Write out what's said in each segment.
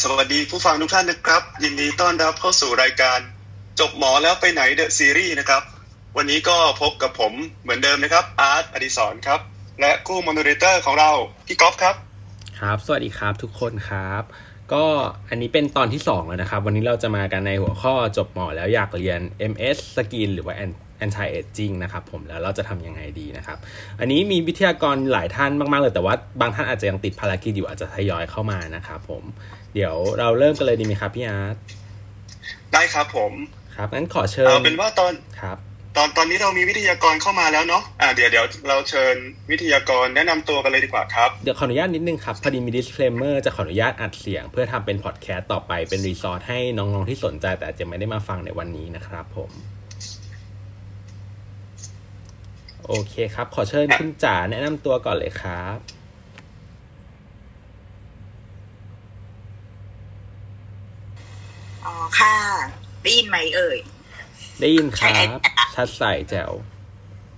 สวัสดีผู้ฟังทุกท่านนะครับ ยินดีต้อนรับเข้าสู่รายการ จบหมอแล้วไปไหน The Series นะครับ วันนี้ก็พบกับผมเหมือนเดิมนะครับอาร์ตอดิศรครับ และ co-moderator ของเราพี่ก๊อฟครับ ครับ สวัสดีครับทุกคนครับ ก็อันนี้เป็นตอนที่ 2 แล้วนะครับ วันนี้เราจะมากันในหัวข้อจบหมอแล้วอยากเรียน MSc Skin หรือว่า anti aging นะครับผมแล้วเราจะทำยังไงดีนะครับ อันนี้มีวิทยากรหลายท่านมาก ๆ เลยแต่ว่าบางท่านอาจจะยังติดภารกิจอยู่อาจจะทยอยเข้ามานะครับผม เดี๋ยวเราเริ่มกันเลยดีไหมครับพี่อาร์ตได้ครับผมครับงั้นขอเชิญเอาเป็นว่าตอนครับ ตอนตอนนี้เรามีวิทยากรเข้ามาแล้วเนาะอ่าเดี๋ยวเดี๋ยวเราเชิญวิทยากรแนะนำตัวกันเลยดีกว่าครับ เดี๋ยวขออนุญาตนิดนึงครับพอดีมี disclaimer จะขออนุญาตอัดเสียง เพื่อทำเป็นพอดแคสต์ต่อไปเป็น resource ให้น้องๆที่สนใจ แต่อาจจะไม่ได้มาฟังในวันนี้นะครับผมโอเคครับ ขอเชิญคุณจ๋าแนะนำตัวก่อนเลยครับ อ๋อค่ะ ได้ยินไหมเอ่ย ได้ยินครัใช่บชัดใสแจ๋ว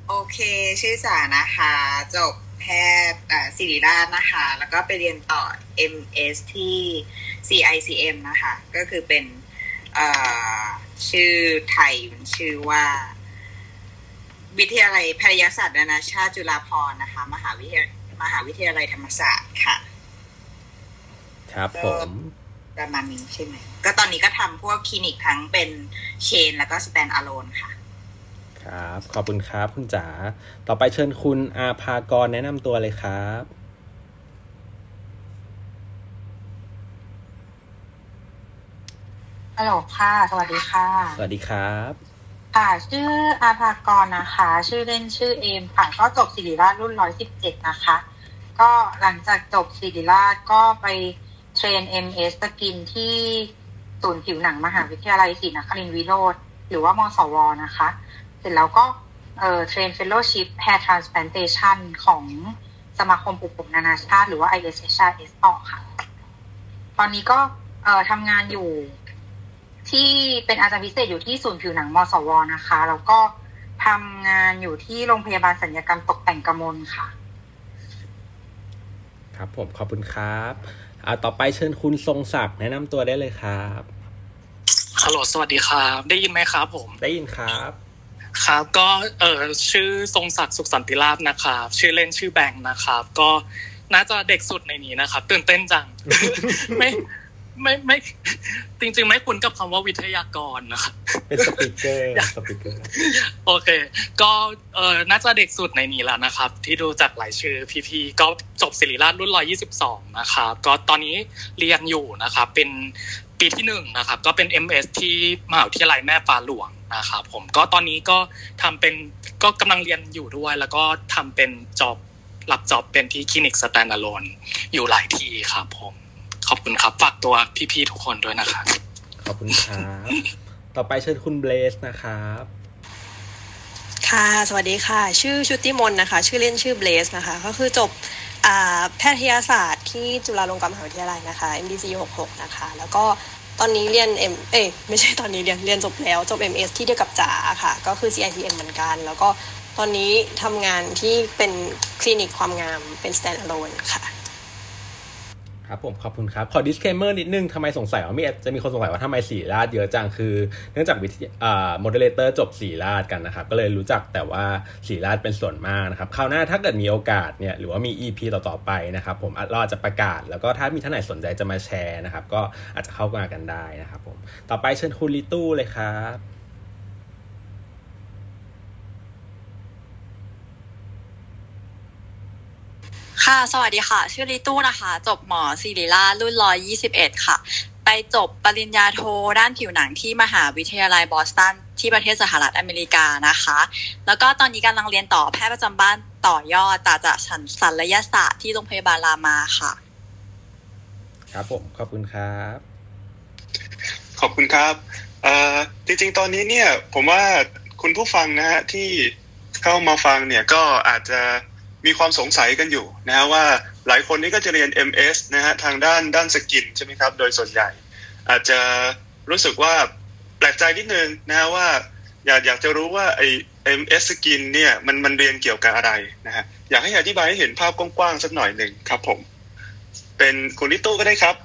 โอเค ชื่อสานะคะ จบแพทย์อ่าศิริราชนะคะ แล้วก็ไปเรียนต่อ MS ที่ CICM นะคะ ก็คือเป็นอ่าชื่อไทยมันชื่อว่า วิทยาลัยแพทยศาสตร์นานาชาติจุฬาภรณ์นะคะ มหาวิทยามหาวิทยาลัยธรรมศาสตร์ค่ะ ครับผมประมาณนี้ใช่ไหม ก็ตอนนี้ก็ทำพวกคลินิกทั้งเป็นเชน แล้วก็สแตนอะโลนค่ะ ครับ ขอบคุณครับคุณจ๋า ต่อไปเชิญคุณอาภากรแนะนำตัวเลยครับ ฮัลโหลค่ะ สวัสดีค่ะ สวัสดีครับ ค่ะ ชื่ออาภากรนะคะ ชื่อเล่นชื่อเอมค่ะ ก็จบศิริราชรุ่นร้อยสิบเจ็ดนะคะ ก็หลังจากจบศิริราชก็ไปเทรน MS สกินที่ ศูนย์ผิวหนังมหาวิทยาลัยศรีนครินทรวิโรฒหรือว่ามสวนะคะ เสร็จแล้วก็เอ่อเทรน Fellowship Hair Transplantation ของสมาคมปลูกผมนานาชาติ หรือว่า ISHRS ต่อค่ะ ตอนนี้ก็เอ่อทำงานอยู่ที่เป็นอาจารย์พิเศษอยู่ที่ศูนย์ผิวหนังมสวนะคะ แล้วก็ทำงานอยู่ที่โรงพยาบาลสัญญกรรมตกแต่งกระมลค่ะ ครับผมขอบคุณครับ อ่าต่อไปเชิญคุณทรงศักดิ์แนะนำตัวได้เลยครับ ฮัลโหลสวัสดีครับ ได้ยินไหมครับผม ได้ยินครับ ครับก็เออชื่อทรงศักดิ์สุขสันติราชนะครับ ชื่อเล่นชื่อแบงค์นะครับ ก็น่าจะเด็กสุดในนี้นะครับ ตื่นเต้นจัง ไม่ไม่ไม่จริง ๆ ไม่คุ้นกับคำว่าวิทยากรนะครับเป็นสปีกเกอร์สปีกเกอร์โอเค ก็เออน่าจะเด็กสุดในนี้แล้วนะครับ ที่ดูจากหลายชื่อพี่ๆก็จบศิริราชรุ่นร้อยี่สิบสองนะครับ ก็ตอนนี้เรียนอยู่นะครับ เป็น ปีที่หนึ่งนะครับก็เป็น MS ที่มหาวิทยาลัยแม่ฟ้าหลวงนะครับผมก็ตอนนี้ก็ทำเป็นก็กำลังเรียนอยู่ด้วย แล้วก็ทำเป็น job รับ job เป็นที่คลินิก stand alone อยู่หลายที่ครับผม ขอบคุณครับฝากตัวพี่ๆทุกคนด้วยนะครับขอบคุณครับ ต่อไปเชิญคุณเบลสนะครับค่ะ สวัสดีค่ะ ชื่อชุติมนต์นะคะ ชื่อเล่นชื่อเบลสนะคะ ก็คือจบอ่าแพทยศาสตร์ที่จุฬาลงกรณ์มหาวิทยาลัยนะคะ MDCU 66 นะคะ แล้วก็ ตอนนี้เรียน M เอ้ยไม่ใช่ตอนนี้เรียนเรียนจบแล้วจบ MS ที่เดียวกับจ๋าค่ะ ก็คือ CITM เหมือนกัน แล้วก็ตอนนี้ทำงานที่เป็นคลินิกความงามเป็น stand alone ค่ะ ครับผมขอบคุณครับ ขอ disclaimer นิดนึงทำไมสงสัยว่ามีจะมีคนสงสัยว่าทำไมสีราดเยอะจังคือ เนื่องจากวิทยอ่า moderator จบสีราดกันนะครับ ก็เลยรู้จักแต่ว่าสีราดเป็นส่วนมากนะครับคราวหน้าถ้าเกิดมีโอกาสเนี่ยหรือว่ามี EP ต่อๆไปนะครับผมเราอาจจะประกาศ แล้วก็ถ้ามีท่านไหนสนใจจะมาแชร์นะครับ ก็อาจจะเข้ามากันได้นะครับผมต่อไปเชิญคุณลิตู้เลยครับ ค่ะ สวัสดีค่ะ ชื่อลิตู้นะคะ จบหมอศิริราชรุ่นร้อยยี่สิบเอ็ดค่ะ ไปจบปริญญาโทด้านผิวหนังที่มหาวิทยาลัยบอสตันที่ประเทศสหรัฐอเมริกานะคะ แล้วก็ตอนนี้กำลังเรียนต่อแพทย์ประจำบ้านต่อยอดตาจากฉันศัลยศาสตร์ที่โรงพยาบาลรามาค่ะ ครับผมขอบคุณครับ ขอบคุณครับเอ่อจริงๆ ตอนนี้เนี่ยผมว่าคุณผู้ฟังนะฮะที่เข้ามาฟังเนี่ยก็อาจจะ มีความสงสัยกันอยู่นะฮะว่าหลายคนนี้ก็จะเรียน MS นะฮะทางด้านด้าน skin ใช่ไหมครับ โดยส่วนใหญ่ อาจจะรู้สึกว่าแปลกใจนิดนึงนะฮะว่าอยากอยากจะรู้ว่าไอ MS skin เนี่ยมันมันเรียนเกี่ยวกับอะไรนะฮะอยากให้อธิบายให้เห็นภาพกว้างๆสักหน่อยหนึ่งครับผม เป็นคุณลิตู้ก็ได้ครับ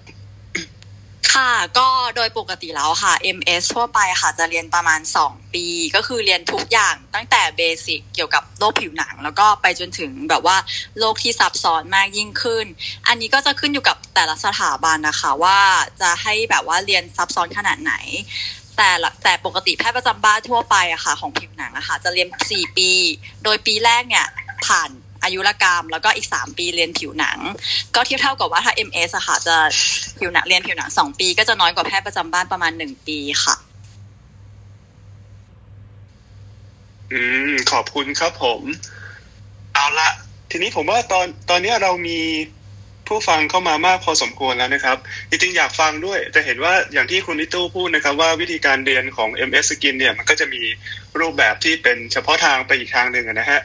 ค่ะก็โดยปกติแล้วค่ะ MS ทั่วไปค่ะจะเรียนประมาณ 2 ปี ก็คือเรียนทุกอย่างตั้งแต่เบสิกเกี่ยวกับโรคผิวหนัง แล้วก็ไปจนถึงแบบว่าโรคที่ซับซ้อนมากยิ่งขึ้น อันนี้ก็จะขึ้นอยู่กับแต่ละสถาบันนะคะว่าจะให้แบบว่าเรียนซับซ้อนขนาดไหน แต่แต่ปกติแพทย์ประจำบ้านทั่วไปอะค่ะของผิวหนังอะค่ะจะเรียน 4 ปี โดยปีแรกเนี่ยผ่าน อายุรกรรม แล้วก็อีก 3 ปีเรียนผิวหนัง ก็เทียบเท่ากับว่าถ้า MS อะค่ะจะผิวหนังเรียนผิวหนัง 2 ปี ก็จะน้อยกว่าแพทย์ประจำบ้านประมาณ 1 ปีค่ะ อืม ขอบคุณครับผม เอาละทีนี้ผมว่าตอนตอนนี้เรามีผู้ฟังเข้ามามากพอสมควรแล้วนะครับ จริงๆ อยากฟังด้วยจะเห็นว่าอย่างที่คุณนิตู้พูดนะครับ ว่าวิธีการเรียนของ MS Skin เนี่ยมันก็จะมีรูปแบบที่เป็นเฉพาะทางไปอีกทางหนึ่งนะฮะ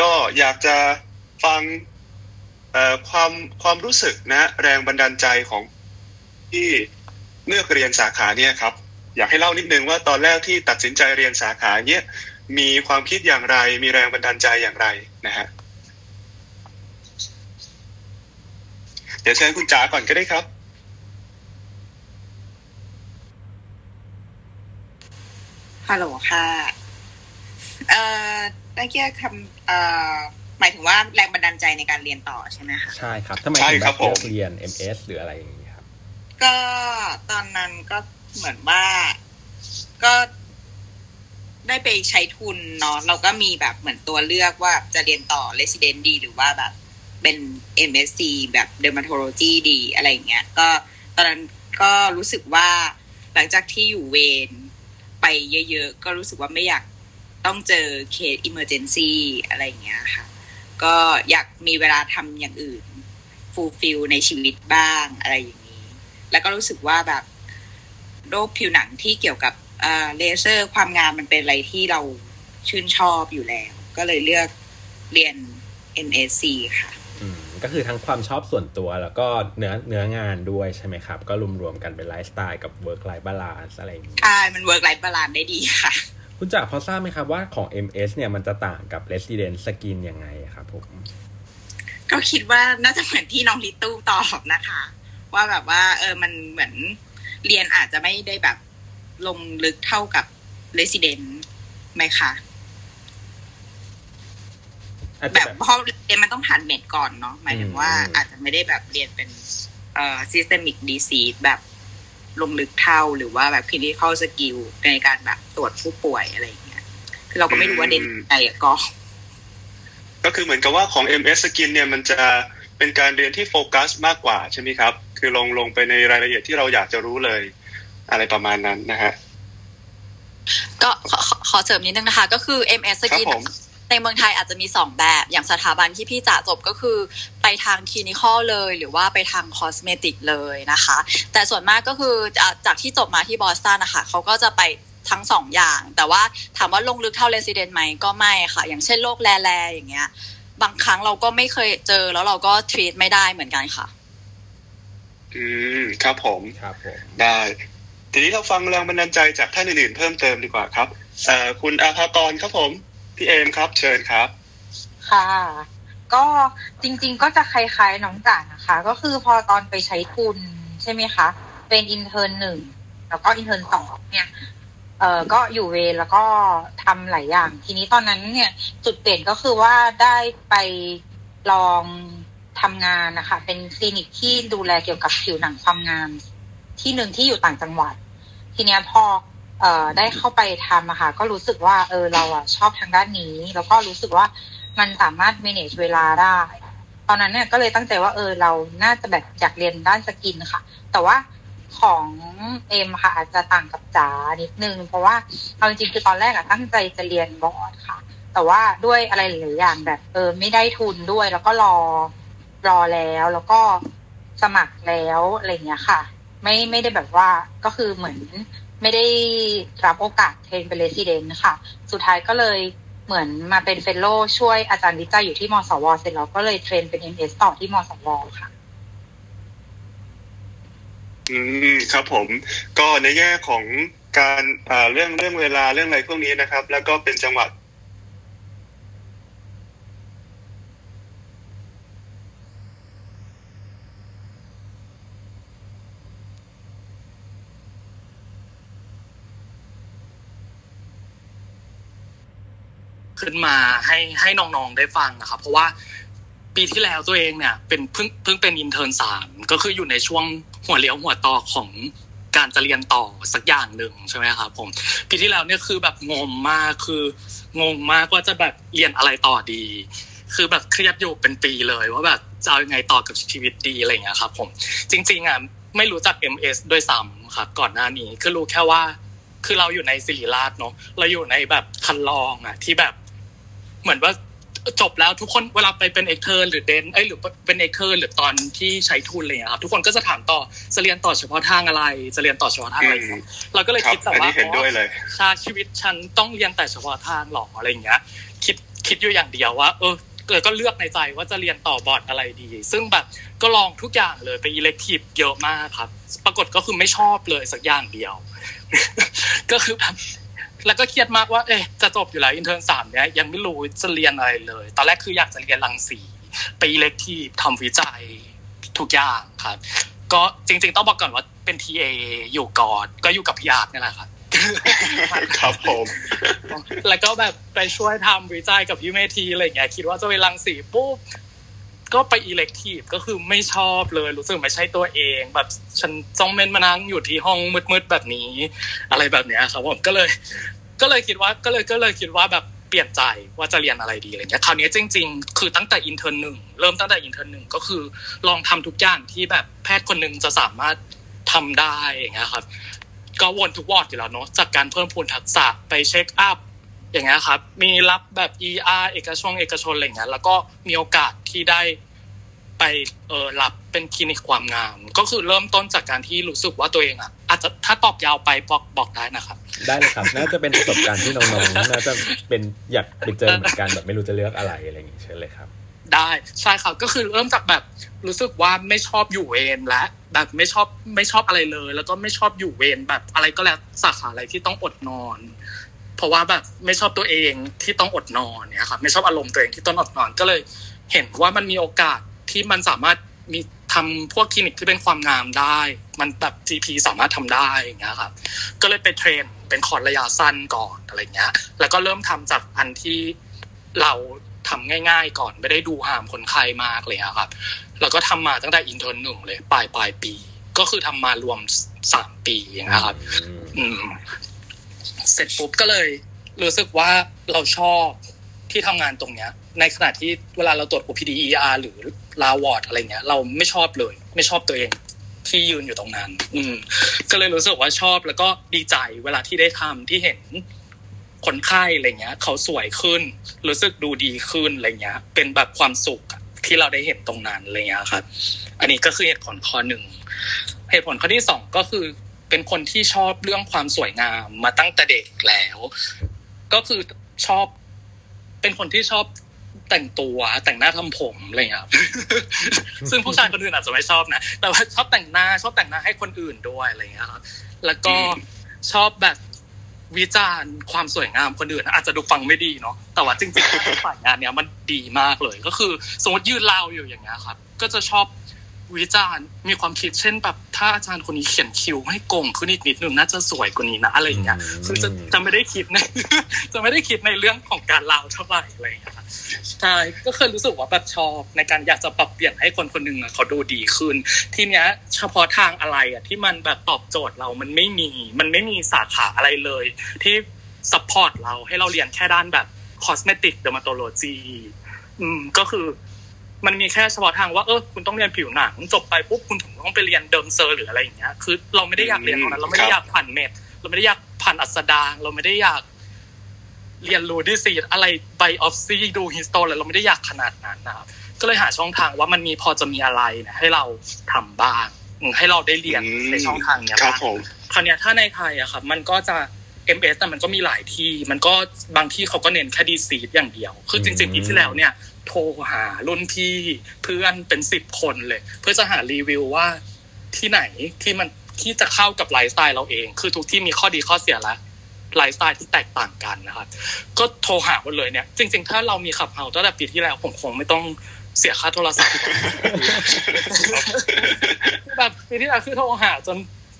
ก็อยากจะฟังความความรู้สึกนะแรงบันดาลใจของที่เลือกเรียนสาขาเนี่ยครับ อยากให้เล่านิดนึงว่าตอนแรกที่ตัดสินใจเรียนสาขาเนี้ยมีความคิดอย่างไร มีแรงบันดาลใจอย่างไรนะฮะเดี๋ยวเชิญคุณจ๋าก่อนก็ได้ครับ ฮัลโหลค่ะ เอ่อตะเกียคำ หมายถึงว่าแรงบันดาลใจในการเรียนต่อใช่ไหมคะใช่ครับทำไมใช่ถึงคแบรับบเลือกผมเรียน MS หรืออะไรอย่างนี้ครับ ก็ตอนนั้นก็เหมือนว่าก็ได้ไปใช้ทุนเนาะเราก็มีแบบเหมือนตัวเลือกว่าจะเรียนต่อ resident ดี หรือว่าแบบเป็น MSc แบบ dermatology ดีอะไรอย่างเงี้ย ก็ตอนนั้นก็รู้สึกว่าหลังจากที่อยู่เวรไปเยอะๆ ก็รู้สึกว่าไม่อยาก ต้องเจอเคส emergency อะไรอย่างเงี้ยค่ะ ก็อยากมีเวลาทำอย่างอื่น fulfill ในชีวิตบ้างอะไรอย่างนี้ แล้วก็รู้สึกว่าแบบโรคผิวหนังที่เกี่ยวกับเอ่อเลเซอร์ความงามมันเป็นอะไรที่เราชื่นชอบอยู่แล้ว ก็เลยเลือกเรียน MSc ค่ะอืมก็คือทั้งความชอบส่วนตัวแล้วก็เนื้อเนื้องานด้วยใช่ไหมครับ ก็รวมๆกันเป็นไลฟ์สไตล์กับ work life balance อะไรอย่างนี้ใช่มัน work life balance ได้ดีค่ะ คุณจ๋าพอทราบไหมครับว่าของ MS เนี่ยมันจะต่างกับ Resident Skin ยังไงครับผม ก็คิดว่าน่าจะเหมือนที่น้องลิตู้ตอบนะคะ ว่าแบบว่า เออมันเหมือนเรียนอาจจะไม่ได้แบบลงลึกเท่ากับ resident ไหมคะอาจแบจะบแบบเพราะเรียนมันต้องผ่านเมดก่อนเนาะหมายถึงว่าอืมอาจจะไม่ได้แบบเรียนเป็นเอ่อ systemic disease แบบ ลงลึกเท่าหรือว่าแบบ clinical skill ในการแบบตรวจผู้ป่วยอะไรอย่างเงี้ยคือเราก็ไม่รู้ว่าเด่นใจอะก็ก็คือเหมือนกับว่าของ MS Skin เนี่ยมันจะเป็นการเรียนที่โฟกัสมากกว่าใช่ไหมครับ คือลงลงไปในรายละเอียดที่เราอยากจะรู้เลยอะไรประมาณนั้นนะฮะก็ขอขอขอเสริมนิดนึงนะคะ ก็คือ MS ครับ Skin ผม ในเมืองไทยอาจจะมี 2 แบบอย่างสถาบันที่พี่จ๋าจบก็คือ ไปทาง clinical เลย หรือว่าไปทาง cosmetic เลยนะคะ แต่ส่วนมากก็คืออะจากที่จบมาที่บอสตันนะคะเขาก็จะไปทั้งสองอย่าง แต่ว่าถามว่าลงลึกเท่า resident ไหมก็ไม่ค่ะ อย่างเช่นโรค rare ๆอย่างเงี้ย บางครั้งเราก็ไม่เคยเจอแล้วเราก็ treat ไม่ได้เหมือนกันค่ะ อืมครับผมครับผมได้ทีนี้เราฟังแรงบันดาลใจจากท่านอื่นๆเพิ่มเติมดีกว่าครับเอ่อคุณอาภากรครับผม พี่เอมครับ เชิญครับ ค่ะ ก็จริง ๆ ก็จะคล้ายๆน้องจ๋านะคะ ก็คือพอตอนไปใช้ทุนใช่ไหมคะ เป็น intern หนึ่งแล้วก็ intern สองเนี่ยเอ่อก็อยู่เวรแล้วก็ทำหลายอย่าง ทีนี้ตอนนั้นเนี่ย จุดเปลี่ยนก็คือว่าได้ไปลองทำงานนะคะ เป็นคลินิกที่ดูแลเกี่ยวกับผิวหนังความงามที่หนึ่งที่อยู่ต่างจังหวัด ทีเนี้ยพอ เอ่อได้เข้าไปทำอะค่ะ ก็รู้สึกว่าเออเราอะชอบทางด้านนี้ แล้วก็รู้สึกว่ามันสามารถ manage เวลาได้ ตอนนั้นเนี่ยก็เลยตั้งใจว่าเออเราน่าจะแบบอยากเรียนด้านสกินค่ะ แต่ว่าของเอ็มค่ะอาจจะต่างกับจ๋านิดนึง เพราะว่าเอาจริงๆคือตอนแรกอะตั้งใจจะเรียนบอร์ดค่ะ แต่ว่าด้วยอะไรหลายอย่างแบบ เออไม่ได้ทุนด้วย แล้วก็รอรอแล้วแล้วก็สมัครแล้วอะไรเงี้ยค่ะ ไม่ไม่ได้แบบว่าก็คือเหมือน ไม่ได้รับโอกาส train เป็น resident ค่ะ สุดท้ายก็เลยเหมือนมาเป็น fellow ช่วยอาจารย์วิจัยอยู่ที่มสว เสร็จแล้วก็เลยเทรนเป็น MS ต่อที่มสวค่ะอืมครับผม ก็ในแง่ของการเอ่อเรื่องเรื่องเวลาเรื่องอะไรพวกนี้นะครับ แล้วก็เป็นจังหวัด ขึ้นมาให้ให้น้องๆได้ฟังนะครับ เพราะว่าปีที่แล้วตัวเองเนี่ย เป็นเพิ่งเพิ่งเป็นอินเทอร์นสามก็คืออยู่ในช่วงหัวเลี้ยวหัวต่อของการจะเรียนต่อสักอย่างหนึ่งใช่ไหมครับผมปีที่แล้วเนี่ยคือแบบงงมากคืองงมากว่าจะแบบเรียนอะไรต่อดี คือแบบเครียดอยู่เป็นปีเลย ว่าแบบจะเอายังไงต่อกับชีวิตดีอะไรอย่างเงี้ยครับผมจริง ๆอะไม่รู้จัก MS ด้วยซ้ำครับก่อนหน้านี้คือรู้แค่ว่า คือเราอยู่ในสิริราชเนาะเราอยู่ในแบบคันลองอะที่แบบ เหมือนว่าจบแล้วทุกคนเวลาไปเป็น extern หรือ dent เอ้ยหรือเป็น extern หรือตอนที่ใช้ทุนอะไรอย่างเงี้ยครับทุกคนก็จะถามต่อจะเรียนต่อเฉพาะทางอะไร จะเรียนต่อเฉพาะทางอะไรอย่างเงี้ยเราก็เลยครับคิดแต่อันว่านี้เห็นด้วยเลยชาชีวิตฉันต้องเรียนแต่เฉพาะทางหรออะไรอย่างเงี้ย คิดคิดอยู่อย่างเดียวว่า เออเกิดก็เลือกในใจว่าจะเรียนต่อบอร์ดอะไรดี ซึ่งแบบก็ลองทุกอย่างเลยไป elective เยอะมากครับ ปรากฏก็คือไม่ชอบเลยสักอย่างเดียว ก็คือแบบ แล้วก็เครียดมากว่าเอ๊ะจะจบอยู่แล้ว intern สามเนี้ยยังไม่รู้จะเรียนอะไรเลย ตอนแรกคืออยากจะเรียนรังสีไป elective ทำวิจัยทุกอย่างครับ ก็จริง ๆ ต้องบอกก่อนว่าเป็น TA อยู่ก่อนก็อยู่กับพี่อาร์ตนี่แหละครับครับผม แล้วก็แบบไปช่วยทำวิจัยกับพี่เมทีอะไรอย่างเงี้ยคิดว่าจะไปรังสีปุ๊บ ก็ไป elective ก็คือไม่ชอบเลย รู้สึกไม่ใช่ตัวเอง แบบฉันจ้องเม่นมานั่งอยู่ที่ห้องมืดๆแบบนี้ อะไรแบบเนี้ยครับผมก็เลย ก็เลยคิดว่าก็เลยก็เลยคิดว่าแบบเปลี่ยนใจว่าจะเรียนอะไรดีอะไรเงี้ยคราวนี้จริง ๆ คือตั้งแต่ intern หนึ่งเริ่มตั้งแต่ intern หนึ่งก็คือลองทำทุกอย่างที่แบบแพทย์คนหนึ่งจะสามารถทำได้อย่างเงี้ยครับก็วนทุกวอดอยู่แล้วเนาะจากการเพิ่มพูนทักษะไป check up อย่างเงี้ยครับ มีรับแบบ ER เอกชนเอกชนอะไรเงี้ยแล้วก็มีโอกาสที่ได้ไปเออรับเป็นคลินิกความงาม ก็คือเริ่มต้นจากการที่รู้สึกว่าตัวเองอะอาจจะถ้าตอบยาวไปบอกบอกได้นะครับ ได้เลยครับ น่าจะเป็นประสบการณ์ที่น้องๆน่าจะเป็นอยากไปเจอเหมือนกันแบบไม่รู้จะเลือกอะไรอะไรอย่างงี้เชิญเลยครับ ได้ใช่ครับก็คือเริ่มจากแบบรู้สึกว่าไม่ชอบอยู่เวรและแบบไม่ชอบไม่ชอบอะไรเลย แล้วก็ไม่ชอบอยู่เวรแบบอะไรก็แล้วสาขาอะไรที่ต้องอดนอน เพราะว่าแบบไม่ชอบตัวเองที่ต้องอดนอนเนี่ยครับไม่ชอบอารมณ์ตัวเองที่ต้องอดนอนก็เลยเห็นว่ามันมีโอกาสที่มันสามารถมีทำพวกคลินิกที่เป็นความงามได้ มันแบบ GP สามารถทำได้อย่างเงี้ยครับก็เลยไป train เป็นคอร์สระยะสั้นก่อนอะไรเงี้ย แล้วก็เริ่มทำจากอันที่เราทำง่าย ๆ ก่อนไม่ได้ดู harm คนไข้มากเลยครับ แล้วก็ทำมาตั้งแต่ intern หนึ่งเลยปลายปลายปี ก็คือทำมารวมสามปีอย่างเงี้ยครับ เสร็จปุ๊บก็เลยรู้สึกว่าเราชอบที่ทำงานตรงเนี้ย ในขณะที่เวลาเราตรวจ OPD ER หรือลาวอร์ดอะไรเงี้ย เราไม่ชอบเลย ไม่ชอบตัวเองที่ยืนอยู่ตรงนั้น อืม ก็เลยรู้สึกว่าชอบแล้วก็ดีใจเวลาที่ได้ทำที่เห็นคนไข้อะไรเงี้ย เขาสวยขึ้น รู้สึกดูดีขึ้นอะไรเงี้ย เป็นแบบความสุขที่เราได้เห็นตรงนั้นอะไรเงี้ยครับ อันนี้ก็คือเหตุผลข้อหนึ่งเหตุผลข้อที่สองก็คือ เป็นคนที่ชอบเรื่องความสวยงามมาตั้งแต่เด็กแล้ว ก็คือชอบ เป็นคนที่ชอบแต่งตัวแต่งหน้าทำผมอะไรอย่างเงี้ยครับซึ่งผู้ชายคนอื่นอาจจะไม่ชอบนะแต่ว่าชอบแต่งหน้าชอบแต่งหน้าให้คนอื่นด้วยอะไรอย่างเงี้ยครับแล้วก็ชอบแบบวิจารณ์ความสวยงามคนอื่น อาจจะดูฟังไม่ดีเนาะแต่ว่าจริงๆฝ่ายงานเนี้ยมันดีมากเลย ก็คือ สมมติยืนเล่าอยู่อย่างเงี้ยครับ ก็จะชอบ วิจารณ์มีความคิดเช่นแบบถ้าอาจารย์คนนี้เขียนคิวให้โก่งขึ้นอีกนิดนึงน่าจะสวยกว่านี้นะอะไรอย่างเงี้ยคือจะจะไม่ได้คิดในจะไม่ได้คิดในเรื่องของการเล่าเท่าไหร่อะไรอย่างเงี้ยครับใช่ก็เคยรู้สึกว่าแบบชอบในการอยากจะปรับเปลี่ยนให้คนคนหนึ่งอะเขาดูดีขึ้น ทีเนี้ยเฉพาะทางอะไรอะที่มันแบบตอบโจทย์เรามันไม่มี มันไม่มีสาขาอะไรเลย ที่ support เราให้เราเรียนแค่ด้านแบบcosmetic dermatology อืมก็คือ มันมีแค่เฉพาะทางว่าเออคุณต้องเรียนผิวหนังจบไปปุ๊บคุณถึงต้องไปเรียน derm sur หรืออะไรอย่างเงี้ยคือเราไม่ได้อยากเรียนตรงนั้น เราไม่ได้อยากผ่าน med เราไม่ได้อยากผ่านอัษฎางค์เราไม่ได้อยากเรียนรู้ disease อะไร biopsy ดู histo อะไรเราไม่ได้อยากขนาดนั้นนะครับก็เลยหาช่องทางว่ามันมีพอจะมีอะไรเนี่ยให้เราทำบ้างอืมให้เราได้เรียนในช่องทางเนี้ยครับบ้างผมคราวเนี้ยถ้าในไทยอะครับมันก็จะ MS แต่มันก็มีหลายที่ มันก็บางที่เขาก็เน้นแค่ disease อย่างเดียว คือจริงๆปีที่แล้วเนี่ย โทรหารุ่นพี่เพื่อนเป็นสิบคนเลย เพื่อจะหารีวิวว่าที่ไหนที่มันที่จะเข้ากับไลฟ์สไตล์เราเอง คือทุกที่มีข้อดีข้อเสียและไลฟ์สไตล์ที่แตกต่างกันนะครับ ก็โทรหาหมดเลยเนี่ย จริง ๆ ถ้าเรามี Clubhouse ตั้งแต่ปีที่แล้วผมคงไม่ต้องเสียค่าโทรศัพท์แบบปีที่แล้วคือโทรหาจน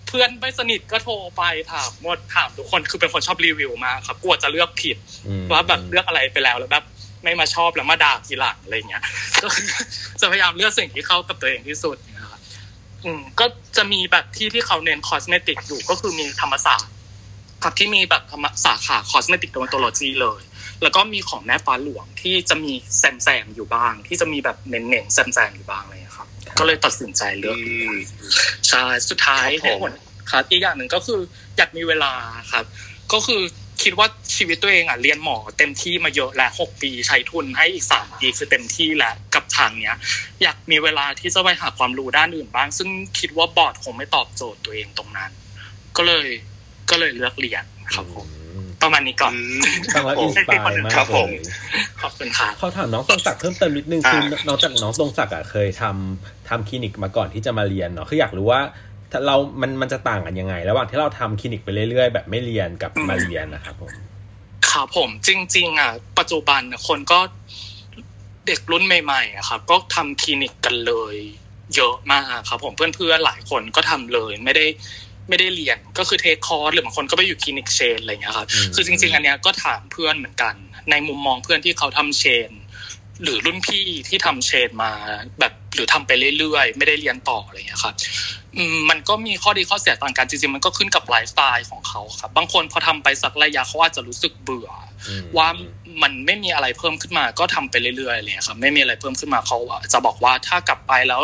เพื่อนไม่สนิทก็โทรไปถามหมดถามทุกคนคือเป็นคนชอบรีวิวมากครับกลัวจะเลือกผิดอืมว่าแบบเลือกอะไรไปแล้วแล้วแบบ ไม่มาชอบแล้วมาด่าทีหลังอะไรเงี้ยก็จะพยายามเลือกสิ่งที่เข้ากับตัวเองที่สุดนะครับอืมก็จะมีแบบที่ที่เขาเน้น cosmetic อยู่ก็คือมีธรรมศาสตร์ครับที่มีแบบธรรมสาขา cosmetic dermatology เลย แล้วก็มีของแม่ฟ้าหลวงที่จะมีแซมแซมๆอยู่บ้าง ที่จะมีแบบเน้นๆแซมแซมๆอยู่บ้างอะไรเลยครับ ก็เลยตัดสินใจเลือกอืมใช่สุดท้ายครับผมเหตุผลครับอีกอย่างหนึ่งก็คืออยากมีเวลาครับ ก็คือ คิดว่าชีวิตตัวเองอะเรียนหมอเต็มที่มาเยอะแล้วหกปีใช้ทุนให้อีกสามปีคือเต็มที่แล้วกับทางเนี้ย อยากมีเวลาที่จะไปหาความรู้ด้านอื่นบ้าง ซึ่งคิดว่าบอร์ดคงไม่ตอบโจทย์ตัวเองตรงนั้น ก็เลยก็เลยเลือกเรียนครับผมอืมประมาณนี้ก่อนอืมฟังแล้วอินสปายมากครับเลผมยขอบคุณครับเขาถามน้องทรงศักดิ์เพิ่มเติมนิดนึงคืออ่าน้องจากน้องทรงศักดิ์อะเคยทำทำคลินิกมาก่อนที่จะมาเรียนเนาะคืออยากรู้ว่าถ้า เรา มัน มันจะต่างกันยังไง ระหว่างที่เราทำคลินิกไปเรื่อยๆ แบบไม่เรียนกับมาเรียนนะครับผมครับผมจริง ๆ อะ ปัจจุบันน่ะคนก็เด็กรุ่นใหม่ๆอะครับ ก็ทำคลินิกกันเลย เยอะมากครับ ผมเพื่อนๆหลายคนก็ทำเลยไม่ได้ไม่ได้เรียนก็คือเทคคอร์สหรือบางคนก็ไปอยู่คลินิกเชนอะไรอย่างเงี้ยครับอืมคือจริง ๆ อันเนี้ยก็ถามเพื่อนเหมือนกัน ในมุมมองเพื่อนที่เขาทำเชน หรือรุ่นพี่ที่ทำเชนมาแบบ หรือทำไปเรื่อยๆ ไม่ได้เรียนต่ออะไรอย่างเงี้ยครับอืมมันก็มีข้อดีข้อเสียต่างกันจริงๆมันก็ขึ้นกับไลฟ์สไตล์ของเขาครับบางคนพอทำไปสักระยะเขาอาจจะรู้สึกเบื่ออืมว่ามันไม่มีอะไรเพิ่มขึ้นมาก็ทำไปเรื่อยๆเลยครับไม่มีอะไรเพิ่มขึ้นมาเขาจะบอกว่าถ้ากลับไปแล้ว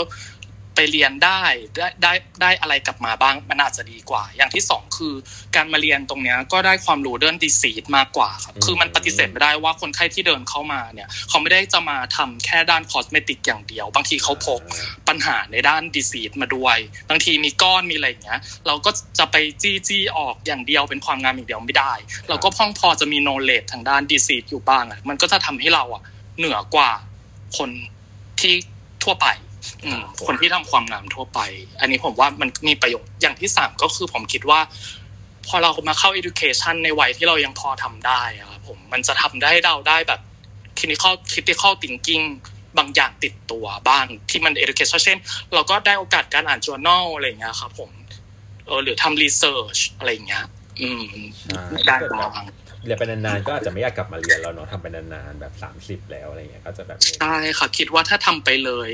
ไปเรียนได้ได้ได้ได้อะไรกลับมาบ้างมันอาจจะดีกว่า อย่างที่สองคือการมาเรียนตรงเนี้ยก็ได้ความรู้เรื่อง disease มากกว่าครับอืมคือมันปฏิเสธไม่ได้ว่าคนไข้ที่เดินเข้ามาเนี่ยเขาไม่ได้จะมาทำแค่ด้าน cosmetic อย่างเดียว บางทีเขาพกปัญหาในด้าน disease มาด้วย บางทีมีก้อนมีอะไรอย่างเงี้ยเราก็จะไปจี้จี้ออกอย่างเดียวเป็นความงามอย่างเดียวไม่ได้ เราก็พ่องพอจะมีโนเล e ทางด้าน disease อยู่บ้างอะมันก็จะทำให้เราอะเหนือกว่าคนที่ทั่วไปอืม คนที่ทำความงามทั่วไป อันนี้ผมว่ามันมีประโยชน์อย่างที่สามก็คือผมคิดว่า พอเรามาเข้า education ในวัยที่เรายังพอทำได้อะครับผมมันจะทำได้เราได้แบบ critical critical thinking บางอย่างติดตัวบ้างที่มัน education เช่น เราก็ได้โอกาสการอ่าน journal อะไรอย่างเงี้ยครับผมเออหรือทำ research อะไรอย่างเงี้ย อืมใช่ได้บ้างเรียนไปนานๆก็อาจจะไม่อยากกลับมาเรียนแล้วเนาะทำไปนานๆแบบสามสิบแล้วอะไรเงี้ยก็จะแบบนี้ใช่ค่ะคิดว่าถ้าทำไปเลย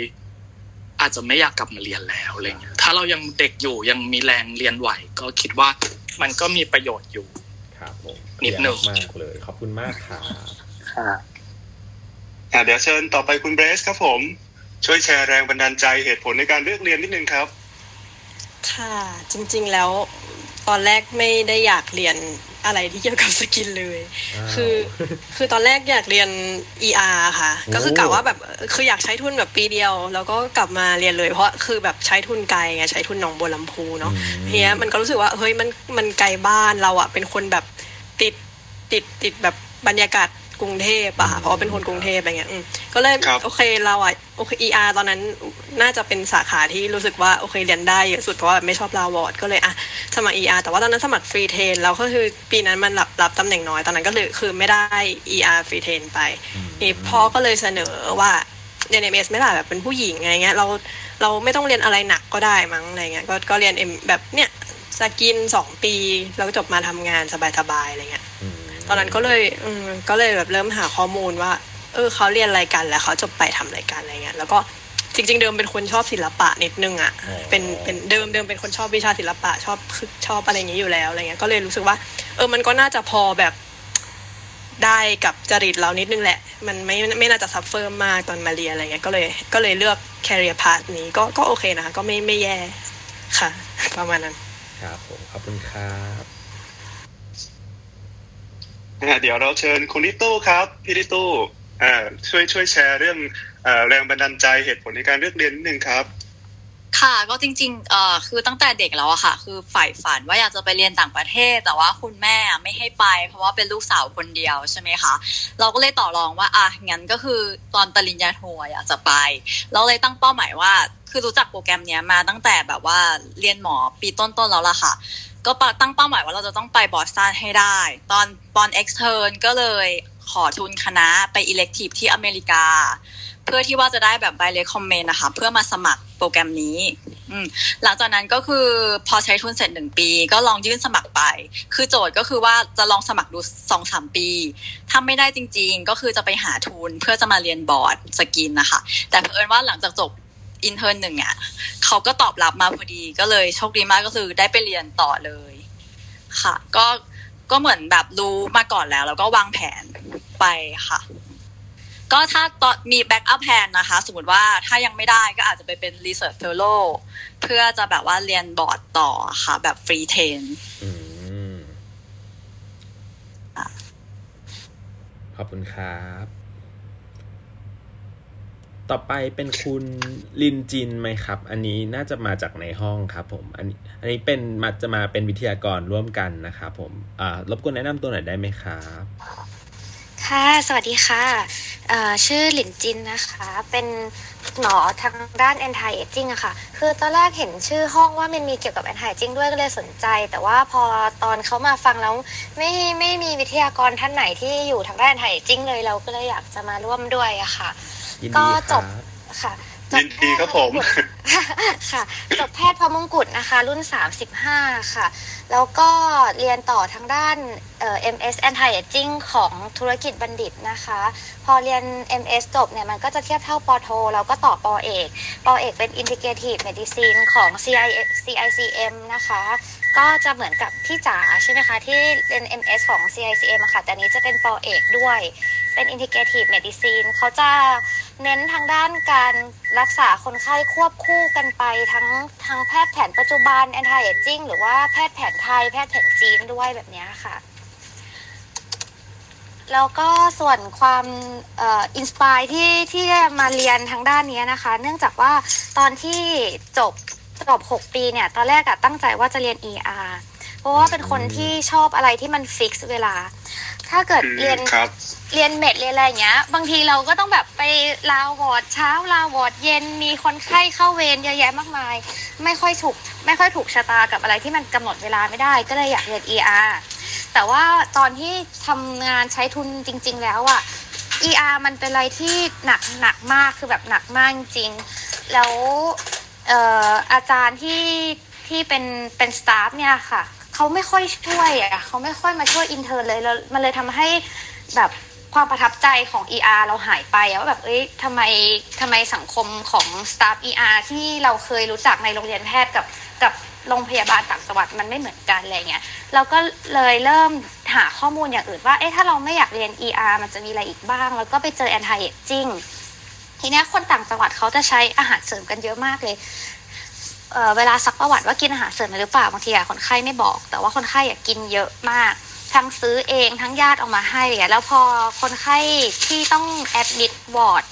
อาจจะไม่อยากกลับมาเรียนแล้วอะไรเงี้ยถ้าเรายังเด็กอยู่ยังมีแรงเรียนไหว ก็คิดว่ามันก็มีประโยชน์อยู่ ครับผมนิดหนึ่งเคลียร์มากเลย ขอบคุณมากครับอะเดี๋ยวเชิญต่อไปคุณเบรสครับผม ช่วยแชร์แรงบันดาลใจเหตุผลในการเลือกเรียนนิดนึงครับ ค่ะ จริง ๆ แล้ว ตอนแรกไม่ได้อยากเรียนอะไรที่เกี่ยวกับสกินเลยอ้าวคือ คือตอนแรกอยากเรียน ER ค่ะโอ้ก็คือกะว่าแบบ คืออยากใช้ทุนแบบปีเดียว แล้วก็กลับมาเรียนเลย เพราะคือแบบใช้ทุนไกลไง ใช้ทุนหนองบัวลำพูเนาะอืมทีเนี้ยมันก็รู้สึกว่า เฮ้ย มัน มันไกลบ้านเราอะเป็นคนแบบติด ติด ติดแบบบรรยากาศ กรุงเทพอะค่ะเพราะว่าเป็นคนกรุงเทพอะไรเงี้ยอืมก็เลยครับโอเคเราอะโอเค ER ตอนนั้นน่าจะเป็นสาขาที่รู้สึกว่าโอเคเรียนได้เยอะสุดเพราะว่าไม่ชอบลาวอร์ดก็เลยอะสมัคร ER แต่ว่าตอนนั้นสมัครฟรีเทนแล้วก็คือปีนั้นมันรับรับตำแหน่งน้อยตอนนั้นก็เลยคือไม่ได้ ER ฟรีเทนไปนี่พ่อก็เลยเสนอว่าเรียน MS ไม่ได้แบบเป็นผู้หญิงไงเงี้ยเราเราไม่ต้องเรียนอะไรหนักก็ได้มั้งอะไรเงี้ยก็ก็เรียน M แบบเนี้ยสกินสองปีแล้วก็จบมาทำงานสบายๆอะไรเงี้ย อืมตอนนั้นก็เลยอืมก็เลยแบบเริ่มหาข้อมูลว่า เออเขาเรียนอะไรกันแล้วเขาจบไปทำอะไรกันอะไรเงี้ยแล้วก็จริง ๆ เดิมเป็นคนชอบศิลปะนิดนึงอะเป็นเป็นเดิมเดิมเป็นคนชอบวิชาศิลปะ ชอบคือชอบอะไรอย่างนี้อยู่แล้วอะไรเงี้ยก็เลยรู้สึกว่า เออมันก็น่าจะพอแบบได้กับจริตเรานิดนึงแหละ มันไม่ไม่น่าจะ suffer มากตอนมาเรียนอะไรเงี้ยก็เลยก็เลยเลือก career path นี้ก็ก็โอเคนะคะก็ไม่ไม่แย่ค่ะ ประมาณนั้น ครับผมขอบคุณครับอะ เดี๋ยวเราเชิญคุณลิตู้ครับพี่ลิตู้ช่วยช่วยแชร์เรื่องอแรงบันดาลใจเหตุผลในการเลือกเรียนนิดนึงครับค่ะก็จริงๆเอ่อคือตั้งแต่เด็กแล้วอะค่ะ คือใฝ่ฝันว่าอยากจะไปเรียนต่างประเทศ แต่ว่าคุณแม่ไม่ให้ไป เพราะว่าเป็นลูกสาวคนเดียวใช่ไหมคะเราก็เลยต่อรองว่าอะงั้นก็คือตอนปริญญาโทอยากจะไป เราเลยตั้งเป้าหมายว่า คือรู้จักโปรแกรมเนี้ยมาตั้งแต่แบบว่าเรียนหมอปีต้นๆแล้วล่ะค่ะ ก็ตั้งเป้าหมายว่าเราจะต้องไปบอสตันให้ได้ ตอนตอน extern ก็เลยขอทุนคณะไป elective ที่อเมริกา เพื่อที่ว่าจะได้แบบใบ recommend นะคะ เพื่อมาสมัครโปรแกรมนี้หลังจากนั้นก็คือพอใช้ทุนเสร็จหนึ่งปี ก็ลองยื่นสมัครไป คือโจทย์ก็คือว่าจะลองสมัครดูสองสามปีถ้าไม่ได้จริง ๆ ก็คือจะไปหาทุนเพื่อจะมาเรียน board skin นะคะ แต่เผอิญว่าหลังจากจบ intern หนึ่งอะเขาก็ตอบรับมาพอดีก็เลยโชคดีมากก็คือได้ไปเรียนต่อเลย ค่ะ ก็ก็เหมือนแบบรู้มาก่อนแล้ว แล้วก็วางแผนไปค่ะ ก็ถ้าตอนมี backup plan นะคะ สมมติว่าถ้ายังไม่ได้ก็อาจจะไปเป็น Research Fellow เพื่อจะแบบว่าเรียนบอร์ดต่อค่ะ แบบ free trainอืมขอบคุณครับ ต่อไปเป็นคุณลินจินไหมครับ อันนี้น่าจะมาจากในห้องครับผม อันนี้อันนี้เป็นมาจะมาเป็นวิทยากรร่วมกันนะครับผมอ่ารบกวนแนะนำตัวหน่อยได้ไหมครับ ค่ะ สวัสดีค่ะอ่อชื่อหลินจินนะคะ เป็นหมอทางด้าน anti aging อะค่ะ คือตอนแรกเห็นชื่อห้องว่ามันมีเกี่ยวกับ anti aging ด้วยก็เลยสนใจ แต่ว่าพอตอนเขามาฟังแล้วไม่ไม่มีวิทยากรท่านไหนที่อยู่ทางด้าน anti aging เลยเราก็เลยอยากจะมาร่วมด้วยอะค่ะ ก็ดีคจรับบค่ะจยินดีครับผมค่ะจบแพทย์พระมงกุฎนะคะ รุ่น 35 ค่ะ แล้วก็เรียนต่อทางด้านเอ่อ MS Anti Aging ของธุรกิจบัณฑิตนะคะ พอเรียน MS จบเนี่ย มันก็จะเทียบเท่าปอโท แล้วก็ต่อปอเอก ปอเอกเป็น Integrative Medicine ของ CI CICM นะคะ ก็จะเหมือนกับพี่จ๋าใช่ไหมคะที่เรียน MS ของ CICM อะค่ะแต่นี้จะเป็นปอเอกด้วย เป็น Integrative Medicine เขาจะเน้นทางด้านการรักษาคนไข้ควบคู่กันไปทั้งทั้งแพทย์แผนปัจจุบัน anti aging หรือว่าแพทย์แผนไทย แพทย์แผนจีนด้วยแบบนี้ค่ะ แล้วก็ส่วนความ inspire ที่ที่มาเรียนทางด้านนี้นะคะ เนื่องจากว่าตอนที่จบ จบ6 ปีเนี่ย ตอนแรกอะตั้งใจว่าจะเรียน ER เพราะว่าเป็นคนที่ชอบอะไรที่มัน fix เวลา ถ้าเกิดเรียนครับเรียน med เรียนอะไรอย่างเงี้ย บางทีเราก็ต้องแบบไป round ward เช้า round ward เย็นมีคนไข้เข้าเวรเยอะแยะมากมาย ไม่ค่อยถูกไม่ค่อยถูกชะตากับอะไรที่มันกำหนดเวลาไม่ได้ ก็เลยอยากเรียน ER แต่ว่าตอนที่ทำงานใช้ทุนจริง ๆ แล้วอะ ER มันเป็นอะไรที่หนักหนักมากคือแบบหนักมากจริงๆแล้วเอ่ออาจารย์ที่ที่เป็นเป็น staff เนี่ยค่ะเขาไม่ค่อยช่วยอะเขาไม่ค่อยมาช่วย intern เลยแล้วมันเลยทำให้แบบความประทับใจของ ER เราหายไปว่าแบบเอ้ยทำไมทำไมสังคมของ staff ER ที่เราเคยรู้จักในโรงเรียนแพทย์กับกับโรงพยาบาลต่างจังหวัดมันไม่เหมือนกันอะไรเงี้ยเราก็เลยเริ่มหาข้อมูลอย่างอื่นว่าเอ๊ะถ้าเราไม่อยากเรียน ER มันจะมีอะไรอีกบ้าง แล้วก็ไปเจอ anti aging ทีนี้คนต่างจังหวัดเขาจะใช้อาหารเสริมกันเยอะมากเลยเเวลาซักประวัติว่ากินอาหารเสริมหรือเปล่าบางทีอะคนไข้ไม่บอก แต่ว่าคนไข้อยากกินเยอะมาก ทั้งซื้อเองทั้งญาติเอามาให้เงี้ยแล้วพอคนไข้ที่ต้องแอดมิดวอร์ด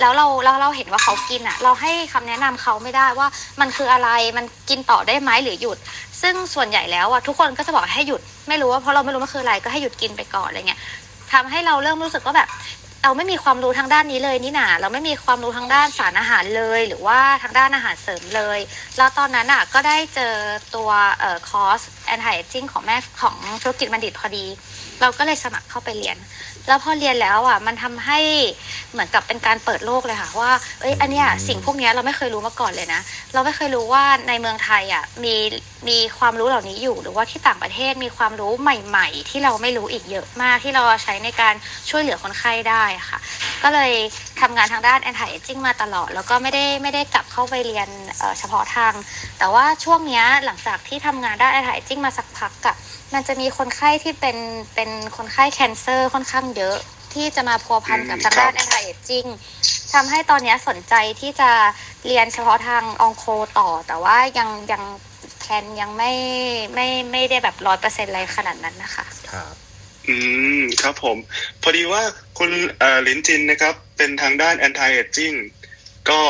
แล้วเราเราเราเห็นว่าเขากินอะเราให้คำแนะนำเขาไม่ได้ว่ามันคืออะไรมันกินต่อได้ไหมหรือหยุด ซึ่งส่วนใหญ่แล้วอะทุกคนก็จะบอกให้หยุด ไม่รู้ว่าเพราะเราไม่รู้มันคืออะไรก็ให้หยุดกินไปก่อนอะไรเงี้ยทำให้เราเริ่มรู้สึกว่าแบบ เราไม่มีความรู้ทางด้านนี้เลยนี่หนาเราไม่มีความรู้ทางด้านสารอาหารเลย หรือว่าทางด้านอาหารเสริมเลย แล้วตอนนั้นอะก็ได้เจอตัวเอ่อคอร์สแอนทายจิ้งของแม่ของธุรกิจบัณฑิตพอดี เราก็เลยสมัครเข้าไปเรียน แล้วพอเรียนแล้วอะมันทำให้เหมือนกับเป็นการเปิดโลกเลยค่ะ ว่าเอ้ยอันเนี้ยสิ่งพวกเนี้ยเราไม่เคยรู้มาก่อนเลยนะ เราไม่เคยรู้ว่าในเมืองไทยอะมีมีความรู้เหล่านี้อยู่ หรือว่าที่ต่างประเทศมีความรู้ใหม่ ๆ ที่เราไม่รู้อีกเยอะมากที่เราใช้ในการช่วยเหลือคนไข้ได้ค่ะ ก็เลยทำงานทางด้าน anti aging มาตลอด แล้วก็ไม่ได้ไม่ได้กลับเข้าไปเรียนเอ่อเฉพาะทาง แต่ว่าช่วงเนี้ยหลังจากที่ทำงานด้าน anti aging มาสักพักอะ มันจะมีคนไข้ที่เป็นเป็นคนไข้แคนเซอร์ค่อนข้างเยอะที่จะมาพัวพันกับทางด้าน anti aging ทำให้ตอนเนี้ยสนใจที่จะเรียนเฉพาะทางองโคต่อ แต่ว่ายังยังแคนยังไม่ไม่ไม่ได้แบบร้อยเปอร์เซ็นต์อะไรขนาดนั้นนะคะ ครับ อืมครับผม พอดีว่าคุณเอ่อหลินจินนะครับ เป็นทางด้าน anti aging ก็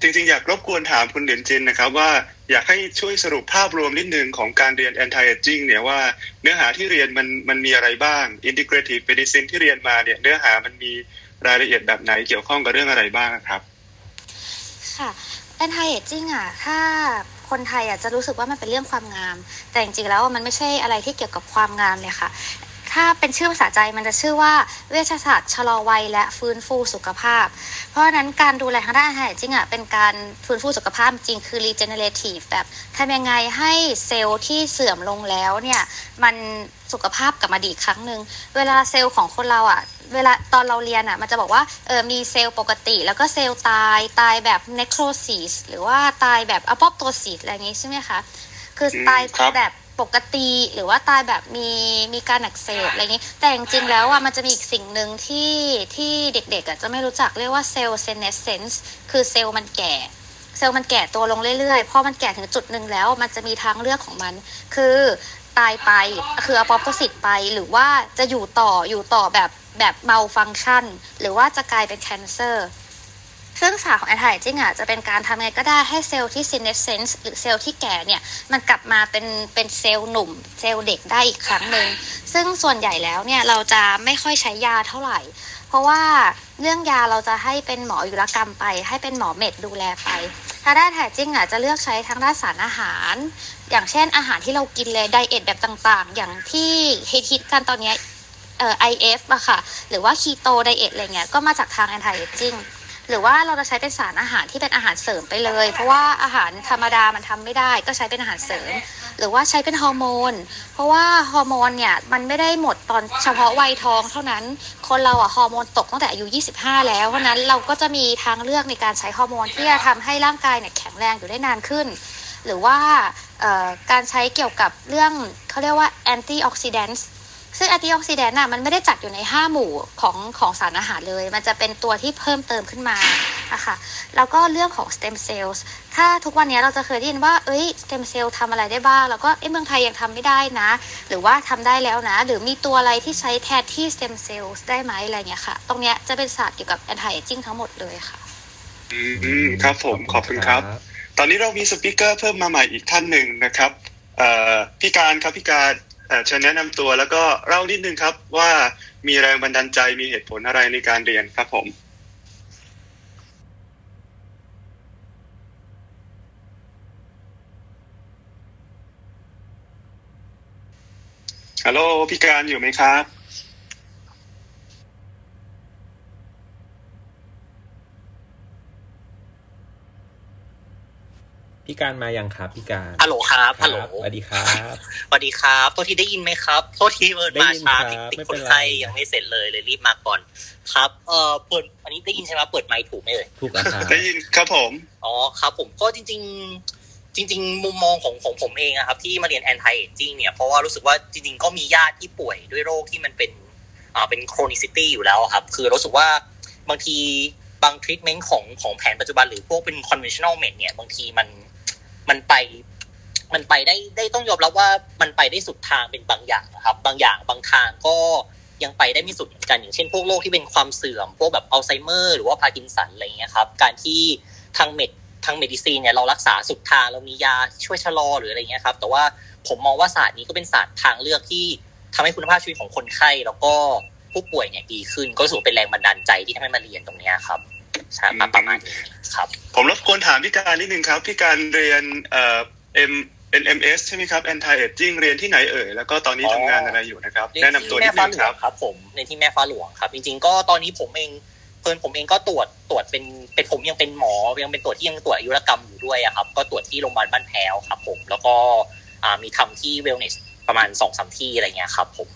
จริงๆ อยากรบกวนถามคุณเหลินจินนะครับว่าอยากให้ช่วยสรุปภาพรวมนิดนึงของการเรียน anti aging เนี่ยว่าเนื้อหาที่เรียนมันมันมีอะไรบ้าง integrative medicine ที่เรียนมาเนี่ยเนื้อหามันมีรายละเอียดแบบไหนเกี่ยวข้องกับเรื่องอะไรบ้างครับ ค่ะ anti aging อะถ้าคนไทยอะจะรู้สึกว่ามันเป็นเรื่องความงาม แต่จริงๆแล้วมันไม่ใช่อะไรที่เกี่ยวกับความงามเลยค่ะ ถ้าถ้าเป็นชื่อภาษาใจมันจะชื่อว่าเวชศาสตร์ชะลอวัยและฟื้นฟูสุขภาพ เพราะฉะนั้นการดูแลทางด้านอาหารจริงอะเป็นการฟื้นฟูสุขภาพจริงคือ regenerative แบบทำยังไงให้เซลล์ที่เสื่อมลงแล้วเนี่ยมันสุขภาพกลับมาดีอีกครั้งหนึ่งเวลาเซลล์ของคนเราอะเวลาตอนเราเรียนอะมันจะบอกว่าเออมีเซลล์ปกติ แล้วก็เซลล์ตายตายแบบ necrosis หรือว่าตายแบบ apoptosis อะไรอย่างงี้ใช่ไหมคะคือตายครับแบบ ปกติหรือว่าตายแบบมีมีการอักเสบอะไรอย่างนี้ แต่จริงๆแล้วอะมันจะมีอีกสิ่งหนึ่งที่ที่เด็กๆอะจะไม่รู้จักเรียกว่าเซลล์ senescence คือเซลล์มันแก่เซลล์มันแก่ตัวลงเรื่อยๆ พอมันแก่ถึงจุดหนึ่งแล้ว มันจะมีทางเลือกของมัน คือตายไป คืออ p อ p โ s สิตไป หรือว่าจะอยู่ต่อ อยู่ต่อแบบแบบเมาฟัง c t ชัน หรือว่าจะกลายเป็น cancer ซึ่ งศาสตร์ของ anti aging อะจะเป็นการทำไงก็ได้ให้เซลล์ที่ senescence หรือเซลล์ที่แก่เนี่ยมันกลับมาเป็นเป็นเซลล์หนุ่ม เซลล์เด็กได้อีกครั้งหนึ่งซึ่งส่วนใหญ่แล้วเนี่ยเราจะไม่ค่อยใช้ยาเท่าไหร่ เพราะว่าเรื่องยาเราจะให้เป็นหมออยุรกรรมไป ให้เป็นหมอเม็ดดูแลไปถ้าได้านแท้จริงอะจะเลือกใช้ทางด้านสารอาหาร อย่างเช่นอาหารที่เรากินเลยไดเอทแบบต่างๆ อย่างที่ฮิตกันตอนนี้เอ่อ IF อะค่ะ หรือว่า keto diet อะไรเงี้ยก็มาจากทาง anti aging หรือว่าเราจะใช้เป็นสารอาหารที่เป็นอาหารเสริมไปเลย เพราะว่าอาหารธรรมดามันทำไม่ได้ ก็ใช้เป็นอาหารเสริม หรือว่าใช้เป็นฮอร์โมน เพราะว่าฮอร์โมนเนี่ยมันไม่ได้หมดตอนเฉพาะวัยทองเท่านั้น คนเราอะฮอร์โมนตกตั้งแต่อายุ 25 แล้ว เพราะนั้นเราก็จะมีทางเลือกในการใช้ฮอร์โมนที่จะทำให้ร่างกายเนี่ยแข็งแรงอยู่ได้นานขึ้น หรือว่าการใช้เกี่ยวกับเรื่องเขาเรียกว่า anti oxidants ซึ่ ง anti oxidant น่ะมันไม่ได้จัดอยู่ใน 5 หมู่ของของสารอาหารเลย มันจะเป็นตัวที่เพิ่มเติมขึ้นมานะคะแล้วก็เรื่องของ stem cells ถ้าทุกวันนี้เราจะเคยได้ยินว่า เอ้ย stem cell ทำอะไรได้บ้าง แล้วก็เอ้ยเมืองไทยยังทำไม่ได้นะ หรือว่าทำได้แล้วนะ หรือมีตัวอะไรที่ใช้แทนที่ stem cells ได้ไหมอะไรเงี้ยค่ะ ตรงเนี้ยจะเป็นศาสตร์เกี่ยวกับ anti aging ทั้งหมดเลยค่ะ อืมครับผมขอบคุณครับ ตอนนี้เรามีสปิเกอร์เพิ่มมาใหม่อีกท่านหนึ่งนะครับ เอ่อพี่การครับพี่การ เอ่อเชิญแนะนำตัวแล้วก็เล่านิดนึงครับว่ามีแรงบันดาลใจมีเหตุผลอะไรในการเรียนครับผม ฮัลโหลพี่การอยู่ไหมครับ พี่การมายังครับพี่การฮัลโหลครับฮัลโหลสวัสดีครับสวัสดีครับตัวที่ได้ยินไหมครับโทษทีเปิดมาได้ยินช้าครับติดไม่คเป็นนไรไข้ยังไม่เสร็จเลยเลยรีบมาก่อน ครับเอ่อเปิดอันนี้ได้ยินใช่ไหมเปิดไมค์ถูกไหมเอ่ยถูกแล้วครับได้ยินครับผมอ๋อครับ ผมก็จริง ๆ จริง ๆ มุมมองของของผมเองอะครับ ที่มาเรียน anti aging เนี่ยเพราะว่ารู้สึกว่าจริง ๆ ก็มีญาติที่ป่วยด้วยโรคที่มันเป็นอ่าเป็น chronicity อยู่แล้วอะครับ คือรู้สึกว่าบางทีบาง treatment ของของแผนปัจจุบันหรือพวกเป็น conventional med เนี่ยบางทีมัน มันไป มันไปได้ได้ต้องยอมรับว่ามันไปได้สุดทางเป็นบางอย่างนะครับ บางอย่างบางทางก็ยังไปได้ไม่สุดเหมือนกันอย่างเช่นพวกโรคที่เป็นความเสื่อม พวกแบบอัลไซเมอร์หรือว่าพาร์กินสันอะไรเงี้ยครับ การที่ทาง med ทาง medicine เนี่ยเรารักษาสุดทางเรามียาช่วยชะลอหรืออะไรเงี้ยครับ แต่ว่าผมมองว่าศาสตร์นี้ก็เป็นศาสตร์ทางเลือกที่ทำให้คุณภาพชีวิตของคนไข้ แล้วก็ผู้ป่วยเนี่ยดีขึ้น ก็รู้สึกว่าเป็นแรงบันดาลใจที่ทำให้มาเรียนตรงเนี้ยครับ ใช่ครับประมาณนี้ครับ ผมรบกวนถามพี่การนิดนึงครับพี่การเรียนเอ่อ M NMS ใช่ไหมครับ Anti Aging เรียนที่ไหนเอ่ย แล้วก็ตอนนี้อ๋อทำงานอะไรอยู่นะครับเรียแนะนำตัวนิที่ดแม่นึฟ้างหลควรับงครับ ผมในที่แม่ฟ้าหลวงครับ จริงๆ ก็ตอนนี้ผมเองเพื่อนผมเองก็ตรวจตรวจเป็นเป็นผมยังเป็นหมอยังเป็นตรวจที่ยังตรวจอายุรกรรมอยู่ด้วยอะครับ ก็ตรวจที่โรงพยาบาลบ้านแพ้วครับ ผม แล้วก็อ่ามีทำที่เวลเนสประมาณสองสามที่อะไรเงี้ยครับ ผม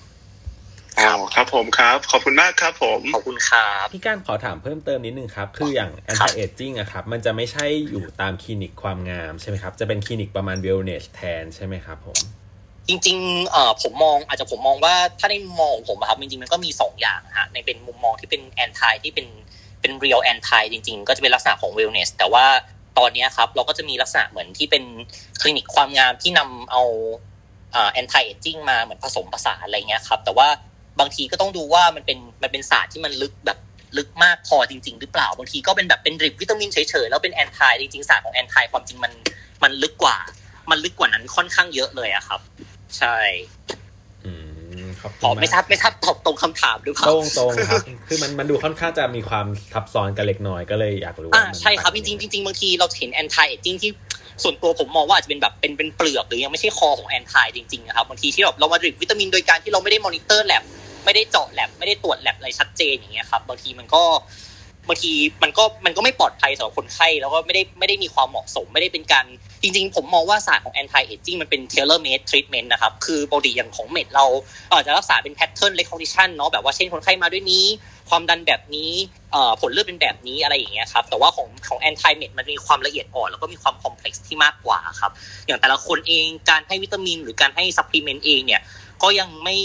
อ๋อครับผมครับ ขอบคุณมากครับผม ขอบคุณครับพี่การขอถามเพิ่มเติมนิดนึงครับ คืออย่างครับ anti aging อะครับ มันจะไม่ใช่อยู่ตามคลินิกความงามใช่ไหมครับ จะเป็นคลินิกประมาณ wellness แทนใช่ไหมครับผมจริงๆเอ่อผมมองอาจจะผมมองว่าถ้าในมุมมองของผมอะครับจริงๆมันก็มีสองอย่างฮะในเป็นมุมมองที่เป็นแอนตี้ที่เป็นเป็น real anti จริง ๆ ก็จะเป็นลักษณะของ wellness แต่ว่าตอนเนี้ยครับเราก็จะมีลักษณะเหมือนที่เป็นคลินิกความงามที่นำเอาเอ่อ anti aging มาเหมือนผสมผสานอะไรเงี้ยครับแต่ว่า บางทีก็ต้องดูว่ามันเป็นมันเป็นศาสตร์ที่มันลึกแบบลึกมากพอจริง ๆ หรือเปล่าบางทีก็เป็นแบบเป็นดริปวิตามินเฉยๆแล้วเป็นแอนตี้จริงๆศาสตร์ของแอนตี้ความจริงมันมันลึกกว่า มันลึกกว่านั้นค่อนข้างเยอะเลยอะครับ ใช่อืมขอบคุณอ๋อมากไม่ทราบไม่ทราบตอบตรงคำถามหรือเปล่าตรงตรงครับ คือมันมันดูค่อนข้างจะมีความซับซ้อนกันเล็กน้อยก็เลยอยากรู้อ่าว่ามันใช่ครับไปจริงๆจริงๆบางทีเราเห็น anti aging ที่ ส่วนตัวผมมองว่าอาจจะเป็นแบบเป็นเป็นเปลือกหรือยังไม่ใช่คอของแอนทายจริงๆนะครับบางทีที่แบบเรามาดื่มวิตามินโดยการที่เราไม่ได้มอนิเตอร์แลบไม่ได้เจาะแลบไม่ได้ตรวจแลบอะไรชัดเจนอย่างเงี้ยครับบางทีมันก็บางทีมันก็มันก็ไม่ปลอดภัยสำหรับคนไข้แล้วก็ไม่ได้ไม่ได้มีความเหมาะสม ไม่ได้เป็นการจริง ๆ ผมมองว่าศาสตร์ของ anti aging มันเป็น tailor made treatment นะครับ คือปกติอย่างของเม็ดเราอาจจะรักษาเป็น pattern recognition เนาะแบบว่าเช่นคนไข้มาด้วยนี้ ความดันแบบนี้ผลเลือดเป็นแบบนี้อะไรอย่างเงี้ยครับ แต่ว่าของของ anti med มันมีความละเอียดอ่อนแล้วก็มีความ complex ที่มากกว่าครับ อย่างแต่ละคนเองการให้วิตามิน หรือการให้ supplement เองเนี่ยก็ยังไม่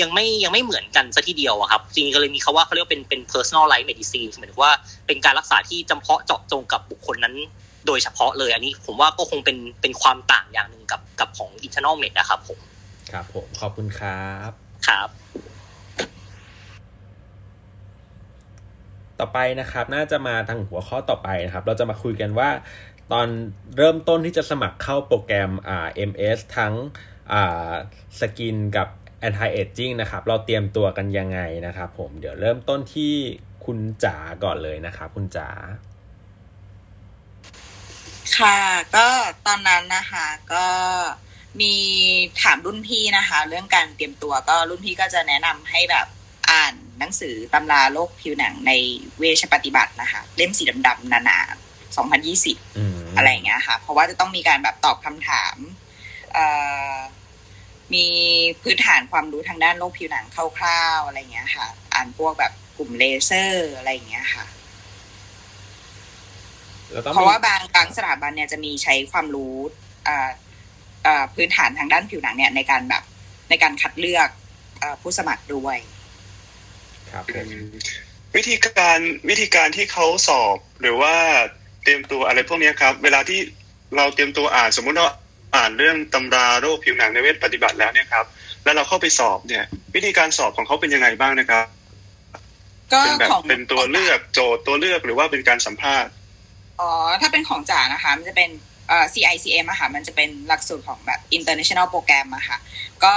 ยังไม่ยังไม่เหมือนกันซะทีเดียวครับจริงๆก็เลยมีคาว่าเขาเรียกเป็นเป็น personalized medicine หมายถึงว่าเป็นการรักษาที่จำเพาะเจาะจงกับบุคคลนั้น โดยเฉพาะเลยอันนี้ผมว่าก็คงเป็นเป็นความต่างอย่างหนึ่งกับกับของ internal med นะครับผมครับผมขอบคุณครับครับ ต่อไปนะครับ น่าจะมาทางหัวข้อต่อไปนะครับ เราจะมาคุยกันว่า ตอนเริ่มต้นที่จะสมัครเข้าโปรแกรมอ่า MS ทั้งอ่าสกินกับ anti aging นะครับ เราเตรียมตัวกันยังไงนะครับ ผมเดี๋ยวเริ่มต้นที่คุณจ๋าก่อนเลยนะครับ คุณจ๋าค่ะก็ตอนนั้นนะคะก็มีถามรุ่นพี่นะคะ เรื่องการเตรียมตัวก็รุ่นพี่ก็จะแนะนำให้แบบอ่าน หนังสือตำราโรคผิวหนังในเวชปฏิบัตินะคะ เล่มสีดำๆหนาๆ 2020 อะไรอย่างเงี้ยค่ะ เพราะว่าจะต้องมีการแบบตอบคำถามมีพื้นฐานความรู้ทางด้านโรคผิวหนังคร่าวๆอะไรเงี้ยค่ะ อ่านพวกแบบกลุ่มเลเซอร์อะไรเงี้ยค่ะเพราะว่าบางบางสถาบันเนี่ยจะมีใช้ความรู้พื้นฐานทางด้านผิวหนังเนี่ยในการแบบในการคัดเลือกอผู้สมัครด้วย ครับวิธีการวิธีการที่เขาสอบหรือว่าเตรียมตัวอะไรพวกนี้ครับ เวลาที่เราเตรียมตัวอ่านสมมุติว่าอ่านเรื่องตำราโรคผิวหนังในเวทปฏิบัติแล้วเนี่ยครับ แล้วเราเข้าไปสอบเนี่ย วิธีการสอบของเขาเป็นยังไงบ้างนะครับก็เป็นแบบของเป็นตัวเลือกโจทย์ตัวเลือกหรือว่าเป็นการสัมภาษณ์อ๋อถ้าเป็นของจ่านะคะ มันจะเป็นเอ่อ CICM อะค่ะมันจะเป็นหลักสูตรของแบบ international program อะค่ะ ก็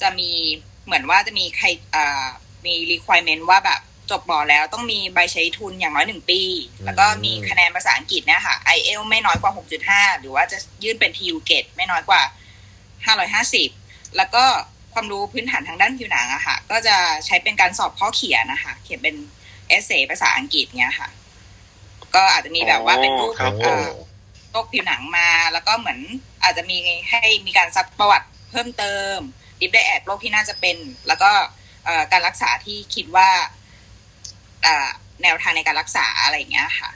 จะมีเหมือนว่าจะมีใครอ่า มี requirement ว่าแบบจบหมอแล้วต้องมีใบใช้ทุนอย่างน้อยหนึ่งปี แล้วก็มีคะแนนภาษาอังกฤษเนี่ยค่ะ IEL ไม่น้อยกว่า 6.5 หรือว่าจะยื่นเป็น TU Gate ไม่น้อยกว่า 550 แล้วก็ความรู้พื้นฐานทางด้านผิวหนังอะค่ะ ก็จะใช้เป็นการสอบข้อเขียนนะคะ เขียนเป็นเอเซภาษาอังกฤษเนี่ยค่ะ ก็อาจจะมีแบบว่าเป็นรูปโรคผิวหนังมา แล้วก็เหมือนอาจจะมีให้มีการซักประวัติเพิ่มเติมดิฟได้แอดโรคที่น่าจะเป็น แล้วก็ การรักษาที่คิดว่าแนวทางในการรักษาอะไรอย่างเงี้ยค่ะ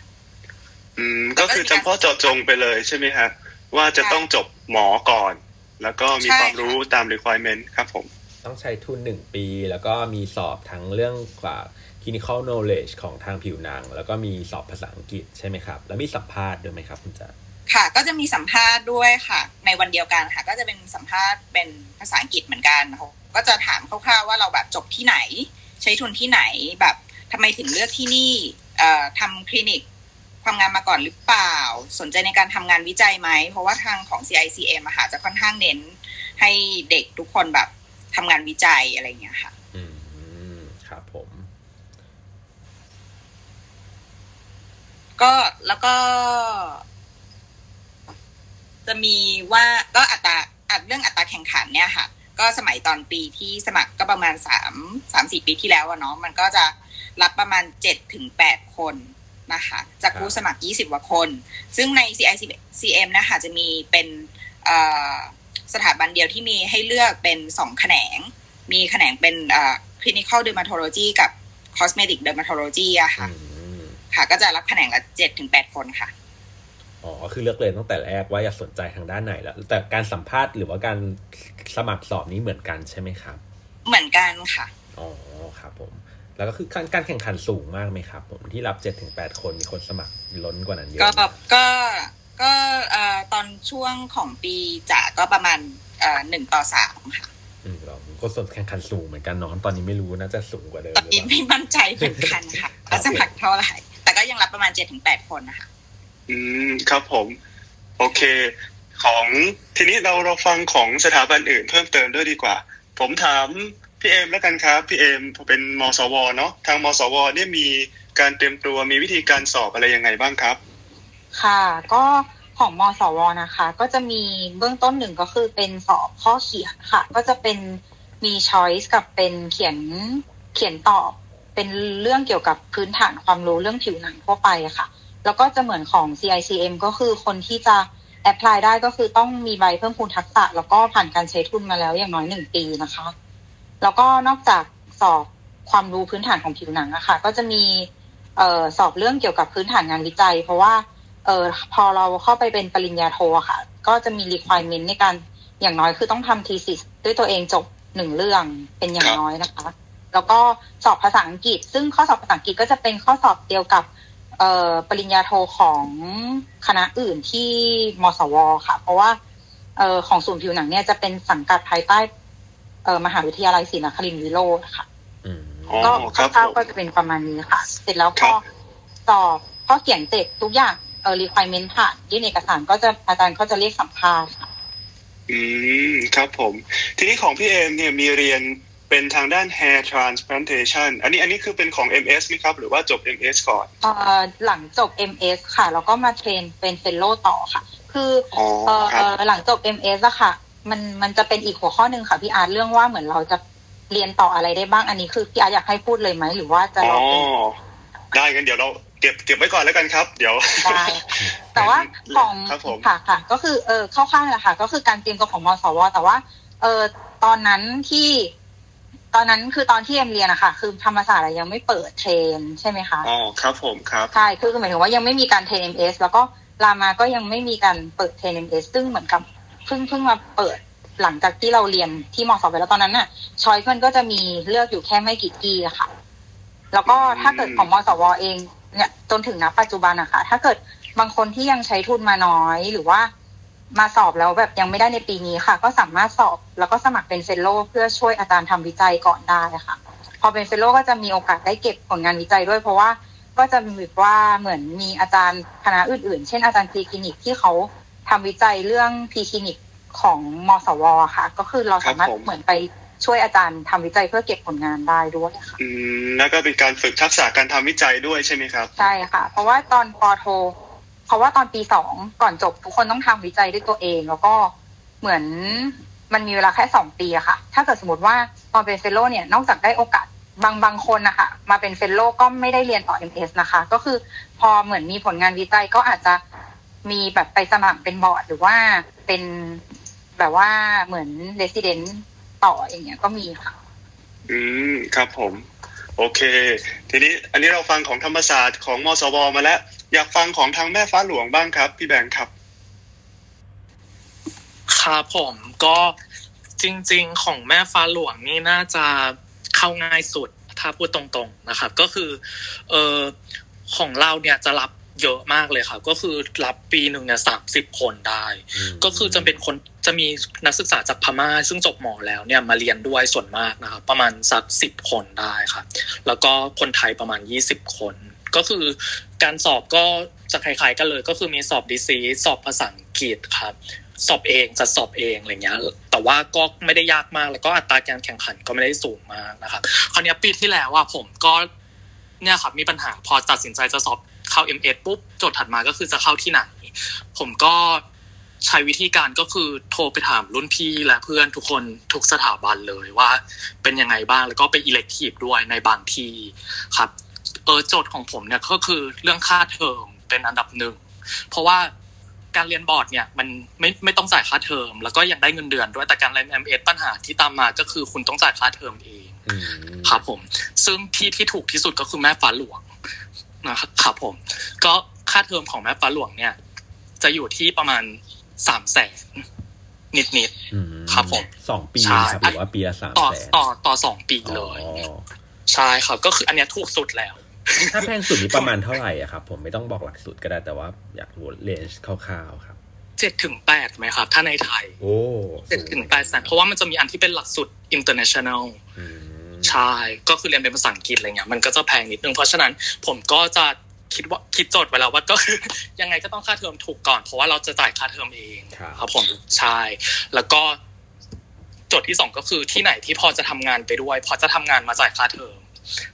อืมก็คือจำเพาะเจาะจงไปเลยใช่ไหมครับว่าจะต้องจบหมอก่อน แล้วก็มีความรู้ตาม requirement ครับผม ต้องใช้ทุนหนึ่งปี แล้วก็มีสอบทั้งเรื่องกว่า clinical knowledge ของทางผิวหนัง แล้วก็มีสอบภาษาอังกฤษใช่ไหมครับ แล้วมีสัมภาษณ์ด้วยไหมครับคุณจ๋าค่ะ ก็จะมีสัมภาษณ์ด้วยค่ะ ในวันเดียวกันค่ะ ก็จะเป็นสัมภาษณ์เป็นภาษาอังกฤษเหมือนกัน ก็จะถามคร่าวๆว่าเราแบบจบที่ไหน ใช้ทุนที่ไหนแบบทำไมถึงเลือกที่นี่ทำคลินิกความงานมาก่อนหรือเปล่า สนใจในการทำงานวิจัยไหม เพราะว่าทางของ CICM อาหาจะค่อนข้างเน้นให้เด็กทุกคนแบบทำงานวิจัยอะไรอย่างเงี้ยค่ะ อืม ครับผม ก็แล้วก็ จะมีว่าก็อัตราอัดเรื่องอัตราแข่งขันเนี่ยค่ะ ก็สมัยตอนปีที่สมัครก็ประมาณสามสามสี่ปีที่แล้วอะเนาะมันก็จะรับประมาณเจ็ดถึงแปดคนนะคะจากผู้สมัครยี่สิบกว่าคน ซึ่งใน CICM นะคะจะมีเป็นสถาบันเดียวที่มีให้เลือกเป็นสองแขนง มีแขนงเป็น clinical dermatology กับ cosmetic dermatology อะค่ะค่ะ ก็จะรับแขนงละเจ็ดถึงแปดคนค่ะอ๋อ คือเลือกเลยตั้งแต่แรกว่าอยากสนใจทางด้านไหนแล้ว แต่การสัมภาษณ์หรือว่าการ สมัครสอบนี้เหมือนกันใช่ไหมครับ เหมือนกันค่ะอ๋อครับผม แล้วก็คือการแข่งขันสูงมากไหมครับ ผมที่รับเจ็ดถึงแปดคนมีคนสมัครล้นกว่านั้นเยอะก็ก็ก็ตอนช่วงของปีจ่าก็ประมาณหนึ่งต่อสามค่ะอืมเราก็สนแข่งขันสูงเหมือนกันเนาะตอนนี้ไม่รู้น่าจะสูงกว่าเดิมตอนนี้ไม่มั่นใจเหมือนกันค่ะว่าสมัครเท่าไหร่แต่ก็ยังรับประมาณเจ็ดถึงแปดคนนะคะ อืมครับผม โอเค ของทีนี้เราเราฟังของสถาบันอื่นเพิ่มเติมด้วยดีกว่า ผมถามพี่เอมแล้วกันครับพี่เอมเป็นมสวเนาะทางมสวเนี่ยมีการเตรียมตัวมีวิธีการสอบอะไรยังไงบ้างครับ ค่ะ ก็ของมสวนะคะ ก็จะมีเบื้องต้นหนึ่งก็คือเป็นสอบข้อเขียนค่ะ ก็จะเป็นมีช้อยส์กับเป็นเขียนเขียนตอบเป็นเรื่องเกี่ยวกับพื้นฐานความรู้เรื่องผิวหนังทั่วไปอะค่ะ แล้วก็จะเหมือนของ CICM ก็คือคนที่จะ แอพพลายได้ก็คือต้องมีใบเพิ่มพูนทักษะ แล้วก็ผ่านการใช้ทุนมาแล้วอย่างน้อยหนึ่งปีนะคะ แล้วก็นอกจากสอบความรู้พื้นฐานของผิวหนังอะค่ะก็จะมีเอ่อสอบเรื่องเกี่ยวกับพื้นฐานงานวิจัย เพราะว่าเออพอเราเข้าไปเป็นปริญญาโทอะค่ะ ก็จะมี requirement ในการอย่างน้อยคือต้องทำ thesis ด้วยตัวเองจบหนึ่งเรื่องเป็นอย่างน้อยนะคะ แล้วก็สอบภาษาอังกฤษ ซึ่งข้อสอบภาษาอังกฤษก็จะเป็นข้อสอบเดียวกับเอ่อ ปริญญาโทของคณะอื่นที่มสวค่ะ เพราะว่าเอ่อของศูนย์ผิวหนังเนี่ยจะเป็นสังกัดภายใต้เอ่อมหาวิทยาลัยศรีนครินทร์วิโรธค่ะอืมอ๋อก็ครัคร่าวผมๆก็จะเป็นประมาณนี้ค่ะ เสร็จแล้วครัก็บสอบข้อเขียนเสร็จทุกอย่างเอ่อ requirement ผ่านยื่นเอกสารก็จะอาจารย์ก็จะเรียกสัมภาษณ์ค่ะอืมครับผม ทีนี้ของพี่เอมเนี่ยมีเรียน เป็นทางด้าน hair transplantation อันนี้อันนี้คือเป็นของ MS ไหมครับ หรือว่าจบ MS ก่อนเอ่อหลังจบ MS ค่ะ แล้วก็มา train เป็น fellow ต่อค่ะ คืออ๋อเอ่อครับเอ่อหลังจบ MS อะค่ะ มันมันจะเป็นอีกหัวข้อหนึ่งค่ะพี่อาร์ตเรื่องว่าเหมือนเราจะเรียนต่ออะไรได้บ้าง อันนี้คือพี่อาร์ตอยากให้พูดเลยไหมหรือว่าจะอ๋รออเป็นได้กันเดี๋ยวเราเก็บเก็บไว้ก่อนแล้วกันครับ เดี๋ยวได้แต่ว่าของครับผมค่ะค่ะ ก็คือเออเข้าข้างแหละค่ะ ก็คือการเตรียมตัวของมสวแต่ว่า เออตอนนั้นที่ ตอนนั้นคือตอนที่เอ็มเรียนอะค่ะ คือธรรมศาสตร์อะยังไม่เปิด train ใช่ไหมคะอ๋อครับผมครับใช่คือหมายถึงว่ายังไม่มีการเทรน MS แล้วก็รามาก็ยังไม่มีการเปิด train MS ซึ่งเหมือนกับเพิ่งเพิ่งมาเปิดหลังจากที่เราเรียนที่มสวไปแล้วตอนนั้นน่ะ choice มันก็จะมีเลือกอยู่แค่ไม่กี่ที่อะค่ะ แล้วก็ถ้าเกิดของมสวเองเนี่ยจนถึงณปัจจุบันอะค่ะถ้าเกิดบางคนที่ยังใช้ทุนมาน้อยหรือว่า มาสอบแล้วแบบยังไม่ได้ในปีนี้ค่ะ ก็สามารถสอบแล้วก็สมัครเป็น fellow เพื่อช่วยอาจารย์ทำวิจัยก่อนได้ค่ะ พอเป็น fellow ก็จะมีโอกาสได้เก็บผลงานวิจัยด้วยเพราะว่าก็จะมีแบบว่าเหมือนมีอาจารย์คณะอื่นๆ เช่นอาจารย์ preclinic ที่เขาทำวิจัยเรื่อง preclinic ของมสวค่ะ ก็คือเราสามารถครับผมเหมือนไปช่วยอาจารย์ทำวิจัยเพื่อเก็บผลงานได้ด้วยค่ะอืมแล้วก็เป็นการฝึกทักษะการทำวิจัยด้วยใช่ไหมครับ ใช่ค่ะ เพราะว่าตอนปอโท เพราะว่าตอนปีสองก่อนจบทุกคนต้องทำวิจัยด้วยตัวเอง แล้วก็เหมือนมันมีเวลาแค่สองปีอะค่ะ ถ้าเกิดสมมติว่าตอนเป็น fellow เนี่ยนอกจากได้โอกาสบางบางคนนะคะมาเป็น fellow ก็ไม่ได้เรียนต่อ MS นะคะ ก็คือพอเหมือนมีผลงานวิจัยก็อาจจะมีแบบไปสมัครเป็นบอร์ดหรือว่าเป็นแบบว่าเหมือนเรสซิเดนต์ต่ออย่างเงี้ยก็มีค่ะ อืม ครับผม โอเค ทีนี้อันนี้เราฟังของธรรมศาสตร์ของมสวมาแล้ว อยากฟังของทางแม่ฟ้าหลวงบ้างครับ พี่แบงค์ครับครับผมก็จริง ๆ ของแม่ฟ้าหลวงนี่น่าจะเข้าง่ายสุดถ้าพูดตรงๆนะครับ ก็คือเออของเราเนี่ยจะรับเยอะมากเลยครับ ก็คือรับปีหนึ่งเนี่ยสามสิบคนได้ ก็คือจะเป็นคนจะมีนักศึกษาจากพม่า ซึ่งจบหมอแล้วเนี่ยมาเรียนด้วยส่วนมากนะครับ ประมาณสักสิบคนได้ครับแล้วก็คนไทยประมาณยี่สิบคน ก็คือ การสอบก็จะคล้ายๆกันเลย ก็คือมีสอบดีซีสอบภาษาอังกฤษครับ สอบเองจะสอบเองอะไรเงี้ย แต่ว่าก็ไม่ได้ยากมากแล้วก็อัตราการแข่งขันก็ไม่ได้สูงมากนะครับคราวนี้ปีที่แล้วว่าผมก็เนี่ยครับมีปัญหาพอตัดสินใจจะสอบเข้า m อปุ๊บโจทย์ถัดมาก็คือจะเข้าที่ไหน ผมก็ใช้วิธีการก็คือโทรไปถามรุ่นพี่และเพื่อนทุกคนทุกสถาบันเลยว่าเป็นยังไงบ้างแล้วก็ไป elective ด้วยในบางที่ครับ เออโจทย์ของผมเนี่ยก็คือเรื่องค่าเทอมเป็นอันดับหนึ่งเพราะว่าการเรียนบอร์ดเนี่ยมันไม่ไม่ต้องจ่ายค่าเทอม แล้วก็ยังได้เงินเดือนด้วยแต่การเรียน m อปัญหาที่ตามมาก็คือคุณต้องจ่ายค่าเทอมเองอืมครับผม ซึ่งที่ที่ถูกที่สุดก็คือแม่ฟ้าหลวงนะครับครับผม ก็ค่าเทอมของแม่ฟ้าหลวงเนี่ย จะอยู่ที่ประมาณสามแสนนิดนิดอืมครับผมสองปีใช่นะครับหรือว่าปีละสามๆต่อแสนต่อต่อสองปีอ๋เลอย ใช่ครับก็คืออันเนี้ยถูกสุดแล้ว ถ้าแพงสุดนี้ประมาณเท่าไหร่อะครับผมไม่ต้องบอกหลักสูตรก็ได้แต่ว่าอยากรู้เลนจ์คร่าวๆครับเจ็ดถึงแปดไหมครับ ถ้าในไทยโอ้เจ็ดถึงแปดแสนเพราะว่ามันจะมีอันที่เป็นหลักสูตร international อืมใช่ก็คือเรียนเป็นภาษาอังกฤษอะไรเงี้ยมันก็จะแพงนิดนึงเพราะฉะนั้นผมก็จะคิดว่าคิดโจทย์ไว้แล้วว่าก็คือยังไงก็ต้องค่าเทอมถูกก่อน เพราะว่าเราจะจ่ายค่าเทอมเองครับครับผมใช่แล้วก็โจทย์ที่สองก็คือที่ไหนที่พอจะทำงานไปด้วย พอจะทำงานมาจ่ายค่าเทอม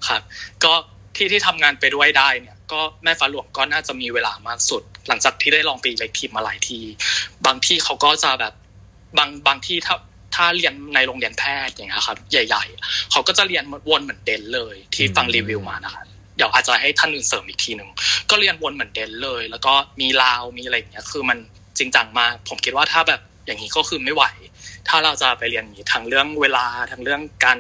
ครับ ก็ที่ที่ทำงานไปด้วยได้เนี่ยก็แม่ฟ้าหลวงก็น่าจะมีเวลามากสุด หลังจากที่ได้ลองไปเล็กทีมมาหลายที บางที่เขาก็จะแบบบางบางที่ถ้าถ้าเรียนในโรงเรียนแพทย์อย่างเงี้ยครับ ใหญ่ ๆ เขาก็จะเรียนวนเหมือนเดนเลยที่ฟังรีวิวมานะครับเดี๋ยวอาจจะให้ท่านอื่นเสริมอีกทีหนึ่งก็เรียนวนเหมือนเดนเลย แล้วก็มีลาวมีอะไรอย่างเงี้ยคือมันจริงจังมากผมคิดว่าถ้าแบบอย่างนี้ก็คือไม่ไหว ถ้าเราจะไปเรียนนี้ทั้งเรื่องเวลาทั้งเรื่องการ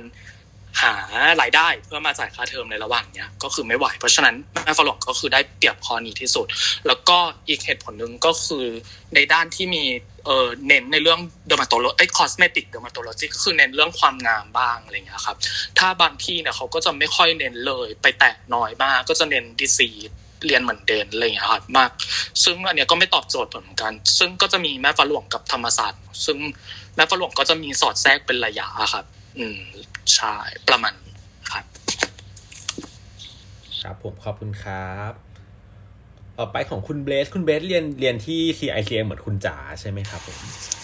หารายได้เพื่อมาจ่ายค่าเทอมในระหว่างเนี้ยก็คือไม่ไหว เพราะฉะนั้นแม่ฝรั่งก็คือได้เปรียบข้อนี้ที่สุด แล้วก็อีกเหตุผลหนึ่งก็คือในด้านที่มีเออเน้นในเรื่อง dermatolo ไอ้ cosmetic dermatology ก็คือเน้นเรื่องความงามบ้างอะไรเงี้ยครับ ถ้าบางที่เนี่ยเขาก็จะไม่ค่อยเน้นเลยไปแตะน้อยมาก ก็จะเน้น disease เรียนเหมือน dent อะไรเงี้ยครับมาก ซึ่งอันเนี้ยก็ไม่ตอบโจทย์เหมือนกัน ซึ่งก็จะมีแม่ฟ้าหลวงกับธรรมศาสตร์ ซึ่ง แม่ฟ้าหลวงก็จะมีสอดแทรกเป็นระยะครับ อืมใช่ประมาณนี้ครับ ครับผมขอบคุณครับต่อไปของคุณเบสคุณเบสเรียนเรียนที่ CICM เหมือนคุณจ๋าใช่ไหมครับผม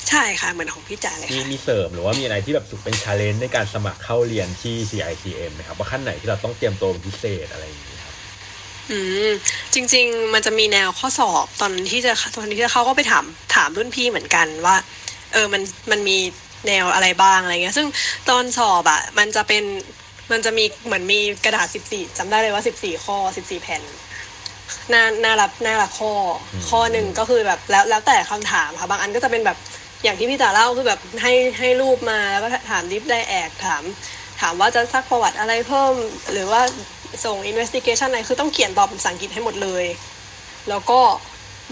ใช่ค่ะเหมือนของพี่จ๋าเลยมีค่ะมีเสริมหรือว่ามีอะไรที่แบบสุดเป็นชาเลนจ์ในการสมัครเข้าเรียนที่ CICM ไหมครับว่าขั้นไหนที่เราต้องเตรียมตัวเป็นพิเศษอะไรอย่างนี้ครับอืมจริง ๆ มันจะมีแนวข้อสอบตอนที่จะตอนที่จะเข้าก็ไปถามถามรุ่นพี่เหมือนกันว่า เออมันมันมีแนวอะไรบ้างอะไรเงี้ย ซึ่งตอนสอบอะมันจะเป็นมันจะมีเหมือนมีกระดาษสิบสี่จำได้เลยว่าสิบสี่ข้อสิบสี่แผ่นหน้าหน้ารับหน้าละข้ออมข้อหนึ่งก็คือแบบแล้วแล้วแต่คำถามค่ะบางอันก็จะเป็นแบบอย่างที่พี่จ๋าเล่าคือแบบให้ให้รูปมาแล้วก็ถามดิฟได้แอกถาม ถามว่าจะซักประวัติอะไรเพิ่ม หรือว่าส่ง investigation อะไรคือต้องเขียนตอบเป็นภาษาอังกฤษให้หมดเลย แล้วก็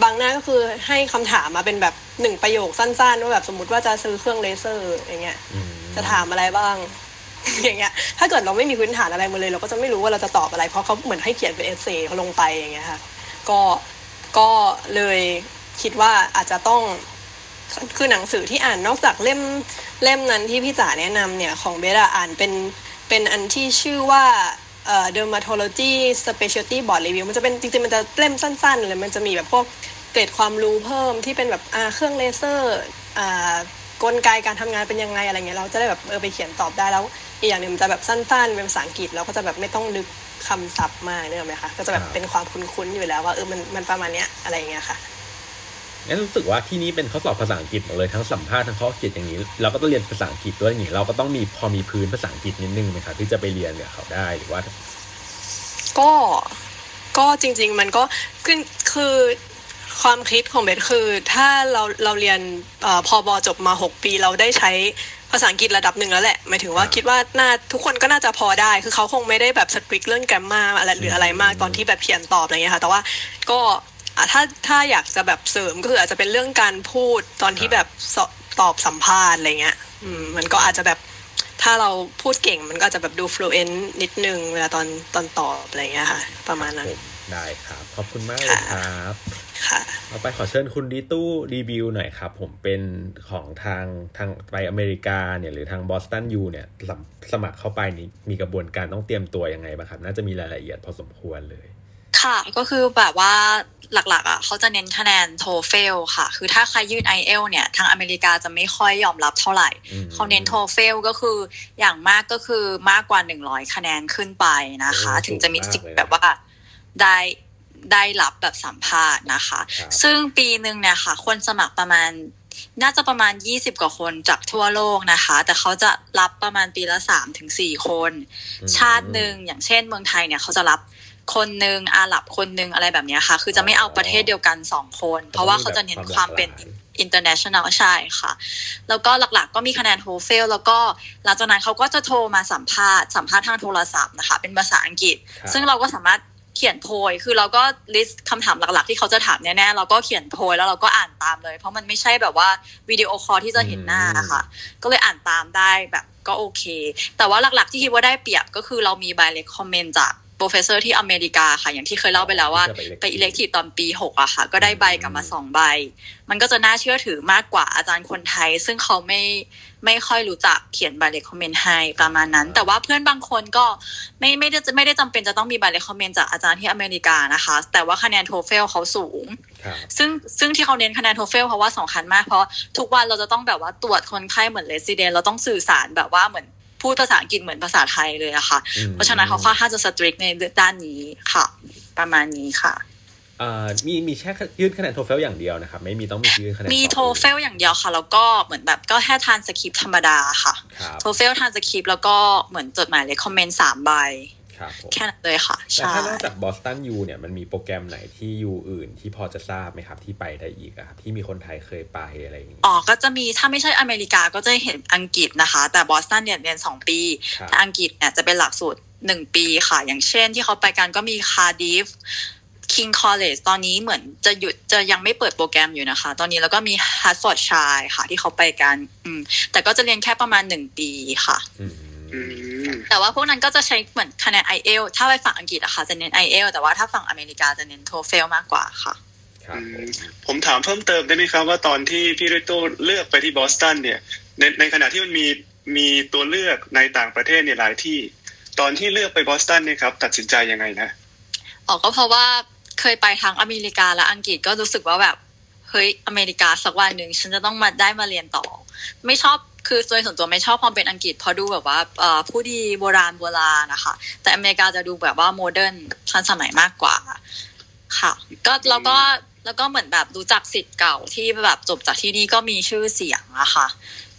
บางหน้าก็คือให้คำถามมาเป็นแบบหนึ่งประโยคสั้นๆว่าแบบสมมติว่าจะซื้อเครื่องเลเซอร์อย่างเงี้ยอืมจะถามอะไรบ้าง อย่างเงี้ย ถ้าเกิดเราไม่มีพื้นฐานอะไรมาเลย เราก็จะไม่รู้ว่าเราจะตอบอะไร เพราะเขาเหมือนให้เขียนเป็นเอเซ่เขาลงไปอย่างเงี้ยค่ะ ก็ก็เลยคิดว่าอาจจะต้องคือหนังสือที่อ่านนอกจากเล่มเล่มนั้นที่พี่จ๋าแนะนำเนี่ย ของเบสอะอ่านเป็นเป็นอันที่ชื่อว่า เอ่อ dermatology specialty board review มันจะเป็นจริงๆ มันจะเล่มสั้นๆเลยมันจะมีแบบพวกเกร็ดความรู้เพิ่มที่เป็นแบบอ่าเครื่องเลเซอร์อ่ากลไกการทำงานเป็นยังไงอะไรเงี้ยเราจะได้แบบเออไปเขียนตอบได้แล้วอีกอย่างหนึ่งมันจะแบบสั้นๆเป็นภาษาอังกฤษเราก็จะแบบไม่ต้องนึกคำศัพท์มากเนกอะไหมคะก็จะแบบเป็นความคุ้นๆอยู่แล้วว่าเออมันมันประมาณเนี้ยอะไรเงี้ยค่ะ งั้นรู้สึกว่าที่นี้เป็นข้อสอบภาษาอังกฤษหมดเลยทั้งสัมภาษณ์ทั้งข้อเขียนอย่างนี้ เราก็ต้องเรียนภาษาอังกฤษด้วยอย่างนี้เราก็ต้องมีพอมีพื้นภาษาอังกฤษนิดนึงไหมครับที่จะไปเรียนเนี่ยเขาได้หรือว่า ก็ก็จริง ๆ มันก็คือคือความคิดของเบสคือ ถ้าเราเราเรียนเออพอบอจบมาหกปีเราได้ใช้ภาษาอังกฤษระดับหนึ่งแล้วแหละหมายถึงว่าคิดว่าน่าทุกคนก็น่าจะพอได้ คือเขาคงไม่ได้แบบสตริกเรื่องแกรมมาอะไรหรืออะไรมากตอนที่แบบเขียนตอบอะไรเงี้ยค่ะ แต่ว่าก็อะ ถ้าถ้าอยากจะแบบเสริมก็คืออาจจะเป็นเรื่องการพูดตอนที่แบบสอบตอบสัมภาษณ์อะไรเงี้ยอืมมันก็อาจจะแบบถ้าเราพูดเก่งมันก็อาจจะแบบดู fluent นิดนึงเวลาตอนตอนตอบอะไรเงี้ยค่ะ ประมาณนั้น ได้ครับ ขอบคุณมากเลยครับค่ะต่อไปขอเชิญคุณดีตู้รีวิวหน่อยครับ ผมเป็นของทางทางไปอเมริกาเนี่ยหรือทางบอสตันยูเนี่ยสมสมัครเข้าไปนี้มีกระบวนการต้องเตรียมตัวยังไงบ้างครับ น่าจะมีรายละเอียดพอสมควรเลย ค่ะ ก็คือแบบว่าหลักๆอะเขาจะเน้นคะแนน TOEFL ค่ะ คือถ้าใครยื่น IELTS เนี่ย ทางอเมริกาจะไม่ค่อยยอมรับเท่าไหร่อืมเขาเน้น TOEFL ก็คืออย่างมากก็คือมากกว่า 100 คะแนนขึ้นไปนะคะโอ้ถึงจะมีสิทสูงมากเลยธิ์แบบว่าได้ได้รับแบบสัมภาษณ์นะคะครับซึ่งปีหนึ่งเนี่ยค่ะ คนสมัครประมาณน่าจะประมาณ 20 กว่าคนจากทั่วโลกนะคะ แต่เขาจะรับประมาณปีละ3ถึง4คนอืมชาติหนึ่งอย่างเช่นเมืองไทยเนี่ยเขาจะรับ คนหนึ่งอาหรับคนหนึ่งอะไรแบบเนี้ยค่ะ คือจะไม่เอาประเทศเดียวกันสองคน เพราะว่าเขาจะเน้นความเป็น international ใช่ค่ะ แล้วก็หลักๆก็มีคะแนน TOEFL แล้วก็หลังจากนั้นเขาก็จะโทรมาสัมภาษณ์สัมภาษณ์ทางโทรศัพท์นะคะ เป็นภาษาอังกฤษครับซึ่งเราก็สามารถเขียนโพย คือเราก็ list คำถามหลักๆ ที่เขาจะถามแน่ๆ เราก็เขียนโพยแล้วเราก็อ่านตามเลย เพราะมันไม่ใช่แบบว่า video call ที่จะเห็นหน้าค่ะ ก็เลยอ่านตามได้แบบก็โอเค แต่ว่าหลักๆที่คิดว่าได้เปรียบก็คือเรามีใบ recommend จาก professor ที่อเมริกาค่ะ อย่างที่เคยเล่าไปแล้วว่าที่จะไป elective ตอนปีหกอะค่ะ ก็ได้ใบกลับมาสองใบ มันก็จะน่าเชื่อถือมากกว่าอาจารย์คนไทย ซึ่งเขาไม่ไม่ค่อยรู้จักเขียนใบ recommend ให้ประมาณนั้น แต่ว่าเพื่อนบางคนก็ไม่ไม่ได้ไม่ได้จำเป็นจะต้องมีใบ recommend จากอาจารย์ที่อเมริกานะคะ แต่ว่าคะแนน TOEFL เขาสูงครับซึ่งซึ่งที่เขาเน้นคะแนน TOEFL เพราะว่าสำคัญมากเพราะทุกวันเราจะต้องแบบว่าตรวจคนไข้เหมือน resident เราต้องสื่อสารแบบว่าเหมือน พูดภาษาอังกฤษเหมือนภาษาไทยเลยอะค่ะอืมเพราะฉะนั้นเขาค่อนข้างจะ strict ในด้านนี้ค่ะ ประมาณนี้ค่ะเอ่อมีมีแค่ยื่นคะแนน TOEFL อย่างเดียวนะครับ ไม่มีต้องมียื่นคะแนนมีสอบ TOEFL อย่างเดียวค่ะ แล้วก็เหมือนแบบก็แค่ทานสคริปต์ธรรมดาค่ะครับโทเฟลทานสคริปต์แล้วก็เหมือนจดหมาย recommend สามใบครับผม แค่นั้นเลยค่ะแต่ใช่ถ้านอกจากบอสตันยูเนี่ยมันมีโปรแกรมไหนที่ U อื่นที่พอจะทราบไหมครับ ที่ไปได้อีกอะครับที่มีคนไทยเคยไปอะไรอย่างนี้อ๋อก็จะมีถ้าไม่ใช่อเมริกาก็จะเป็นอังกฤษนะคะ แต่บอสตันเนี่ยเรียนสองปีครับแต่อังกฤษเนี่ยจะเป็นหลักสูตรหนึ่งปีค่ะ อย่างเช่นที่เขาไปกันก็มี Cardiff King College ตอนนี้เหมือนจะหยุดจะยังไม่เปิดโปรแกรมอยู่นะคะ ตอนนี้แล้วก็มี Hertfordshire ค่ะ ที่เขาไปกัน อืม แต่ก็จะเรียนแค่ประมาณหนึ่งปีค่ะอืมอืม แต่ว่าพวกนั้นก็จะใช้เหมือนคะแนน IEL ถ้าไปฝั่งอังกฤษอะค่ะจะเน้น IEL แต่ว่าถ้าฝั่งอเมริกาจะเน้น TOEFL มากกว่าค่ะครับผมผมถามเพิ่มเติมได้ไหมครับว่าตอนที่พี่ริโตเลือกไปที่บอสตันเนี่ยในในขณะที่มันมีมีตัวเลือกในต่างประเทศเนี่ยหลายที่ ตอนที่เลือกไปบอสตันเนี่ยครับ ตัดสินใจยังไงนะอ๋อก็เพราะว่าเคยไปทั้งอเมริกาและอังกฤษก็รู้สึกว่าแบบเฮ้ยอเมริกาสักวันหนึ่งฉันจะต้องมาได้มาเรียนต่อ ไม่ชอบ คือโดยส่วนตัวไม่ชอบความเป็นอังกฤษเพราะดูแบบว่าเอ่อผู้ดีโบราณโบราณนะคะแต่อเมริกาจะดูแบบว่า modern ทันสมัยมากกว่า ค่ะ ก็แล้วก็แล้วก็เหมือนแบบรู้จักสิทธิ์เก่าที่แบบจบจากที่นี่ก็มีชื่อเสียงอะค่ะ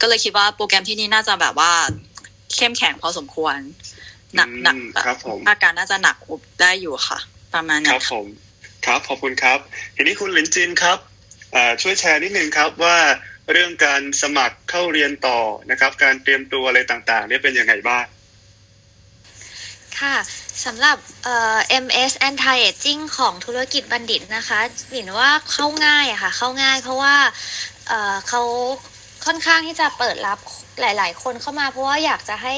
ก็เลยคิดว่าโปรแกรมที่นี่น่าจะแบบว่าเข้มแข็งพอสมควร หนักหนักอืมแบบครับผมอาการน่าจะหนักอุบได้อยู่ค่ะ ประมาณคนั้รันบค่ะผมครับขอบคุณครับทีนี้คุณหลินจินครับอ่าช่วยแชร์นิดนึงครับว่า เรื่องการสมัครเข้าเรียนต่อนะครับ การเตรียมตัวอะไรต่างๆเนี่ยเป็นยังไงบ้างค่ะสำหรับเอ่อ MS Anti Aging ของธุรกิจบัณฑิตนะคะหลินว่าเข้าง่ายอะค่ะ เข้าง่ายเพราะว่าเอ่อเขาค่อนข้างที่จะเปิดรับหลาย ๆ คนเข้ามา เพราะว่าอยากจะให้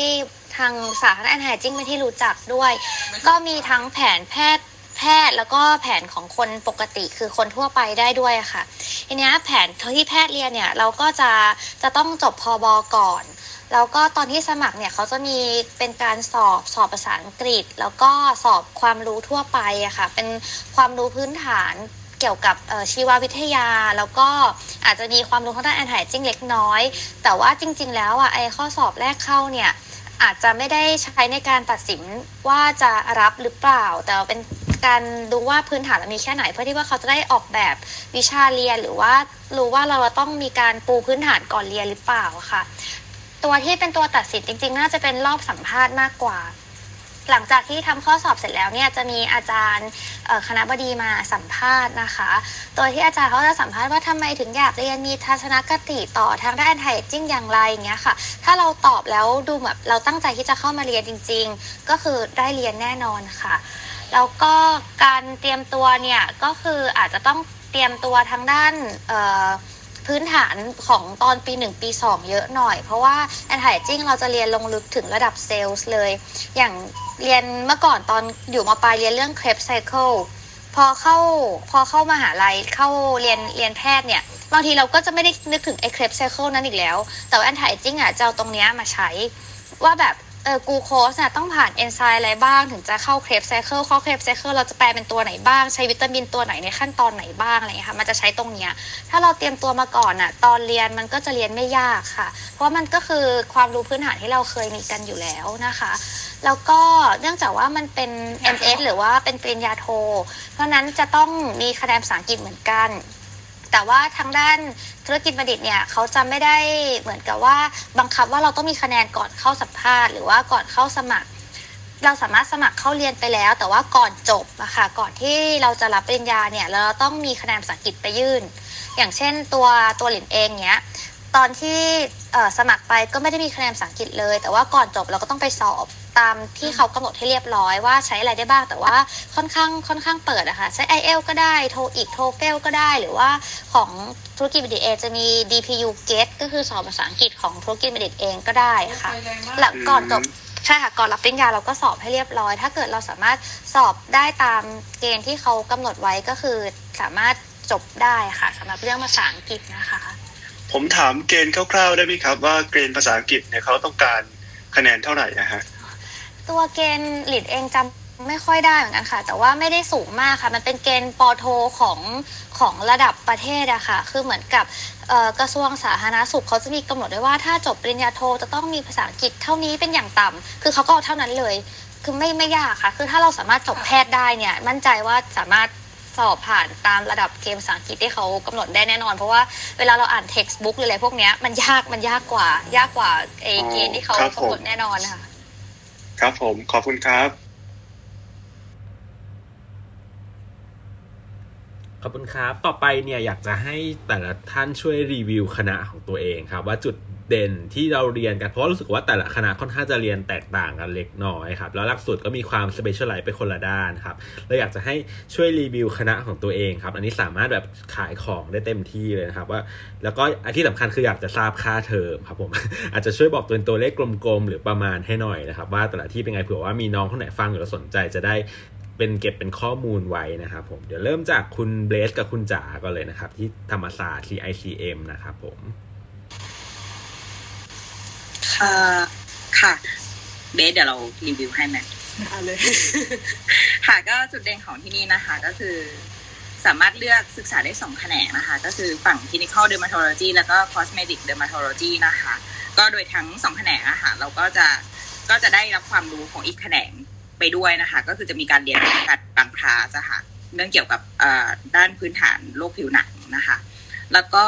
ทางสาธารณ Anti Aging เป็นที่รู้จักด้วย ก็มีทั้งแผนแพทย์ พทย์แล้วก็แผนของคนปกติคือคนทั่วไปได้ด้วยค่ะทีนี้แผนที่แพทย์เรียนเนี่ยเราก็จะจะต้องจบพอบอก่อนแล้วก็ตอนที่สมัครเนี่ยเขาจะมีเป็นการสอบสอบภาษาอังกฤษ แล้วก็สอบความรู้ทั่วไปอะค่ะเป็นความรู้พื้นฐานเกี่ยวกับชีววิทยา แล้วก็อาจจะมีความรู้ทางด้านแอนไทจิ้งเล็กน้อย แต่ว่าจริง ๆ แล้วอะไอข้อสอบแรกเข้าเนี่ยอาจจะไม่ได้ใช้ในการตัดสินว่าจะรับหรือเปล่า แต่เป็น การดูว่าพื้นฐานเรามีแค่ไหน เพื่อที่ว่าเขาจะได้ออกแบบวิชาเรียน หรือว่ารู้ว่าเราต้องมีการปูพื้นฐานก่อนเรียนหรือเปล่าค่ะ ตัวที่เป็นตัวตัดสินจริง ๆ น่าจะเป็นรอบสัมภาษณ์มากกว่าหลังจากที่ทำข้อสอบเสร็จแล้วเนี่ยจะมีอาจารย์คณะบดีมาสัมภาษณ์นะคะ โดยที่อาจารย์เขาจะสัมภาษณ์ว่าทำไมถึงอยากเรียนมีทัศนคติต่อทางด้านไทยจิ้งอย่างไรอย่างเงี้ยค่ะ ถ้าเราตอบแล้วดูแบบเราตั้งใจที่จะเข้ามาเรียนจริง ๆ ก็คือได้เรียนแน่นอนค่ะ แล้วก็การเตรียมตัวเนี่ยก็คืออาจจะต้องเตรียมตัวทางด้านพื้นฐานของตอนปี 1 ปี 2 เยอะหน่อย เพราะว่าแอนไทจิ้งเราจะเรียนลงลึกถึงระดับเซลล์เลย อย่างเรียนเมื่อก่อนตอนอยู่มาปลายเรียนเรื่อง Krebs Cycle พอเข้าพอเข้ามหาลัยเข้าเรียนเรียนแพทย์เนี่ยบางทีเราก็จะไม่ได้นึกถึงไอ้ Krebs Cycle นั้นอีกแล้ว แต่ว่าแอนไทจิ้งอะจะเอาตรงเนี้ยมาใช้ว่าแบบ เออกูโคสน่ะต้องผ่านเอนไซม์อะไรบ้างถึงจะเข้าเครปไซเคิลเข้าเครปไซเคิลเราจะแปลเป็นตัวไหนบ้างใช้วิตามินตัวไหนในขั้นตอนไหนบ้างอะไรเงี้ยค่ะมันจะใช้ตรงเนี้ยถ้าเราเตรียมตัวมาก่อนอะตอนเรียนมันก็จะเรียนไม่ยากค่ะ เพราะว่ามันก็คือความรู้พื้นฐานที่เราเคยมีกันอยู่แล้วนะคะ แล้วก็เนื่องจากว่ามันเป็น MS หรือว่าเป็นปริญญาโท เพราะนั้นจะต้องมีคะแนนภาษาอังกฤษเหมือนกัน แต่ว่าทางด้านธุรกิจบัณฑิตเนี่ยเขาจะไม่ได้เหมือนกับว่าบังคับว่าเราต้องมีคะแนนก่อนเข้าสัมภาษณ์หรือว่าก่อนเข้าสมัคร เราสามารถสมัครเข้าเรียนไปแล้ว แต่ว่าก่อนจบอะค่ะก่อนที่เราจะรับปริญญาเนี่ยเราต้องมีคะแนนภาษาอังกฤษไปยื่น อย่างเช่นตัวตัวหลินเองเนี้ยตอนที่สมัครไปก็ไม่ได้มีคะแนนภาษาอังกฤษเลย แต่ว่าก่อนจบเราก็ต้องไปสอบ ตามที่เขากำหนดให้เรียบร้อยว่าใช้อะไรได้บ้าง แต่ว่าค่อนข้างค่อนข้างเปิดอะค่ะใช้ i อ l ก็ได้โทอีกโทเฟลก็ได้หรือว่าของธุรกิจบัณฑิตเองจะมี DPU GATE ก็คือสอบภาษาอังกฤษของธุรกิจบัณฑิตเองก็ได้ค่ะหลังก่อนจบใช่ค่ะก่อนรับปริญญาเราก็สอบให้เรียบร้อย ถ้าเกิดเราสามารถสอบได้ตามเกณฑ์ที่เขากำหนดไว้ก็คือสามารถจบได้ค่ะสำหรับเรื่องภาษาอังกฤษนะคะ ผมถามเกณฑ์คร่าวๆได้ไหมครับว่าเกณฑ์ภาษาอังกฤษเนี่ยเขาต้องการคะแนนเท่าไหร่นะฮะ ตัวเกณฑ์หลิดเองจำไม่ค่อยได้เหมือนกันค่ะ แต่ว่าไม่ได้สูงมากค่ะ มันเป็นเกณฑ์ปอโทของของระดับประเทศอะค่ะ คือเหมือนกับเอ่อกระทรวงสาธารณสุขเขาจะมีกำหนดไว้ว่าถ้าจบปริญญาโทจะต้องมีภาษาอังกฤษเท่านี้เป็นอย่างต่ำคือเขาก็เอาเท่านั้นเลย คือไม่ไม่ยากค่ะ คือถ้าเราสามารถจบแพทย์ได้เนี่ย มั่นใจว่าสามารถสอบผ่านตามระดับเกมภาษาอังกฤษที่เขากำหนดได้แน่นอน เพราะว่าเวลาเราอ่าน textbook หรืออะไรพวกเนี้ยมันยากมันยากกว่ายากกว่าเอเกณฑ์ที่เขากำหนดแน่นอนค่ะ ครับผมขอบคุณครับ ขอบคุณครับ ต่อไปเนี่ยอยากจะให้แต่ละท่านช่วยรีวิวคณะของตัวเองครับ ว่าจุด เด่นที่เราเรียนกัน เพราะรู้สึกว่าแต่ละคณะค่อนข้างจะเรียนแตกต่างกันเล็กน้อยครับ แล้วหลักสูตรก็มีความ specialize ไปคนละด้านครับเราอยากจะให้ช่วยรีวิวคณะของตัวเองครับ อันนี้สามารถแบบขายของได้เต็มที่เลยนะครับว่าแล้วก็อันที่สำคัญคืออยากจะทราบค่าเทอมครับผมอาจจะช่วยบอกตัวตัวเลขกลมๆ หรือประมาณให้หน่อยนะครับ ว่าแต่ละที่เป็นไงเผื่อว่ามีน้องคนไหนฟังหรือสนใจจะได้เป็นเก็บเป็นข้อมูลไว้นะครับผมเดี๋ยวเริ่มจากคุณเบสกับคุณจ๋าก่อนเลยนะครับ ที่ธรรมศาสตร์ CICM นะครับผม ค่ะค่ะเบสเดี๋ยวเรารีวิวให้ไหมเลยค่ะก็จุดเด่นของที่นี่นะคะ ก็คือสามารถเลือกศึกษาได้สองแขนงนะคะ ก็คือฝั่ง clinical dermatology แล้วก็ cosmetic dermatology นะคะ ก็โดยทั้งสองแขนงอะค่ะเราก็จะก็จะได้รับความรู้ของอีกแขนงไปด้วยนะคะ ก็คือจะมีการเรียนการบางคลาสอะค่ะเรื่องเกี่ยวกับเอ่อด้านพื้นฐานโรคผิวหนังนะคะ แล้วก็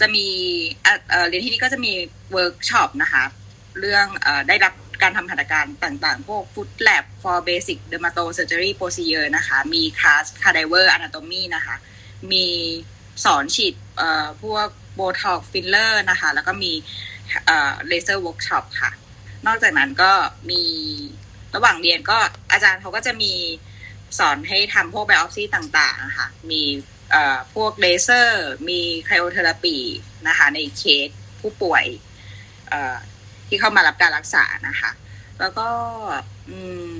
จะมีเรียนที่นี่ก็จะมีเวิร์กช็อปนะคะ เรื่องอได้รับการทำหัตถการต่างๆ พวก Food Lab for Basic Dermato Surgery Procedure นะคะ มีคลาส Cadaver Anatomy นะคะ มีสอนฉีดเอ่อพวก Botox Filler นะคะ แล้วก็มีเอ่อ Laser Workshop ค่ะ นอกจากนั้นก็มีระหว่างเรียนก็อาจารย์เขาก็จะมีสอนให้ทำพวก biopsy ต่างๆอะคะมี พวกเลเซอร์ มี cryotherapy นะคะในเคสผู้ป่วยที่เข้ามารับการรักษานะคะ แล้วก็อืม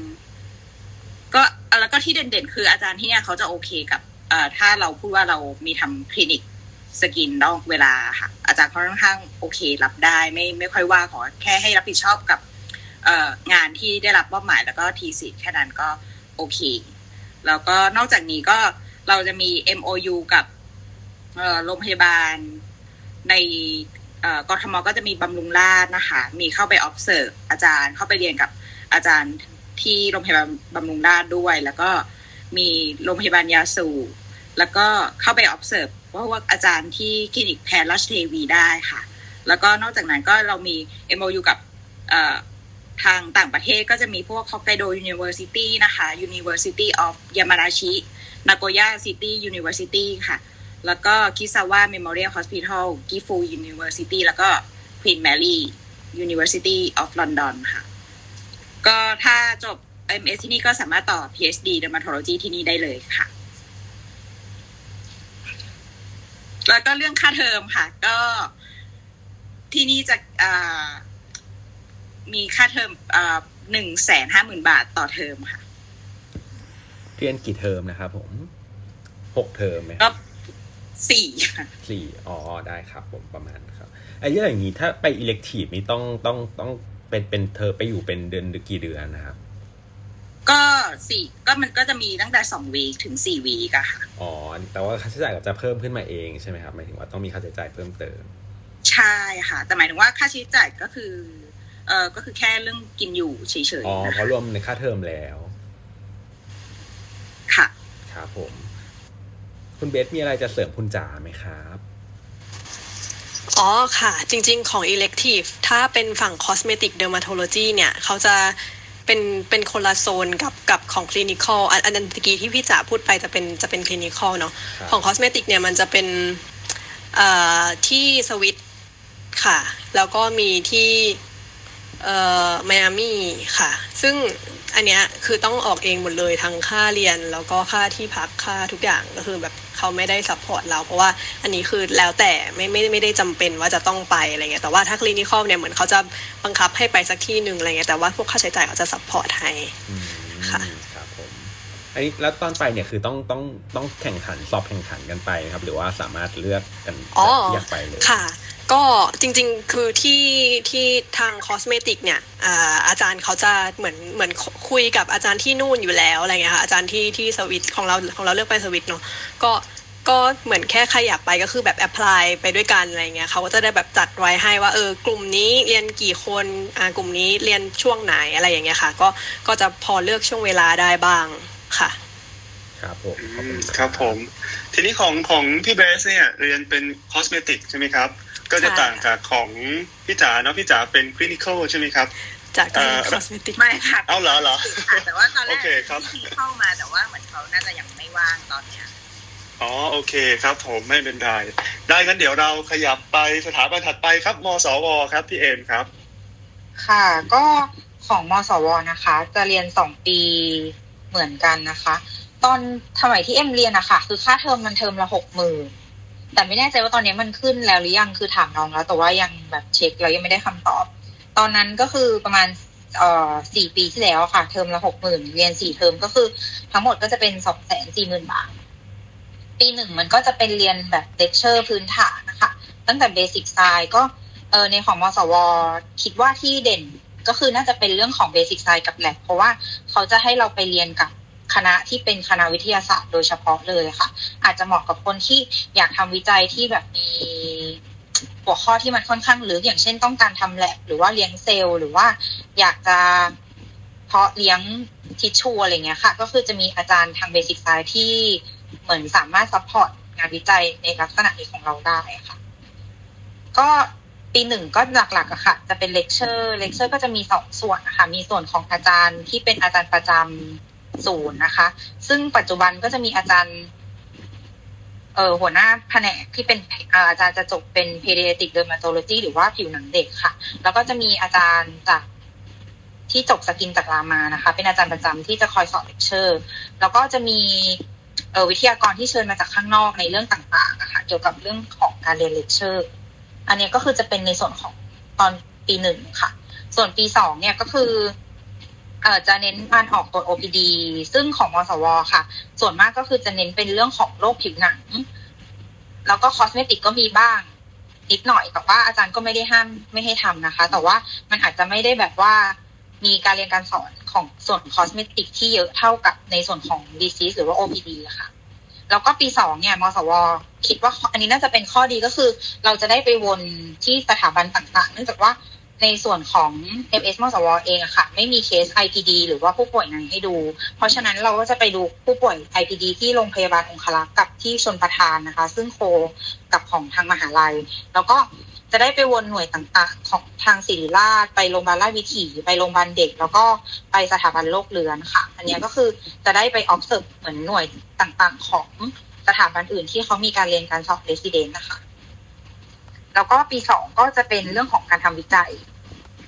ก็แล้วก็ที่เด่นๆ คืออาจารย์ที่เนี่ยเขาจะโอเคกับถ้าเราพูดว่าเรามีทำคลินิก skin นอกเวลาค่ะ อาจารย์เขาค่อนข้างโอเครับได้ไม่ไม่ค่อยว่าขอแค่ให้รับผิดชอบกับงานที่ได้รับมอบหมายแล้วก็ thesis แค่นั้นก็โอเค แล้วก็นอกจากนี้ก็เเราจะมี MOU กับโรงพยาบาลในเอ่อกทมก็จะมีบำรุงราษฎร์นะคะ มีเข้าไป observe อาจารย์เข้าไปเรียนกับอาจารย์ที่โรงพยาบาลบำรุงราษฎร์ด้วย แล้วก็มีโรงพยาบาลยาสูบแล้วก็เข้าไป observe ว่าว่าอาจารย์ที่คลินิกแพทย์ราชเทวีได้ค่ะ แล้วก็นอกจากนั้นก็เรามี MOU กับทางต่างประเทศก็จะมีพวก Hokkaido University นะคะ University of Yamanashi Nagoya City University ค่ะ แล้วก็ Kizawa Memorial Hospital Gifu University แล้วก็ Queen Mary University of London ค่ะ ก็ถ้าจบ MS ที่นี่ก็สามารถต่อ PhD Dermatology ที่นี่ได้เลยค่ะ แล้วก็เรื่องค่าเทอมค่ะ ก็ที่นี่จะมีค่าเทอมหนึ่งแสนห้าหมื่นบาทต่อเทอมค่ะ เรียนกี่เทอมนะครับผมหกเทอมไหมคก็รับสี่ค่ะสี่อ๋อได้ครับ ผมประมาณครับไอ้เรื่องอย่างนี้ถ้าไปอิเล็กทีฟนี่ต้องต้องต้องเป็นเป็นเทอมไปอยู่เป็นเดือนหรือกี่เดือนนะครับก็สี่ก็มันก็จะมีตั้งแต่สองวีคถึงสี่วีคอะค่ะอ๋อแต่ว่าค่าใช้จ่ายก็จะเพิ่มขึ้นมาเองใช่ไหมครับหมายถึงว่าต้องมีค่าใช้จ่ายเพิ่มเติม ใช่ค่ะ แต่หมายถึงว่าค่าใช้จ่ายก็คือเออก็คือแค่เรื่องกินอยู่เฉยอ๋อๆนะเพราะรวมในค่าเทอมแล้ว ค่ะครับผม คุณเบสมีอะไรจะเสริมคุณจ๋าไหมครับอ๋อค่ะ จริง ๆ ของ elective ถ้าเป็นฝั่ง cosmetic dermatology เนี่ย เขาจะเป็นเป็นคนละโซนกับกับของ clinical อันอันนั้นตะกี้ที่พี่จ๋าพูดไปจะเป็นจะเป็น clinical เนาะครับของ cosmetic เนี่ยมันจะเป็นเอ่อที่สวิตค่ะ แล้วก็มีที่เอ่อไมอามี่ค่ะ ซึ่ง อันเนี้ยคือต้องออกเองหมดเลยทั้งค่าเรียนแล้วก็ค่าที่พักค่าทุกอย่างก็คือแบบเขาไม่ได้ support เราเพราะว่าอันนี้คือแล้วแต่ไม่ไม่ไม่ได้จำเป็นว่าจะต้องไปอะไรเงี้ยแต่ว่าถ้า clinical เนี่ยเหมือนเขาจะบังคับให้ไปสักที่หนึ่งอะไรเงี้ยแต่ว่าพวกค่าใช้จ่ายเขาจะ support ให้อืมค่ะครับผมอันนี้แล้วตอนไปเนี่ยคือต้องต้องต้องแข่งขันสอบแข่งขันกันไปนะครับ หรือว่าสามารถเลือกกันอ๋อแบบอยากไปเลยค่ะ ก็จริงๆ คือที่ที่ทาง cosmetic เนี่ยอ่าอาจารย์เขาจะเหมือนเหมือนคุยกับอาจารย์ที่นู่นอยู่แล้วอะไรเงี้ยค่ะอาจารย์ที่ที่สวิตของเราของเราเลือกไปสวิตเนาะก็ก็เหมือนแค่ใครอยากไปก็คือแบบ apply ไปด้วยกันอะไรเงี้ยเขาก็จะได้แบบจัดไว้ให้ว่าเออกลุ่มนี้เรียนกี่คนอ่ากลุ่มนี้เรียนช่วงไหนอะไรอย่างเงี้ยค่ะ ก็ก็จะพอเลือกช่วงเวลาได้บ้างค่ะ ครับผมอืมครับผม ทีนี้ของของพี่เบสเนี่ยเรียนเป็น cosmetic ใช่ไหมครับ ก็จะค่ะต่างจากของพี่จ๋าเนาะพี่จ๋าเป็น clinical ใช่ไหมครับจากเอ่อ cosmetic ไม่ค่ะเอาเหรอเหรอค่ะแต่ว่าตอนแรโอกเคครับที่เข้ามาแต่ว่าเหมือนเขาน่าจะยังไม่ว่างตอนเนี้ยอ๋อโอเคครับผมไม่เป็นไรได้งั้นเดี๋ยวเราขยับไปสถาบันถัดไปครับมสวครับพี่เอมครับ ค่ะ ก็ของมสวนะคะ จะเรียนสองปีเหมือนกันนะคะ ตอนสมัยที่เอ็มเรียนนะคะคือค่าเทอมมันเทอมละหกหมื่น แต่ไม่แน่ใจว่าตอนนี้มันขึ้นแล้วหรือยังคือถามน้องแล้ว แต่ว่ายังแบบเช็คเรายังไม่ได้คำตอบ ตอนนั้นก็คือประมาณเอ่อสี่ปีที่แล้วค่ะ เทอมละหกหมื่นเรียนสี่เทอมก็คือ ทั้งหมดก็จะเป็นสองแสนสี่หมื่นบาท ปีหนึ่งมันก็จะเป็นเรียนแบบเลคเชอร์พื้นฐานนะคะ ตั้งแต่ basic science ก็เออในของมสว คิดว่าที่เด่นก็คือน่าจะเป็นเรื่องของ basic science กับแลบเพราะว่าเขาจะให้เราไปเรียนกับ คณะที่เป็นคณะวิทยาศาสตร์โดยเฉพาะเลยค่ะ อาจจะเหมาะกับคนที่อยากทำวิจัยที่แบบมีหัวข้อที่มันค่อนข้างลึกอย่างเช่นต้องการทำแลบหรือว่าเลี้ยงเซลล์หรือว่าอยากจะเพาะเลี้ยงทิชชูอะไรเงี้ยค่ะ ก็คือจะมีอาจารย์ทาง basic science ที่เหมือนสามารถ support งานวิจัยในลักษณะนี้ของเราได้ค่ะ ก็ปีหนึ่งก็หลักๆอะค่ะ จะเป็น lecture lecture ก็จะมีสองส่วนนะคะมีส่วนของอาจารย์ที่เป็นอาจารย์ประจำ ศูนย์นะคะ ซึ่งปัจจุบันก็จะมีอาจารย์เออหัวหน้าแผนกที่เป็นอาอาจารย์จะจบเป็น pediatric dermatology หรือว่าผิวหนังเด็กค่ะ แล้วก็จะมีอาจารย์จากที่จบ skin จากรามานะคะ เป็นอาจารย์ประจำที่จะคอยสอนเลคเชอร์ แล้วก็จะมีเออวิทยากรที่เชิญมาจากข้างนอกในเรื่องต่างๆนะคะเกี่ยวกับเรื่องของการเรียนเลคเชอร์ อันนี้ก็คือจะเป็นในส่วนของตอนปีหนึ่งค่ะ ส่วนปีสองเนี่ยก็คือ จะเน้นการออกตัว OPD ซึ่งของมสวค่ะ ส่วนมากก็คือจะเน้นเป็นเรื่องของโรคผิวหนัง แล้วก็ cosmetic ก็มีบ้าง นิดหน่อยแต่ว่าอาจารย์ก็ไม่ได้ห้ามไม่ให้ทำนะคะ แต่ว่ามันอาจจะไม่ได้แบบว่ามีการเรียนการสอนของส่วน cosmetic ที่เยอะเท่ากับในส่วนของ disease หรือว่า OPD อะค่ะแล้วก็ปีสองเนี่ยมสว คิดว่าอันนี้น่าจะเป็นข้อดีก็คือ เราจะได้ไปวนที่สถาบันต่างๆ เนื่องจากว่า ในส่วนของ MS มสวเองอะค่ะ ไม่มีเคส IPD หรือว่าผู้ป่วยไหนให้ดู เพราะฉะนั้นเราก็จะไปดูผู้ป่วย IPD ที่โรงพยาบาลองคลักษ์กับที่ชนประทานนะคะ ซึ่งโคกับของทางมหาลัย แล้วก็จะได้ไปวนหน่วยต่างๆ ของทางศิริราช ไปโรงพยาบาลราชวิถี ไปโรงพยาบาลเด็ก แล้วก็ไปสถาบันโรคเรือนค่ะ อันนี้ก็คือจะได้ไป observe เหมือนหน่วยต่างๆ ของสถาบันอื่นที่เขามีการเรียนการสอบ resident นะคะ แล้วก็ปีสองก็จะเป็นเรื่องของการทำวิจัย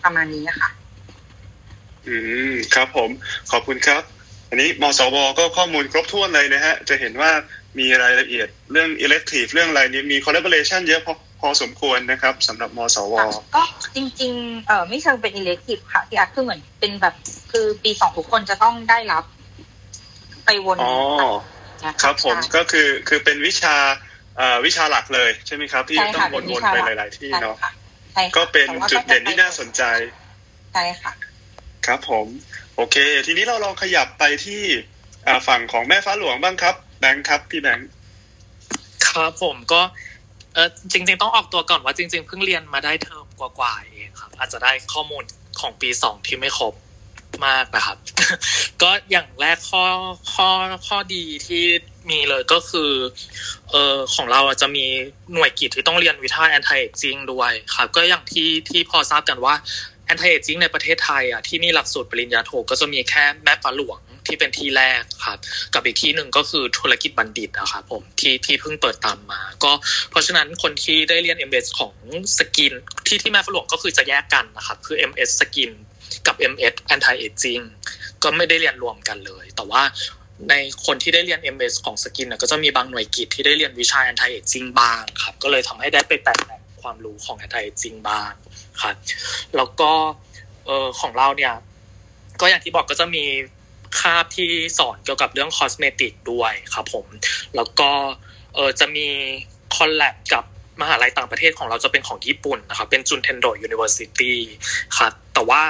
ประมาณนี้นะคะอืมครับผม ขอบคุณครับ อันนี้มสวก็ข้อมูลครบถ้วนเลยนะฮะ จะเห็นว่ามีรายละเอียดเรื่อง elective เรื่องอะไรนี้มี collaboration เยอะพอพอสมควรนะครับสำหรับมสว ก็จริงๆเออไม่เชิงเป็น elective ค่ะที่อาร์ตคือเหมือนเป็นแบบคือปีสองทุกคนจะต้องได้รับ ไปวนอ๋อนะะครับผมใช่ก็คือคือเป็นวิชาเอ่อ วิชาหลักเลยใช่ไหมครับ ที่ใช่ต้อค่ะงเป็นวิวนชาๆไปหลักหลาย ๆ ที่ใช่เนาะค่ะใช่ค่ะก็เป็นแต่ว่าจุดเด่นที่น่าสนใจใช่ค่ะ ครับผม โอเค ทีนี้เราลองขยับไปที่อ่าฝั่งของแม่ฟ้าหลวงบ้างครับ แบงค์ครับพี่แบงค์ครับผมก็เออจริง ๆ ต้องออกตัวก่อนว่าจริง ๆ เพิ่งเรียนมาได้เทอมกว่าๆเองครับ อาจจะได้ข้อมูลของปีสองที่ไม่ครบมากนะครับ ก็อย่างแรกข้อข้อข้อดีที่ มีเลยก็คือเออของเราจะมีหน่วยกิจที่ต้องเรียนวิชาแอนตี้เอจิงด้วยครับก็อย่างที่ที่พอทราบกันว่าแอนตี้เอจิงในประเทศไทยอะที่มีหลักสูตรปริญญาโทก็จะมีแค่แม่ฟ้าหลวงที่เป็นที่แรกครับกับอีกที่หนึ่งก็คือธุรกิจบัณฑิตนะครับผมที่ที่เพิ่งเปิดตามมา ก็เพราะฉะนั้นคนที่ได้เรียน MS ของ skin ที่ที่แม่ฟ้าหลวงก็คือจะแยกกันนะครับคือ MS skin กับ MS anti aging ก็ไม่ได้เรียนรวมกันเลย แต่ว่า ในคนที่ได้เรียน MS ของสกินก็จะมีบางหน่วยกิตที่ได้เรียนวิชา anti aging บ้างครับ ก็เลยทำให้ได้ไปแตะความรู้ของ anti aging บ้างครับ แล้วก็เออของเราเนี่ย ก็อย่างที่บอกก็จะมีคาบที่สอนเกี่ยวกับเรื่อง cosmetic ด้วยครับผม แล้วก็เออจะมี collab กับมหาลัยต่างประเทศของเราจะเป็นของญี่ปุ่นนะครับเป็น Juntendo University ครับแต่ว่า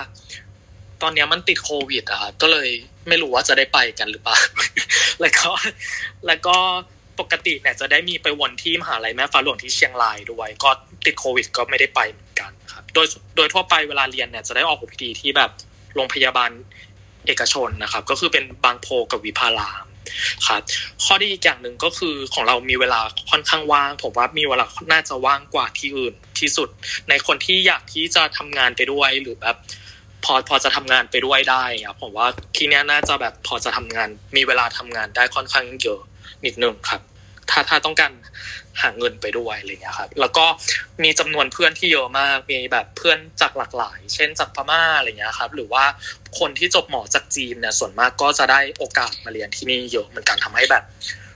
ตอนนี้มันติดโควิดอะครับก็เลย ไม่รู้ว่าจะได้ไปกันหรือเปล่า แล้วก็แล้วก็ปกติเนี่ยจะได้มีไปวนที่มหาลัยแม่ฟ้าหลวงที่เชียงรายด้วย ก็ติดโควิด ก็ไม่ได้ไปเหมือนกันครับ โดยโดยทั่วไปเวลาเรียนเนี่ยจะได้ออก OPD ที่แบบโรงพยาบาลเอกชนนะครับ ก็คือเป็นบางโพกับวิภารามครับข้อดีอีกอย่างหนึ่งก็คือของเรามีเวลาค่อนข้างว่าง ผมว่ามีเวลาน่าจะว่างกว่าที่อื่นที่สุด ในคนที่อยากที่จะทำงานไปด้วยหรือแบบ พอพอจะทำงานไปด้วยได้ครับผมว่าที่เนี้ยน่าจะแบบพอจะทำงาน มีเวลาทำงานได้ค่อนข้างเยอะนิดนึงครับ ถ้าถ้าต้องการหาเงินไปด้วยอะไรเงี้ยครับ แล้วก็มีจำนวนเพื่อนที่เยอะมาก มีแบบเพื่อนจากหลากหลาย เช่นจากพม่าอะไรเงี้ยครับ หรือว่าคนที่จบหมอจากจีนเนี่ยส่วนมากก็จะได้โอกาสมาเรียนที่นี่เยอะเหมือนกันทำให้แบบ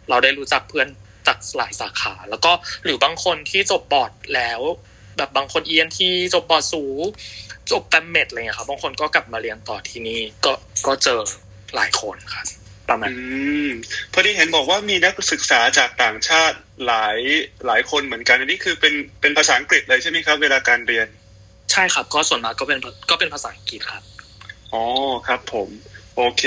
เราได้รู้จักเพื่อนจากหลายสาขา แล้วก็หรือบางคนที่จบบอร์ดแล้ว แบบบางคนเอียนที่จบบอร์ดสู จบแตมเมดอะไรเงี้ยครับบางคนก็กลับมาเรียนต่อที่นี่ก็ก็เจอหลายคนครับประมาณอืมพอดีเห็นบอกว่ามีนักศึกษาจากต่างชาติหลายหลายคนเหมือนกันอันนี้คือเป็นเป็นภาษาอังกฤษเลยใช่ไหมครับ เวลาการเรียน ใช่ครับ ก็ส่วนมากก็เป็นก็เป็นภาษาอังกฤษครับอ๋อครับผมโอเค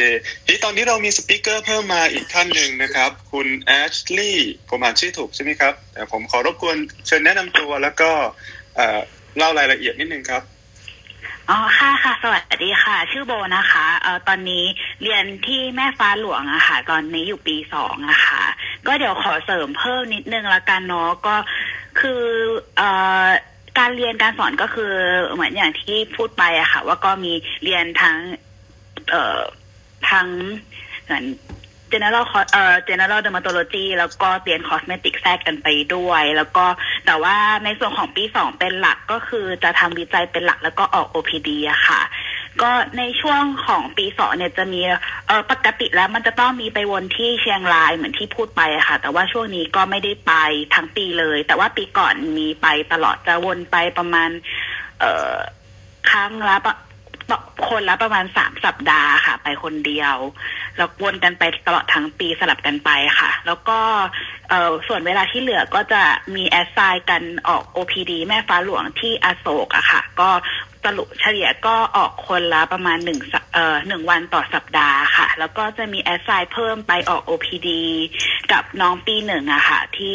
ทีตอนนี้เรามีสปิเกอร์เพิ่มมาอีกท่านหนึ่งนะครับ คุณแอชลีย์ผมอ่านชื่อถูกใช่ไหมครับแต่ผมขอรบกวนเชิญแนะนำตัวแล้วก็เอ่อเล่ารายละเอียดนิดนึงครับ อ๋อค่ะค่ะสวัสดีค่ะ ชื่อโบนะคะเอ่อตอนนี้เรียนที่แม่ฟ้าหลวงอะค่ะ ตอนนี้อยู่ปีสองอะค่ะ ก็เดี๋ยวขอเสริมเพิ่มนิดนึงละกันเนาะก็คือเอ่อการเรียนการสอนก็คือเหมือนอย่างที่พูดไปอะค่ะ ว่าก็มีเรียนทั้ง เอ่อทั้งเหมือน general co- เอ่อ general dermatology แล้วก็เรียน cosmetic แทรกกันไปด้วย แล้วก็แต่ว่าในส่วนของปีสองเป็นหลักก็คือจะทำวิจัยเป็นหลักแล้วก็ออก OPD อะค่ะก็ในช่วงของปีสองเนี่ยจะมีเออปกติแล้วมันจะต้องมีไปวนที่เชียงรายเหมือนที่พูดไปอะค่ะ แต่ว่าช่วงนี้ก็ไม่ได้ไปทั้งปีเลย แต่ว่าปีก่อนมีไปตลอดจะวนไปประมาณ เออครั้งละ คนละประมาณสามสัปดาห์ค่ะ ไปคนเดียว แล้ววนกันไปตลอดทั้งปีสลับกันไปค่ะ แล้วก็เออส่วนเวลาที่เหลือก็จะมีแอสไซน์กันออก OPD แม่ฟ้าหลวงที่อโศกอะค่ะ ก็สรุปเฉลี่ยก็ออกคนละประมาณหนึ่งสัปเอ่อหนึ่งวันต่อสัปดาห์ค่ะ แล้วก็จะมีแอสไซน์เพิ่มไปออก OPD กับน้องปีหนึ่งอะค่ะ ที่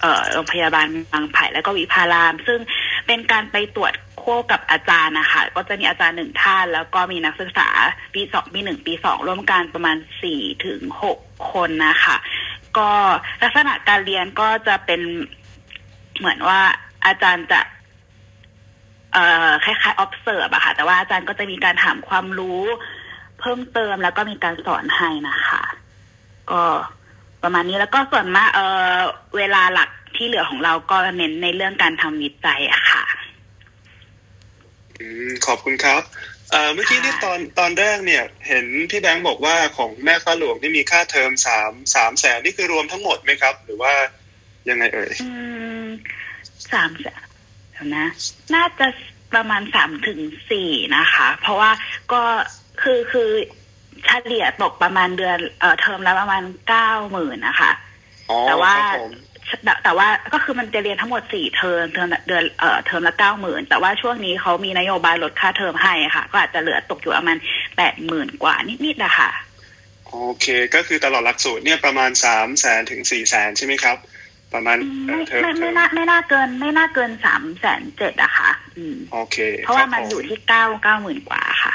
เอ่อโรงพยาบาลบางไผ่แล้วก็วิภาราม ซึ่งเป็นการไปตรวจ ควบกับอาจารย์นะคะก็จะมีอาจารย์หนึ่งท่าน แล้วก็มีนักศึกษาปีสองปีหนึ่งปีสองร่วมกันประมาณสี่ถึงหกคนนะคะก็ลักษณะการเรียนก็จะเป็นเหมือนว่าอาจารย์จะเอ่อคล้ายๆ observe อะค่ะ แต่ว่าอาจารย์ก็จะมีการถามความรู้ เพิ่มเติมแล้วก็มีการสอนให้นะคะ ก็ประมาณนี้แล้วก็ส่วนมากเออเวลาหลักที่เหลือของเราก็เน้นในเรื่องการทำวิจัยอะค่ะ ขอบคุณครับเอ่อเมื่อกี้นี่ตอนตอนแรกเนี่ยเห็นพี่แบงค์บอกว่าของแม่ฟ้าหลวงนี่มีค่าเทอมสามสามแสนนี่คือรวมทั้งหมดไหมครับ หรือว่ายังไงเอ่ยอืมสามแสนเดี๋ยวนะ น่าจะประมาณสามถึงสี่นะคะ เพราะว่าก็คือคือเฉลี่ยตกประมาณเดือนเอ่อเทอมละประมาณเก้าหมื่นนะคะอ๋อแต่ว่าครับผม แต่แต่ว่าก็คือมันจะเรียนทั้งหมดสี่เทอมเทอมละเดือนเอ่อเทอมละเก้าหมื่นแต่ว่าช่วงนี้เขามีนโยบายลดค่าเทอมให้ค่ะ ก็อาจจะเหลือตกอยู่ประมาณแปดหมื่นกว่านิดๆนะคะโอเค ก็คือตลอดหลักสูตรเนี่ยประมาณสามแสนถึงสี่แสนใช่ไหมครับ ประมาณเอ่ไม่อเทอมไม่เทอไม่มน่าไม่น่าเกิน ไม่น่าเกินสามแสนเจ็ดอะค่ะ อืมโอเค เพราะว่าคบมันผอยู่ที่เก้าเก้าหมื่นกว่าค่ะ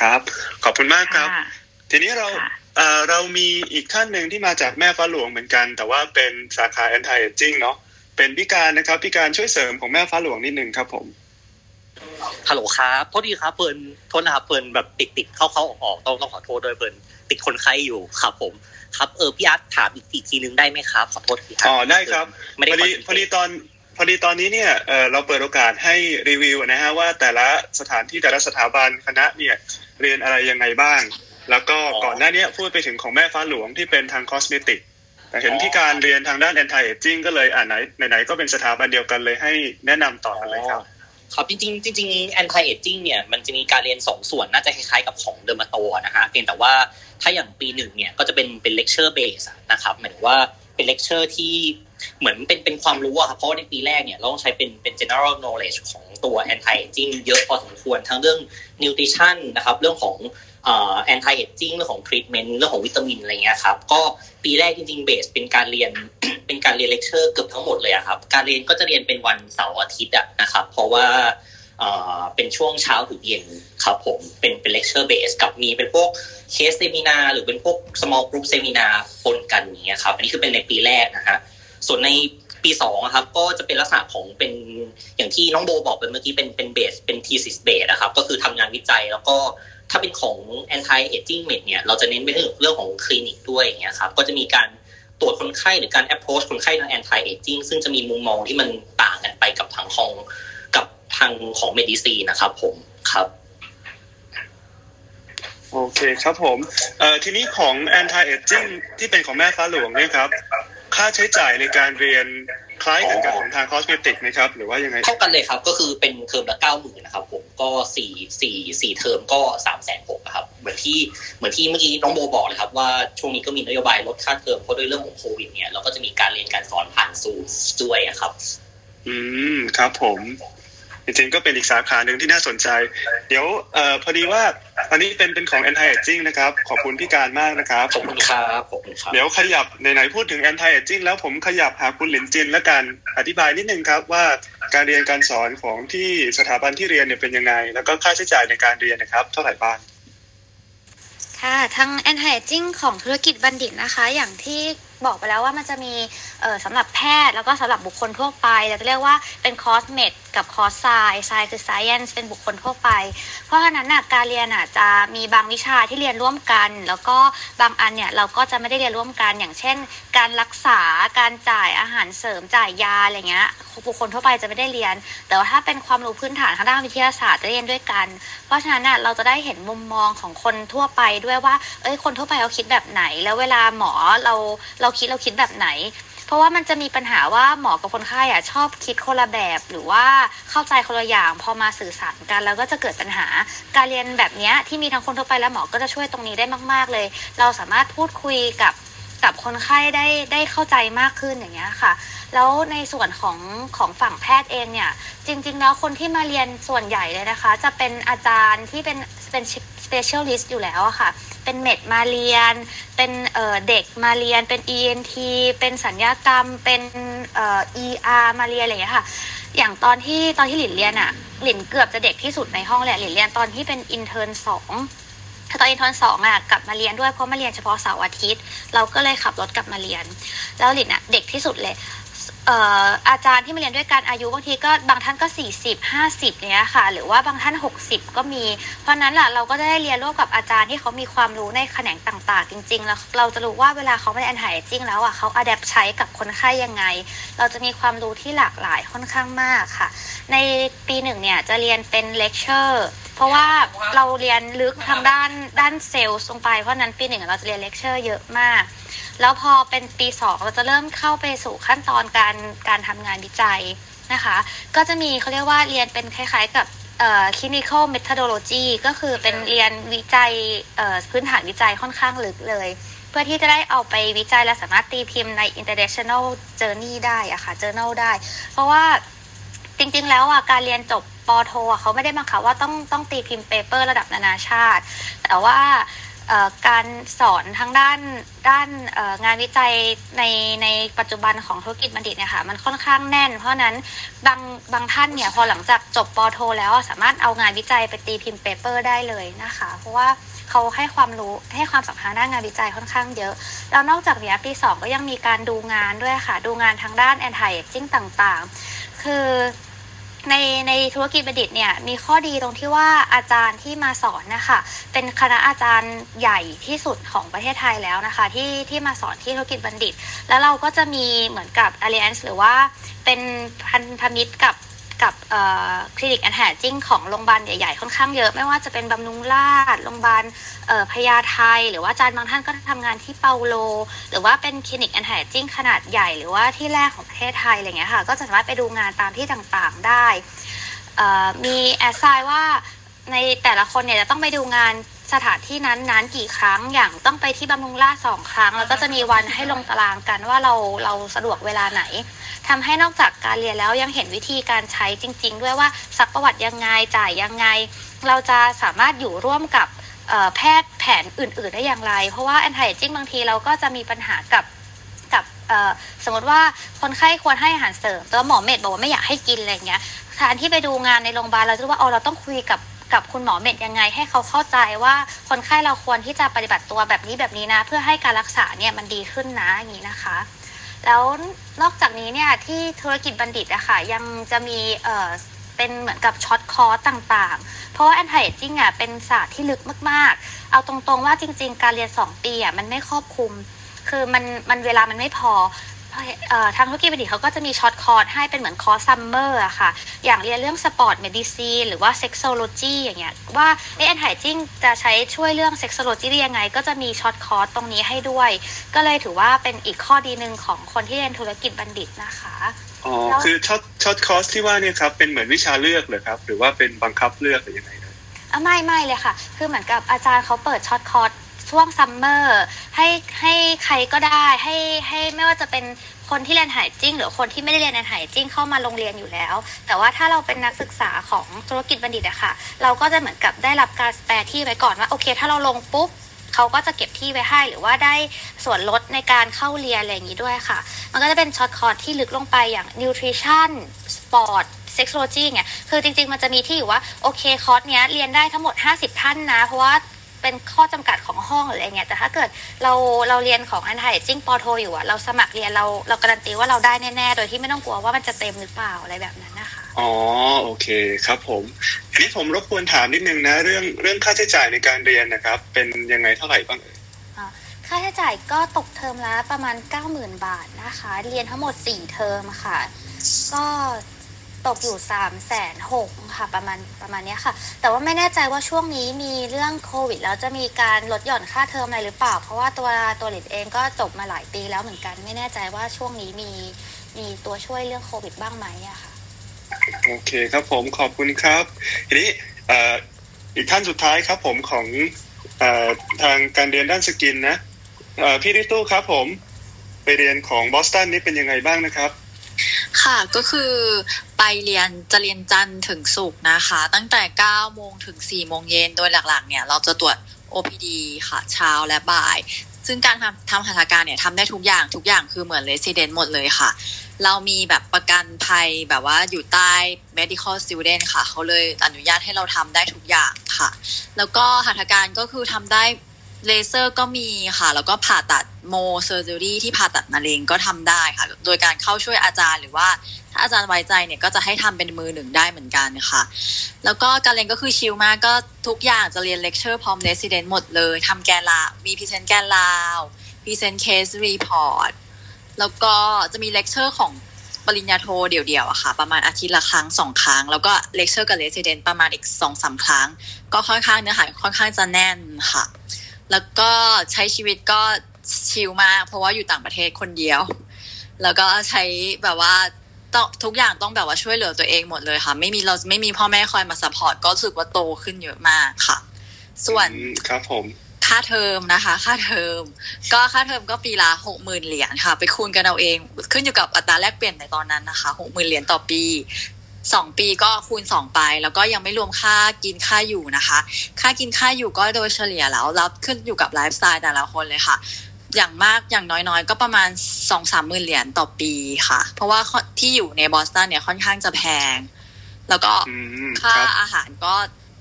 ครับ ขอบคุณมากครับค่ะทีนี้เราค่ะ เอ่อเรามีอีกท่านหนึ่งที่มาจากแม่ฟ้าหลวงเหมือนกัน แต่ว่าเป็นสาขา anti aging เนาะเป็นพิการนะครับพิการช่วยเสริมของแม่ฟ้าหลวงนิดนึงครับผมฮัลโหลครับโทษทีครับเฟิร์นโทษนะครับเฟิร์นแบบติดติดๆเข้าเข้าออกออกต้องต้องขอโทษด้วยเฟิร์นติดคนไข้อยู่ครับผม ครับเออพี่อาร์ตถามอีกอีกทีนึงได้ไหมครับขอโทษทีครับอ๋อได้ครับไม่ได้พอดีคอนเซ็ปต์พอดีตอนพอดีตอนนี้เนี่ยเอ่อเราเปิดโอกาสให้รีวิวนะฮะว่าแต่ละสถานที่แต่ละสถาบันคณะเนี่ยเรียนอะไรยังไงบ้าง แล้วก็ก่อนหน้านี้พูดไปถึงของแม่ฟ้าหลวงที่เป็นทาง cosmetic แต่เห็นที่การเรียนทางด้าน anti aging ก็เลยอ่าไหนไหนๆก็เป็นสถาบันเดียวกันเลยให้แนะนำต่อกันเลยครับครับจริงๆจริงๆ anti aging เนี่ยมันจะมีการเรียนสองส่วนน่าจะคล้ายๆกับของเดอร์มาโตนะฮะเพียงแต่ว่าถ้าอย่างปีหนึ่งเนี่ยก็จะเป็นเป็น lecture base อะนะครับหมายถึงว่าเป็น lecture ที่เหมือนเป็นเป็นความรู้อะครับเพราะว่าในปีแรกเนี่ยเราต้องใช้เป็นเป็น general knowledge ของตัว anti aging เยอะพอสมควรทั้งเรื่อง nutrition นะครับเรื่องของ เอ่อ anti aging เรื่องของ treatment เรื่องของวิตามินอะไรเงี้ยครับก็ปีแรกจริงๆ base เป็นการเรียนเป็นการเรียนเลคเชอร์เกือบทั้งหมดเลยอะครับการเรียนก็จะเรียนเป็นวันเสาร์อาทิตย์อะนะครับเพราะว่าเป็นช่วงเช้าถึงเย็นครับผมเป็นเป็น lecture based กับมีเป็นพวก case seminar หรือเป็นพวก small group เซมินาปนกันอย่างเงี้ยครับอันนี้คือเป็นในปีแรกนะฮะส่วนในปีสองครับก็จะเป็นลักษณะของเป็นอย่างที่น้องโบบอกไปเมื่อกี้เป็นเป็น based เป็น thesis based นะครับก็คือทำงานวิจัยแล้วก็ ถ้าเป็นของ anti aging med เนี่ยเราจะเน้นไปเรื่องเรื่องของคลินิกด้วยอย่างเงี้ยครับก็จะมีการตรวจคนไข้หรือการ approach คนไข้ทาง anti aging ซึ่งจะมีมุมมองที่มันต่างกันไปกับทางของกับทางของ m e d i c i นะครับผมครับโอเคครับผมเอ่อทีนี้ของ anti aging ที่เป็นของแม่ฟ้าหลวงเนี่ยครับ ค่าใช้จ่ายในการเรียน คล้ายกันกับของทางคอสเมติกไหมครับ หรือว่ายังไง เท่ากันเลยครับ ก็คือเป็นเทอมละเก้าหมื่นนะครับผมก็สี่สี่สี่เทอมก็สามแสนหกครับ เหมือนที่เหมือนที่เมื่อกี้น้องโบบอกเลยครับ ว่าช่วงนี้ก็มีนโยบายลดค่าเทอมเพราะด้วยเรื่องของโควิดเนี่ยเราก็จะมีการเรียนการสอนผ่านซูมด้วยครับ อืมครับผม จริงๆก็เป็นอีกสาขาหนึ่งที่น่าสนใจ เดี๋ยวเอ่อพอดีว่าอันนี้เป็นเป็นของ anti aging นะครับ ขอบคุณพี่การมากนะครับขอบคุณครับขอบคุณครับเดี๋ยวขยับไหนๆพูดถึง anti aging แล้วผมขยับหาคุณหลินจินแล้วกันอธิบายนิดนึงครับว่าการเรียนการสอนของที่สถาบันที่เรียนเนี่ยเป็นยังไง แล้วก็ค่าใช้จ่ายในการเรียนนะครับ เท่าไหร่บ้างค่ะทาง anti aging ของธุรกิจบัณฑิตนะคะ อย่างที่บอกไปแล้วว่ามันจะมีเอ่อ สำหรับแพทย์แล้วก็สำหรับบุคคลทั่วไปเราจะเรียกว่าเป็นคอสเมดกับคอสไซไซคือ science เป็นบุคคลทั่วไป เพราะฉะนั้นนะการเรียนอะจะมีบางวิชาที่เรียนร่วมกัน แล้วก็บางอันเนี่ยเราก็จะไม่ได้เรียนร่วมกันอย่างเช่น การรักษาการจ่ายอาหารเสริมจ่ายยาอะไรเงี้ยบุคคลทั่วไปจะไม่ได้เรียน แต่ว่าถ้าเป็นความรู้พื้นฐานทางด้านวิทยาศาสตร์จะเรียนด้วยกัน เพราะฉะนั้นนะเราจะได้เห็นมุมมองของคนทั่วไปด้วยว่าเอ้ยคนทั่วไปเขาคิดแบบไหน แล้วเวลาหมอเราเราคิดเราคิดแบบไหน ราะว่ามันจะมีปัญหาว่าหมอกับคนไข้อะชอบคิดคนละแบบหรือว่าเข้าใจคนละอย่างพอมาสื่อสารกันแล้วก็จะเกิดปัญหาการเรียนแบบนี้ที่มีทั้งคนทั่วไปและหมอก็จะช่วยตรงนี้ได้มาก ๆ เลย เราสามารถพูดคุยกับกับคนไข้ได้ได้เข้าใจมากขึ้นอย่างเงี้ยค่ะ แล้วในส่วนของของฝั่งแพทย์เองเนี่ย จริง ๆ แล้วคนที่มาเรียนส่วนใหญ่เลยนะคะ จะเป็นอาจารย์ที่เป็นเป็น specialist อยู่แล้วอะค่ะ เป็น med มาเรียน เป็นเด็กมาเรียน เป็น ENT เป็นศัลยกรรม เป็นเอ่อ ER มาเรียนอะไรอย่างเงี้ยค่ะ อย่างตอนที่ตอนที่หลินเรียนอะหลินเกือบจะเด็กที่สุดในห้องเลยอะหลินเรียนตอนที่เป็น intern สองตอน intern สองอะกลับมาเรียนด้วยเพราะมาเรียนเฉพาะเสาร์อาทิตย์ เราก็เลยขับรถกลับมาเรียน แล้วหลินอะเด็กที่สุดเลย อาจารย์ที่มาเรียนด้วยกันอายุบางทีก็บางท่านก็ 40 50เนี้ยค่ะ หรือว่าบางท่าน 60 ก็มี เพราะนั้นแหละเราก็จะได้เรียนร่วมกับอาจารย์ที่เขามีความรู้ในแขนงต่างๆ จริง ๆ แล้วเราจะรู้ว่าเวลาเขาไม่ได้ anti aging แล้วอะเขา adapt ใช้กับคนไข้ยังไง เราจะมีความรู้ที่หลากหลายค่อนข้างมากค่ะ ในปีหนึ่งเนี่ยจะเรียนเป็นเลคเชอร์เพราะว่าเราเรียนลึกทางด้านด้านเซลล์ลงไปเพราะนั้นปีหนึ่งเราจะเรียนเลคเชอร์เยอะมาก แล้วพอเป็นปีสองเราจะเริ่มเข้าไปสู่ขั้นตอนการการทำงานวิจัยนะคะ ก็จะมีเขาเรียกว่าเรียนเป็นคล้ายๆกับเอ่อ clinical methodology ก็คือเป็นเรียนวิจัยเอ่อพื้นฐานวิจัยค่อนข้างลึกเลย เพื่อที่จะได้เอาไปวิจัยและสามารถตีพิมพ์ใน international journey ได้อะค่ะ journal ได้ เพราะว่าจริงๆ แล้วอะการเรียนจบป.โทอะเขาไม่ได้บังคับว่าต้องต้องตีพิมพ์ paper ระดับนานาชาติ แต่ว่าเอ่อ การสอนทางด้านด้านงานวิจัยในในปัจจุบันของธุรกิจบัณฑิตเนี่ยค่ะมันค่อนข้างแน่น เพราะนั้นบางบางท่านเนี่ยพอหลังจากจบป.โท แล้วสามารถเอางานวิจัยไปตีพิมพ์ paper ได้เลยนะคะ เพราะว่าเขาให้ความรู้ให้ความสำคัญด้านงานวิจัยค่อนข้างเยอะแล้วนอกจากนี้ปีสองก็ยังมีการดูงานด้วยค่ะ ดูงานทางด้าน anti aging ต่างๆ คือ ในในธุรกิจบัณฑิตเนี่ยมีข้อดีตรงที่ว่าอาจารย์ที่มาสอนนะคะเป็นคณะอาจารย์ใหญ่ที่สุดของประเทศไทยแล้วนะคะ ที่ที่มาสอนที่ธุรกิจบัณฑิต แล้วเราก็จะมีเหมือนกับ Alliance หรือว่าเป็นพันธมิตรกับ กับคลินิกแอนแฮจิ้งของโรงพยาบาลใหญ่ๆ ค่อนข้างเยอะ ไม่ว่าจะเป็นบำรุงราษฎร์โรงพยาบาลพญาไทหรือว่าอาจารย์บางท่านก็ทำงานที่เปาโล หรือว่าเป็นคลินิก anti aging ขนาดใหญ่ หรือว่าที่แรกของประเทศไทยอะไรเงี้ยค่ะ ก็จะสามารถไปดูงานตามที่ต่างๆได้มี assign ว่าในแต่ละคนเนี่ยจะต้องไปดูงาน สถานที่นั้นนั้นกี่ครั้งอย่างต้องไปที่บำรุงราษฎร์สองครั้ง แล้วก็จะมีวันให้ลงตารางกันว่าเราเราสะดวกเวลาไหนทำให้นอกจากการเรียนแล้วยังเห็นวิธีการใช้จริง ๆ ด้วยว่าซักประวัติยังไงจ่ายยังไง เราจะสามารถอยู่ร่วมกับแพทย์แผนอื่น ๆ ได้อย่างไร เพราะว่าแอนไทจิ้งบางทีเราก็จะมีปัญหากับกับสมมติว่าคนไข้ควรให้อาหารเสริมแต่ว่าหมอเมดบอกว่าไม่อยากให้กินอะไรเงี้ยแทนที่ไปดูงานในโรงพยาบาลเราจะรู้ว่าอ๋อเราต้องคุยกับ กับคุณหมอเมดยังไง ให้เขาเข้าใจว่าคนไข้เราควรที่จะปฏิบัติตัวแบบนี้แบบนี้นะ เพื่อให้การรักษาเนี่ยมันดีขึ้นนะอย่างนี้นะคะ แล้วนอกจากนี้เนี่ยที่ธุรกิจบัณฑิตอะค่ะยังจะมีเอ่อเป็นเหมือนกับ short course ต่างๆ เพราะว่า anti-aging อะเป็นศาสตร์ที่ลึกมากๆ เอาตรงๆว่าจริง ๆ การเรียน 2 ปีอะมันไม่ครอบคลุม คือมันมันเวลามันไม่พอ ทางธุรกิจบัณฑิตเขาก็จะมี short course ให้เป็นเหมือนคอร์ส summer อะค่ะ อย่างเรียนเรื่อง sport medicine หรือว่า sexology อย่างเงี้ย ว่า anti-aging จะใช้ช่วยเรื่อง sexology ได้ยังไง ก็จะมี short course ตรงนี้ให้ด้วย ก็เลยถือว่าเป็นอีกข้อดีหนึ่งของคนที่เรียนธุรกิจบัณฑิตนะคะอ๋อคือ short short course ที่ว่าเนี่ยครับเป็นเหมือนวิชาเลือกเหรอครับ หรือว่าเป็นบังคับเลือกหรือยังไงนะอะไม่ไม่เลยค่ะ คือเหมือนกับอาจารย์เขาเปิด short course ช่วง summer ให้ให้ใครก็ได้ให้ให้ไม่ว่าจะเป็นคนที่เรียน anti-aging หรือคนที่ไม่ได้เรียน anti-aging เข้ามาลงเรียนอยู่แล้ว แต่ว่าถ้าเราเป็นนักศึกษาของธุรกิจบัณฑิตอะค่ะ เราก็จะเหมือนกับได้รับการแปรที่ไว้ก่อนว่าโอเค ถ้าเราลงปุ๊บเขาก็จะเก็บที่ไว้ให้หรือว่าได้ส่วนลดในการเข้าเรียนอะไรอย่างนี้ด้วยค่ะ มันก็จะเป็น short course ที่ลึกลงไปอย่าง nutrition sport เซ็กโ o โลจีเนี่ยคือจริง ๆ มันจะมีที่อยู่ว่า โอเคคอร์สเนี้ยเรียนได้ทั้งหมด 50 ท่านนะ เพราะว่า เป็นข้อจำกัดของห้องหรืออะไรเงี้ยแต่ถ้าเกิดเราเราเรียนของ anti-aging ป.โทอยู่อะเราสมัครเรียนเราเราการันตีว่าเราได้แน่ๆ โดยที่ไม่ต้องกลัวว่ามันจะเต็มหรือเปล่าอะไรแบบนั้นนะคะอ๋อโอเคครับผมทีนี้ผมรบกวนถามนิดนึงนะเรื่องเรื่องค่าใช้จ่ายในการเรียนนะครับ เป็นยังไงเท่าไหร่บ้างเอ่ยอ่าค่าใช้จ่ายก็ตกเทอมละประมาณ 90,000 บาทนะคะ เรียนทั้งหมด 4 เทอมค่ะ ก็ ตกอยู่3ามแสนหกค่ะประมาณประมาณนี้ค่ะ แต่ว่าไม่แน่ใจว่าช่วงนี้มีเรื่องโควิด แล้วจะมีการลดหย่อนค่าเทอมอะไรหรือเปล่า เพราะว่าตัวตัวหลิดเองก็จบมาหลายปีแล้วเหมือนกัน ไม่แน่ใจว่าช่วงนี้มีมีตัวช่วยเรื่องโควิดบ้างไหมอะค่ะโอเคครับผมขอบคุณครับทีนี้อีกท่านสุดท้ายครับผมของอทางการเรียนด้านสกินนะพี่ริตู้ครับผมไปเรียนของบอสตันนี่เป็นยังไงบ้างนะครับ ค่ะก็คือไปเรียนจะเรียนจันทร์ถึงศุกร์นะคะ ตั้งแต่9โมงถึง4โมงเย็นโดยหลักๆ เนี่ยเราจะตรวจ OPD ค่ะเช้าและบ่าย ซึ่งการทำทำหัตถการเนี่ยทำได้ทุกอย่างทุกอย่างคือเหมือน resident หมดเลยค่ะ เรามีแบบประกันภัยแบบว่าอยู่ใต้ medical student ค่ะ เขาเลยอนุญาตให้เราทำได้ทุกอย่างค่ะ แล้วก็หัตถการก็คือทำได้ เลเซอร์ก็มีค่ะ แล้วก็ผ่าตัด Mohs surgery ที่ผ่าตัดมะเร็งก็ทำได้ค่ะ โดยการเข้าช่วยอาจารย์หรือว่าถ้าอาจารย์ไว้ใจเนี่ยก็จะให้ทำเป็นมือหนึ่งได้เหมือนกันค่ะ แล้วก็การเรียนก็คือ chill มากก็ทุกอย่างจะเรียนเลคเชอร์พร้อม resident หมดเลยทำ grand round มี present grand round present case report แล้วก็จะมีเลคเชอร์ของปริญญาโทเดี่ยวๆอะค่ะ ประมาณอาทิตย์ละครั้งสองครั้ง แล้วก็เลคเชอร์กับ resident ประมาณอีกสองสามครั้ง ก็ค่อนข้างเนื้อหาค่อนข้างจะแน่นค่ะ แล้วก็ใช้ชีวิตก็ chill มาก เพราะว่าอยู่ต่างประเทศคนเดียว แล้วก็ใช้แบบว่าต้องทุกอย่างต้องแบบว่าช่วยเหลือตัวเองหมดเลยค่ะ ไม่มีเราไม่มีพ่อแม่คอยมา support ก็รู้สึกว่าโตขึ้นเยอะมากค่ะ ส่วนอืมครับผมค่าเทอมนะคะ ค่าเทอม ก็ค่าเทอมก็ปีละหกหมื่นเหรียญค่ะ ไปคูณกันเอาเอง ขึ้นอยู่กับอัตราแลกเปลี่ยนในตอนนั้นนะคะหกหมื่นเหรียญต่อปี สองปีก็คูณสองไป แล้วก็ยังไม่รวมค่ากินค่าอยู่นะคะ ค่ากินค่าอยู่ก็โดยเฉลี่ยแล้วแล้วขึ้นอยู่กับไลฟ์สไตล์แต่ละคนเลยค่ะ อย่างมากอย่างน้อยๆ ก็ประมาณสองสามหมื่นเหรียญต่อปีค่ะ เพราะว่าที่อยู่ในบอสตันเนี่ยค่อนข้างจะแพง แล้วก็อืมคค่ารับอาหารก็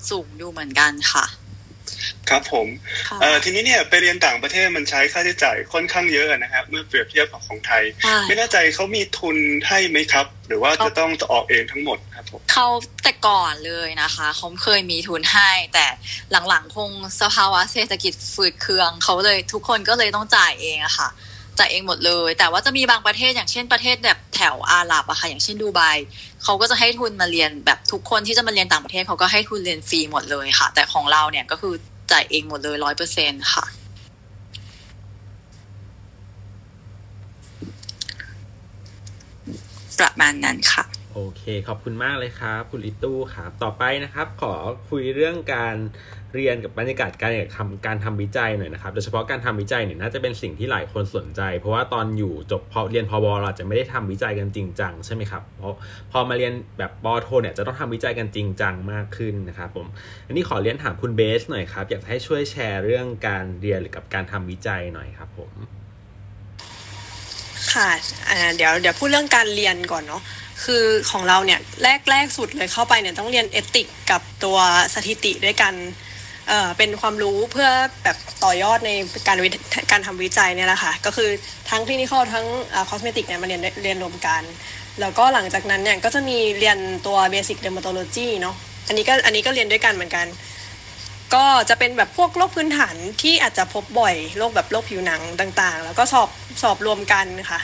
สูงอยู่เหมือนกันค่ะ ครับผมค่ะเอ่อทีนี้เนี่ยไปเรียนต่างประเทศมันใช้ค่าใช้จ่ายค่อนข้างเยอะนะครับเมื่อเปรียบเทียบกับของไทยใช่ไม่แน่ใจเขามีทุนให้ไหมครับ หรือว่าจะต้องออกเองทั้งหมดครับผมเขาแต่ก่อนเลยนะคะเขาเคยมีทุนให้ แต่หลังๆคงสภาวะเศรษฐกิจฝืดเคืองเขาเลยทุกคนก็เลยต้องจ่ายเองอะค่ะจ่ายเองหมดเลย แต่ว่าจะมีบางประเทศอย่างเช่นประเทศแบบแถวอาหรับอะค่ะอย่างเช่นดูไบเขาก็จะให้ทุนมาเรียนแบบทุกคนที่จะมาเรียนต่างประเทศเขาก็ให้ทุนเรียนฟรีหมดเลยค่ะ แต่ของเราเนี่ยก็คือ จ่ายเองหมดเลยร้อยเปอร์เซ็นค่ะ ประมาณนั้นค่ะ โอเค ขอบคุณมากเลยครับ คุณลิตู้ครับ ต่อไปนะครับ ขอคุยเรื่องการ เรียนกับบรรยากาศการทำการทำวิจัยหน่อยนะครับโดยเฉพาะการทำวิจัยเนี่ยน่าจะเป็นสิ่งที่หลายคนสนใจ เพราะว่าตอนอยู่จบพอเรียนพอบเราจะไม่ได้ทำวิจัยกันจริงจังใช่ไหมครับเพราะพอมาเรียนแบบปอโทเนี่ยจะต้องทำวิจัยกันจริงจังมากขึ้นนะครับผมอันนี้ขอเรียนถามคุณเบสหน่อยครับอยากให้ช่วยแชร์เรื่องการเรียนหรือกับการทำวิจัยหน่อยครับผมค่ะเดี๋ยวเดี๋ยวพูดเรื่องการเรียนก่อนเนาะคือของเราเนี่ยแรกแรกสุดเลยเข้าไปเนี่ยต้องเรียนเอติกกับตัวสถิติด้วยกัน เออเป็นความรู้เพื่อแบบต่อยอดในการวิการทำวิจัยเนี่ยแหละค่ะก็คือทั้ง clinical ทั้ง cosmetic เนี่ยมาเรียนเรียนรวมกัน แล้วก็หลังจากนั้นเนี่ยก็จะมีเรียนตัว basic dermatology เนาะอันนี้ก็อันนี้ก็เรียนด้วยกันเหมือนกัน ก็จะเป็นแบบพวกโรคพื้นฐานที่อาจจะพบบ่อยโรคแบบโรคผิวหนังต่าง ๆ แล้วก็สอบสอบรวมกันค่ะ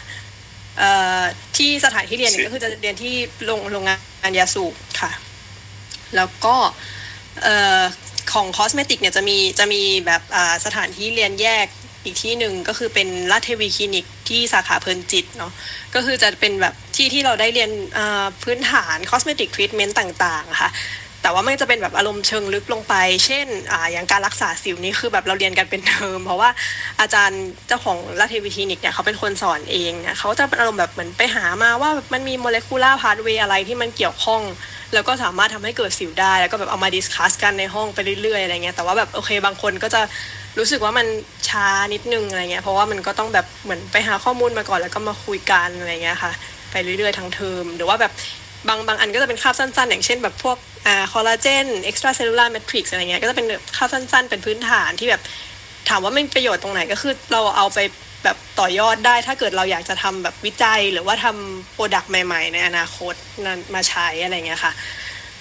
เอ่อที่สถานที่เรียนเนี่ยก็คือจะเรียนที่โรงโรงงานยาสูบค่ะ แล้วก็เอ่อ ของ cosmetic เนี่ยจะมีจะมีแบบสถานที่เรียนแยกอีกที่หนึ่งก็คือเป็นราชเทวีคลินิกที่สาขาเพลินจิตเนาะก็คือจะเป็นแบบที่ที่เราได้เรียนพื้นฐาน cosmetic treatment ต่างๆค่ะ แต่ว่ามันจะเป็นแบบอารมณ์เชิงลึกลงไป เช่นอ่าอย่างการรักษาสิวนี่คือแบบเราเรียนกันเป็นเทอม เพราะว่าอาจารย์เจ้าของราชเทวีคลินิกเนี่ยเขาเป็นคนสอนเองเนี่ยเขาจะเป็นอารมณ์แบบเหมือนไปหามาว่ามันมี molecular pathway อะไรที่มันเกี่ยวข้อง แล้วก็สามารถทำให้เกิดสิวได้ แล้วก็แบบเอามา discuss กันในห้องไปเรื่อยๆอะไรเงี้ยแต่ว่าแบบโอเคบางคนก็จะรู้สึกว่ามันช้านิดนึงอะไรเงี้ยเพราะว่ามันก็ต้องแบบเหมือนไปหาข้อมูลมาก่อนแล้วก็มาคุยกันอะไรเงี้ยค่ะ ไปเรื่อยๆทั้งเทอมหรือว่าแบบ บางบางอันก็จะเป็นคาบสั้นๆ อย่างเช่นแบบพวกอ่า collagen extracellular matrix อะไรเงี้ยก็จะเป็นคาบสั้นๆ เป็นพื้นฐานที่แบบถามว่ามันประโยชน์ตรงไหนก็คือเราเอาไปแบบต่อยอดได้ถ้าเกิดเราอยากจะทำแบบวิจัยหรือว่าทำ product ใหม่ๆ ในอนาคตนั้นมาใช้อะไรเงี้ยค่ะ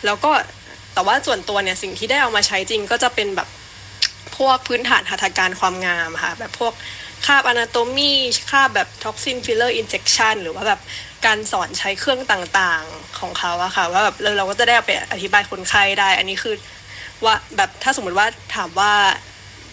แล้วก็แต่ว่าส่วนตัวเนี่ยสิ่งที่ได้เอามาใช้จริงก็จะเป็นแบบพวกพื้นฐานหัตถการความงามค่ะ แบบพวกคาบ anatomy คาบแบบ toxin filler injection หรือว่าแบบ การสอนใช้เครื่องต่างๆของเขาอะค่ะ ว่าแบบเราเราก็จะได้ไปอธิบายคนไข้ได้ อันนี้คือว่าแบบถ้าสมมติว่าถามว่า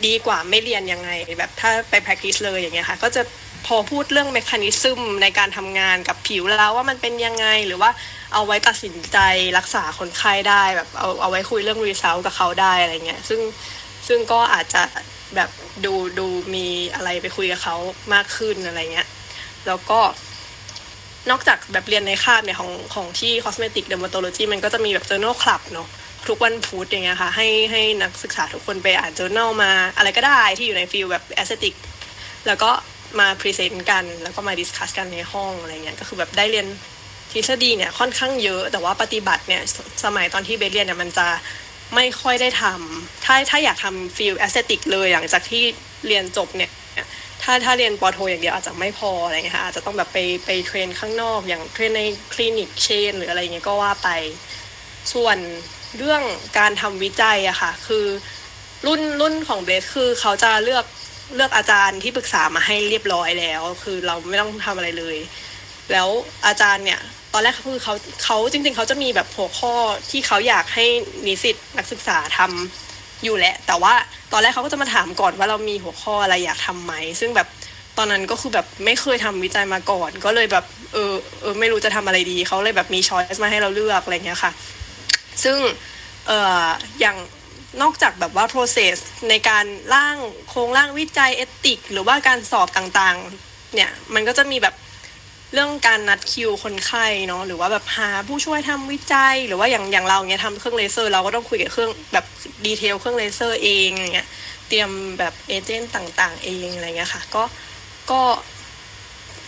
ดีกว่าไม่เรียนยังไง แบบถ้าไป practice เลยอย่างเงี้ยค่ะ ก็จะพอพูดเรื่อง mechanism ในการทำงานกับผิวแล้วว่ามันเป็นยังไงหรือว่าเอาไว้ตัดสินใจรักษาคนไข้ได้แบบเอาเอาไว้คุยเรื่อง result กับเขาได้อะไรเงี้ยซึ่งซึ่งก็อาจจะแบบดูดูมีอะไรไปคุยกับเขามากขึ้นอะไรเงี้ยแล้วก็ นอกจากแบบเรียนในคาบเนี่ยของของที่ cosmetic dermatology มันก็จะมีแบบ journal club เนาะทุกวันพุธอย่างเงี้ยค่ะให้ให้นักศึกษาทุกคนไปอ่าน journal มาอะไรก็ได้ที่อยู่ใน field แบบ aesthetic แล้วก็มา present กัน แล้วก็มา discuss กันในห้องอะไรเงี้ยก็คือแบบได้เรียนทฤษฎีเนี่ยค่อนข้างเยอะ แต่ว่าปฏิบัติเนี่ยสสมัยตอนที่เบสเรียนเนี่ยมันจะไม่ค่อยได้ทำถ้าถ้าอยากทำ field aesthetic เลยหลังจากที่เรียนจบเนี่ย ถ้าถ้าเรียนป.โทอย่างเดียวอาจจะไม่พออะไรเงี้ยค่ะอาจจะต้องแบบไปไป train ข้างนอกอย่าง train ในคลินิก chain หรืออะไรเงี้ยก็ว่าไป ส่วนเรื่องการทำวิจัยอะค่ะ คือรุ่นรุ่นของเบสคือเขาจะเลือกเลือกอาจารย์ที่ปรึกษามาให้เรียบร้อยแล้ว คือเราไม่ต้องทำอะไรเลย แล้วอาจารย์เนี่ย ตอนแรกคือเขาเขาจริง ๆ เขาจะมีแบบหัวข้อที่เขาอยากให้นิสิตนักศึกษาทำ อยู่แหละ แต่ว่าตอนแรกเขาก็จะมาถามก่อนว่าเรามีหัวข้ออะไรอยากทำไหม ซึ่งแบบตอนนั้นก็คือแบบไม่เคยทำวิจัยมาก่อน ก็เลยแบบเออเออไม่รู้จะทำอะไรดีเขาเลยแบบมีช้อยส์มาให้เราเลือกอะไรเงี้ยค่ะ ซึ่งเอ่ออย่างนอกจากแบบว่า process ในการร่างโครงร่างวิจัยเอติก หรือว่าการสอบต่างๆ เนี่ยมันก็จะมีแบบ เรื่องการนัดคิวคนไข้เนาะหรือว่าแบบหาผู้ช่วยทำวิจัย หรือว่าอย่างอย่างเราเนี่ยทำเครื่องเลเซอร์ เราก็ต้องคุยกับเครื่องแบบ detail เครื่องเลเซอร์เองอย่างเงี้ยเตรียมแบบ agent ต่างๆ เองอะไรเงี้ยค่ะ ก็ก็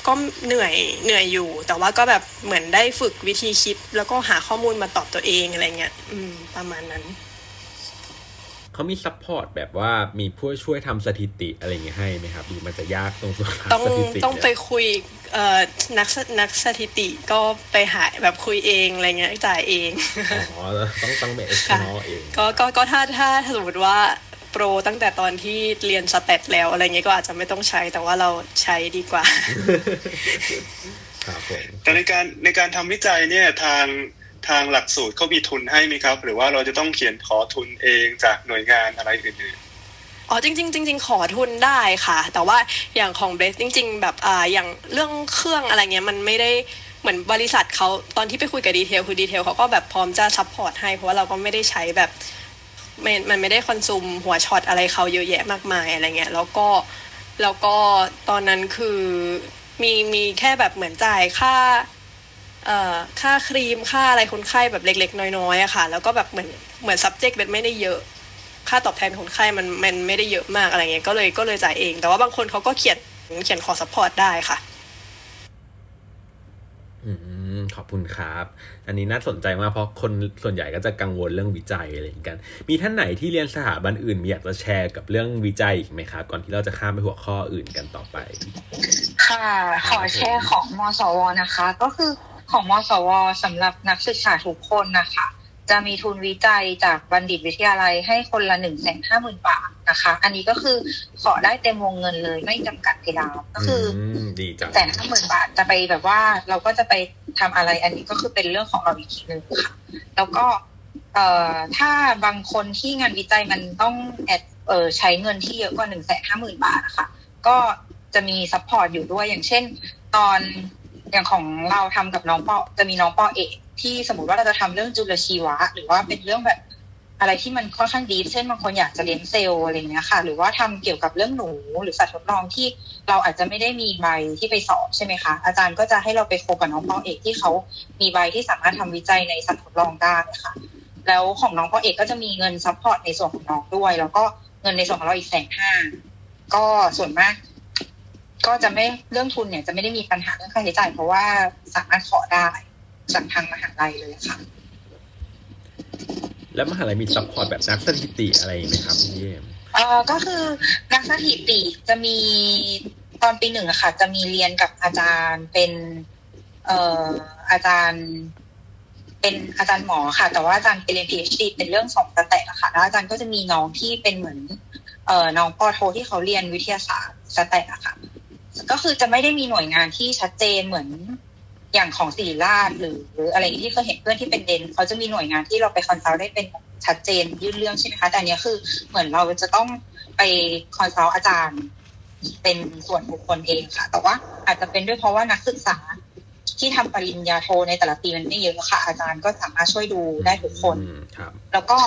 ก็เหนื่อยเหนื่อยอยู่ แต่ว่าก็แบบเหมือนได้ฝึกวิธีคิด แล้วก็หาข้อมูลมาตอบตัวเองอะไรเงี้ย อืม ประมาณนั้น เขามีซัพพอร์ตแบบว่ามีผู้ช่วยทำสถิติอะไรอย่างเงี้ยให้ไหมครับหรือมันจะยากตรงส่วนต้องสถิติต้องไปเนี่ยคุยเอ่อนักสนักสถิติก็ไปหาแบบคุยเองอะไรเงี้ยจ่ายเองอ๋อต้องต้องเป็นเอ็กซ์นอเองก็ก็ก็ถ้าถ้าถ้าสมมติว่า pro ตั้งแต่ตอนที่เรียน stat แล้วอะไรเงี้ยก็อาจจะไม่ต้องใช้แต่ว่าเราใช้ดีกว่าครับผมแต่ในการในการทำวิจัยเนี่ยทาง ทางหลักสูตรเขามีทุนให้ไหมครับ หรือว่าเราจะต้องเขียนขอทุนเองจากหน่วยงานอะไรอื่นอ๋อจริงๆจริงๆขอทุนได้ค่ะ แต่ว่าอย่างของเบสจริง ๆ แบบอ่าอย่างเรื่องเครื่องอะไรเงี้ยมันไม่ได้เหมือนบริษัทเขาตอนที่ไปคุยกับ detail คือ detail เขาก็แบบพร้อมจะ support ให้ เพราะว่าเราก็ไม่ได้ใช้แบบมันไม่ได้ consume หัวช็อตอะไรเขาเยอะแยะมากมายอะไรเงี้ยแล้วก็แล้วก็ตอนนั้นคือมีมีแค่แบบเหมือนจ่ายค่า ค่าครีมค่าอะไรคนไข้แบบเล็ก ๆ น้อยๆอะค่ะ แล้วก็แบบเหมือนเหมือน subject เป็นไม่ได้เยอะ ค่าตอบแทนคนไข้มันมันไม่ได้เยอะมากอะไรเงี้ยก็เลยก็เลยจ่ายเอง แต่ว่าบางคนเขาก็เขียนเขียนขอ support ได้ค่ะขอบคุณครับ อันนี้น่าสนใจมากเพราะคนส่วนใหญ่ก็จะกังวลเรื่องวิจัยอะไรอย่างกัน มีท่านไหนที่เรียนสถาบันอื่นมีอยากจะแชร์กับเรื่องวิจัยอีกไหมครับ ก่อนที่เราจะข้ามไปหัวข้ออื่นกันต่อไป ค่ะ ขอแชร์ของมสวนะคะ ก็คือ ของมสวสำหรับนักศึกษาทุกคนนะคะ จะมีทุนวิจัยจากบัณฑิตวิทยาลัยให้คนละหนึ่งแสนห้าหมื่นบาทนะคะ อันนี้ก็คือขอได้เต็มวงเงินเลยไม่จำกัดเพดานก็คืออมดีจังแสนห้าหมื่นบาทจะไปแบบว่าเราก็จะไปทำอะไร อันนี้ก็คือเป็นเรื่องของเราอีกทีหนึ่งค่ะ แล้วก็เอ่อถ้าบางคนที่งานวิจัยมันต้องแอดเอ่อใช้เงินที่เยอะกว่าหนึ่งแสนห้าหมื่นบาทนะคะก็จะมี support อยู่ด้วยอย่างเช่น ตอน อย่างของเราทำกับน้องปอจะมีน้องปอเอกที่สมมติว่าเราจะทำเรื่องจุลชีวะ หรือว่าเป็นเรื่องแบบอะไรที่มันค่อนข้าง deep เช่นบางคนอยากจะเลี้ยงเซลล์อะไรเงี้ยค่ะ หรือว่าทำเกี่ยวกับเรื่องหนูหรือสัตว์ทดลองที่เราอาจจะไม่ได้มีใบที่ไปสอบใช่ไหมคะ อาจารย์ก็จะให้เราไป co กับน้องปอเอกที่เขามีใบที่สามารถทำวิจัยในสัตว์ทดลองได้ค่ะ แล้วของน้องปอเอกก็จะมีเงิน support ในส่วนของน้องด้วย แล้วก็เงินในส่วนของเราอีกแสนห้าก็ส่วนมาก ก็จะไม่เรื่องทุนเนี่ยจะไม่ได้มีปัญหาเรื่องค่าใช้จ่าย เพราะว่าสามารถขอได้จากทางมหาลัยเลยค่ะ แล้วมหาลัยมี support แบบนักสถิติอะไรไหมครับพี่เยี่ยมเอ่อก็คือนักสถิติจะมีตอนปีหนึ่งอะค่ะ จะมีเรียนกับอาจารย์เป็น เอ่ออาจารย์ เป็นอาจารย์หมอค่ะ แต่ว่าอาจารย์ไปเรียน PhD เป็นเรื่องของ stat อะค่ะ แล้วอาจารย์ก็จะมีน้องที่เป็นเหมือน เอ่อน้องปอโทที่เขาเรียนวิทยาศาสตร์ stat อะค่ะ ก็คือจะไม่ได้มีหน่วยงานที่ชัดเจนเหมือนอย่างของศิริราชหรือหรืออะไรที่เคยเห็นเพื่อนที่เป็น dent เขาจะมีหน่วยงานที่เราไป consult ได้เป็นชัดเจนยื่นเรื่องใช่ไหมคะแต่อันเนี้ยคือเหมือนเราจะต้องไป consult อาจารย์เป็นส่วนบุคคลเองค่ะ แต่ว่าอาจจะเป็นด้วยเพราะว่านักศึกษาที่ทำปริญญาโทในแต่ละปีมันไม่เยอะค่ะ อาจารย์ก็สามารถช่วยดูได้ทุกคนอืมครับ แล้วก็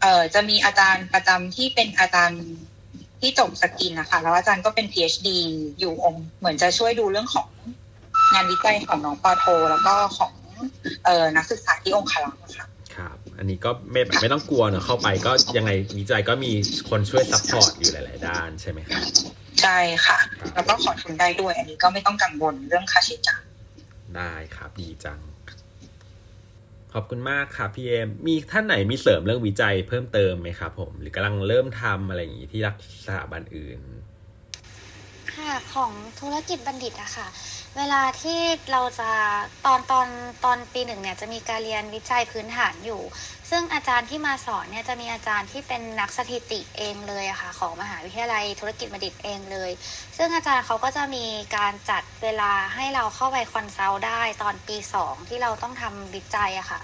เอ่อจะมีอาจารย์ประจำที่เป็นอาจารย์ ที่จบ skin นะคะ แล้วอาจารย์ก็เป็น PhD อยู่องครักษ์เหมือนจะช่วยดูเรื่องของงานวิจัยของน้องปอโท แล้วก็ของเอ่อนักศึกษาที่องค์คารักษ์ค่ะครับ อันนี้ก็ไม่แบบไม่ต้องกลัวเนอะเข้าไปก็ยังไงวิจัยก็มีคนช่วย support อยู่หลาย ๆ ด้านใช่ไหมครับใช่ค่ะ แล้วก็ขอทุนได้ด้วย อันนี้ก็ไม่ต้องกังวลเรื่องค่าใช้จ่ายได้ครับดีจัง ขอบคุณมากครับพี่เอมมีท่านไหนมีเสริมเรื่องวิจัยเพิ่มเติมไหมครับผม หรือกำลังเริ่มทำอะไรอย่างนี้ที่รักสถาบันอื่น ค่ะของธุรกิจบัณฑิตอะค่ะ เวลาที่เราจะตอนตอนตอนปีหนึ่งเนี่ยจะมีการเรียนวิจัยพื้นฐานอยู่ ซึ่งอาจารย์ที่มาสอนเนี่ยจะมีอาจารย์ที่เป็นนักสถิติเองเลยอะค่ะของมหาวิทยาลัยธุรกิจบัณฑิตเองเลย ซึ่งอาจารย์เขาก็จะมีการจัดเวลาให้เราเข้าไปคอนซัลท์ได้ตอนปีสองที่เราต้องทำวิจัยอะค่ะ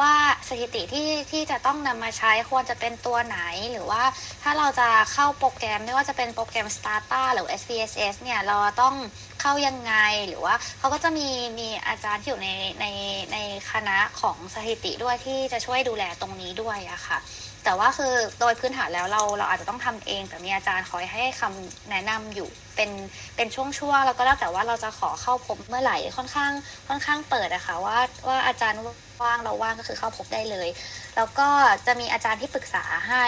ว่าสถิติที่ที่จะต้องนำมาใช้ควรจะเป็นตัวไหน หรือว่าถ้าเราจะเข้าโปรแกรมไม่ว่าจะเป็นโปรแกรม Starta หรือ SPSS เนี่ยเราต้องเข้ายังไงหรือว่าเขาก็จะมีมีอาจารย์ที่อยู่ในในในคณะของสถิติด้วยที่จะช่วยดูแลตรงนี้ด้วยอะค่ะแต่ว่าคือโดยพื้นฐานแล้วเราเราอาจจะต้องทำเอง แต่มีอาจารย์คอยให้คำแนะนำอยู่ เป็นเป็นช่วงๆแล้วก็แล้วแต่ว่าเราจะขอเข้าพบเมื่อไหร่ค่อนข้างค่อนข้างเปิดอะค่ะว่าว่าอาจารย์ว่างเราว่างก็คือเข้าพบได้เลย แล้วก็จะมีอาจารย์ที่ปรึกษาให้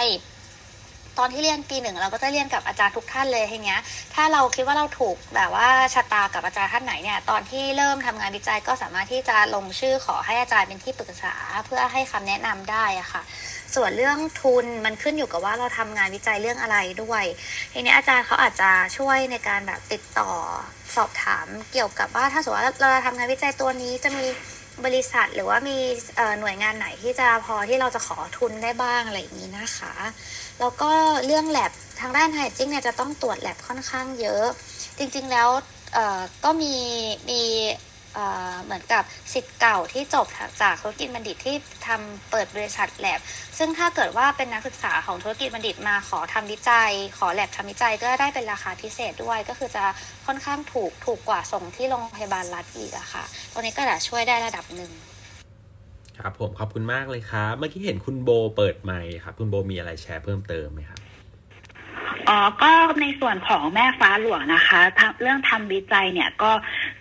ตอนที่เรียนปีหนึ่งเราก็จะเรียนกับอาจารย์ทุกท่านเลยอย่างเงี้ย ถ้าเราคิดว่าเราถูกแบบว่าชะตากับอาจารย์ท่านไหนเนี่ย ตอนที่เริ่มทำงานวิจัยก็สามารถที่จะลงชื่อขอให้อาจารย์เป็นที่ปรึกษา เพื่อให้คำแนะนำได้อะค่ะ ส่วนเรื่องทุนมันขึ้นอยู่กับว่าเราทำงานวิจัยเรื่องอะไรด้วยทีนี้อาจารย์เขาอาจจะช่วยในการแบบติดต่อสอบถามเกี่ยวกับว่าถ้าสมมติว่าเราทำงานวิจัยตัวนี้จะมีบริษัทหรือว่ามีหน่วยงานไหนที่จะพอที่เราจะขอทุนได้บ้างอะไรอย่างนี้นะคะ แล้วก็เรื่องแลบทางด้านไฮจิ้งเนี่ยจะต้องตรวจแลบค่อนข้างเยอะ จริงๆแล้วก็มีมี เหมือนกับสิทธิ์เก่าที่จบจากธุรกิจบัณฑิตที่ทำเปิดบริษัทแลบซึ่งถ้าเกิดว่าเป็นนักศึกษาของธุรกิจบัณฑิตมาขอทำวิจัย ขอแลบทำวิจัยก็ได้เป็นราคาพิเศษด้วย ก็คือจะค่อนข้างถูกถูกกว่าส่งที่โรงพยาบาลรัฐอีกอะค่ะตัวนี้ก็จะช่วยได้ระดับหนึ่งครับผมขอบคุณมากเลยครับเมื่อกี้เห็นคุณโบเปิดไมค์ครับคุณโบมีอะไรแชร์เพิ่มเติมไหมครับ อ๋อก็ในส่วนของแม่ฟ้าหลวงนะคะเรื่องทำวิจัยเนี่ยก็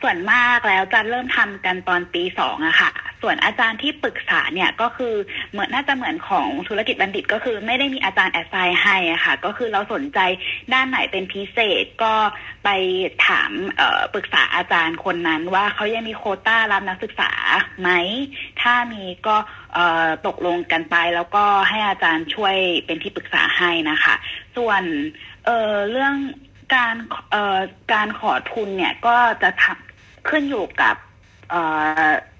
ส่วนมากแล้วจะเริ่มทำกันตอนปีสองอะค่ะ ส่วนอาจารย์ที่ปรึกษาเนี่ยก็คือเหมือนน่าจะเหมือนของธุรกิจบัณฑิตก็คือไม่ได้มีอาจารย์แอดไซน์ให้อะค่ะ ก็คือเราสนใจด้านไหนเป็นพิเศษก็ ไปถามปรึกษาอาจารย์คนนั้นว่าเขายังมีโคต้ารับนักศึกษาไหม ถ้ามีก็ตกลงกันไปแล้วก็ให้อาจารย์ช่วยเป็นที่ปรึกษาให้นะคะ ส่วนเเรื่องการการขอทุนเนี่ยก็จะขึ้นอยู่กับ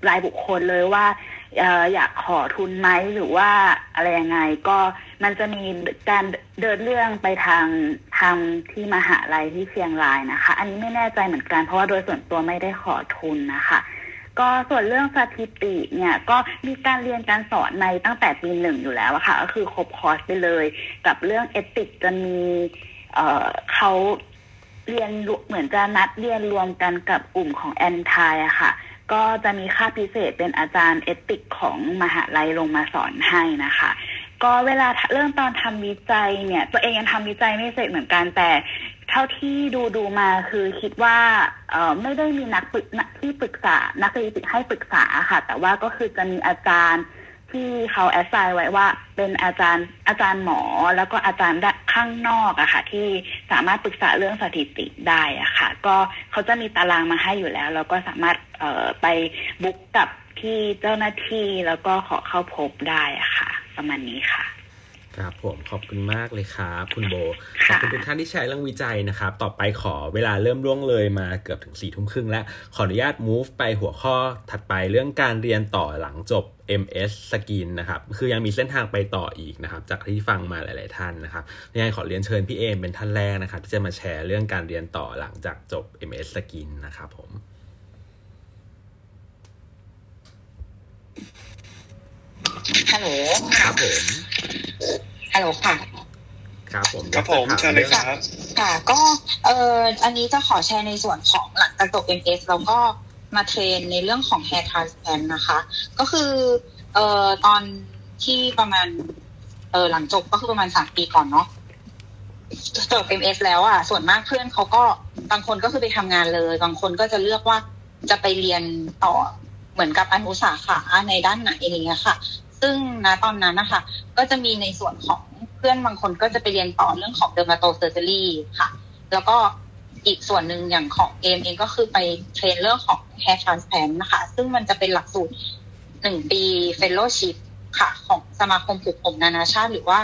รายบุคคลเลยว่า อยากขอทุนไหมหรือว่าอะไรยังไงก็มันจะมีการเดินเรื่องไปทางทางที่มหาลัยที่เชียงรายนะคะ อันนี้ไม่แน่ใจเหมือนกันเพราะว่าโดยส่วนตัวไม่ได้ขอทุนนะคะก็ส่วนเรื่องสถิติเนี่ยก็มีการเรียนการสอนในตั้งแต่ปีหนึ่งอยู่แล้วอะค่ะ ก็คือครบคอร์สไปเลย กับเรื่องเอติกจะมีเเขาเรียนเหมือนจะนัดเรียนรวมกันกับกลุ่มของแอนทายอะค่ะ ก็จะมีค่าพิเศษเป็นอาจารย์เอติกของมหาลัยลงมาสอนให้นะคะ ก็เวลาเริ่มตอนทำวิจัยเนี่ย ตัวเองยังทำวิจัยไม่เสร็จเหมือนกันแต่เท่าที่ดูดูมาคือคิดว่าเออไม่ได้มีนักปรึกที่ปรึกษา นักวิจัยให้ปรึกษาค่ะ แต่ว่าก็คือจะมีอาจารย์ที่เขาแอสไซน์ไว้ว่าเป็นอาจารย์อาจารย์หมอแล้วก็อาจารย์ข้างนอกอะค่ะ ที่สามารถปรึกษาเรื่องสถิติได้อะค่ะ ก็เขาจะมีตารางมาให้อยู่แล้ว แล้วก็สามารถ ไปบุ๊กกับที่เจ้าหน้าที่แล้วก็ขอเข้าพบได้อะค่ะ ประมาณนี้ค่ะครับผมขอบคุณมากเลยครับคุณโบขอบคุณทุกท่านที่แชร์เรื่องวิจัยนะครับ ต่อไปขอเวลาเริ่มล่วงเลยมาเกือบถึงสี่ทุ่มครึ่งแล้ว ขออนุญาต move ไปหัวข้อถัดไปเรื่องการเรียนต่อหลังจบ MS สกินนะครับ คือยังมีเส้นทางไปต่ออีกนะครับ จากที่ฟังมาหลาย ๆ ท่านนะครับยังไงขอเรียนเชิญพี่เอมเป็นท่านแรกนะครับ ที่จะมาแชร์เรื่องการเรียนต่อหลังจากจบ MS สกินนะครับผม ฮัลโหลครับผมฮัลโหลค่ะ ครับผมครับผมเชิญเลยครับ ค่ะ ก็เอ่ออันนี้จะขอแชร์ในส่วนของหลังจากจบ MS เราก็มาเทรนในเรื่องของ hair transplant นะคะ ก็คือเอ่อตอนที่ประมาณเออหลังจบก็คือประมาณสามปีก่อนเนาะจบ MS แล้วอะส่วนมากเพื่อนเขาก็บางคนก็คือไปทำงานเลย บางคนก็จะเลือกว่าจะไปเรียนต่อ เหมือนกับอนุสาขาในด้านไหนอะไรเงี้ยค่ะ ซึ่งณตอนนั้นนะคะก็จะมีในส่วนของเพื่อนบางคนก็จะไปเรียนต่อเรื่องของเดอร์มาโตเซอร์เจอรี่ค่ะ แล้วก็อีกส่วนหนึ่งอย่างของเอมเองก็คือไป train เรื่องของ hair transplant นะคะ ซึ่งมันจะเป็นหลักสูตรหนึ่งปี fellowship ค่ะ ของสมาคมปลูกผมนานาชาติ หรือว่า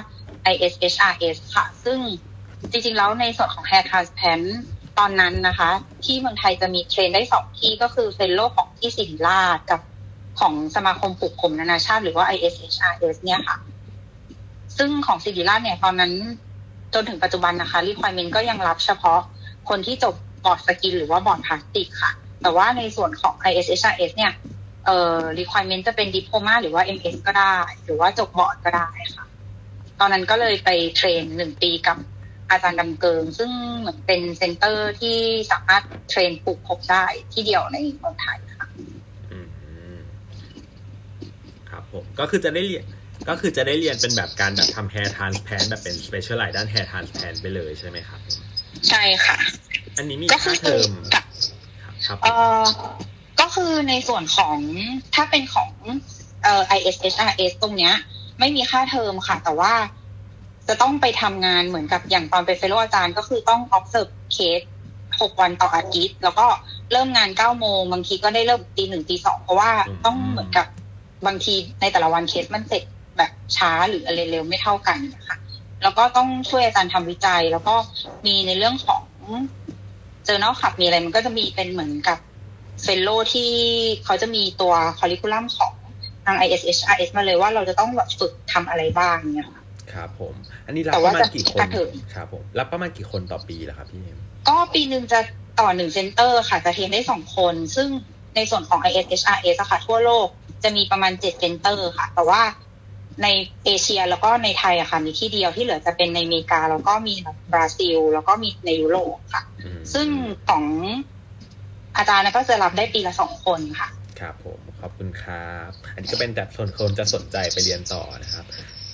ISHRS ค่ะ ซึ่งจริงๆ แล้วในส่วนของ hair transplant ตอนนั้นนะคะ ที่เมืองไทยจะมี train ได้สองที่ก็คือ fellow ของที่ศิริราชกับของสมาคมปลูกผมนานาชาติหรือว่า ISHRS เนี่ยค่ะ ซึ่งของศิริราชเนี่ยตอนนั้นจนถึงปัจจุบันนะคะ requirement ก็ยังรับเฉพาะคนที่จบ board skin หรือว่า board plastic ค่ะ แต่ว่าในส่วนของ ISHRS เนี่ยเอ่อ requirement จะเป็น diploma หรือว่า MS ก็ได้ หรือว่าจบบอร์ดก็ได้ค่ะ ตอนนั้นก็เลยไป train หนึ่งปีกับ อาจารย์ดำเกิง ซึ่งเหมือนเป็น center ที่สามารถ train ปลูกผมได้ที่เดียวในเมืองไทยผมก็คือจะได้เรียนก็คือจะได้เรียนเป็นแบบการแบบทำ hair transplant แบบเป็น specialize ด้าน hair transplant ไปเลยใช่ไหมครับ ใช่ค่ะ อันนี้มีค่าเทอมครับเอ่อก็คือในส่วนของถ้าเป็นของเอ่อ ISHRS ตรงเนี้ย ไม่มีค่าเทอมค่ะ แต่ว่า จะต้องไปทำงานเหมือนกับอย่างตอนเป็นเฟลโลอาจารย์ ก็คือต้อง observe case หกวันต่ออาทิตย์ แล้วก็เริ่มงานเก้าโมงบางทีก็ได้เริ่มตีหนึ่งตีสองเพราะว่าต้องเหมือนกับบางทีในแต่ละวันเคสมันเสร็จแบบช้าหรืออะไรเร็วไม่เท่ากันนะคะแล้วก็ต้องช่วยอาจารย์ทำวิจัย แล้วก็มีในเรื่องของ journal club มีอะไรมันก็จะมีเป็นเหมือนกับ fellow ที่เขาจะมีตัว curriculum ของทาง ISHRS มาเลยว่าเราจะต้องแบบฝึกทำอะไรบ้างเนี่ยค่ะ ครับผม อันนี้รับประมาณกี่คนครับผม รับประมาณกี่คนต่อปีล่ะครับพี่เอ็มก็ปีหนึ่งจะต่อหนึ่ง center ค่ะ จะ train ได้สองคน ซึ่งในส่วนของ ISHRS อะค่ะทั่วโลกจะมีประมาณเจ็ด center ค่ะ แต่ว่าในเอเชียแล้วก็ในไทยอะค่ะมีที่เดียวที่เหลือจะเป็นในอเมริกา แล้วก็มีบราซิล แล้วก็มีในยุโรปค่ะ ซึ่งของอาจารย์ก็จะรับได้ปีละสองคนค่ะ ครับผม ขอบคุณครับ อันนี้ก็เป็นจากส่วนคนจะสนใจไปเรียนต่อนะครับ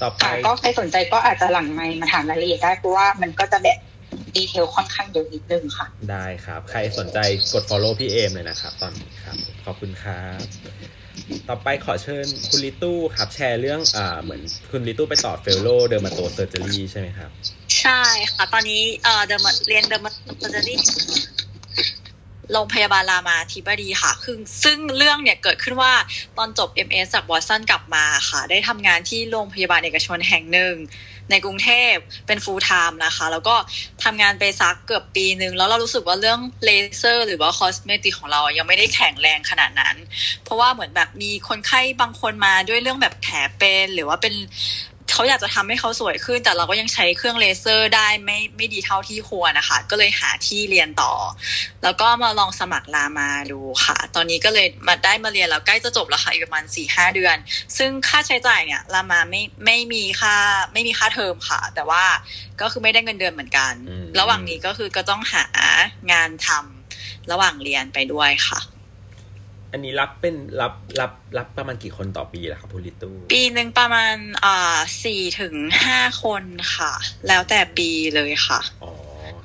ต่อไปก็ใครสนใจก็อาจจะหลังไมค์มาถามรายละเอียดได้เพราะว่ามันก็จะแบบdetail ค่อนข้างเยอะนิดนึงค่ะ ได้ครับ ใครสนใจกด follow พี่เอมเลยนะครับ ตอนนี้ครับ ขอบคุณครับ ต่อไปขอเชิญคุณลิตู้ครับแชร์เรื่องอ่าเหมือนคุณลิตู้ไปต่อ fellow dermatosurgery ใช่ไหมครับ ใช่ค่ะ ตอนนี้เอ่อเดอร์เรียน dermatosurgery โรงพยาบาลรามาธิบดีค่ะคือซึ่งเรื่องเนี่ยเกิดขึ้นว่าตอนจบ MS จากบอสตันกลับมาค่ะ ได้ทำงานที่โรงพยาบาลเอกชนแห่งหนึ่ง ในกรุงเทพเป็น full time นะคะ แล้วก็ทำงานไปสักเกือบปีหนึ่งแล้วเรารู้สึกว่าเรื่องเลเซอร์ หรือว่าคอสเมติกของเรายังไม่ได้แข็งแรงขนาดนั้น เพราะว่าเหมือนแบบมีคนไข้บางคนมาด้วยเรื่องแบบแผลเป็นหรือว่าเป็น เขาอยากจะทำให้เขาสวยขึ้น แต่เราก็ยังใช้เครื่องเลเซอร์ได้ไม่ไม่ดีเท่าที่ควรนะคะ ก็เลยหาที่เรียนต่อ แล้วก็มาลองสมัครลามาดูค่ะ ตอนนี้ก็เลยมาได้มาเรียนแล้วใกล้จะจบแล้วค่ะอีกประมาณสี่ห้าเดือน ซึ่งค่าใช้จ่ายเนี่ยลามาไม่ไม่มีค่าไม่มีค่าเทอมค่ะ แต่ว่าก็คือไม่ได้เงินเดือนเหมือนกัน ระหว่างนี้ก็คือก็ต้องหางานทำระหว่างเรียนไปด้วยค่ะ อันนี้รับเป็นรับรับรับประมาณกี่คนต่อปีล่ะครับคุณลิตู้ปีหนึ่งประมาณอ่าสี่ถึงห้าคนค่ะ แล้วแต่ปีเลยค่ะ อ๋อ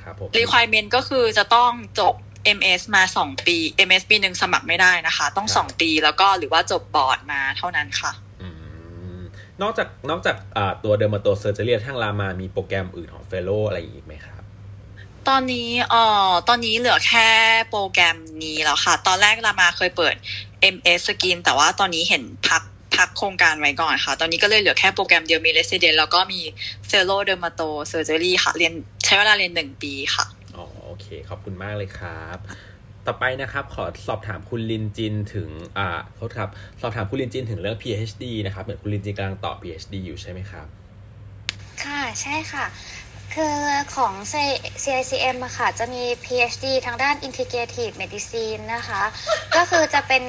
ครับผม requirement ก็คือจะต้องจบ MS มาสองปี MS ปีหนึ่งสมัครไม่ได้นะคะ ต้องสองปีแล้วก็หรือว่าจบบอร์ดมาเท่านั้นค่ะนอกจากนอกจากอ่าตัว dermatosurgery ทางรามามีโปรแกรมอื่นของ fellow อะไรอีกไหมครับ ตอนนี้เอ่อตอนนี้เหลือแค่โปรแกรมนี้แล้วค่ะ ตอนแรกรามาเคยเปิด MS skin แต่ว่าตอนนี้เห็นพักพักโครงการไว้ก่อนค่ะ ตอนนี้ก็เลยเหลือแค่โปรแกรมเดียวมี Resident แล้วก็มี fellow dermatosurgery ค่ะ เรียนใช้เวลาเรียนหนึ่งปีค่ะ อ๋อโอเค ขอบคุณมากเลยครับ ต่อไปนะครับ ขอสอบถามคุณลินจินถึง อ่าโทษครับ สอบถามคุณลินจินถึงเรื่อง PhD นะครับ เหมือนคุณลินจินกำลังต่อ PhD อยู่ใช่ไหมครับ ค่ะ ใช่ค่ะ คือของ CICM อะค่ะ จะมี PhD ทางด้าน Integrative Medicine นะคะ ก็คือจะเป็น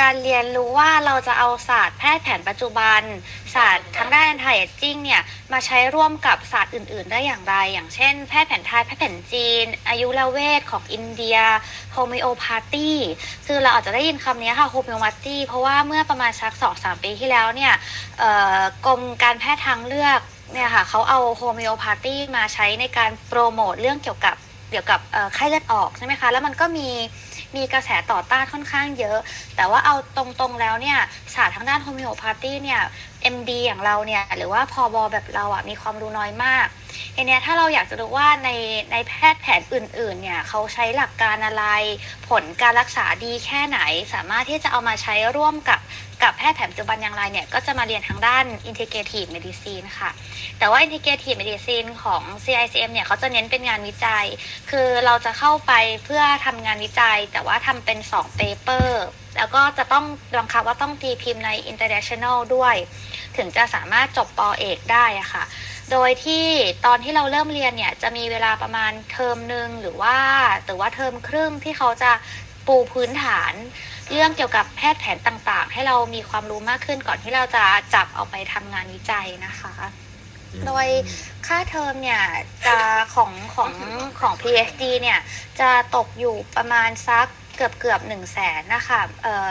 การเรียนรู้ว่าเราจะเอาศาสตร์แพทย์แผนปัจจุบัน ศาสตร์ทางด้าน anti aging เนี่ย มาใช้ร่วมกับศาสตร์อื่น ๆ ได้อย่างไร อย่างเช่น แพทย์แผนไทย แพทย์แผนจีน อายุรเวทของอินเดีย homeopathy คือเราอาจจะได้ยินคำนี้ค่ะ homeopathy เพราะว่าเมื่อประมาณสักสองสามปีที่แล้วเนี่ยกรมการแพทย์ทางเลือก เนี่ยค่ะเขาเอา homeopathy มาใช้ในการโปรโมทเรื่องเกี่ยวกับเกี่ยวกับไข้เลือดออกใช่ไหมคะ แล้วมันก็มีมีกระแสต่อต้านค่อนข้างเยอะ แต่ว่าเอาตรงๆแล้วเนี่ยศาสตร์ทางด้านโฮมิโอพาธีเนี่ย MD อย่างเราเนี่ย หรือว่าพอบอแบบเราอะมีความรู้น้อยมากทีเนี้ยถ้าเราอยากจะรู้ว่าในในแพทย์แผนอื่น ๆ เนี่ยเขาใช้หลักการอะไร ผลการรักษาดีแค่ไหน สามารถที่จะเอามาใช้ร่วมกับกับแพทย์แผนปัจจุบันอย่างไรเนี่ยก็จะมาเรียนทางด้าน Integrative Medicine ค่ะ แต่ว่า Integrative Medicine ของ CICM เนี่ยเขาจะเน้นเป็นงานวิจัย คือเราจะเข้าไปเพื่อทำงานวิจัย แต่ว่าทำเป็น2 paper แล้วก็จะต้องบังคับว่าต้องตีพิมพ์ใน international ด้วย ถึงจะสามารถจบปอเอกได้ะค่ะ โดยที่ตอนที่เราเริ่มเรียนเนี่ย จะมีเวลาประมาณเทอมหนึ่งหรือว่าหรือว่าเทอมครึ่งที่เขาจะปูพื้นฐาน เรื่องเกี่ยวกับแพทย์แผนต่างๆ ให้เรามีความรู้มากขึ้นก่อนที่เราจะจับเอาไปทำงานวิจัยนะคะ โดยค่าเทอมเนี่ยจะของของของ PhD เนี่ยจะตกอยู่ประมาณสักเกือบเกือบหนึ่งแสนนะคะเอ่อ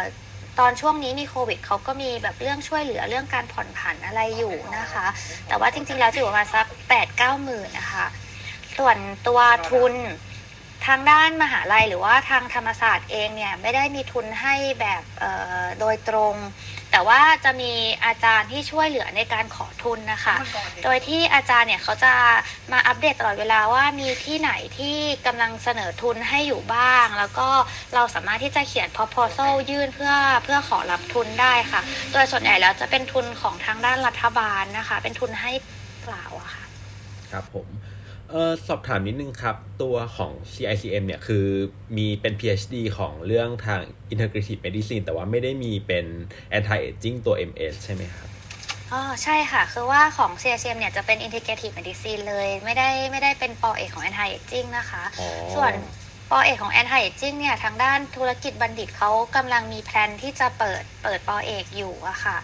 ตอนช่วงนี้มีโควิดเขาก็มีแบบเรื่องช่วยเหลือเรื่องการผ่อนผันอะไรอยู่นะคะ แต่ว่าจริงๆแล้วจะอยู่ประมาณสักแปดเก้าหมื่นนะคะ ส่วนตัวทุน ทางด้านมหาลัยหรือว่าทางธรรมศาสตร์เองเนี่ยไม่ได้มีทุนให้แบบเอ่อโดยตรง แต่ว่าจะมีอาจารย์ที่ช่วยเหลือในการขอทุนนะคะ โดยที่อาจารย์เนี่ยเขาจะมาอัปเดตตลอดเวลาว่ามีที่ไหนที่กำลังเสนอทุนให้อยู่บ้าง แล้วก็เราสามารถที่จะเขียน proposal ยื่นเพื่อเพื่อขอรับทุนได้ค่ะ โดยส่วนใหญ่แล้วจะเป็นทุนของทางด้านรัฐบาลนะคะ เป็นทุนให้เปล่าอะค่ะ ครับผม เออสอบถามนิดนึงครับ ตัวของ CICM เนี่ยคือมีเป็น PhD ของเรื่องทาง Integrative Medicine แต่ว่าไม่ได้มีเป็น Anti Aging ตัว MS ใช่ไหมครับอ๋อใช่ค่ะ คือว่าของ CSM เนี่ยจะเป็น Integrative Medicine เลย ไม่ได้ไม่ได้เป็นปอเอกของ Anti Aging นะคะอ๋อส่วน ปอเอกของ Anti Aging เนี่ยทางด้านธุรกิจบัณฑิตเขากำลังมีแพลนที่จะเปิดเปิดปอเอกอยู่อะค่ะ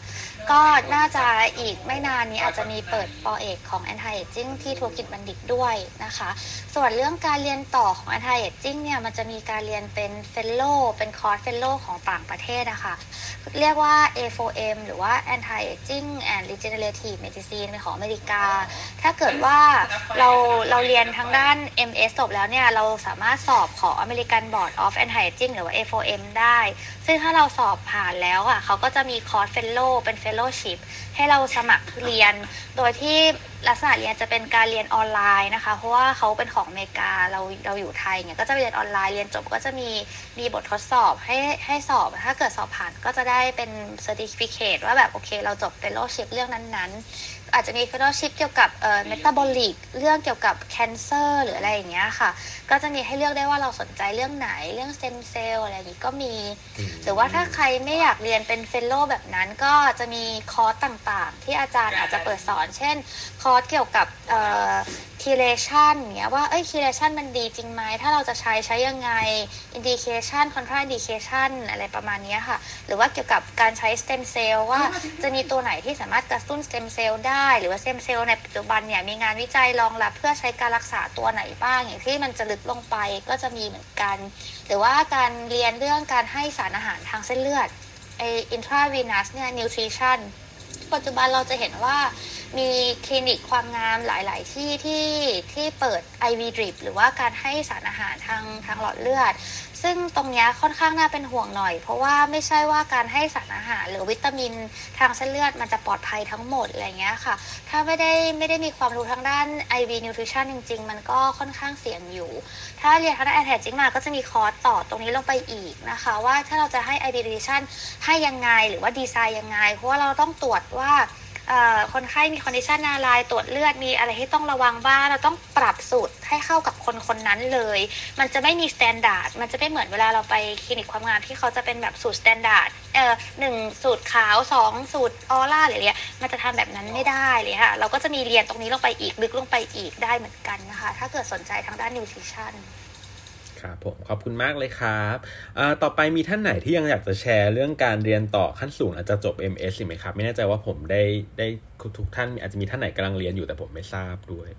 ก็น่าจะอีกไม่นานนี้อาจจะมีเปิดปอเอกของ Anti Aging ที่ธุรกิจบัณฑิตด้วยนะคะ ส่วนเรื่องการเรียนต่อของ Anti Aging เนี่ยมันจะมีการเรียนเป็น Fellow เป็นคอร์ส Fellow ของต่างประเทศอะค่ะเรียกว่า A4M หรือว่า Anti Aging and Regenerative Medicine เป็นของอเมริกา ถ้าเกิดว่าเราเราเรียนทางด้าน MS จบแล้วเนี่ยเราสามารถสอบขอ American Board of Anti-Aging หรือว่า A4M ได้ ซึ่งถ้าเราสอบผ่านแล้วอะเขาก็จะมีคอร์ส fellow เป็น fellowshipให้เราสมัครเรียน โดยที่ลักษณะเรียนจะเป็นการเรียนออนไลน์นะคะ เพราะว่าเขาเป็นของอเมริกาเราเราอยู่ไทยเนี่ยก็จะเรียนออนไลน์เรียนจบก็จะมีมีบททดสอบให้ให้สอบ ถ้าเกิดสอบผ่านก็จะได้เป็น certificate ว่าแบบโอเค เราจบ fellowship เรื่องนั้นๆ อาจจะมี fellowship เกี่ยวกับเอ่อ metabolic เรื่องเกี่ยวกับ cancer หรืออะไรอย่างเงี้ยค่ะ ก็จะมีให้เลือกได้ว่าเราสนใจเรื่องไหนเรื่องสเต็มเซลล์อะไรอย่างงี้ก็มี หรือว่าถ้าใครไม่อยากเรียนเป็น fellow แบบนั้นก็จะมีคอร์สต่างๆ ที่อาจารย์อาจจะเปิดสอน เช่น คอร์สเกี่ยวกับเอ่อ chelation เนี้ยว่าเอ้ย chelation มันดีจริงไหมถ้าเราจะใช้ใช้ยังไง indication contraindication อะไรประมาณนี้ค่ะ หรือว่าเกี่ยวกับการใช้สเต็มเซลล์ว่าจะมีตัวไหนที่สามารถกระตุ้นสเต็มเซลล์ได้ หรือว่าสเต็มเซลล์ในปัจจุบันเนี่ยมีงานวิจัยรองรับเพื่อใช้การรักษาตัวไหนบ้าง อย่างที่มันจะลึกลงไปก็จะมีเหมือนกัน หรือว่าการเรียนเรื่องการให้สารอาหารทางเส้นเลือดไออินทราวีนัสเนี่ยนิวทริชั่น ปัจจุบันเราจะเห็นว่ามีคลินิกความงามหลาย ๆ ที่ที่ที่เปิด IV drip หรือว่าการให้สารอาหารทางทางหลอดเลือด ซึ่งตรงนี้ค่อนข้างน่าเป็นห่วงหน่อย เพราะว่าไม่ใช่ว่าการให้สารอาหาร หรือวิตามินทางเส้นเลือดมันจะปลอดภัยทั้งหมดอะไรเงี้ยค่ะ ถ้าไม่ได้ไม่ได้มีความรู้ทางด้าน IV nutrition จริง ๆ มันก็ค่อนข้างเสี่ยงอยู่ ถ้าเรียนทางด้าน anti-aging มาก็จะมีคอร์สต่อตรงนี้ลงไปอีกนะคะ ว่าถ้าเราจะให้ IV nutrition ให้ยังไงหรือว่าดีไซน์ยังไง เพราะว่าเราต้องตรวจว่า คนไข้มี condition อะไรตรวจเลือดมีอะไรที่ต้องระวังบ้างเราต้องปรับสูตรให้เข้ากับคนคนนั้นเลย มันจะไม่มี standard มันจะไม่เหมือนเวลาเราไปคลินิกความงามที่เขาจะเป็นแบบสูตร standard เอ่อหนึ่งสูตรขาวสองสูตรออร่าหรือะไรเงี้ยมันจะทำแบบนั้นไม่ได้เลยค่ะเราก็จะมีเรียนตรงนี้ลงไปอีกลึกลงไปอีกได้เหมือนกันนะคะ ถ้าเกิดสนใจทางด้านนิวทริชั่น ครับผมขอบคุณมากเลยครับต่อไปมีท่านไหนที่ยังอยากจะแชร์เรื่องการเรียนต่อขั้นสูงหลังจากจบ MS หรือไหมครับ ไม่แน่ใจว่าผมได้ได้ทุกท่านอาจจะมีท่านไหนกำลังเรียนอยู่แต่ผมไม่ทราบด้วย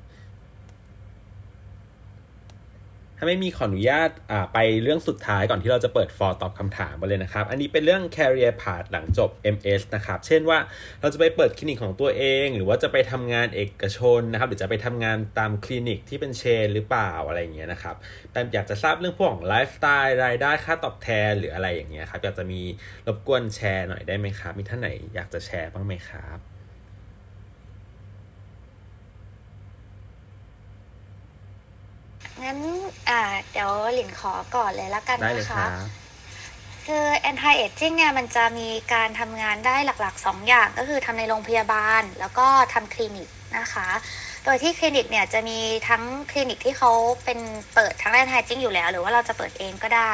ถ้าไม่มีขออนุญาตไปเรื่องสุดท้ายก่อนที่เราจะเปิดฟอร์ตอบคำถามไปเลยนะครับ อันนี้เป็นเรื่อง career path หลังจบ MS นะครับ เช่นว่าเราจะไปเปิดคลินิกของตัวเอง หรือว่าจะไปทำงานเอกชนนะครับ หรือจะไปทำงานตามคลินิกที่เป็น chain หรือเปล่าอะไรอย่างเงี้ยนะครับ แต่อยากจะทราบเรื่องพวกของไลฟ์สไตล์รายได้ค่าตอบแทนหรืออะไรอย่างเงี้ยครับ อยากจะมีรบกวนแชร์หน่อยได้ไหมครับ มีท่านไหนอยากจะแชร์บ้างไหมครับ งั้นอ่าเดี๋ยวหลินขอก่อนเลยละกันได้เลยนะคคะรับคือ anti aging เนี่ยมันจะมีการทำงานได้หลักๆ 2 อย่างก็คือทำในโรงพยาบาล แล้วก็ทำคลินิกนะคะ โดยที่คลินิกเนี่ยจะมีทั้งคลินิกที่เขาเป็นเปิดทั้ง anti aging อยู่แล้ว หรือว่าเราจะเปิดเองก็ได้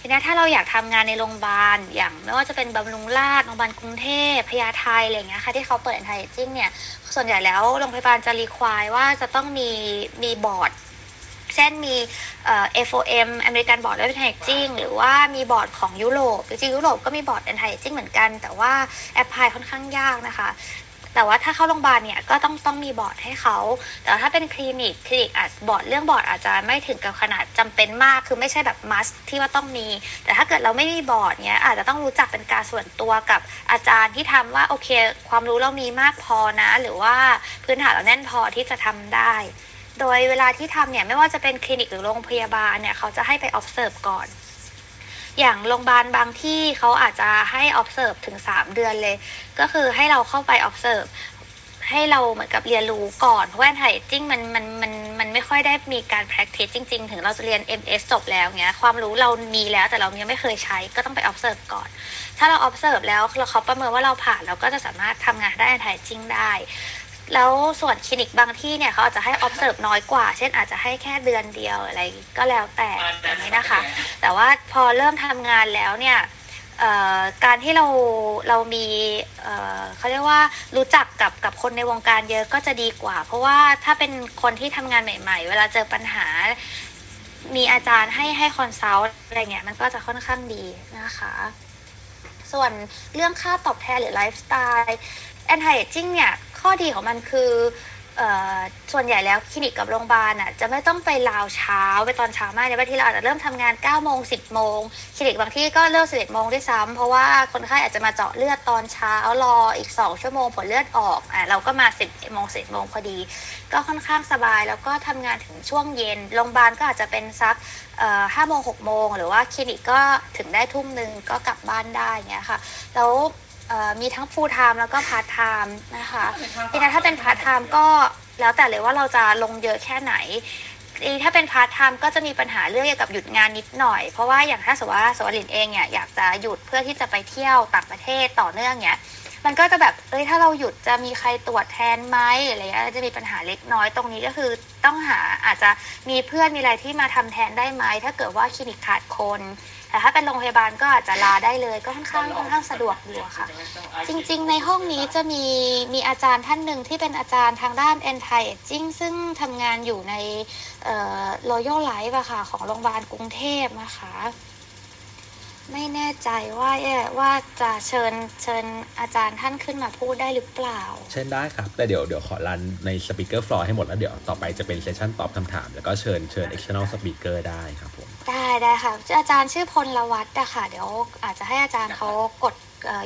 ทีนี้ถ้าเราอยากทำงานในโรงพยาบาล อย่างไม่ว่าจะเป็นบำรุงราษฎร์โรงพยาบาลกรุงเทพพญาไทอะไรอย่างเงี้ยค่ะที่เขาเปิด anti aging เนี่ยส่วนใหญ่แล้วโรงพยาบาลจะ require ว่าจะต้องมีมีบอร์ด เช่นมีเอ่อ A4M American Board of Anti-Aging หรือว่ามีบอร์ดของยุโรปจริงๆยุโรปก็มีบอร์ด Anti-Aging เหมือนกัน แต่ว่า apply ค่อนข้างยากนะคะแต่ว่าถ้าเข้าโรงพยาบาลเนี่ยก็ต้องต้องมีบอร์ดให้เขา แต่ถ้าเป็นคลินิกคลินิกอาจบอร์ดเรื่องบอร์ดอาจจะไม่ถึงกับขนาดจำเป็นมาก คือไม่ใช่แบบ must ที่ว่าต้องมี แต่ถ้าเกิดเราไม่มีบอร์ดเนี้ยอาจจะต้องรู้จักเป็นการส่วนตัวกับอาจารย์ที่ทำว่าโอเค ความรู้เรามีมากพอนะ หรือว่าพื้นฐานเราแน่นพอที่จะทำได้ โดยเวลาที่ทำเนี่ยไม่ว่าจะเป็นคลินิกหรือโรงพยาบาลเนี่ยเขาจะให้ไป observe ก่อน อย่างโรงพยาบาลบางที่เขาอาจจะให้ observe ถึง 3 เดือนเลย ก็คือให้เราเข้าไป observe ให้เราเหมือนกับเรียนรู้ก่อนเพราะว่าไทจิ้งมันมันมันมันไม่ค่อยได้มีการ practice จริง ๆ ถึงเราจะเรียน MS จบแล้วเงี้ยความรู้เรามีแล้วแต่เรายังไม่เคยใช้ก็ต้องไป observe ก่อน ถ้าเรา observe แล้วเราเขาประเมินว่าเราผ่านเราก็จะสามารถทำงานได้ไทจิ้งได้ แล้วส่วนคลินิกบางที่เนี่ยเขาอาจจะให้ observe น้อยกว่า เช่นอาจจะให้แค่เดือนเดียวอะไรก็แล้วแต่แบบนี้นะคะ แต่ว่าพอเริ่มทำงานแล้วเนี่ยการที่เราเรามีเขาเรียกว่ารู้จักกับกับคนในวงการเยอะก็จะดีกว่า เพราะว่าถ้าเป็นคนที่ทำงานใหม่ ๆ เวลาเจอปัญหา มีอาจารย์ให้ให้ consult อะไรเงี้ยมันก็จะค่อนข้างดีนะคะ ส่วนเรื่องค่าตอบแทนหรือไลฟ์สไตล์ anti-aging เนี่ย ข้อดีของมันคือส่วนใหญ่แล้วคลินิกกับโรงพยาบาลอะจะไม่ต้องไปลาวเช้าไปตอนเช้ามากเนี่ยบางทีเราอาจจะเริ่มทำงานเก้าโมงสิบโมงคลินิกบางที่ก็เริ่มสิบเอ็ดโมงด้วยซ้ำเพราะว่าคนไข้อาจจะมาเจาะเลือดตอนเช้ารออีกสองชั่วโมงผลเลือดออกอะเราก็มาสิบโมงสิบโมงพอดี ก็ค่อนข้างสบายแล้วก็ทำงานถึงช่วงเย็นโรงพยาบาลก็อาจจะเป็นสักห้าโมงหกโมงหรือว่าคลินิกก็ถึงได้ทุ่มหนึ่งก็กลับบ้านได้เงี้ยค่ะแล้ว มีทั้ง full time แล้วก็ part time นะคะทีนี้ถ้าเป็น part time ก็แล้วแต่เลยว่าเราจะลงเยอะแค่ไหนถ้าเป็น part time ก็จะมีปัญหาเรื่องเกี่ยวกับหยุดงานนิดหน่อย เพราะว่าอย่างถ้าสมมติว่าสวรินเองเนี่ยอยากจะหยุดเพื่อที่จะไปเที่ยวต่างประเทศต่อเนื่องเนี่ยมันก็จะแบบ เอ้ย ถ้าเราหยุดจะมีใครตรวจแทนไหมอะไรเงี้ยจะมีปัญหาเล็กน้อยตรงนี้ก็คือต้องหาอาจจะมีเพื่อนมีอะไรที่มาทำแทนได้ไหม ถ้าเกิดว่าคลินิกขาดคน แต่ถ้าเป็นโรงพยาบาลก็อาจจะลาได้เลยก็ค่อนข้างค่อนข้างสะดวกอยู่ค่ะ จริงๆ ในห้องนี้จะมีมีอาจารย์ท่านหนึ่งที่เป็นอาจารย์ทางด้าน anti aging ซึ่งทำงานอยู่ในออ Royal Life อะค่ะ ของโรงพยาบาลกรุงเทพนะคะ ไม่แน่ใจว่าว่าจะเชิญเชิญอาจารย์ท่านขึ้นมาพูดได้หรือเปล่า เชิญได้ครับ แต่เดี๋ยวเดี๋ยวขอ run ใน speaker floor ให้หมดแล้วเดี๋ยวต่อไปจะเป็น session ตอบคำถาม แล้วก็เชิญเชิญ external speaker ได้ครับผม ได้ได้ค่ะ อาจารย์ชื่อพลลวัตอะค่ะ เดี๋ยวอาจจะให้อาจารย์เขากด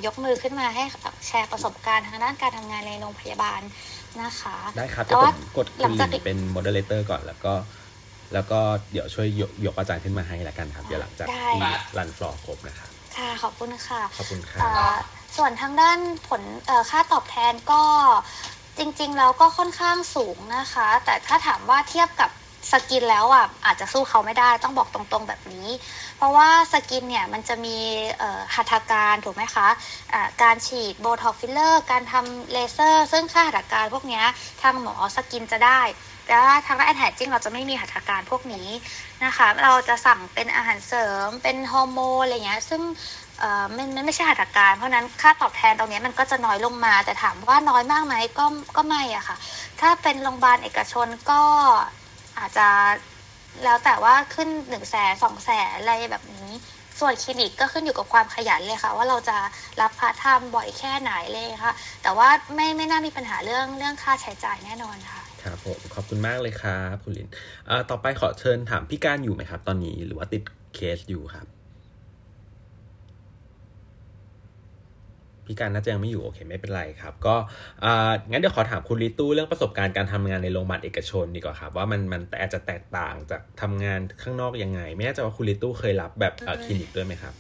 ยกมือขึ้นมาให้แชร์ประสบการณ์ทางด้านการทำงานในโรงพยาบาลนะคะ ได้ครับแต่ผมกดคุณลินเป็น moderator ก่อนแล้วก็ แล้วก็เดี๋ยวช่วยยกยกอาจารย์ขึ้นมาให้ละกันครับ เดี๋ยวหลังจากที่ run floor ครบนะครับค่ะขอบคุณค่ะขอบคุณค่ะส่วนทางด้านผลค่าตอบแทนก็จริงๆแล้วก็ค่อนข้างสูงนะคะ แต่ถ้าถามว่าเทียบกับ skin แล้วอะอาจจะสู้เขาไม่ได้ต้องบอกตรงๆแบบนี้ เพราะว่า skin เนี่ยมันจะมีหัตถการถูกไหมคะการฉีดโบท็อกฟิลเลอร์ การทำเลเซอร์ ซึ่งค่าหัตถการพวกนี้ทางหมอสกินจะได้ แต่ว่าทางด้านแอนแทจริงเราจะไม่มีหัตถการพวกนี้นะคะ เราจะสั่งเป็นอาหารเสริม เป็นฮอร์โมนอะไรเงี้ย ซึ่งเอ่อมันไม่ใช่หัตถการ เพราะนั้นค่าตอบแทนตรงนี้มันก็จะน้อยลงมา แต่ถามว่าน้อยมากไหมก็ก็ไม่อะค่ะ ถ้าเป็นโรงพยาบาลเอกชนก็อาจจะแล้วแต่ว่าขึ้นหนึ่งแสนสองแสนอะไรแบบนี้ ส่วนคลินิกก็ขึ้นอยู่กับความขยันเลยค่ะ ว่าเราจะรับพาร์ทไทม์บ่อยแค่ไหนเลยค่ะ แต่ว่าไม่ไม่น่ามีปัญหาเรื่องเรื่องค่าใช้จ่ายแน่นอนค่ะ ครับผมขอบคุณมากเลยครับคุณลินต่อไปขอเชิญถามพี่การอยู่ไหมครับ ตอนนี้หรือว่าติดเคสอยู่ครับพี่การน่าจะยังไม่อยู่โอเคไม่เป็นไรครับ ก็งั้นเดี๋ยวขอถามคุณลิตู้เรื่องประสบการณ์การทำงานในโรงพยาบาลเอกชนดีกว่าครับ ว่ามันมันอาจจะแตกต่างจากทำงานข้างนอกยังไง ไม่แน่ใจว่าคุณลิตู้เคยรับแบบคลินิกด้วยไหมครับ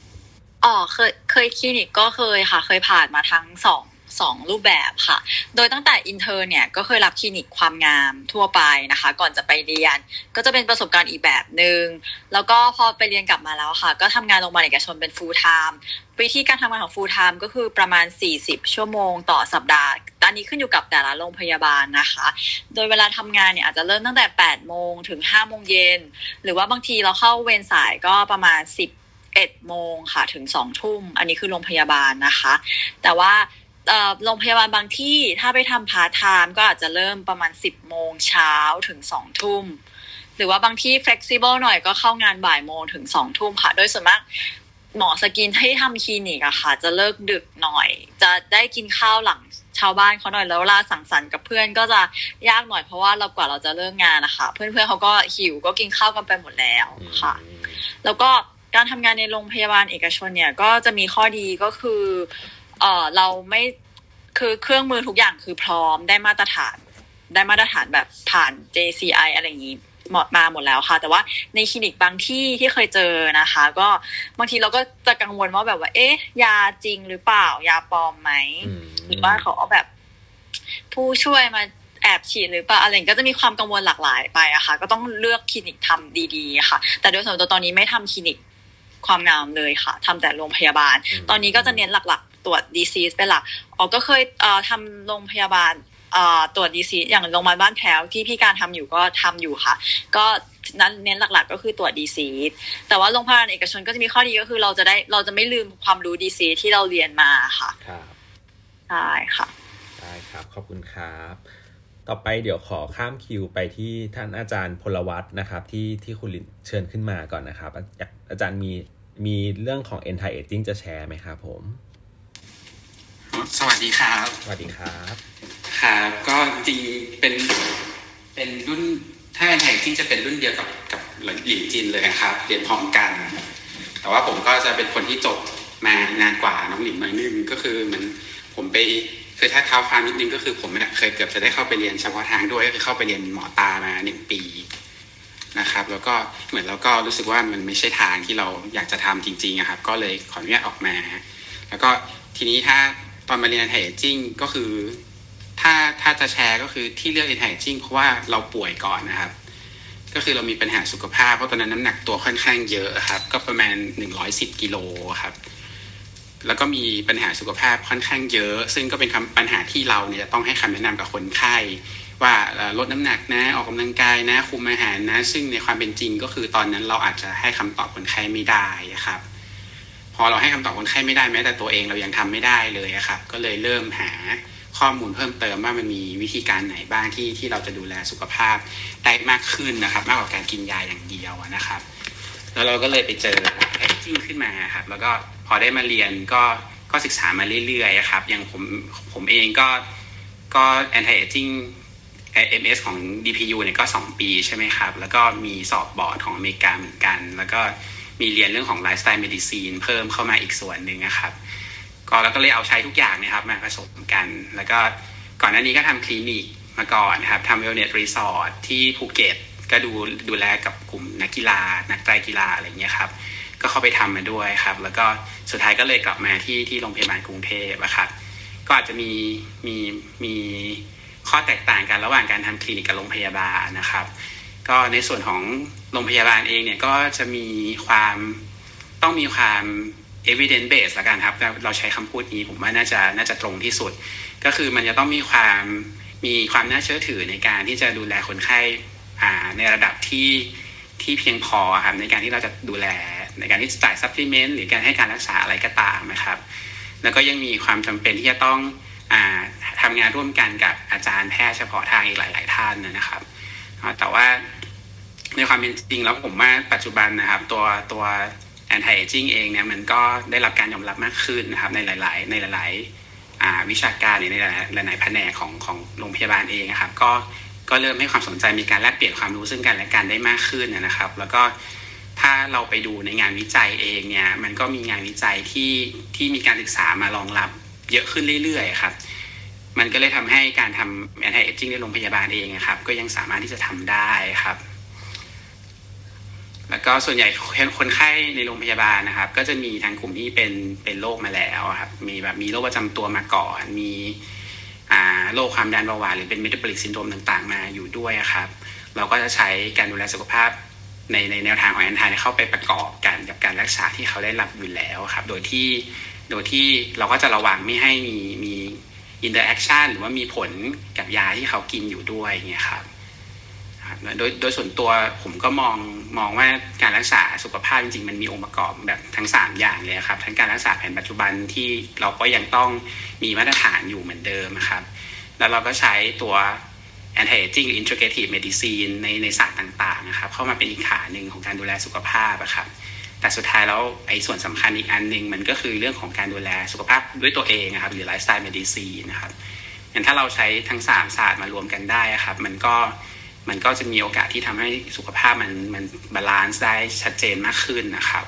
อ๋อเคยเคยคลินิกก็เคยค่ะ เคยผ่านมาทั้งสอง สองรูปแบบค่ะ โดยตั้งแต่ intern เนี่ยก็เคยรับคลินิกความงามทั่วไปนะคะ ก่อนจะไปเรียน ก็จะเป็นประสบการณ์อีกแบบหนึ่งแล้วก็พอไปเรียนกลับมาแล้วค่ะ ก็ทำงานโรงพยาบาลเอกชนเป็น full time วิธีการทำงานของ full time ก็คือประมาณ 40 ชั่วโมงต่อสัปดาห์ตอนนี้ขึ้นอยู่กับแต่ละโรงพยาบาลนะคะ โดยเวลาทำงานเนี่ยอาจจะเริ่มตั้งแต่ 8 โมงถึง 5 โมงเย็น หรือว่าบางทีเราเข้าเวรสายก็ประมาณ11โมงค่ะถึง2ทุ่ม อันนี้คือโรงพยาบาลนะคะ แต่ว่า โรงพยาบาลบางที่ถ้าไปทำพาร์ทไทม์ก็อาจจะเริ่มประมาณสิบโมงเช้าถึงสองทุ่มหรือว่าบางที่ flexible หน่อยก็เข้างานบ่ายโมงถึงสองทุ่มค่ะ โดยส่วนมากหมอ skin ให้ทำคลินิกอะค่ะ จะเลิกดึกหน่อย จะได้กินข้าวหลังชาวบ้านเขาหน่อยแล้วเวลาสังสรรค์กับเพื่อนก็จะยากหน่อยเพราะว่าเรากว่าเราจะเลิกงานนะคะ เพื่อนๆเขาก็หิวก็กินข้าวกันไปหมดแล้วค่ะ แล้วก็การทำงานในโรงพยาบาลเอกชนเนี่ย ก็จะมีข้อดีก็คือ เออเราไม่คือเครื่องมือทุกอย่างคือพร้อมได้มาตรฐาน ได้มาตรฐานแบบผ่าน JCI อะไรอย่างนี้หมดมาหมดแล้วค่ะ แต่ว่าในคลินิกบางที่ที่เคยเจอนะคะ ก็บางทีเราก็จะกังวลว่าแบบว่า เอ๊ะ ยาจริงหรือเปล่า ยาปลอมไหมหรือว่าเขาเอาแบบ ผู้ช่วยมาแอบฉีดหรือเปล่าอะไรก็จะมีความกังวลหลากหลายไปอะค่ะ ก็ต้องเลือกคลินิกทำดีๆค่ะ แต่โดยส่วนตัวตอนนี้ไม่ทำคลินิกความงามเลยค่ะทำแต่โรงพยาบาล ตอนนี้ก็จะเน้นหลัก ตรวจ disease เป็นหลักอ๋อก็เคยเอ่อทำโรงพยาบาลเอ่อตรวจ disease อย่างโรงพยาบาลบ้านแพ้วที่พี่การทำอยู่ก็ทำอยู่ค่ะ ก็นั้นเน้นหลักๆ ก็คือตรวจ disease แต่ว่าโรงพยาบาลเอกชนก็จะมีข้อดีก็คือเราจะได้เราจะไม่ลืมความรู้ disease ที่เราเรียนมาค่ะครับใช่ค่ะได้ครับขอบคุณครับ ต่อไปเดี๋ยวขอข้ามคิวไปที่ท่านอาจารย์พลวัตนะครับ ที่ที่คุณเชิญขึ้นมาก่อนนะครับ อาจารย์มีมีเรื่องของ anti aging จะแชร์ไหมครับผม สวัสดีครับ สวัสดีครับครับก็จริงเป็นเป็นรุ่นถ้าแห่งที่จะเป็นรุ่นเดียวกับกับหลินจินเลยนะครับ เรียนพร้อมกัน แต่ว่าผมก็จะเป็นคนที่จบมานานกว่าน้องหลินหน่อยนึงก็คือเหมือนผมไปคือถ้าเท้าความนิดนึงก็คือผมเนี่ยเคยเกือบจะได้เข้าไปเรียนเฉพาะทางด้วยก็คือเข้าไปเรียนหมอตามาหนึ่งปีนะครับ แล้วก็เหมือนเราก็รู้สึกว่ามันไม่ใช่ทางที่เราอยากจะทำจริงๆครับ ก็เลยขออนุญาตออกมา แล้วก็ทีนี้ถ้า ตอนมาเรียนไทจิ้งก็คือ ถ้าถ้าจะแชร์ก็คือที่เลือกเรียนไทจิ้งเพราะว่าเราป่วยก่อนนะครับ ก็คือเรามีปัญหาสุขภาพเพราะตอนนั้นน้ำหนักตัวค่อนข้างเยอะครับ ก็ประมาณหนึ่งร้อยสิบกิโลครับ แล้วก็มีปัญหาสุขภาพค่อนข้างเยอะ ซึ่งก็เป็นปัญหาที่เราเนี่ยจะต้องให้คำแนะนำกับคนไข้ว่าลดน้ำหนักนะออกกำลังกายนะ คุมอาหารนะ ซึ่งในความเป็นจริงก็คือตอนนั้นเราอาจจะให้คำตอบคนไข้ไม่ได้ครับ พอเราให้คำตอบคนไข้ไม่ได้แม้แต่ตัวเองเรายังทำไม่ได้เลยครับ ก็เลยเริ่มหาข้อมูลเพิ่มเติมว่ามันมีวิธีการไหนบ้างที่ที่เราจะดูแลสุขภาพได้มากขึ้นนะครับ มากกว่าการกินยาอย่างเดียวนะครับ แล้วเราก็เลยไปเจอ anti-aging ขึ้นมาครับ แล้วก็พอได้มาเรียนก็ก็ศึกษามาเรื่อยๆครับ อย่างผมผมเองก็ก็ anti aging MS ของ DPU เนี่ยก็ 2 ปีใช่ไหมครับ แล้วก็มีสอบบอร์ดของอเมริกาเหมือนกัน แล้วก็ มีเรียนเรื่องของ lifestyle medicine เพิ่มเข้ามาอีกส่วนหนึ่งนะครับ ก็แล้วก็เลยเอาใช้ทุกอย่างนะครับมาผสมกัน แล้วก็ก่อนหน้านี้ก็ทำคลินิกมาก่อนนะครับทำเวลเนสรีสอร์ทที่ภูเก็ตก็ดูดูแลกับกลุ่มนักกีฬา นักไตรกีฬาอะไรเงี้ยครับ ก็เข้าไปทำมาด้วยครับ แล้วก็สุดท้ายก็เลยกลับมาที่ที่โรงพยาบาลกรุงเทพนะครับก็อาจจะมีมีมีข้อแตกต่างกันระหว่างการทำคลินิกกับโรงพยาบาลนะครับ ก็ในส่วนของ โรงพยาบาลเองเนี่ยก็จะมีความต้องมีความ evidence base ละกันครับ เราใช้คำพูดนี้ผมว่าน่าจะน่าจะตรงที่สุด ก็คือมันจะต้องมีความมีความน่าเชื่อถือในการที่จะดูแลคนไข้ในระดับที่ที่เพียงพอครับในการที่เราจะดูแลในการที่จ่ายซัพพลีเมนต์หรือการให้การรักษาอะไรก็ตามนะครับ แล้วก็ยังมีความจำเป็นที่จะต้องอทำงานร่วมกันกับอาจารย์แพทย์เฉพาะทางอีกหลาย ๆ ท่านนะครับ แต่ว่า ในความเป็นจริงแล้วผมว่าปัจจุบันนะครับ ตัวตัว anti aging เองเนี่ยมันก็ได้รับการยอมรับมากขึ้นนะครับ ในหลาย ๆ ในหลาย ๆ วิชาการในหลาย ๆ แผนกของของโรงพยาบาลเองนะครับ ก็ก็เริ่มให้ความสนใจมีการแลกเปลี่ยนความรู้ซึ่งกันและกันได้มากขึ้นนะครับ แล้วก็ถ้าเราไปดูในงานวิจัยเองเนี่ยมันก็มีงานวิจัยที่ที่มีการศึกษามารองรับเยอะขึ้นเรื่อย ๆ ครับ มันก็เลยทำให้การทำแอนตี้เอจิ้งในโรงพยาบาลเองครับ ก็ยังสามารถที่จะทำได้ครับ แล้วก็ส่วนใหญ่คนไข้ในโรงพยาบาลนะครับ ก็จะมีทางกลุ่มที่เป็นเป็นโรคมาแล้วครับ มีแบบมีโรคประจำตัวมาก่อน มีโรคความดันเบาหวานหรือเป็น metabolic syndrome ต่างๆ มาอยู่ด้วยครับ เราก็จะใช้การดูแลสุขภาพในในแนวทางของ anti เข้าไปประกอบกันกับการรักษาที่เขาได้รับอยู่แล้วครับ โดยที่โดยที่เราก็จะระวังไม่ให้มีมี interaction หรือว่ามีผลกับยาที่เขากินอยู่ด้วยเงี้ยครับ โดยโดยส่วนตัวผมก็มองมองว่าการรักษาสุขภาพจริงๆ มันมีองค์ประกอบแบบทั้ง 3 อย่างเลยครับ ทั้งการรักษาแผนปัจจุบันที่เราก็ยังต้องมีมาตรฐานอยู่เหมือนเดิมครับ แล้วเราก็ใช้ตัว anti-aging integrative medicine ในในศาสตร์ต่างๆนะครับ เข้ามาเป็นอีกขาหนึ่งของการดูแลสุขภาพครับแต่สุดท้ายแล้วไอ้ส่วนสำคัญอีกอันหนึ่งมันก็คือเรื่องของการดูแลสุขภาพด้วยตัวเองนะครับ หรือ lifestyle medicine นะครับงั้นถ้าเราใช้ทั้งสามศาสตร์มารวมกันได้ครับ มันก็ มันก็จะมีโอกาสที่ทำให้สุขภาพมันมัน balance ได้ชัดเจนมากขึ้นนะครับ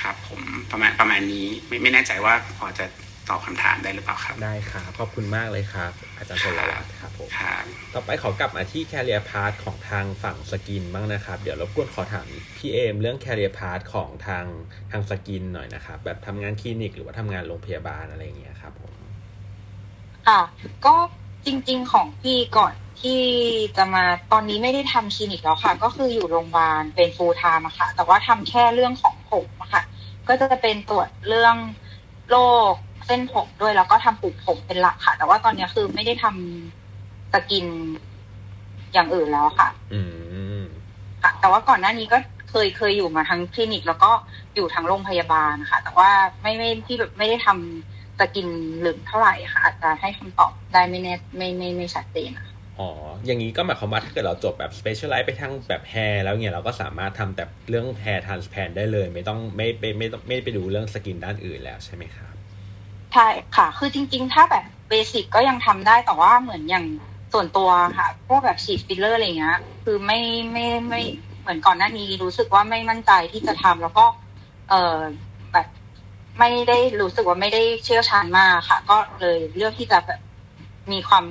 ครับ ผมประมาณประมาณนี้ไม่ไม่แน่ใจว่าพอจะตอบคำถามได้หรือเปล่าครับ ได้ครับขอบคุณมากเลยครับ อาจารย์พลวัตครับผมครับต่อไปขอกลับมาที่ career path ของทางฝั่ง skin บ้างนะครับ เดี๋ยวรบกวนขอถามพี่เอมเรื่อง career path ของทางทาง skin หน่อยนะครับ แบบทำงานคลินิกหรือว่าทำงานโรงพยาบาลอะไรอย่างเงี้ยครับผมค่ะก็ จริง ๆ ของพี่ก่อนที่จะมาตอนนี้ไม่ได้ทำคลินิกแล้วค่ะ ก็คืออยู่โรงพยาบาลเป็น full time อะค่ะ แต่ว่าทำแค่เรื่องของผมอะค่ะ ก็จะเป็นตรวจเรื่องโรคเส้นผมด้วยแล้วก็ทำปลูกผมเป็นหลักค่ะ แต่ว่าตอนนี้คือไม่ได้ทำ skin อย่างอื่นแล้วค่ะ อืมค่ะ แต่ว่าก่อนหน้านี้ก็เคยเคยอยู่มาทั้งคลินิก แล้วก็อยู่ทั้งโรงพยาบาลค่ะ แต่ว่าไม่ไม่ที่แบบไม่ได้ทำ skin ลึกเท่าไหร่ค่ะ อาจจะให้คำตอบได้ไม่แน่ไม่ไม่ไม่ชัดเจนค่ะอ๋อ อย่างนี้ก็หมายความว่าถ้าเกิดเราจบแบบ specialize ไปทางแบบ hair แล้วเนี่ยเราก็สามารถทำแต่เรื่อง hair transplant ได้เลย ไม่ต้องไม่ไปไม่ต้องไม่ไปดูเรื่อง skin ด้านอื่นแล้วใช่ไหมครับ ใช่ค่ะ คือจริง ๆ ถ้าแบบ basic ก็ยังทำได้แต่ว่าเหมือนอย่างส่วนตัวค่ะพวกแบบฉีดฟิลเลอร์อะไรเงี้ยคือไม่ไม่ไม่เหมือนก่อนหน้านี้รู้สึกว่าไม่มั่นใจที่จะทำแล้วก็ เออแบบ ไม่ได้รู้สึกว่าไม่ได้เชี่ยวชาญมากค่ะ ก็เลยเลือกที่จะแบบมีความ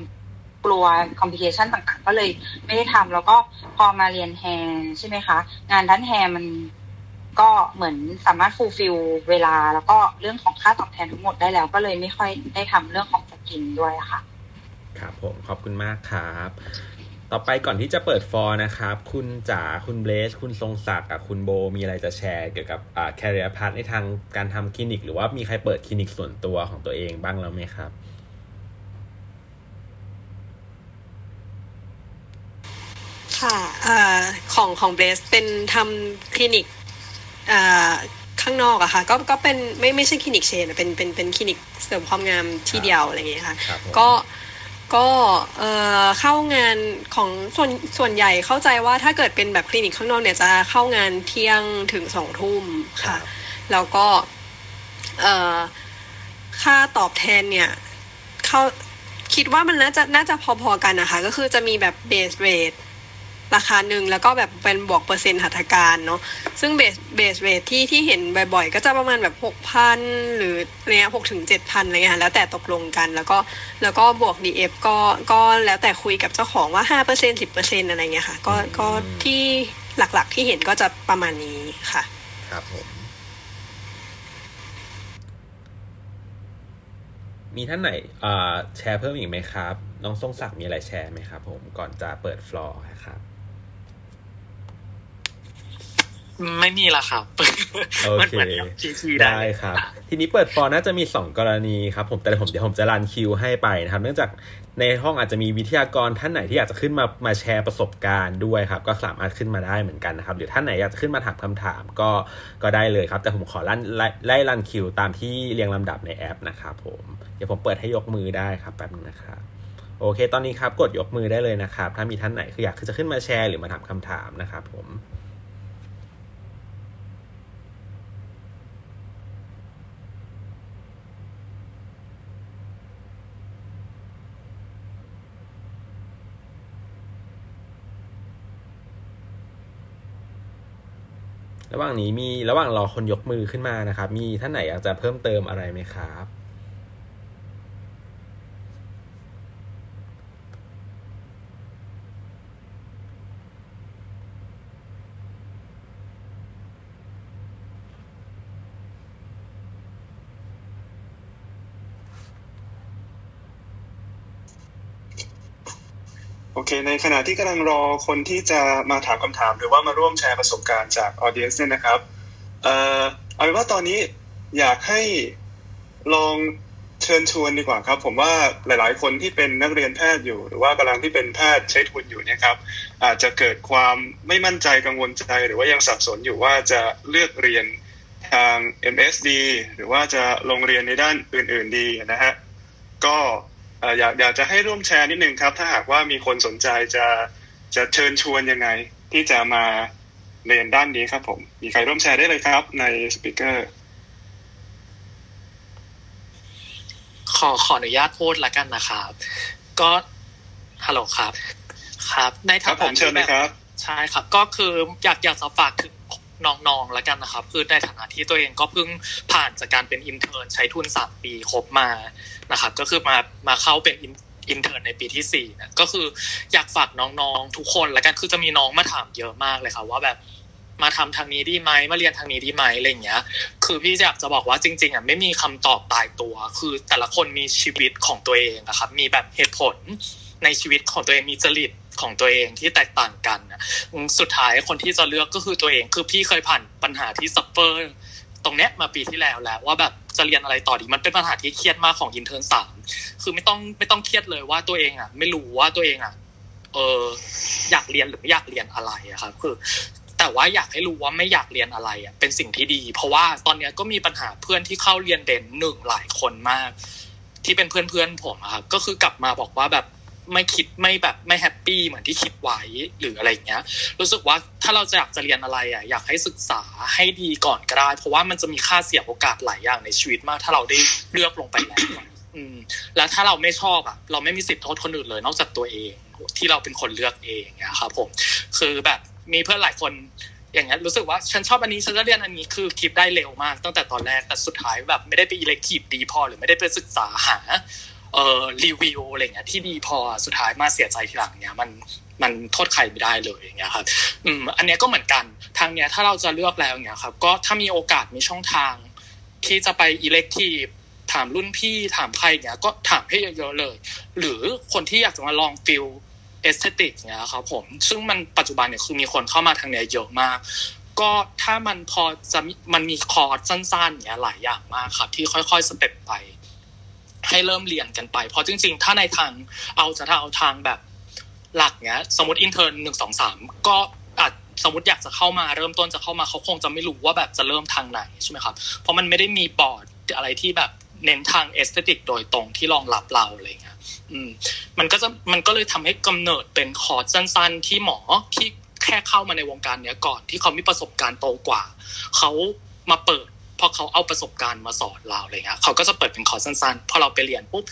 กลัว complication ต่างๆ ก็เลยไม่ได้ทำแล้วก็พอมาเรียน hair ใช่ไหมคะ งานด้าน hair มันก็เหมือนสามารถ fulfill เวลา แล้วก็เรื่องของค่าตอบแทนทั้งหมดได้แล้ว ก็เลยไม่ค่อยได้ทำเรื่องของ skin ด้วยค่ะ ครับผมขอบคุณมากครับ ต่อไปก่อนที่จะเปิดฟอร์นะครับ คุณจ๋าคุณเบสคุณทรงศักดิ์กับคุณโบมีอะไรจะแชร์เกี่ยวกับอ่า career path ในทางการทำคลินิก หรือว่ามีใครเปิดคลินิกส่วนตัวของตัวเองบ้างแล้วไหมครับ ค่ะเอ่อของของเบสเป็นทำคลินิกเอ่อข้างนอกอะค่ะก็ก็เป็นไม่ไม่ใช่คลินิก chain อะเป็นเป็นเป็นคลินิกเสริมความงามที่เดียวอะไรอย่างเงี้ยค่ะครับผมก็ ก็เอ่อเข้างานของส่วนส่วนใหญ่เข้าใจว่าถ้าเกิดเป็นแบบคลินิกข้างนอกเนี่ยจะเข้างานเที่ยงถึงสองทุ่มค่ะ แล้วก็เอ่อค่าตอบแทนเนี่ย เขาคิดว่ามันน่าจะน่าจะพอๆกันนะคะ ก็คือจะมีแบบเบสเรท ราคาหนึ่งแล้วก็แบบเป็นบวกเปอร์เซ็นต์หัตถการเนาะซึ่งเบสเบสเรทที่ที่เห็นบ่อยๆ ก็จะประมาณแบบหกพันหรือเนี้ยหกถึงเจ็ดพันอะไรเงี้ยแล้วแต่ตกลงกันแล้วก็แล้วก็บวก DF ก็ก็แล้วแต่คุยกับเจ้าของว่าห้าเปอร์เซ็นสิบเปอร์เซ็นอะไรเงี้ยค่ะ ก็ก็ที่หลักๆที่เห็นก็จะประมาณนี้ค่ะ ครับผมมีท่านไหนแชร์เพิ่มอีกไหมครับ น้องทรงศักดิ์มีอะไรแชร์ไหมครับผมก่อนจะเปิดฟลอร์ครับ ไม่มีละครับโอมันเคเหมือนกับทีทีได้ครับ ทีนี้เปิดฟอร์น่าจะมี 2 กรณีครับผมแต่ผมเดี๋ยวผมจะรันคิวให้ไปนะครับ เนื่องจากในห้องอาจจะมีวิทยากรท่านไหนที่อยากจะขึ้นมามาแชร์ประสบการณ์ด้วยครับ ก็สามารถขึ้นมาได้เหมือนกันนะครับ หรือท่านไหนอยากจะขึ้นมาถามคำถามก็ก็ได้เลยครับ แต่ผมขอลั่นไล่ไล่รันคิวตามที่เรียงลำดับในแอปนะครับผมเดี๋ยวผมเปิดให้ยกมือได้ครับแป๊บนึงนะครับโอเค ตอนนี้ครับกดยกมือได้เลยนะครับ ถ้ามีท่านไหนคืออยากจะขึ้นมาแชร์หรือมาถามคำถามนะครับผม ระหว่างนี้มีระหว่างรอคนยกมือขึ้นมานะครับ มีท่านไหนอยากจะเพิ่มเติมอะไรไหมครับ โอเค ในขณะที่กำลังรอคนที่จะมาถามคำถาม หรือว่ามาร่วมแชร์ประสบการณ์จากออเดียนซ์เนี่ยนะครับ เอ่อเอาเป็นว่าตอนนี้อยากให้ลองเชิญชวนดีกว่าครับ ผมว่าหลาย ๆ คนที่เป็นนักเรียนแพทย์อยู่ หรือว่ากำลังที่เป็นแพทย์ใช้ทุนอยู่เนี่ยครับอาจจะเกิดความไม่มั่นใจกังวลใจ หรือว่ายังสับสนอยู่ว่าจะเลือกเรียนทาง MSD หรือว่าจะลงเรียนในด้านอื่น ๆ ดีนะฮะก็ อ่ออยากอยากจะให้ร่วมแชร์นิดนึงครับ ถ้าหากว่ามีคนสนใจจะจะเชิญชวนยังไง ที่จะมาเรียนด้านนี้ครับผม มีใครร่วมแชร์ได้เลยครับ ในสปีกเกอร์ขอขออนุญาตพูดละกันนะครับ ก็ฮัลโหลครับ ครับ ในครัฐาบผมนะเชิญเลยครับใช่ครับ ก็คืออยากอยากจะฝากถึงน้องๆละกันนะครับ คือในฐานะที่ตัวเองก็เพิ่งผ่านจากการเป็น intern ใช้ทุนสามปีครบมา นะครับ ก็คือมามาเข้าเป็น intern ในปีที่สี่นะก็คืออยากฝากน้องๆทุกคนละกันคือจะมีน้องมาถามเยอะมากเลยครับว่าแบบมาทำทางนี้ดีไหมมาเรียนทางนี้ดีไหมอะไรอย่างเงี้ย คือพี่อยากจะบอกว่าจริง ๆอะไม่มีคำตอบตายตัว คือแต่ละคนมีชีวิตของตัวเองอะครับ มีแบบเหตุผลในชีวิตของตัวเองมีจริตของตัวเองที่แตกต่างกันนะสุดท้ายคนที่จะเลือกก็คือตัวเอง คือพี่เคยผ่านปัญหาที่ suffer ตรงเนี้ยมาปีที่แล้วแล้วว่าแบบจะเรียนอะไรต่อดีมันเป็นปัญหาที่เครียดมากของ intern สามคือไม่ต้องไม่ต้องเครียดเลยว่าตัวเองอะ ไม่รู้ว่าตัวเองอะ เอออยากเรียนหรือไม่อยากเรียนอะไรอะครับคือ แต่ว่าอยากให้รู้ว่าไม่อยากเรียนอะไรอะเป็นสิ่งที่ดี เพราะว่าตอนเนี้ยก็มีปัญหาเพื่อนที่เข้าเรียน dent หนึ่งหลายคนมาก ที่เป็นเพื่อนเพื่อนผมอะครับก็คือกลับมาบอกว่าแบบ ไม่คิดไม่แบบไม่ happy เหมือนที่คิดไว้หรืออะไรเงี้ย รู้สึกว่าถ้าเราจะอยากจะเรียนอะไรอะอยากให้ศึกษาให้ดีก่อนก็ได้ เพราะว่ามันจะมีค่าเสียโอกาสหลายอย่างในชีวิตมาก ถ้าเราได้เลือกลงไปแล้วอืม แล้วถ้าเราไม่ชอบอะ เราไม่มีสิทธิ์โทษคนอื่นเลย นอกจากตัวเอง ที่เราเป็นคนเลือกเองนะครับผม คือแบบมีเพื่อนหลายคนอย่างเงี้ยรู้สึกว่าฉันชอบอันนี้ฉันจะเรียนอันนี้คือคิดได้เร็วมากตั้งแต่ตอนแรกแต่สุดท้ายแบบไม่ได้ไปอิเล็กทีฟดีพอหรือไม่ได้ไปศึกษาหา เอ่อรีวิวอะไรเงี้ยที่ดีพอสุดท้ายมาเสียใจทีหลังเนี้ยมันมันโทษใครไม่ได้เลยอย่างเงี้ยครับอืมอันเนี้ยก็เหมือนกันทางเนี้ยถ้าเราจะเลือกแล้วเนี้ยครับก็ถ้ามีโอกาสมีช่องทาง ที่จะไป elective ถามรุ่นพี่ถามใครเนี้ยก็ถามให้เยอะๆเลย หรือคนที่อยากจะมาลอง field aesthetic เนี้ยครับผมซึ่งมันปัจจุบันเนี่ยคือมีคนเข้ามาทางเนี้ยเยอะมาก ก็ถ้ามันพอจะมันมีคอร์สสั้นๆเนี้ยหลายอย่างมากครับ ที่ค่อยๆ step ไป ให้เริ่มเรียนกันไป เพราะจริง ๆ ถ้าในทางเอาจะถ้าเอาทางแบบหลักเนี้ย สมมติ intern หนึ่งสองสามก็อาจสมมติอยากจะเข้ามาเริ่มต้นจะเข้ามาเขาคงจะไม่รู้ว่าแบบจะเริ่มทางไหนใช่ไหมครับ เพราะมันไม่ได้มีบอร์ดอะไรที่แบบเน้นทาง aesthetic โดยตรงที่รองรับเราอะไรเงี้ยอืมมันก็จะมันก็เลยทำให้กำเนิดเป็นคอร์สสั้น ๆ ที่หมอที่แค่เข้ามาในวงการเนี้ยก่อนที่เขามีประสบการณ์โตกว่า เขามาเปิด พอเขาเอาประสบการณ์มาสอนเราอะไรเงี้ยเขาก็จะเปิดเป็นคอร์สสั้นๆพอเราไปเรียนปุ๊บ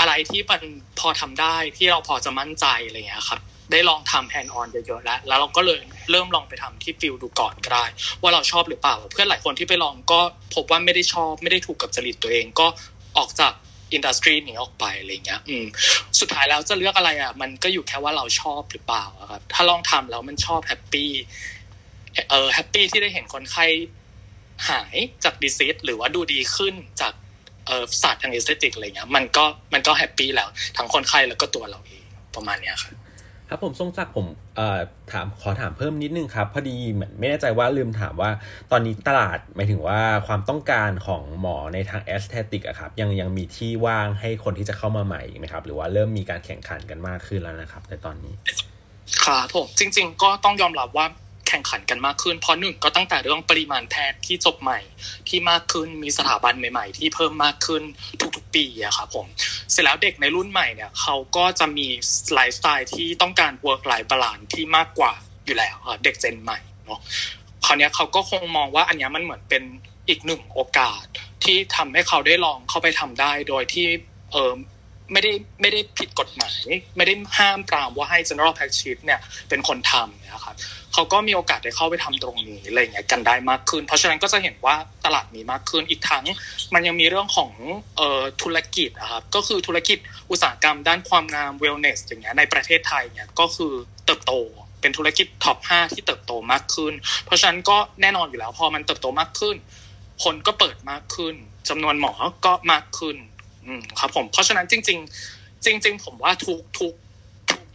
อะไรที่มันพอทำได้ที่เราพอจะมั่นใจอะไรเงี้ยครับได้ลองทำ hands-on เยอะๆแล้ว แล้วเราก็เลยเริ่มลองไปทำที่ field ดูก่อนก็ได้ ว่าเราชอบหรือเปล่า เพื่อนหลายคนที่ไปลองก็พบว่าไม่ได้ชอบไม่ได้ถูกกับจริตตัวเองก็ออกจาก industry นี้ออกไปอะไรเงี้ย อืม สุดท้ายแล้วจะเลือกอะไรอะ มันก็อยู่แค่ว่าเราชอบหรือเปล่าครับ ถ้าลองทำแล้วมันชอบ happy เออ happy ที่ได้เห็นคนไข้ หายจาก disease หรือว่าดูดีขึ้นจากเออศาสตร์ทาง aesthetic อะไรเงี้ยมันก็มันก็ happy แล้ว ทั้งคนไข้แล้วก็ตัวเราเองประมาณเนี้ยครับครับผมทรงศักดิ์ผมเอ่อถามขอถามเพิ่มนิดนึงครับ พอดีเหมือนไม่แน่ใจว่าลืมถามว่า ตอนนี้ตลาดหมายถึงว่าความต้องการของหมอในทาง aesthetic อะครับยังยังมีที่ว่างให้คนที่จะเข้ามาใหม่ไหมครับ หรือว่าเริ่มมีการแข่งขันกันมากขึ้นแล้วนะครับในตอนนี้ครับผมจริง ๆ ก็ต้องยอมรับว่า แข่งขันกันมากขึ้น เพราะหนึ่งก็ตั้งแต่เรื่องปริมาณแพทย์ที่จบใหม่ที่มากขึ้นมีสถาบันใหม่ ๆ ที่เพิ่มมากขึ้นทุกๆปีอะครับผมเสร็จแล้วเด็กในรุ่นใหม่เนี่ยเขาก็จะมีไลฟ์สไตล์ที่ต้องการ work life balance ที่มากกว่าอยู่แล้วครับเด็ก gen ใหม่เนาะคราวนี้เขาก็คงมองว่าอันนี้มันเหมือนเป็นอีกหนึ่งโอกาสที่ทำให้เขาได้ลองเข้าไปทำได้โดยที่เออไม่ได้ไม่ได้ผิดกฎหมาย ไม่ได้ห้ามปรามว่าให้ general practice เนี่ยเป็นคนทำนะครับ เขาก็มีโอกาสได้เข้าไปทำตรงนี้อะไรเงี้ยกันได้มากขึ้น เพราะฉะนั้นก็จะเห็นว่าตลาดมีมากขึ้นอีกทั้ง มันยังมีเรื่องของเอ่อธุรกิจนะครับก็คือธุรกิจอุตสาหกรรมด้านความงาม wellness อย่างเงี้ยในประเทศไทยเนี่ยก็คือเติบโตเป็นธุรกิจท็อป 5 ที่เติบโตมากขึ้น เพราะฉะนั้นก็แน่นอนอยู่แล้วพอมันเติบโตมากขึ้น คนก็เปิดมากขึ้นจำนวนหมอก็มากขึ้น อืมครับผม เพราะฉะนั้นจริง ๆ จริง ๆ ผมว่าทุกทุกทุก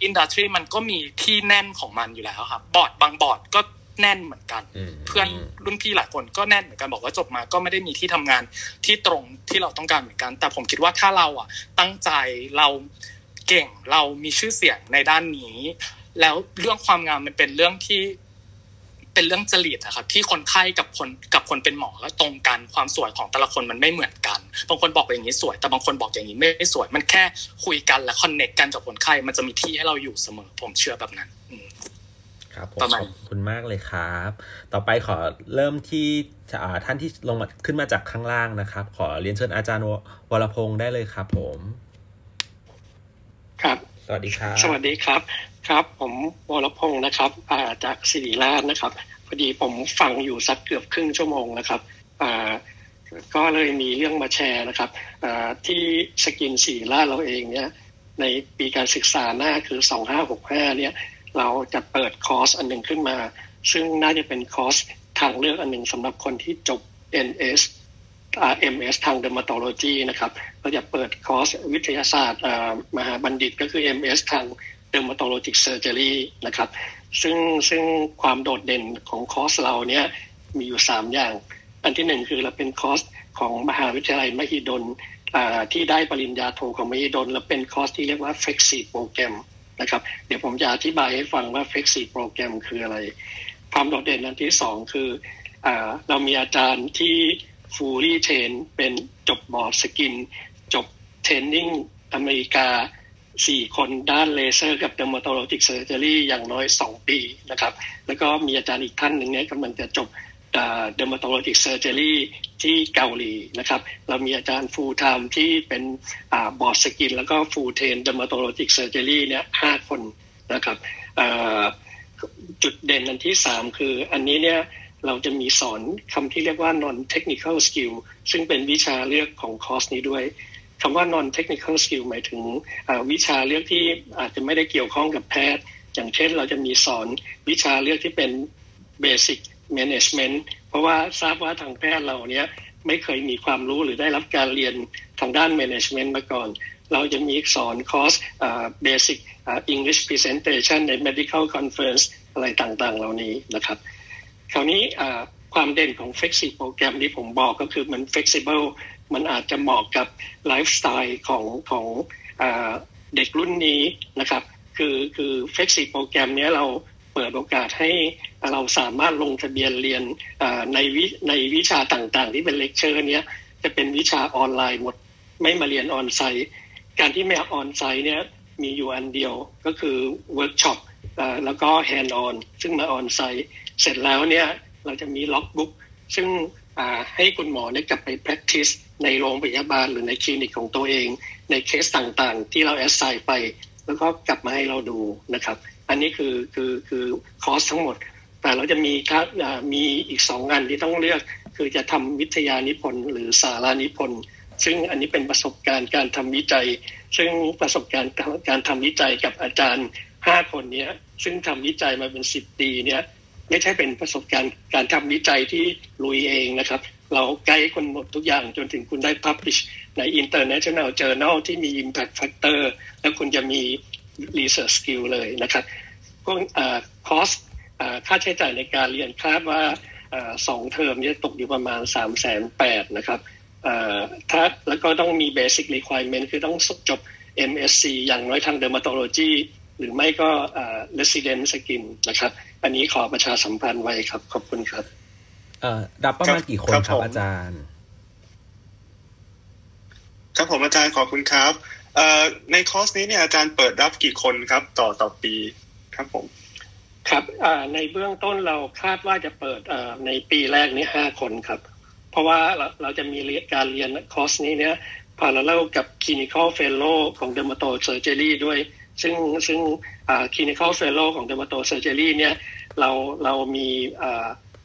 industry มันก็มีที่แน่นของมันอยู่แล้วครับบอร์ดบางบอร์ดก็แน่นเหมือนกัน เพื่อนรุ่นพี่หลายคนก็แน่นเหมือนกันบอกว่าจบมาก็ไม่ได้มีที่ทำงานที่ตรงที่เราต้องการเหมือนกัน แต่ผมคิดว่าถ้าเราอะตั้งใจเราเก่งเรามีชื่อเสียงในด้านนี้ แล้วเรื่องความงามมันเป็นเรื่องที่ เป็นเรื่องจริตอะครับที่คนไข้กับคนกับคนเป็นหมอแล้วตรงกันความสวยของแต่ละคนมันไม่เหมือนกันบางคนบอกอย่างนี้สวย แต่บางคนบอกอย่างนี้ไม่สวย มันแค่คุยกันและคอนเน็กกันกับคนไข้มันจะมีที่ให้เราอยู่เสมอผมเชื่อแบบนั้นอืมครับผมประมาณขอบคุณมากเลยครับ ต่อไปขอเริ่มที่อ่าท่านที่ลงมาขึ้นมาจากข้างล่างนะครับ ขอเรียนเชิญอาจารย์ววรพงศ์ได้เลยครับผม ครับ สวัสดีครับ สวัสดีครับ ครับ ผมวรพงศ์นะครับจากศิริราชนะครับพอดีผมฟังอยู่สักเกือบครึ่งชั่วโมงนะครับก็เลยมีเรื่องมาแชร์นะครับที่ skin ศิริราชเราเองเนี่ยในปีการศึกษาหน้าคือ 2565 เนี่ยเราจะเปิดคอร์สอันหนึ่งขึ้นมา ซึ่งน่าจะเป็นคอร์สทางเลือกอันหนึ่งสำหรับคนที่จบ NS RMS ทาง dermatology นะครับเราจะเปิดคอร์สวิทยาศาสตร์มหาบัณฑิตก็คือ MS ทาง dermatologic surgery นะครับ ซึ่งซึ่งความโดดเด่นของคอร์สเราเนี่ยมีอยู่ 3 อย่าง อันที่หนึ่งคือเราเป็นคอร์สของมหาวิทยาลัยมหิดลอ่าที่ได้ปริญญาโทของมหิดล และเป็นคอร์สที่เรียกว่า Flexi โปรแกรมนะครับ เดี๋ยวผมจะอธิบายให้ฟังว่า Flexi โปรแกรมคืออะไร ความโดดเด่นอันที่สองคืออ่าเรามีอาจารย์ที่ fully train เป็นจบบอร์ด skin จบ training อเมริกา สี่คนด้านเลเซอร์กับ dermatologic surgery อย่างน้อยสองปีนะครับ แล้วก็มีอาจารย์อีกท่านหนึ่งเนี่ยกำลังจะจบ dermatologic surgery ที่เกาหลีนะครับ เรามีอาจารย์ full time ที่เป็นบอร์ด skin แล้วก็ full train dermatologic surgery เนี่ยห้าคนนะครับจุดเด่นอันที่สามคืออันนี้เนี่ยเราจะมีสอนคำที่เรียกว่า non technical skill ซึ่งเป็นวิชาเลือกของคอร์สนี้ด้วย คำว่า non technical skill หมายถึงวิชาเลือกที่อาจจะไม่ได้เกี่ยวข้องกับแพทย์ อย่างเช่นเราจะมีสอนวิชาเลือกที่เป็น basic management เพราะว่าทราบว่าทางแพทย์เราเนี้ยไม่เคยมีความรู้หรือได้รับการเรียนทางด้าน management มาก่อน เราจะมีสอนคอร์ส basic English presentation ใน medical conference อะไรต่างๆ เหล่านี้นะครับ คราวนี้ ความเด่นของ Flexi โปรแกรมที่ผมบอกก็คือมัน flexible มันอาจจะเหมาะกับไลฟ์สไตล์ของของเด็กรุ่นนี้นะครับ คือคือ Flexi โปรแกรมนี้เราเปิดโอกาสให้เราสามารถลงทะเบียนเรียนในวิในวิชาต่างๆ ที่เป็นเลคเชอร์เนี้ยจะเป็นวิชาออนไลน์หมดไม่มาเรียน onsite การที่ไม่ onsite เนี้ยมีอยู่อันเดียวก็คือเวิร์กช็อปแล้วก็ hands-on ซึ่งมา onsite เสร็จแล้วเนี่ย เราจะมี logbook ซึ่งให้คุณหมอได้กลับไป practice ในโรงพยาบาลหรือในคลินิกของตัวเอง ในเคสต่างๆ ที่เรา assign ไป แล้วก็กลับมาให้เราดูนะครับ อันนี้คือคือคือคอร์สทั้งหมด แต่เราจะมีครับมีอีกสองงานที่ต้องเลือก คือจะทำวิทยานิพนธ์หรือสารานิพนธ์ซึ่งอันนี้เป็นประสบการณ์การทำวิจัย ซึ่งประสบการณ์การทำวิจัยกับอาจารย์ห้าคนนี้ซึ่งทำวิจัยมาเป็นสิบปีเนี่ย ไม่ใช่เป็นประสบการณ์การทำวิจัยที่ลุยเองนะครับ เราไกด์คนหมดทุกอย่างจนถึงคุณได้ publish ใน international journal ที่มี impact factor แล้วคุณจะมี research skill เลยนะครับพวกคอสค่าใช้จ่ายในการเรียนคาดว่าสองเทอมจะตกอยู่ประมาณ3ามแสนแปดนะครับถ้าแล้วก็ต้องมี basic requirement คือต้องจบ MSc อย่างน้อยทาง dermatology หรือไม่ก็ resident skin นะครับ อันนี้ขอประชาสัมพันธ์ไว้ครับ ขอบคุณครับเอ่อรับประมาณกี่คนครับอาจารย์ ครับผมอาจารย์ขอบคุณครับเอ่อในคอร์สนี้เนี่ยอาจารย์เปิดรับกี่คนครับ ต่อต่อปีครับผมครับในเบื้องต้นเราคาดว่าจะเปิดในปีแรกนี้ห้าคนครับ เพราะว่าเราจะมีการเรียนคอร์สนี้เนี่ยพาราเลกับ clinical fellow ของ dermato surgery ด้วย ซึ่งซึ่ง clinical fellow ของ dermato surgery เนี่ยเราเรามี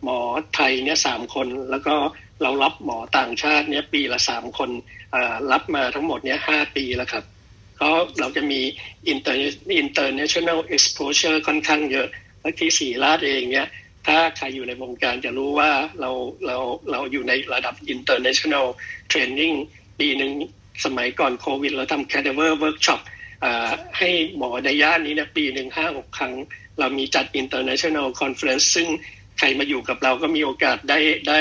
หมอไทยเนี่ยสามคน แล้วก็เรารับหมอต่างชาติเนี่ยปีละสามคนรับมาทั้งหมดเนี่ยห้าปีแล้วครับก็เราจะมี inter international exposure ค่อนข้างเยอะและที่สีราดเองเนี่ยถ้าใครอยู่ในวงการจะรู้ว่าเราเราเราอยู่ในระดับ international training ปีหนึ่งสมัยก่อนโควิด เราทำ cadaver workshop ให้หมอในย่านนี้นี่ยปีหนึ่งห้าหกครั้ง เรามีจัด international conference ซึ่งใครมาอยู่กับเราก็มีโอกาสได้ได้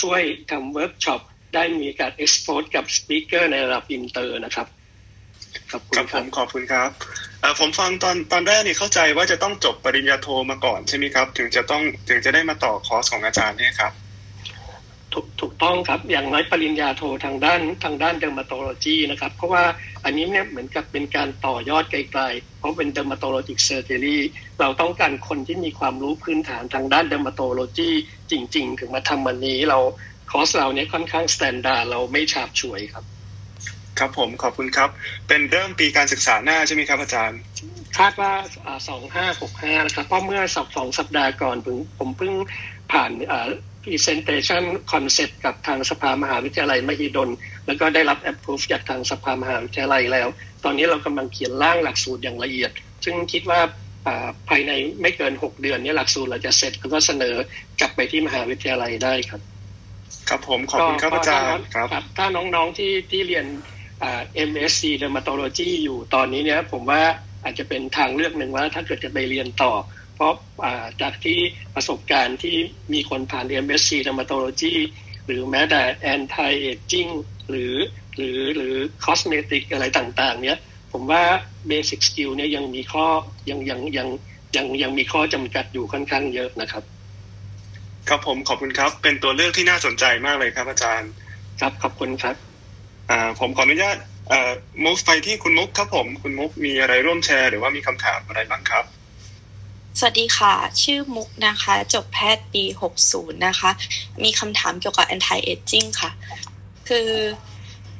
ช่วยทำเวิร์กช็อปได้มีการ exposure กับ speaker ในระดับอินเตอร์นะครับครับผมขอบคุณครับผมฟังตอนตอนแรกนี่เข้าใจว่าจะต้องจบปริญญาโทมาก่อนใช่ไหมครับ ถึงจะต้องถึงจะได้มาต่อคอร์สของอาจารย์เนี่ยครับ ถูกถูกต้องครับอย่างน้อยปริญญาโททางด้านทางด้าน dermatology นะครับ เพราะว่าอันนี้เนี่ยเหมือนกับเป็นการต่อยอดไกลๆ เพราะเป็น dermatologic surgeryเราต้องการคนที่มีความรู้พื้นฐานทางด้าน dermatology จริง ๆ ถึงมาทำวันนี้เราคอร์สเราเนี่ยค่อนข้าง standard เราไม่ฉาบฉวยครับ ครับผมขอบคุณครับ เป็นเริ่มปีการศึกษาหน้าใช่ไหมครับอาจารย์คาดว่าสองห้าหกห้านะครับเพราะเมื่อสัปสองสัปดาห์ก่อนผมผมเพิ่งผ่าน presentation concept กับทางสภามหาวิทยาลัยมหิดล แล้วก็ได้รับ approve จากทางสภามหาวิทยาลัยแล้ว ตอนนี้เรากำลังเขียนร่างหลักสูตรอย่างละเอียด ซึ่งคิดว่าภายในไม่เกิน 6 เดือนนี้หลักสูตรเราจะเสร็จแล้วก็เสนอกลับไปที่มหาวิทยาลัยได้ครับ ครับผมขอบคุณครับอาจารย์ครับถ้าน้องๆที่ที่เรียน MSc Dermatology อยู่ตอนนี้เนี่ยผมว่าอาจจะเป็นทางเลือกหนึ่งว่าถ้าเกิดจะไปเรียนต่อ เพราะจากที่ประสบการณ์ที่มีคนผ่าน MSc Dermatology หรือแม้แต่ anti aging หรือหรือหรือ cosmetic อะไรต่างๆ เนี้ยผมว่า basic skill เนี่ยยังมีข้อยังยังยังยังยังมีข้อจำกัดอยู่ค่อนข้างเยอะนะครับ ครับผมขอบคุณครับ เป็นตัวเลือกที่น่าสนใจมากเลยครับอาจารย์ ครับขอบคุณครับอ่าผมขออนุญาตเอ่อมุกไปที่คุณมุกครับผม คุณมุกมีอะไรร่วมแชร์หรือว่ามีคำถามอะไรบ้างครับ สวัสดีค่ะ ชื่อมุกนะคะ จบแพทย์ปี 60 นะคะ มีคำถามเกี่ยวกับ anti aging ค่ะ คือ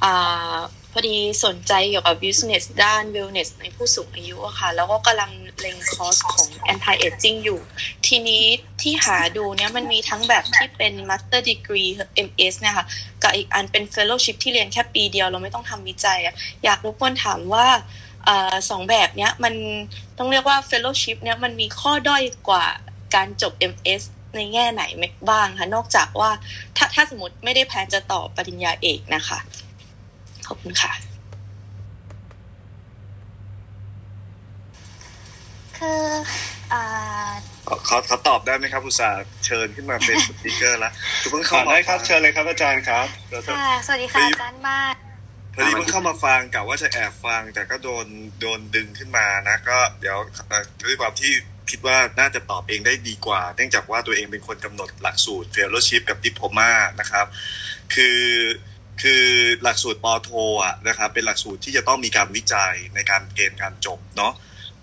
อ่าพอดีสนใจเกี่ยวกับ business ด้าน wellness ในผู้สูงอายุอะค่ะ แล้วก็กำลังเล็งคอร์สของ anti aging อยู่ ทีนี้ที่หาดูเนี่ยมันมีทั้งแบบที่เป็น master degree MS เนี่ยค่ะ กับอีกอันเป็น fellowship ที่เรียนแค่ปีเดียวเราไม่ต้องทำวิจัยอะอยากรบกวนถามว่า สองแบบเนี้ยมันต้องเรียกว่า fellowship เนี่ยมันมีข้อด้อยกว่าการจบ MS ในแง่ไหนบ้างคะนอกจากว่าถ้าถ้าสมมติไม่ได้แพลนจะต่อปริญญาเอกนะคะ ขอบคุณค่ะ คืออ่าเขาเขาตอบได้ไหมครับอุตส่าห์เชิญขึ้นมาเป็นสปีกเกอร์แล้วคือเพิ่งเข้ามาได้ครับเชิญเลยครับอาจารย์ครับค่ะสวัสดีค่ะอาจารย์มาก พอดีเพิ่งเข้ามาฟังกะว่าจะแอบฟัง แต่ก็โดนโดนดึงขึ้นมานะ ก็เดี๋ยวด้วยความที่คิดว่าน่าจะตอบเองได้ดีกว่า เนื่องจากว่าตัวเองเป็นคนกำหนดหลักสูตร fellowship กับ diploma นะครับ คือคือหลักสูตรป.โทอะนะครับเป็นหลักสูตรที่จะต้องมีการวิจัยในการเกณฑ์การจบเนาะ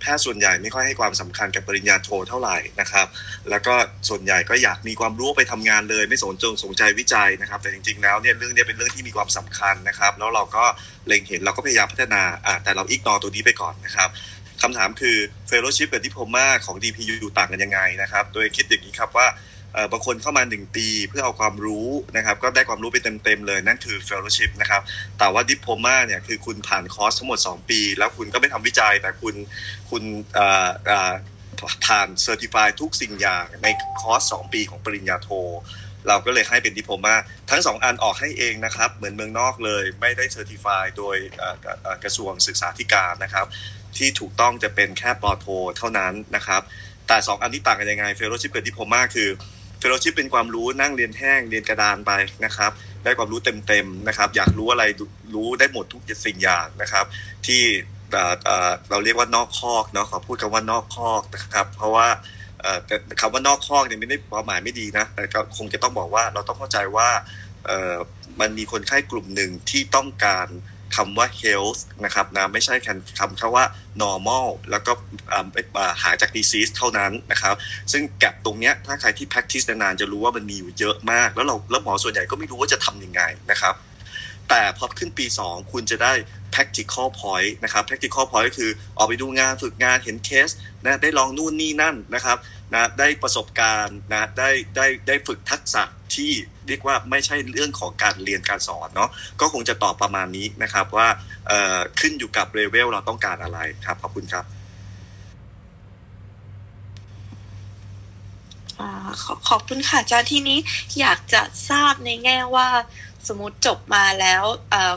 แพทย์ส่วนใหญ่ไม่ค่อยให้ความสำคัญกับปริญญาโทเท่าไหร่นะครับ แล้วก็ส่วนใหญ่ก็อยากมีความรู้ไปทำงานเลย ไม่สนจงสนใจวิจัยนะครับ แต่จริงๆแล้วเนี่ยเรื่องนี้เป็นเรื่องที่มีความสำคัญนะครับ แล้วเราก็เล็งเห็นเราก็พยายามพัฒนาแต่เรา ignore ตัวนี้ไปก่อนนะครับคำถามคือ fellowship กับ diploma ของ DPU ต่างกันยังไงนะครับ โดยคิดอย่างนี้ครับว่า บางคนเข้ามาหนึ่งปีเพื่อเอาความรู้นะครับก็ได้ความรู้ไปเต็มๆเลย นั่นคือ fellowship นะครับแต่ว่าดิปโ o มาเนี่ยคือคุณผ่านคอร์สทั้งหมด 2 ปี แล้วคุณก็ไม่ทำวิจัยแต่คุณคุณอ่อเอ่อผ่าน certify ทุกสิ่งอย่างในคอร์ส 2 ปีของปริญญาโทเราก็เลยให้เป็นดิปโ o มาทั้งสองอันออกให้เองนะครับ เหมือนเมืองนอกเลย ไม่ได้เซอร์ติฟายโดยอ่อเอ่อกระทรวงศึกษาธิการนะครับ ที่ถูกต้องจะเป็นแค่ปอโทเท่านั้นนะครับ แต่สองอันที่ต่างกันยังไง fellowship กับดิปโ o มาคือ ฟลโลชิพเป็นความรู้นั่งเรียนแห้งเรียนกระดานไปนะครับ ได้ความรู้เต็มๆนะครับ อยากรู้อะไรรู้ได้หมดทุกสิ่งอย่างนะครับ ที่เราเรียกว่านอกคอกเนาะขอพูดคำว่านอกคอกนะครับ เพราะว่าแต่คำว่านอกคอกเนี่ยไม่ได้ความหมายไม่ดีนะแต่ก็คงจะต้องบอกว่าเราต้องเข้าใจว่ามันมีคนไข้กลุ่มหนึ่งที่ต้องการ คำว่า health นะครับนะไม่ใช่คำคำว่า normal แล้วก็หาจาก disease เท่านั้นนะครับ ซึ่งแกลบตรงเนี้ยถ้าใครที่ practice นานๆจะรู้ว่ามันมีอยู่เยอะมาก แล้วเราแล้วหมอส่วนใหญ่ก็ไม่รู้ว่าจะทำยังไงนะครับแต่พอขึ้นปี 2 คุณจะได้ practical point นะครับ practical point ก็คือออกไปดูงานฝึกงานเห็นเคสนะได้ลองนู่นนี่นั่นนะครับ นะได้ประสบการณ์นะได้ได้ได้ฝึกทักษะที่เรียกว่าไม่ใช่เรื่องของการเรียนการสอนเนาะก็คงจะตอบประมาณนี้นะครับว่าขึ้นอยู่กับเลเวลเราต้องการอะไรครับขอบคุณครับขอขอบคุณค่ะอาจารย์ที่นี้อยากจะทราบในแง่ว่า สมมติจบมาแล้ว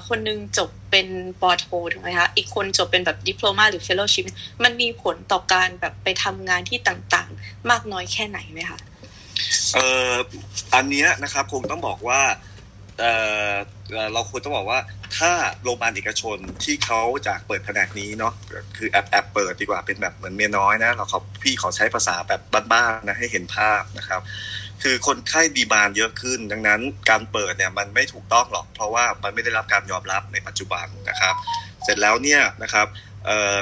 คนหนึงจบเป็นป.โทถูกไหมคะอีกคนจบเป็นแบบ diploma หรือ fellowship มันมีผลต่อการแบบไปทำงานที่ต่างๆ มากน้อยแค่ไหนไหมคะเอ่ออันเนี้ยนะครับคงต้องบอกว่าเอ่อเอ่อเราควรต้องบอกว่าถ้าโรงพยาบาลเอกชนที่เขาอยากเปิดแผนกนี้เนาะคือแอบแอบเปิดดีกว่าเป็นแบบเหมือนเมียน้อยนะเราขอพี่ขอใช้ภาษาแบบบ้านๆนะให้เห็นภาพนะครับ คือคนไข้ demand เยอะขึ้น ดังนั้นการเปิดเนี่ยมันไม่ถูกต้องหรอก เพราะว่ามันไม่ได้รับการยอมรับในปัจจุบันนะครับ เสร็จแล้วเนี่ยนะครับเอ่อ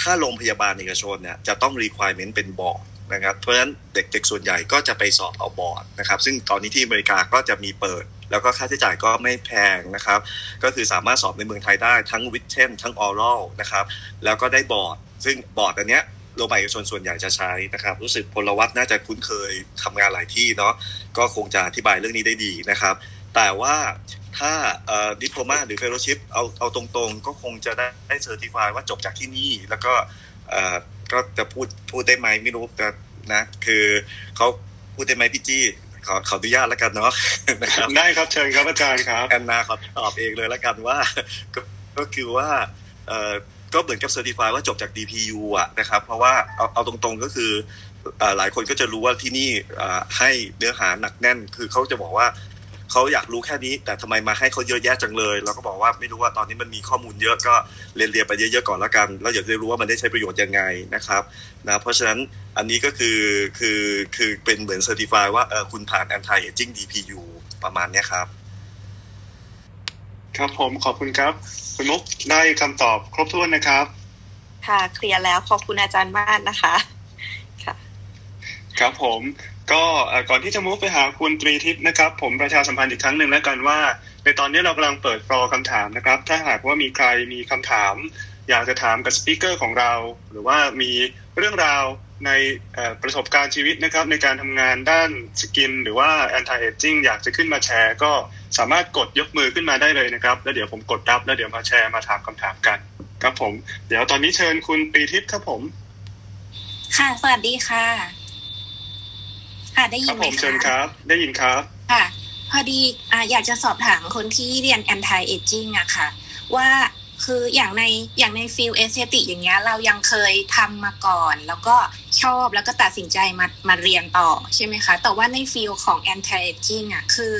ถ้าโรงพยาบาลเอกชนเนี่ยจะต้อง requirement เป็นบอร์ดนะครับเพราะฉะนั้นเด็กๆส่วนใหญ่ก็จะไปสอบเอาบอร์ดนะครับ ซึ่งตอนนี้ที่อเมริกาก็จะมีเปิด แล้วก็ค่าใช้จ่ายก็ไม่แพงนะครับ ก็คือสามารถสอบในเมืองไทยได้ทั้ง written ทั้ง oral นะครับ แล้วก็ได้บอร์ด ซึ่งบอร์ดอันเนี้ย โรงพยาบาลเอกชนส่วนใหญ่จะใช้นะครับ รู้สึกพลวัตน่าจะคุ้นเคยทำงานหลายที่เนาะก็คงจะอธิบายเรื่องนี้ได้ดีนะครับ แต่ว่าถ้าเอ่อ diploma หรือ fellowship เอาเอาตรงๆ ก็คงจะได้ได้ certify ว่าจบจากที่นี่ แล้วก็เอ่อก็จะพูดพูดได้ไหมไม่รู้แต่นะ คือเขาพูดได้ไหมพี่จี้ขอขออนุญาตแล้วกันเนาะนะครับได้ครับเชิญครับอาจารย์ครับแอนนาขอตอบเองเลยแล้วกันว่า ก็ก็คือว่าเอ่อ ก็เหมือนกับ certify ว่าจบจาก DPU อะนะครับ เพราะว่าเอาเอาตรงๆก็คืออหลายคนก็จะรู้ว่าที่นี่ให้เนื้อหาหนักแน่น คือเขาจะบอกว่าเขาอยากรู้แค่นี้ แต่ทำไมมาให้เขาเยอะแยะจังเลยเราก็บอกว่าไม่รู้ว่าตอนนี้มันมีข้อมูลเยอะก็เรียนเรียนไปเยอะๆก่อนแล้วกันแล้วอยากจะรู้ว่ามันได้ใช้ประโยชน์ยังไงนะครับนะเพราะฉะนั้นอันนี้ก็คือคือคือเป็นเหมือนเซอร์ติฟายว่าเออคุณผ่าน anti aging DPU ประมาณนี้ครับ ครับผมขอบคุณครับ คุณมุกได้คำตอบครบถ้วนนะครับ ค่ะเคลียร์แล้วขอบคุณอาจารย์มากนะคะครับผมก็ก่อนที่จะ move ไปหาคุณตรีทิพย์นะครับ ผมประชาสัมพันธ์อีกครั้งหนึ่งแล้วกันว่า ในตอนนี้เรากำลังเปิดฟลอคำถามนะครับ ถ้าหากว่ามีใครมีคำถาม อยากจะถามกับ speaker ของเรา หรือว่ามีเรื่องราว ในประสบการณ์ชีวิตนะครับ ในการทำงานด้าน skin หรือว่า anti aging อยากจะขึ้นมาแชร์ ก็สามารถกดยกมือขึ้นมาได้เลยนะครับ แล้วเดี๋ยวผมกดรับ แล้วเดี๋ยวมาแชร์มาถามคำถามกัน ครับผม เดี๋ยวตอนนี้เชิญคุณปีทิพย์ครับผม ค่ะ สวัสดีค่ะ ค่ะได้ยินไหมผมเชิญคะครับ ได้ยินครับ ค่ะ พอดีอ่าอยากจะสอบถามคนที่เรียน anti aging อะค่ะ ว่า คืออย่างในอย่างใน field aesthetic อย่างเงี้ย เรายังเคยทำมาก่อน แล้วก็ชอบแล้วก็ตัดสินใจมามาเรียนต่อใช่ไหมคะ แต่ว่าใน field ของ anti aging อะคือ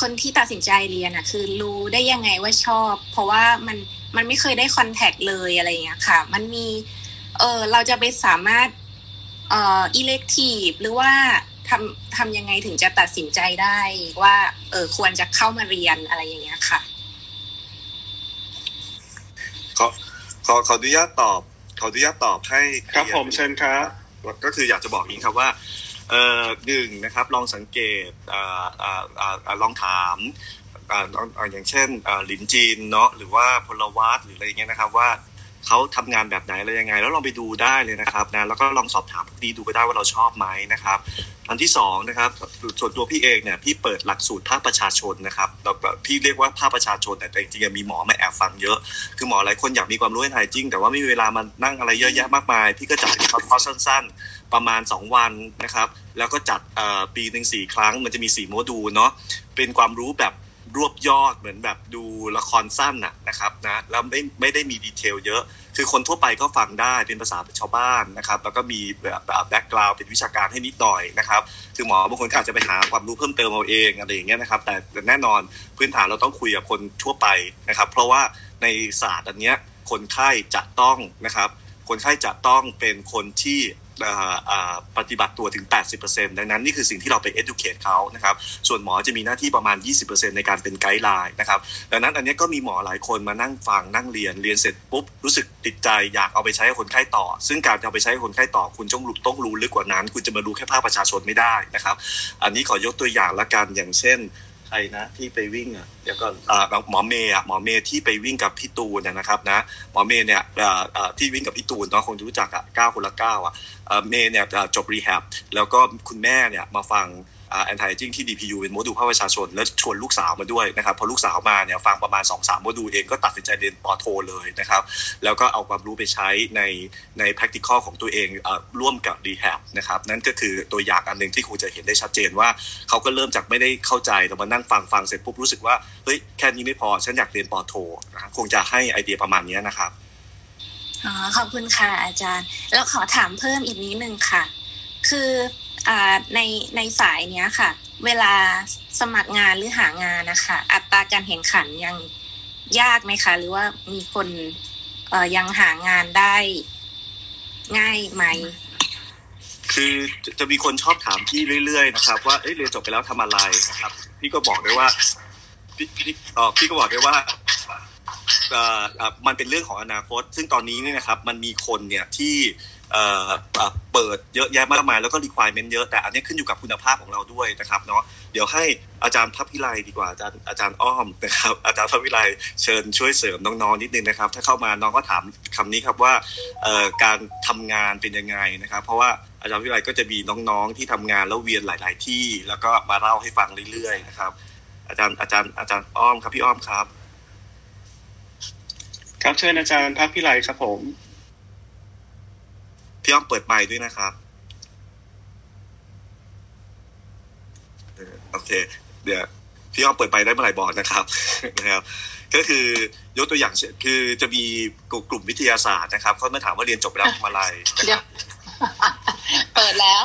คนที่ตัดสินใจเรียนอะคือรู้ได้ยังไงว่าชอบ เพราะว่ามันมันไม่เคยได้คอนแทคเลยอะไรอย่างเงี้ยค่ะ มันมีเออเราจะไปสามารถเอ่อ elective หรือว่าทำทำยังไงถึงจะตัดสินใจได้ว่าเออควรจะเข้ามาเรียนอะไรอย่างเงี้ยค่ะ ขอ ขอขออนุญาตตอบขออนุญาตตอบให้ครับผมเชิญครับก็คืออยากจะบอกอย่างนี้ครับว่าเอ่อหนึ่งนะครับลองสังเกตอ่าอ่าอ่าลองถามอ่าอ่าอย่างเช่นอ่าหลินจีนเนาะหรือว่าพลวัตหรืออะไรอย่างเงี้ยนะครับว่า เขาทำงานแบบไหนอะไรยังไง แล้วลองไปดูได้เลยนะครับนะแล้วก็ลองสอบถามดีดูก็ได้ว่าเราชอบไหมนะครับ อันที่สองนะครับส่วนตัวพี่เองเนี่ยพี่เปิดหลักสูตรภาคประชาชนนะครับเราพี่เรียกว่าภาคประชาชนแต่จริงๆมีหมอมาแอบฟังเยอะ คือหมอหลายคนอยากมีความรู้ในไทยจริง แต่ว่าไม่มีเวลามานั่งอะไรเยอะแยะมากมาย พี่ก็จัดเป็นคอร์สสั้น ๆ ประมาณ 2 วันนะครับ แล้วก็จัดปีหนึ่งสี่ครั้งมันจะมี4โมดูลเนาะเป็นความรู้แบบ รวบยอดเหมือนแบบดูละครสั้นน่ะนะครับนะแล้วไม่ไม่ได้มี detail เยอะ คือคนทั่วไปก็ฟังได้เป็นภาษาชาวบ้านนะครับ แล้วก็มีแบบ background เป็นวิชาการให้นิดหน่อยนะครับคือหมอบางคนอาจจะไปหาความรู้เพิ่มเติมเอาเองอะไรอย่างเงี้ยนะครับ แต่แน่นอนพื้นฐานเราต้องคุยกับคนทั่วไปนะครับ เพราะว่าในศาสตร์อันเนี้ยคนไข้จะต้องนะครับ คนไข้จะต้องเป็นคนที่ ปฏิบัติตัวถึง 80%ดังนั้นนี่คือสิ่งที่เราไป educate เขานะครับ ส่วนหมอจะมีหน้าที่ประมาณ 20%ในการเป็นไกด์ไลน์นะครับ ดังนั้นอันนี้ก็มีหมอหลายคนมานั่งฟังนั่งเรียนเรียนเสร็จปุ๊บรู้สึกติดใจอยากเอาไปใช้กับคนไข้ต่อ ซึ่งการเอาไปใช้กับคนไข้ต่อ คุณต้องรู้ต้องรู้ลึกกว่านั้น คุณจะมารู้แค่ภาพประชาชนไม่ได้นะครับ อันนี้ขอยกตัวอย่างละกันอย่างเช่น ใครนะที่ไปวิ่งอะเดี๋ยวก็อนหมอเมย์อะหมอเมย์ที่ไปวิ่งกับพี่ตูนนะครับนะหมอเมย์เนี่ยที่วิ่งกับพี่ตูนเนาะคงรู้จักอะเก้าคนละเก้าอะเมย์เนี่ยจบ rehab แล้วก็คุณแม่เนี่ยมาฟัง anti-aging ที่ DPU เป็นโมดูลภาคประชาชน แล้วชวนลูกสาวมาด้วยนะครับพอลูกสาวมาเนี่ยฟังประมาณ2อสามโมดูลเองก็ตัดสินใจเรียนป.โทเลยนะครับแล้วก็เอาความรู้ไปใช้ในใน practical ของตัวเองร่วมกับ rehab นะครับนั่นก็คือตัวอย่างอันหนึ่งที่ครูจะเห็นได้ชัดเจนว่าเขาก็เริ่มจากไม่ได้เข้าใจแต่มานั่งฟังฟังเสร็จปุ๊บรู้สึกว่าเฮ้ยแค่นี้ไม่พอฉันอยากเรียนปอโทนะคงจะให้ไอเดียประมาณนี้นะครับอ๋อขอบคุณค่ะอาจารย์ แล้วขอถามเพิ่มอีกนิดนึงค่ะ คือ ในในสายเนี้ยค่ะ เวลาสมัครงานหรือหางานนะคะ อัตราการแข่งขันยังยากไหมคะ หรือว่ามีคนเออยังหางานได้ง่ายไหม คือจะมีคนชอบถามพี่เรื่อยๆนะครับ ว่าเอ้ยเรียนจบไปแล้วทำอะไรนะครับ พี่ก็บอกได้ว่า พี่พี่เออพี่ก็บอกได้ว่าเอ่อมันเป็นเรื่องของอนาคต ซึ่งตอนนี้เนี่ยนะครับ มันมีคนเนี่ยที่ เปิดเยอะแยะมากมายแล้วก็ requirement เยอะแต่อันนี้ขึ้นอยู่กับคุณภาพของเราด้วยนะครับเนาะเดี๋ยวให้อาจารย์พับพิไลดีกว่าอาจารย์อาจารย์อ้อมนะครับอาจารย์พับพิไลเชิญช่วยเสริมน้องๆนิดนึงนะครับ ถ้าเข้ามาน้องก็ถามคำนี้ครับว่าการทำงานเป็นยังไงนะครับ เพราะว่าอาจารย์พิไลก็จะมีน้องๆที่ทำงานแล้วเวียนหลาย ๆ ที่ แล้วก็มาเล่าให้ฟังเรื่อยๆนะครับ อาจารย์อาจารย์อาจารย์อ้อมครับพี่อ้อมครับ ครับเชิญอาจารย์พักพิไลครับผม พี่อ้อมเปิดไมค์ด้วยนะครับโอเค เดี๋ยวพี่อ้อมเปิดไมค์ได้เมื่อไหร่บอกนะครับนะครับ ก็คือยกตัวอย่างคือจะมีกลุ่มวิทยาศาสตร์นะครับเขามาถามว่าเรียนจบแล้วทำอะไรนะครับเปิดแล้ว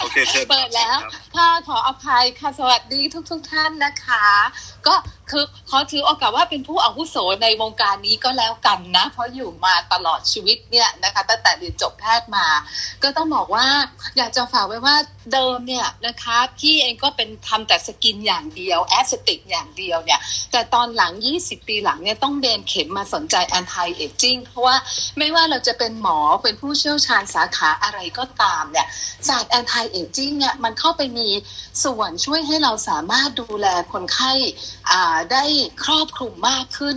โอเคเชิญเปิดแล้ว ค่ะขออภัยค่ะสวัสดีทุกทุกท่านนะคะ ก็คือขอถือโอกาสว่าเป็นผู้อาวุโสในวงการนี้ก็แล้วกันนะ เพราะอยู่มาตลอดชีวิตเนี่ยนะคะตั้งแต่เรียนจบแพทย์มา ก็ต้องบอกว่าอยากจะฝากไว้ว่าเดิมเนี่ยนะคะพี่เองก็เป็นทำแต่สกินอย่างเดียวแอสติกอย่างเดียวเนี่ยแต่ตอนหลัง 20 ปีหลังเนี่ยต้องเดินเข็มมาสนใจ anti aging เพราะว่าไม่ว่าเราจะเป็นหมอเป็นผู้เชี่ยวชาญสาขาอะไรก็ตามเนี่ยศาสตร์ anti aging เนี่ยมันเข้าไปมีส่วนช่วยให้เราสามารถดูแลคนไข้ ได้ครอบคลุมมากขึ้น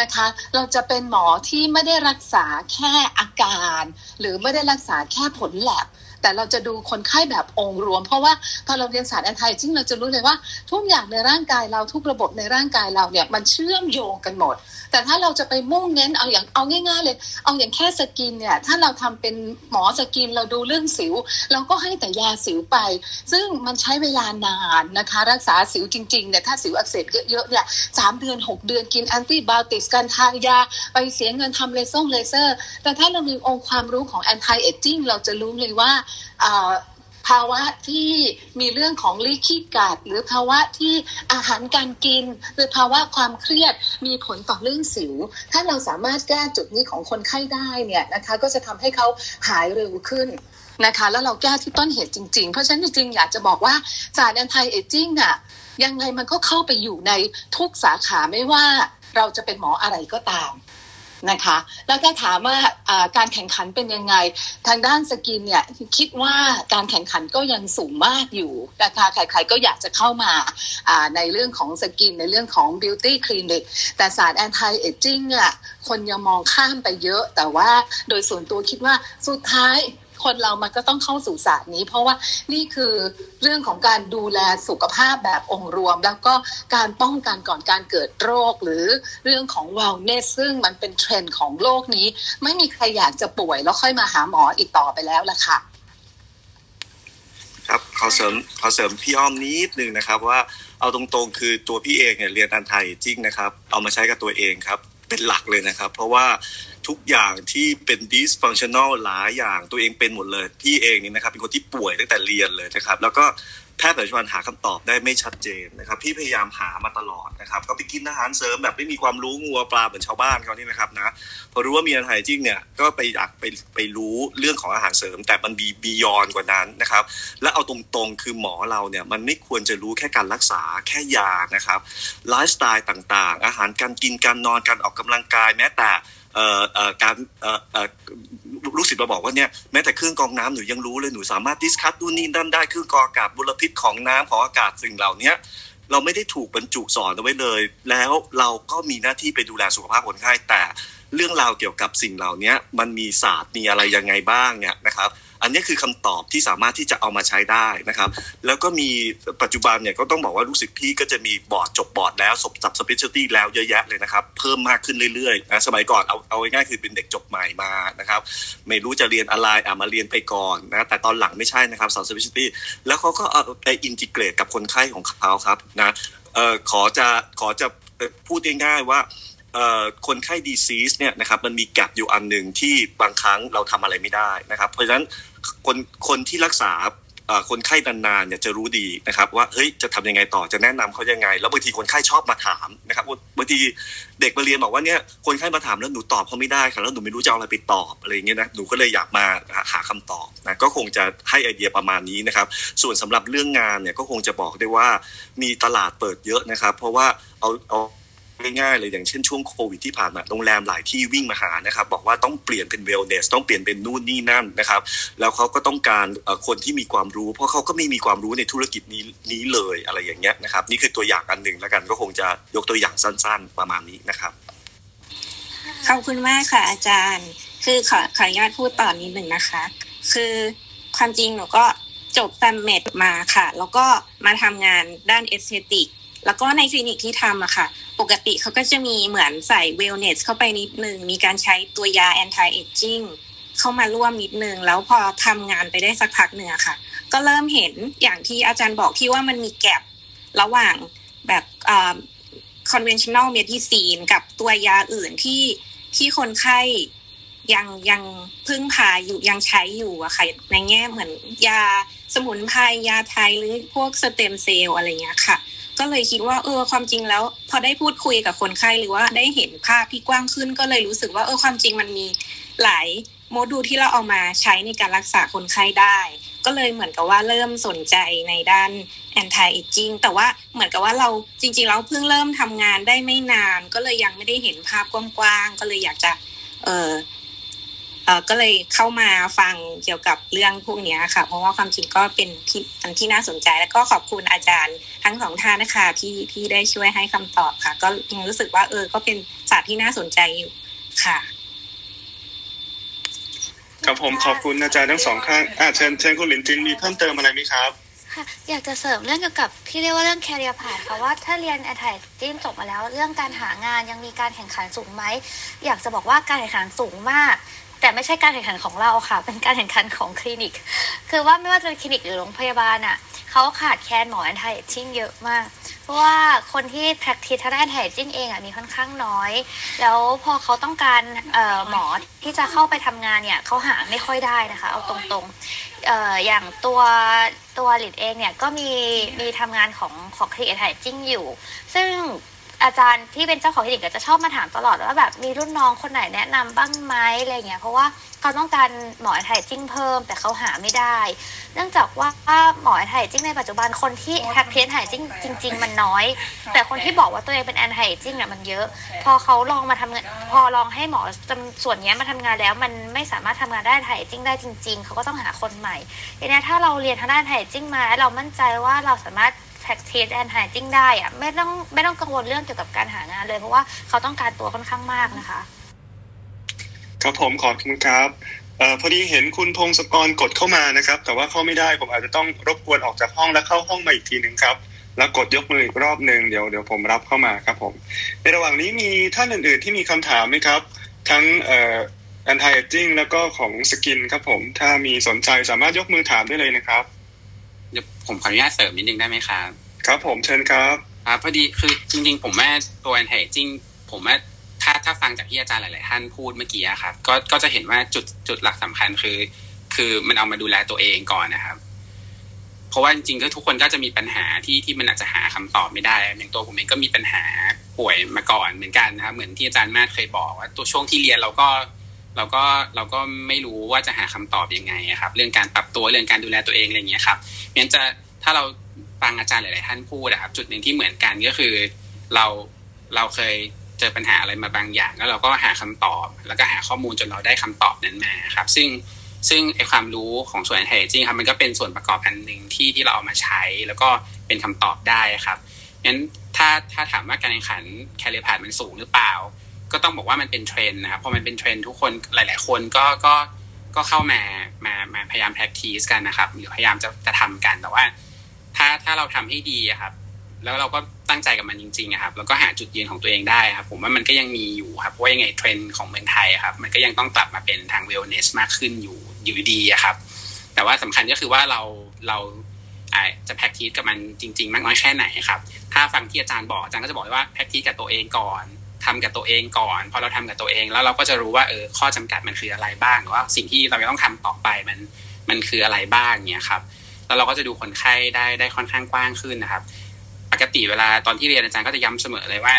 นะคะ เราจะเป็นหมอที่ไม่ได้รักษาแค่อาการ หรือไม่ได้รักษาแค่ผลแลบ แต่เราจะดูคนไข้แบบองค์รวม เพราะว่าพอเราเรียนศาสตร์ anti-aging เราจะรู้เลยว่าทุกอย่างในร่างกายเราทุกระบบในร่างกายเราเนี่ยมันเชื่อมโยงกันหมด แต่ถ้าเราจะไปมุ่งเน้นเอาอย่างเอาง่ายๆเลย เอาอย่างแค่ skin เนี่ยถ้าเราทำเป็นหมอ skin เราดูเรื่องสิว เราก็ให้แต่ยาสิวไป ซึ่งมันใช้เวลานานนะคะ รักษาสิวจริงๆเนี่ยถ้าสิวอักเสบเยอะๆเนี่ยสามเดือน 6 เดือนกิน antibiotic การทานยาไปเสียเงินทำเลเซอร์เลเซอร์ แต่ถ้าเรามีองค์ความรู้ของ anti-aging เราจะรู้เลยว่าภาวะที่มีเรื่องของลิขี้กัด หรือภาวะที่อาหารการกิน หรือภาวะความเครียดมีผลต่อเรื่องสิว ถ้าเราสามารถแก้จุดนี้ของคนไข้ได้เนี่ยนะคะก็จะทำให้เขาหายเร็วขึ้นนะคะ แล้วเราแก้ที่ต้นเหตุจริงๆ เพราะฉะนั้นจริงๆอยากจะบอกว่าศาสตร์แอนตี้เอจิ้งอะยังไงมันก็เข้าไปอยู่ในทุกสาขาไม่ว่าเราจะเป็นหมออะไรก็ตาม นะคะ แล้วก็ถามว่าการแข่งขันเป็นยังไง ทางด้าน skin เนี่ยคิดว่าการแข่งขันก็ยังสูงมากอยู่นะคะใครๆก็อยากจะเข้ามาในเรื่องของ skin ในเรื่องของ beauty clinic แต่ศาสตร์ anti-aging อะคนยังมองข้ามไปเยอะ แต่ว่าโดยส่วนตัวคิดว่าสุดท้าย คนเรามันก็ต้องเข้าสู่ศาสตร์นี้ เพราะว่านี่คือเรื่องของการดูแลสุขภาพแบบองค์รวม แล้วก็การป้องกันก่อนการเกิดโรค หรือเรื่องของ wellness ซึ่งมันเป็นเทรนด์ของโลกนี้ ไม่มีใครอยากจะป่วยแล้วค่อยมาหาหมออีกต่อไปแล้วล่ะค่ะครับขอเสริมขอเสริมพี่อ้อมนิดนึงนะครับว่าเอาตรงๆ คือตัวพี่เองเนี่ยเรียนอันไทยจริงนะครับ เอามาใช้กับตัวเองครับ เป็นหลักเลยนะครับ เพราะว่าทุกอย่างที่เป็น dysfunctional หลายอย่างตัวเองเป็นหมดเลย พี่เองนี่นะครับเป็นคนที่ป่วยตั้งแต่เรียนเลยนะครับ แล้วก็ แพทย์ปัจจุบันหาคำตอบได้ไม่ชัดเจนนะครับพี่พยายามหามาตลอดนะครับก็ไปกินอาหารเสริมแบบไม่มีความรู้งัวปลาเหมือนชาวบ้านเขานี่นะครับนะพอรู้ว่ามี anti-aging เนี่ยก็ไปอยากไปไปรู้เรื่องของอาหารเสริม แต่มัน be beyond กว่านั้นนะครับและเอาตรงๆคือหมอเราเนี่ยมันไม่ควรจะรู้แค่การรักษาแค่ยานะครับไลฟ์สไตล์ต่างๆ อาหารการกินการนอนการออกกำลังกายแม้แต่การ ลูกศิษย์มาบอกว่าเนี่ยแม้แต่เครื่องกรองน้ำหนูยังรู้เลยหนูสามารถ discuss ดูนี่นั่นได้เครื่องกรองอากาศมลพิษของน้ำของอากาศสิ่งเหล่านี้เราไม่ได้ถูกบรรจุสอนเอาไว้เลย แล้วเราก็มีหน้าที่ไปดูแลสุขภาพคนไข้แต่เรื่องราวเกี่ยวกับสิ่งเหล่านี้มันมีศาสตร์มีอะไรยังไงบ้างเนี่ยนะครับ อันนี้คือคำตอบที่สามารถที่จะเอามาใช้ได้นะครับ แล้วก็มีปัจจุบันเนี่ยก็ต้องบอกว่าลูกศิษย์พี่ก็จะมีบอร์ดจบบอร์ดแล้ว sub จบ subspecialty แล้วเยอะแยะเลยนะครับ เพิ่มมากขึ้นเรื่อยๆนะสมัยก่อนเอาเอาง่ายๆคือเป็นเด็กจบใหม่มานะครับ ไม่รู้จะเรียนอะไรอะมาเรียนไปก่อนนะแต่ตอนหลังไม่ใช่นะครับ subspecialty แล้วเขาก็เอาไป integrate กับคนไข้ของเขาครับนะเอ่อขอจะขอจะพูดง่ายๆว่าคนไข้ดีซีสเนี่ยนะครับมันมีแกลบอยู่อันหนึ่งที่บางครั้งเราทำอะไรไม่ได้นะครับ เพราะฉะนั้น คนคนที่รักษาคนไข้นานๆเนี่ยจะรู้ดีนะครับ ว่าเฮ้ยจะทำยังไงต่อจะแนะนำเขายังไง แล้วบางทีคนไข้ชอบมาถามนะครับบางทีเด็กมาเรียนบอกว่าเนี่ยคนไข้มาถามแล้วหนูตอบเขาไม่ได้ค่ะแล้วหนูไม่รู้จะเอาอะไรไปตอบอะไรอย่างเงี้ยนะหนูก็เลยอยากมาหาคำตอบนะก็คงจะให้ไอเดียประมาณนี้นะครับ ส่วนสำหรับเรื่องงานเนี่ยก็คงจะบอกได้ว่ามีตลาดเปิดเยอะนะครับ เพราะว่าเอาเอา ง่ายๆเลยอย่างเช่นช่วงโควิดที่ผ่านมาโรงแรมหลายที่วิ่งมาหานะครับบอกว่าต้องเปลี่ยนเป็นเวลเนสต้องเปลี่ยนเป็นนู่นนี่นั่นนะครับแล้วเขาก็ต้องการคนที่มีความรู้ เพราะเขาก็ไม่มีความรู้ในธุรกิจนี้นี้เลยอะไรอย่างเงี้ยนะครับนี่คือตัวอย่างอันหนึ่งแล้วกันก็คงจะยกตัวอย่างสั้น ๆ ประมาณนี้นะครับขอบคุณมากค่ะอาจารย์ คือขอขออนุญาตพูดต่อนนิดหนึ่งนะคะ คือความจริงหนูก็จบ fam med มาค่ะ แล้วก็มาทำงานด้าน aesthetic แล้วก็ในคลินิกที่ทำอะค่ะ ปกติเขาก็จะมีเหมือนใส่ wellness เข้าไปนิดนึง มีการใช้ตัวยา anti-aging เข้ามาร่วมนิดนึง แล้วพอทำงานไปได้สักพักเนี่ยค่ะ ก็เริ่มเห็นอย่างที่อาจารย์บอกที่ว่ามันมี gap ระหว่างแบบอ่า conventional medicine กับตัวยาอื่นที่ที่คนไข้ยังยังพึ่งพาอยู่ยังใช้อยู่อะค่ะ ในแง่เหมือนยาสมุนไพรยาไทยหรือพวกสเต็มเซลล์อะไรเงี้ยค่ะ ก็เลยคิดว่าเออความจริงแล้ว พอได้พูดคุยกับคนไข้หรือว่าได้เห็นภาพที่กว้างขึ้น ก็เลยรู้สึกว่าเออความจริงมันมีหลายโมดูลที่เราเอามาใช้ในการรักษาคนไข้ได้ ก็เลยเหมือนกับว่าเริ่มสนใจในด้าน anti aging แต่ว่าเหมือนกับว่าเราจริงๆเราเพิ่งเริ่มทำงานได้ไม่นาน ก็เลยยังไม่ได้เห็นภาพกว้างๆก็เลยอยากจะเออเออ ก็เลยเข้ามาฟังเกี่ยวกับเรื่องพวกนี้ค่ะ เพราะว่าความจริงก็เป็นที่อันที่น่าสนใจ แล้วก็ขอบคุณอาจารย์ทั้งสองท่านนะคะที่ที่ได้ช่วยให้คำตอบค่ะ ก็ยังรู้สึกว่าเออ ก็เป็นศาสตร์ที่น่าสนใจอยู่ค่ะครับผมขอบคุณอาจารย์ทั้งสองข้างอ่าเชิญเชิญคุณหลินจินมีเพิ่มเติมอะไรไหมครับค่ะอยากจะเสริมเรื่องเกี่ยวกับที่เรียกว่าเรื่อง career path ค่ะว่าถ้าเรียนแอนไทจิ้มจบมาแล้ว เรื่องการหางานยังมีการแข่งขันสูงไหมอยากจะบอกว่าการแข่งขันสูงมาก แต่ไม่ใช่การแข่งขันของเราค่ะ เป็นการแข่งขันของคลินิก คือว่าไม่ว่าจะเป็นคลินิกหรือโรงพยาบาลอะเขาขาดแคลนหมอแอนไทจิ้งเยอะมาก เพราะว่าคนที่ practice ทางด้านแอนไทจิ้งเองอะมีค่อนข้างน้อย แล้วพอเขาต้องการหมอที่จะเข้าไปทำงานเนี่ยเขาหาไม่ค่อยได้นะคะ เอาตรงๆออย่างตัวตัวหลิดเองเนี่ยก็มีมีทำงานของของคลินิก anti-aging อยู่ ซึ่ง อาจารย์ที่เป็นเจ้าของคลินิกก็จะชอบมาถามตลอดว่าแบบมีรุ่นน้องคนไหนแนะนำบ้างไหมอะไรเงี้ยเพราะว่าเขาต้องการหมอ anti-aging เพิ่ม แต่เขาหาไม่ได้ เนื่องจากว่าหมอ anti-aging ในปัจจุบันคนที่ practice anti-aging จริง ๆ มันน้อย แต่คนที่บอกว่าตัวเองเป็น anti-aging เนี่ยมันเยอะ พอเขาลองมาทำงานพอลองให้หมอจากส่วนเนี้ยมาทำงานแล้ว มันไม่สามารถทำงานได้ anti-aging ได้จริง ๆเขาก็ต้องหาคนใหม่ทีเนี้ยถ้าเราเรียนทางด้าน anti-aging มาแล้วเรามั่นใจว่าเราสามารถ practice anti-aging ได้อะไม่ต้องไม่ต้องกังวลเรื่องเกี่ยวกับการหางานเลย เพราะว่าเขาต้องการตัวค่อนข้างมากนะคะ ครับผมขอบคุณครับเอ่อพอดีเห็นคุณพงศกรกดเข้ามานะครับ แต่ว่าเข้าไม่ได้ผมอาจจะต้องรบกวนออกจากห้องแล้วเข้าห้องมาอีกทีหนึ่งครับ แล้วกดยกมืออีกรอบหนึ่งเดี๋ยวเดี๋ยวผมรับเข้ามาครับผมในระหว่างนี้มีท่านอื่น ๆ ที่มีคำถามไหมครับ ทั้งเอ่อ anti aging แล้วก็ของสกินครับผมถ้ามีสนใจสามารถยกมือถามได้เลยนะครับ เดี๋ยวผมขออนุญาตเสริมนิดนึงได้ไหมครับ ครับผมเชิญครับครับพอดีคือจริง ๆ ผมว่าตัว anti aging ผมว่าถ้าถ้าฟังจากที่อาจารย์หลาย ๆ ท่านพูดเมื่อกี้อะครับก็ก็จะเห็นว่าจุดจุดหลักสำคัญคือ คือมันเอามาดูแลตัวเองก่อนนะครับ เพราะว่าจริงๆก็ทุกคนก็จะมีปัญหาที่ที่มันอาจจะหาคำตอบไม่ได้อย่างตัวผมเองก็มีปัญหาป่วยมาก่อนเหมือนกันนะครับ เหมือนที่อาจารย์มาศเคยบอกว่าตัวช่วงที่เรียนเราก็ เราก็เราก็ไม่รู้ว่าจะหาคำตอบยังไงครับ เรื่องการปรับตัวเรื่องการดูแลตัวเองอะไรอย่างเงี้ยครับงั้นจะถ้าเราฟังอาจารย์หลาย ๆ ท่านพูดอะครับ จุดหนึ่งที่เหมือนกันก็คือเราเราเคยเจอปัญหาอะไรมาบางอย่าง แล้วเราก็หาคำตอบ แล้วก็หาข้อมูลจนเราได้คำตอบนั้นมาครับ ซึ่งซึ่งไอความรู้ของส่วนไทจริงครับมันก็เป็นส่วนประกอบอันหนึ่งที่ที่เราเอามาใช้ แล้วก็เป็นคำตอบได้ครับงั้นถ้าถ้าถามว่าการแข่งขันแคลิพาดมันสูงหรือเปล่า ก็ต้องบอกว่ามันเป็นเทรนด์นะครับพอมันเป็นเทรนด์ทุกคนหลาย ๆ คนก็ก็ก็เข้ามามามาพยายาม practice กันนะครับหรือพยายามจะจะทำกันแต่ว่า ถ้าถ้าเราทำให้ดีครับ แล้วเราก็ตั้งใจกับมันจริงๆครับ แล้วก็หาจุดยืนของตัวเองได้ครับ ผมว่ามันก็ยังมีอยู่ครับเพราะยังไงเทรนด์ของเมืองไทยครับ มันก็ยังต้องกลับมาเป็นทาง wellness มากขึ้นอยู่อยู่ดีครับ แต่ว่าสำคัญก็คือว่าเราเราจะ practice กับมันจริง ๆ มากน้อยแค่ไหนครับ ถ้าฟังที่อาจารย์บอกอาจารย์ก็จะบอกว่า practice กับตัวเองก่อน ทำกับตัวเองก่อน พอเราทำกับตัวเองแล้วเราก็จะรู้ว่าเออข้อจำกัดมันคืออะไรบ้างหรือว่าสิ่งที่เราจะต้องทำต่อไปมันมันคืออะไรบ้างเนี่ยครับแล้วเราก็จะดูคนไข้ได้ได้ค่อนข้างกว้างขึ้นนะครับ ปกติเวลาตอนที่เรียนอาจารย์ก็จะย้ำเสมอเลยว่า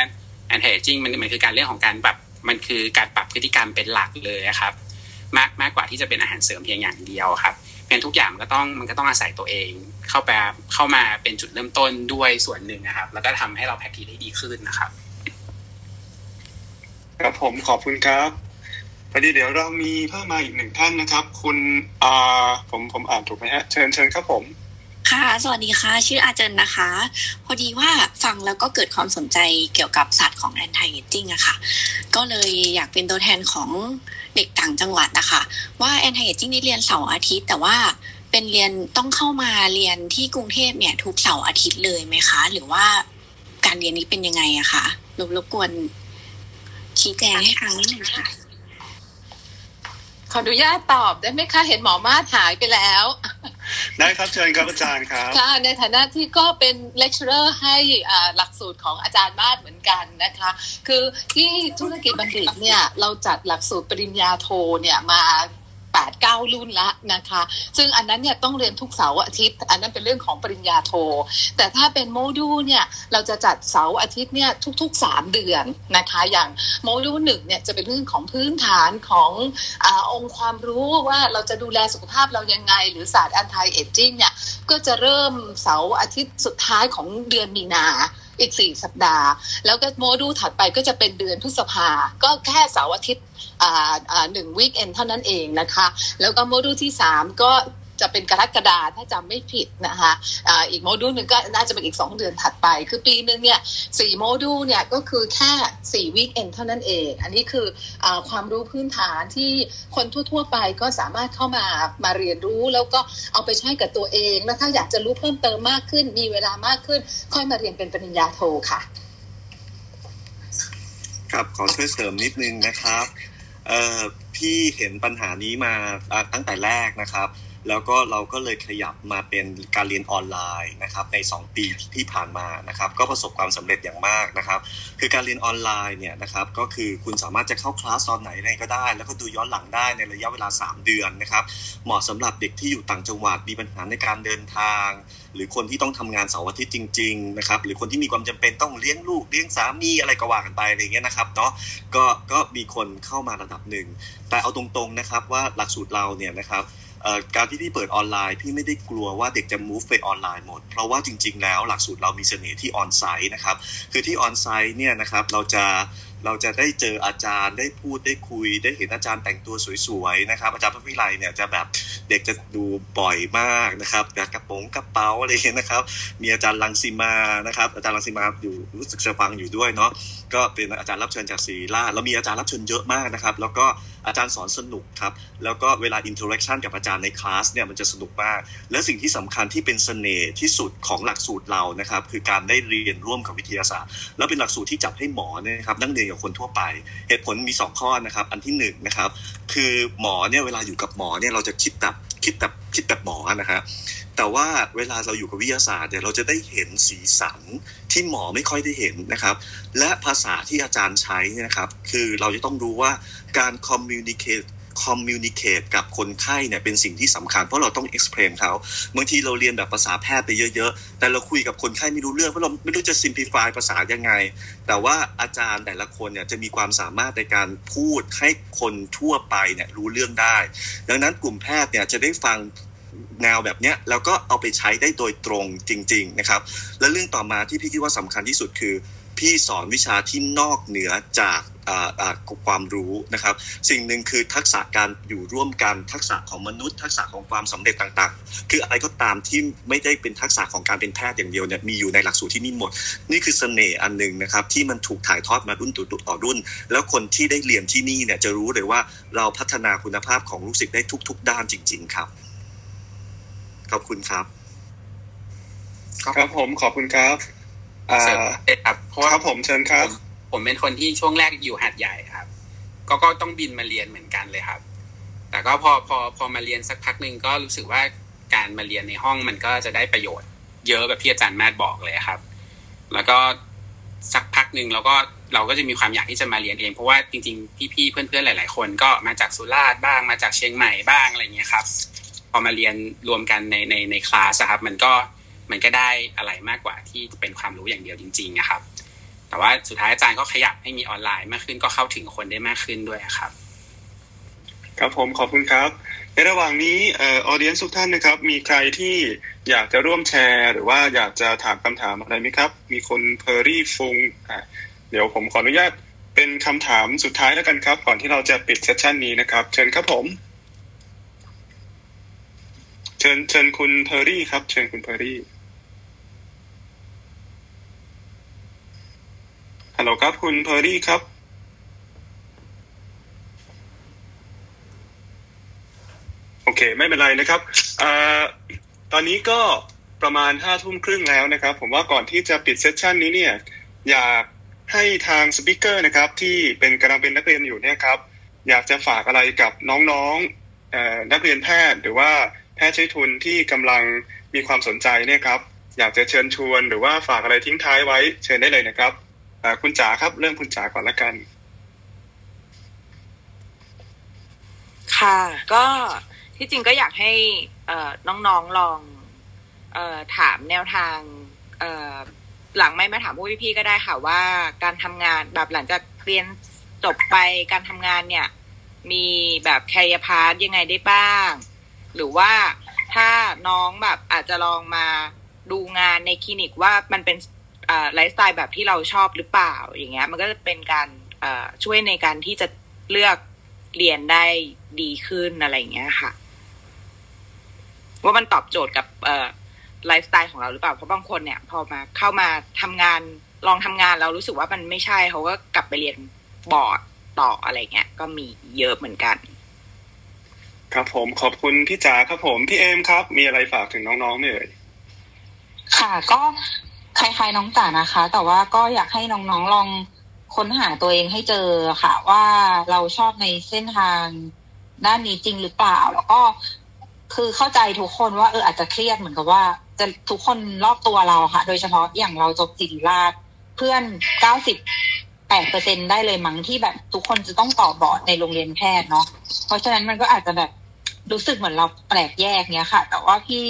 anti aging มันมันคือการเรื่องของการปรับมันคือการปรับพฤติกรรมเป็นหลักเลยครับ มากมากกว่าที่จะเป็นอาหารเสริมเพียงอย่างเดียวครับงั้นทุกอย่างมันก็ต้องมันก็ต้องอาศัยตัวเอง เข้าไปเข้ามาเป็นจุดเริ่มต้นด้วยส่วนหนึ่งนะครับ แล้วก็ทำให้เราแพ็กทีได้ดีขึ้นนะครับ ครับผมขอบคุณครับพอดีเดี๋ยวเรามีเพิ่มมาอีกหนึ่งท่านนะครับ คุณอ่าผมผมอ่านถูกไหมฮะเชิญเชิญครับผม ค่ะ สวัสดีค่ะ ชื่ออาเจนนะคะ พอดีว่าฟังแล้วก็เกิดความสนใจเกี่ยวกับศาสตร์ของ anti aging อะค่ะ ก็เลยอยากเป็นตัวแทนของเด็กต่างจังหวัดนะคะว่า anti aging นี่เรียนเสาร์อาทิตย์แต่ว่าเป็นเรียนต้องเข้ามาเรียนที่กรุงเทพเนี่ยทุกเสาร์อาทิตย์เลยไหมคะ หรือว่าการเรียนนี้เป็นยังไงอะคะรบกวน ชี้แจงให้ฟังนิดนึงค่ะ ขออนุญาตตอบได้ไหมคะเห็นหมอมาศหายไปแล้ว ได้ครับเชิญครับอาจารย์ครับค่ะในฐานะที่ก็เป็นเลคเชอร์ให้อ่าหลักสูตรของอาจารย์มาศเหมือนกันนะคะ คือที่ธุรกิจบัณฑิตเนี่ย เราจัดหลักสูตรปริญญาโทเนี่ยมา แปดเก้ารุ่นละนะคะ ซึ่งอันนั้นเนี่ยต้องเรียนทุกเสาร์อาทิตย์ อันนั้นเป็นเรื่องของปริญญาโท แต่ถ้าเป็นโมดูลเนี่ยเราจะจัดเสาร์อาทิตย์เนี่ยทุก ๆ 3 เดือนนะคะ อย่างโมดูลหนึ่งเนี่ยจะเป็นเรื่องของพื้นฐานของอองค์ความรู้ว่าเราจะดูแลสุขภาพเรายังไง หรือศาสตร์ anti aging เนี่ยก็จะเริ่มเสาร์อาทิตย์สุดท้ายของเดือนมีนา อีกสี่สัปดาห์ แล้วก็โมดูลถัดไปก็จะเป็นเดือนพฤษภา ก็แค่เสาร์อาทิตย์หนึ่ง weekend เท่านั้นเองนะคะ แล้วก็โมดูลที่สามก็ จะเป็นกรกฎาถ้าจำไม่ผิดนะคะอะอีกโมดูลหนึ่งก็น่าจะเป็นอีก 2 เดือนถัดไป คือปีหนึ่งเนี่ยสี่โมดูลเนี่ยก็คือแค่4 weekend เท่านั้นเอง อันนี้คืออความรู้พื้นฐานที่คนทั่ว ๆ ไปก็สามารถเข้ามามาเรียนรู้แล้วก็เอาไปใช้กับตัวเอง แล้วถ้าอยากจะรู้เพิ่มเติมมากขึ้น มีเวลามากขึ้น ค่อยมาเรียนเป็นปริญญาโทค่ะครับขอช่วยเสริมนิดนึงนะครับเอ่อพี่เห็นปัญหานี้มาตั้งแต่แรกนะครับ แล้วก็เราก็เลยขยับมาเป็นการเรียนออนไลน์นะครับใน 2 ปีที่ผ่านมานะครับก็ประสบความสำเร็จอย่างมากนะครับ คือการเรียนออนไลน์เนี่ยนะครับก็คือคุณสามารถจะเข้าคลาสตอนไหนไหนก็ได้ แล้วก็ดูย้อนหลังได้ในระยะเวลา 3 เดือนนะครับเหมาะสำหรับเด็กที่อยู่ต่างจังหวัดมีปัญหาในการเดินทาง หรือคนที่ต้องทำงานเสาร์อาทิตย์จริงๆนะครับหรือคนที่มีความจำเป็นต้องเลี้ยงลูกเลี้ยงสามีอะไรก็ว่ากันไปอะไรเงี้ยนะครับเนาะก็ก็มีคนเข้ามาระดับหนึ่งแต่เอาตรงๆนะครับว่าหลักสูตรเราเนี่ยนะครับ การที่พี่เปิดออนไลน์พี่ไม่ได้กลัวว่าเด็กจะ move ไปออนไลน์หมด เพราะว่าจริง ๆ แล้วหลักสูตรเรามีเสน่ห์ที่ออนไซต์นะครับ คือที่ onsite เนี่ยนะครับเราจะเราจะได้เจออาจารย์ได้พูดได้คุย ได้เห็นอาจารย์แต่งตัวสวยๆนะครับ อาจารย์พระวิไลเนี่ยจะแบบเด็กจะดูบ่อยมากนะครับแบบกระโปรงกระเป๋าอะไรเงี้ยนะครับ มีอาจารย์ลังสีมานะครับ อาจารย์ลังสีมาอยู่รู้สึกจะฟังอยู่ด้วยเนาะ ก็เป็นอาจารย์รับเชิญจากศิริราชเรามีอาจารย์รับเชิญเยอะมากนะครับ แล้วก็อาจารย์สอนสนุกครับ แล้วก็เวลา interaction กับอาจารย์ในคลาสเนี่ยมันจะสนุกมาก และสิ่งที่สำคัญที่เป็นเสน่ห์ที่สุดของหลักสูตรเรานะครับ คือการได้เรียนร่วมกับวิทยาศาสตร์ แล้วเป็นหลักสูตรที่จับให้หมอเนี่ยนะครับนั่งเรียนกับคนทั่วไป เหตุผลมี 2 ข้อนะครับ อันที่1นนะครับ คือหมอเนี่ยเวลาอยู่กับหมอเนี่ยเราจะคิดแบบ คิดแบบคิดแบบหมอนะครับ แต่ว่าเวลาเราอยู่กับวิทยาศาสตร์เนี่ยเราจะได้เห็นสีสันที่หมอไม่ค่อยได้เห็นนะครับ และภาษาที่อาจารย์ใช้นะครับ คือเราจะต้องรู้ว่าการคอมมิวนิเคอมมิวนิเคตกับคนไข้เนี่ยเป็นสิ่งที่สำคัญ เพราะเราต้อง explain เขาบางทีเราเรียนแบบภาษาแพทย์ไปเยอะๆ แต่เราคุยกับคนไข้ไม่รู้เรื่องเพราะเราไม่รู้จะ simplify ภาษายังไง แต่ว่าอาจารย์แต่ละคนเนี่ยจะมีความสามารถในการพูดให้คนทั่วไปเนี่ยรู้เรื่องได้ ดังนั้นกลุ่มแพทย์เนี่ยจะได้ฟังแนวแบบเนี้ยแล้วก็เอาไปใช้ได้โดยตรงจริง ๆนะครับ และเรื่องต่อมาที่พี่คิดว่าสำคัญที่สุดคือ พี่สอนวิชาที่นอกเหนือจากความรู้นะครับ สิ่งหนึ่งคือทักษะการอยู่ร่วมกันทักษะของมนุษย์ ทักษะของความสำเร็จต่างๆ คืออะไรก็ตามที่ไม่ได้เป็นทักษะของการเป็นแพทย์อย่างเดียวเนี่ยมีอยู่ในหลักสูตรที่นี่หมด นี่คือเสน่ห์อันหนึ่งนะครับที่มันถูกถ่ายทอดมารุ่นต่อรุ่น แล้วคนที่ได้เรียนที่นี่เนี่ยจะรู้เลยว่าเราพัฒนาคุณภาพของลูกศิษย์ได้ทุก ๆ ด้านจริง ๆ ครับขอบคุณครับ ครับผมขอบคุณครับ อ่าครับเพราะว่าผมเชิญครับ ผมเป็นคนที่ช่วงแรกอยู่หัดใหญ่ครับ ก็ก็ต้องบินมาเรียนเหมือนกันเลยครับ แต่ก็พอพอพอมาเรียนสักพักหนึ่งก็รู้สึกว่าการมาเรียนในห้องมันก็จะได้ประโยชน์ เยอะแบบที่อาจารย์แมทบอกเลยครับ แล้วก็สักพักหนึ่งเราก็เราก็จะมีความอยากที่จะมาเรียนเองเพราะว่าจริงๆพี่ๆเพื่อนๆหลาย ๆ คนก็มาจากสุราษฎร์บ้างมาจากเชียงใหม่บ้างอะไรเงี้ยครับ พอมาเรียนรวมกันในในในคลาสครับ มันก็ มันก็ได้อะไรมากกว่าที่เป็นความรู้อย่างเดียวจริงๆนะครับ แต่ว่าสุดท้ายอาจารย์ก็ขยับให้มีออนไลน์มากขึ้นก็เข้าถึงคนได้มากขึ้นด้วยครับ ครับผมขอบคุณครับ ในระหว่างนี้เอ่อ audience ทุกท่านนะครับ มีใครที่อยากจะร่วมแชร์ หรือว่าอยากจะถามคำถามอะไรไหมครับ มีคุณเพอร์รี่ฟงอ่าเดี๋ยวผมขออนุญาตเป็นคำถามสุดท้ายแล้วกันครับ ก่อนที่เราจะปิด session นี้นะครับ เชิญครับผม เชิญเชิญคุณเพอร์รี่ครับ เชิญคุณเพอร์รี่ฮัลโหลครับคุณเพอร์รี่ครับ โอเค ไม่เป็นไรนะครับอตอนนี้ก็ประมาณห้าทุ่มครึ่งแล้วนะครับ ผมว่าก่อนที่จะปิด session นี้เนี่ย อยากให้ทาง speaker นะครับ ที่เป็นกำลังเป็นนักเรียนอยู่เนี่ยครับ อยากจะฝากอะไรกับน้องๆนักเรียนแพทย์หรือว่า แพทย์ใช้ทุนที่กำลังมีความสนใจเนี่ยครับ อยากจะเชิญชวนหรือว่าฝากอะไรทิ้งท้ายไว้ เชิญได้เลยนะครับคุณจ๋าครับเริ่มคุณจ๋าก่อนละกัน ค่ะ ก็ที่จริงก็อยากให้น้องๆลองออถามแนวทางหลังไม่มาถามผู้พี่ๆก็ได้ค่ะว่าการทำงานแบบหลังจากเรียนจบไปการทำงานเนี่ย มีแบบแคริยพาร์ทยังไงได้บ้าง หรือว่าถ้าน้องแบบอาจจะลองมาดูงานในคลินิกว่ามันเป็นไลฟ์สไตล์แบบที่เราชอบหรือเปล่าอย่างเงี้ย มันก็จะเป็นการช่วยในการที่จะเลือกเรียนได้ดีขึ้นอะไรอย่างเงี้ยค่ะ ว่ามันตอบโจทย์กับไลฟ์สไตล์ของเราหรือเปล่าเพราะบางคนเนี่ย พอมาเข้ามาทำงานลองทำงานแล้วรู้สึกว่ามันไม่ใช่เขาก็กลับไปเรียนบอร์ดต่ออะไรเงี้ย ก็มีเยอะเหมือนกัน ครับผมขอบคุณพี่จ๋าครับผมพี่เอมครับ มีอะไรฝากถึงน้องๆไหมเอ่ยค่ะก็คล้ายๆน้องจ๋านะคะ แต่ว่าก็อยากให้น้องๆลองค้นหาตัวเองให้เจอค่ะ ว่าเราชอบในเส้นทางด้านนี้จริงหรือเปล่า แล้วก็คือเข้าใจทุกคนว่าเอออาจจะเครียดเหมือนกับว่า จะทุกคนรอบตัวเราค่ะ โดยเฉพาะอย่างเราจบศิริราชเพื่อนเก้าสิบแปดเปอร์เซ็นได้เลยมั้งที่แบบทุกคนจะต้องต่อบอร์ดในโรงเรียนแพทย์เนาะเพราะฉะนั้นมันก็อาจจะแบบ รู้สึกเหมือนเราแปลกแยกเนี้ยค่ะ แต่ว่าพี่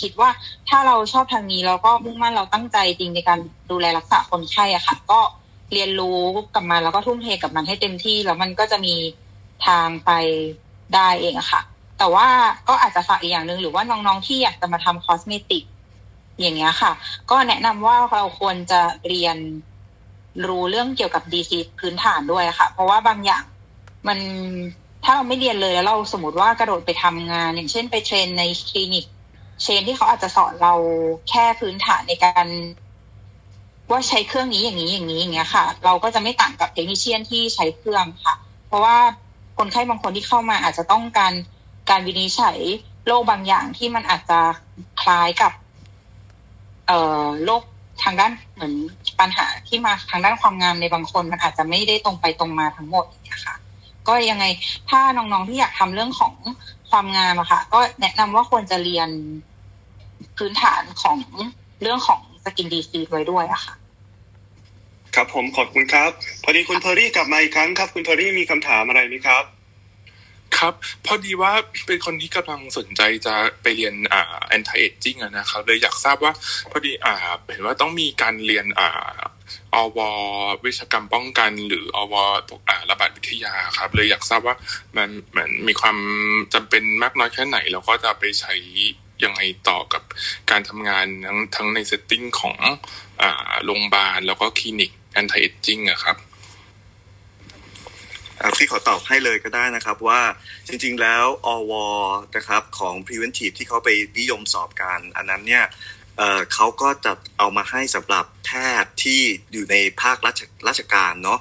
คิดว่าถ้าเราชอบทางนี้แล้วก็มุ่งมั่นเราตั้งใจจริงในการดูแลรักษาคนไข้อะค่ะ ก็เรียนรู้กับมันแล้วก็ทุ่มเทกับมันให้เต็มที่แล้วมันก็จะมีทางไปได้เองอะค่ะ แต่ว่าก็อาจจะฝากอีกอย่างหนึ่งหรือว่าน้องๆที่อยากจะมาทำคอสเมติกอย่างเงี้ยค่ะ ก็แนะนำว่าเราควรจะเรียนรู้เรื่องเกี่ยวกับ disease พื้นฐานด้วยค่ะ เพราะว่าบางอย่างมัน ถ้าเราไม่เรียนเลยแล้วเราสมมติว่ากระโดดไปทำงาน อย่างเช่นไป train ในคลินิก chain ที่เขาอาจจะสอนเราแค่พื้นฐานในการ ว่าใช้เครื่องนี้อย่างนี้อย่างนี้อย่างเงี้ยค่ะ เราก็จะไม่ต่างกับ technician ที่ใช้เครื่องค่ะ เพราะว่าคนไข้บางคนที่เข้ามาอาจจะต้องการการวินิจฉัยโรคบางอย่างที่มันอาจจะคล้ายกับ เอ่อโรคทางด้านเหมือนปัญหาที่มาทางด้านความงามในบางคน มันอาจจะไม่ได้ตรงไปตรงมาทั้งหมดอย่างเงี้ยค่ะ ก็ยังไงถ้าน้องๆที่อยากทำเรื่องของความงามอะค่ะ ก็แนะนำว่าควรจะเรียนพื้นฐานของเรื่องของ skin disease ไว้ด้วยอะค่ะ ครับผมขอบคุณครับ พอดีคุณเพอร์รี่กลับมาอีกครั้งครับ คุณเพอร์รี่มีคำถามอะไรไหมครับ ครับ พอดีว่าเป็นคนที่กำลังสนใจจะไปเรียนอ่า anti aging อะนะครับเลยอยากทราบว่า พอดีอ่า เห็นว่าต้องมีการเรียนอ่า อววิชกรรมป้องกัน หรืออวอ่าระบาดวิทยาครับ เลยอยากทราบว่ามันเหมือนมีความจำเป็นมากน้อยแค่ไหน แล้วก็จะไปใช้ยังไงต่อกับการทำงานทั้งทั้งในเซตติ้งของอ่าโรงพยาบาลแล้วก็คลินิก anti aging อะครับพี่ขอตอบให้เลยก็ได้นะครับว่าจริงๆแล้วอวนะครับของ preventive ที่เขาไปนิยมสอบกันอันนั้นเนี่ย เขาก็จะเอามาให้สำหรับแพทย์ที่อยู่ในภาคราชราชการเนาะ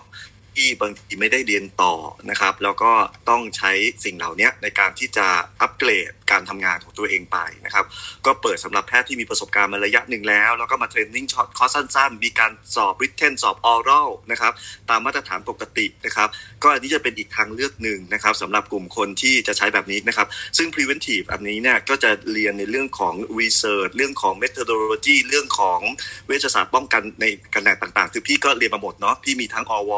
ที่บางทีไม่ได้เรียนต่อนะครับ แล้วก็ต้องใช้สิ่งเหล่านี้ในการที่จะอัปเกรด การทำงานของตัวเองไปนะครับก็เปิดสำหรับแพทย์ที่มีประสบการณ์มาระยะหนึ่งแล้ว แล้วก็มา training short course สั้นๆ มีการสอบ written สอบ oral นะครับตามมาตรฐานปกตินะครับก็อันนี้จะเป็นอีกทางเลือกหนึ่งนะครับสำหรับกลุ่มคนที่จะใช้แบบนี้นะครับซึ่ง preventive อันนี้เนี่ยก็จะเรียนในเรื่องของ research เรื่องของ methodology เรื่องของเวชศาสตร์ป้องกันในกันแดดต่างๆ คือพี่ก็เรียนมาหมดเนาะพี่มีทั้งอว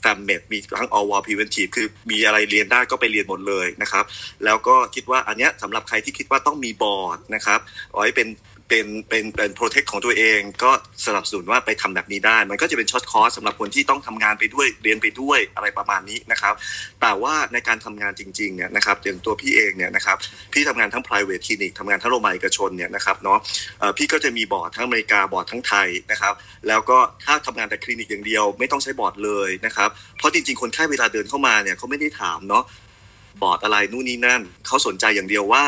แฟมเมดมีทั้งอว preventive คือมีอะไรเรียนได้ก็ไปเรียนหมดเลยนะครับแล้วก็คิดว่าอันเนี้ยสำหรับรับใครที่คิดว่าต้องมีบอร์ดนะครับเอาไว้เป็นเป็นเป็นเป็นโปรเทคของตัวเองก็สนับสนุนว่าไปทำแบบนี้ได้ มันก็จะเป็น short course สำหรับคนที่ต้องทำงานไปด้วยเรียนไปด้วยอะไรประมาณนี้นะครับแต่ว่าในการทำงานจริงๆเนี่ยนะครับอย่างตัวพี่เองเนี่ยนะครับพี่ทำงานทั้ง private clinic ทำงานทั้งโรงพยาบาลเอกชนเนี่ยนะครับเนาะพี่ก็จะมีบอร์ดทั้งอเมริกาบอร์ดทั้งไทยนะครับแล้วก็ถ้าทำงานแต่คลินิกอย่างเดียว ไม่ต้องใช้บอร์ดเลยนะครับเพราะจริงๆคนไข้เวลาเดินเข้ามาเนี่ยเขาไม่ได้ถามเนาะ บอร์ดอะไรนู่นนี่นั่นเขาสนใจอย่างเดียวว่า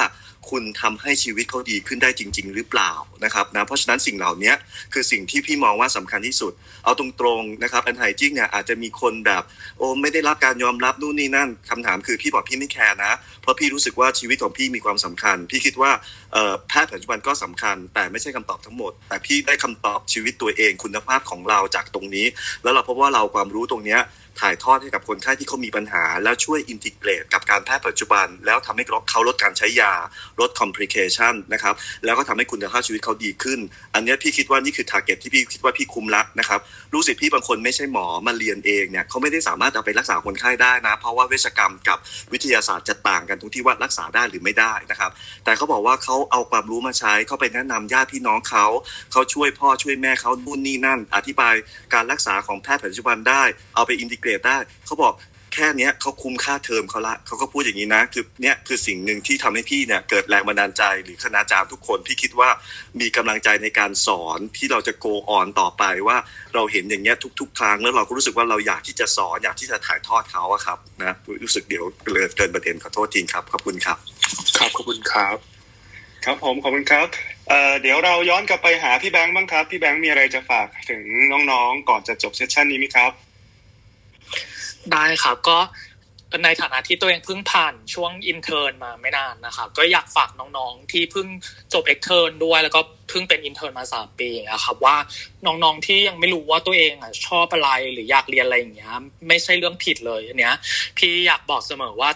คุณทำให้ชีวิตเขาดีขึ้นได้จริง ๆ หรือเปล่านะครับนะเพราะฉะนั้นสิ่งเหล่านี้คือสิ่งที่พี่มองว่าสำคัญที่สุด เอาตรงๆนะครับอันไฮจิ้งเนี่ยอาจจะมีคนแบบโอ้ไม่ได้รับการยอมรับนู่นนี่นั่นคำถามคือพี่บอกพี่ไม่แคร์นะ เพราะพี่รู้สึกว่าชีวิตของพี่มีความสำคัญ พี่คิดว่าแพทย์ปัจจุบันก็สำคัญ แต่ไม่ใช่คำตอบทั้งหมด แต่พี่ได้คำตอบชีวิตตัวเองคุณภาพของเราจากตรงนี้ แล้วเราพบว่าเราความรู้ตรงเนี้ย ถ่ายทอดให้กับคนไข้ที่เขามีปัญหา แล้วช่วยอินทิเกรตกับการแพทย์ปัจจุบัน แล้วทำให้เขาลดการใช้ยา ลด complication นะครับ แล้วก็ทำให้คุณภาพชีวิตเขาดีขึ้น อันนี้พี่คิดว่านี่คือ target ที่พี่คิดว่าพี่คุ้มละนะครับลูกศิษย์พี่บางคนไม่ใช่หมอมาเรียนเองเนี่ยเขาไม่ได้สามารถเอาไปรักษาคนไข้ได้นะ เพราะว่าเวชกรรมกับวิทยาศาสตร์จะต่างกันตรงที่ว่ารักษาได้หรือไม่ได้นะครับ แต่เขาบอกว่าเขาเอาความรู้มาใช้เขาไปแนะนำญาติพี่น้องเขาเขาช่วยพ่อช่วยแม่เขานู่นนี่นั่น อธิบายการรักษาของแพทย์ปัจจุบันได้เอาไป integrate ได้เขาบอกแค่เนี้ยเขาคุ้มค่าเทอมเขาละเขาก็พูดอย่างนี้นะ คือเนี้ยคือสิ่งหนึ่งที่ทำให้พี่เนี่ยเกิดแรงบันดาลใจหรือคณาจารย์ทุกคนพี่คิดว่ามีกำลังใจในการสอนที่เราจะโกออนต่อไปว่าเราเห็นอย่างเงี้ยทุก ๆ ครั้งแล้วเราก็รู้สึกว่าเราอยากที่จะสอนอยากที่จะถ่ายทอดเขาอะครับนะรู้สึกเดี๋ยวเลยเกินประเด็นขอโทษจริงครับขอบคุณครับครับขอบคุณครับ ครับผมขอบคุณครับเเดี๋ยวเราย้อนกลับไปหาพี่แบงค์บ้างครับพี่แบงค์มีอะไรจะฝากถึงน้องๆ ก่อนจะจบ session นี้ไหมครับ ได้ครับ ก็ในฐานะที่ตัวเองเพิ่งผ่านช่วง intern มาไม่นานนะครับก็อยากฝากน้องๆที่เพิ่งจบ extern ด้วยแล้วก็เพิ่งเป็น intern มาสามปีนะครับว่าน้องๆที่ยังไม่รู้ว่าตัวเองอะชอบอะไรหรืออยากเรียนอะไรอย่างเงี้ยไม่ใช่เรื่องผิดเลยอันเนี้ยพี่อยากบอกเสมอว่า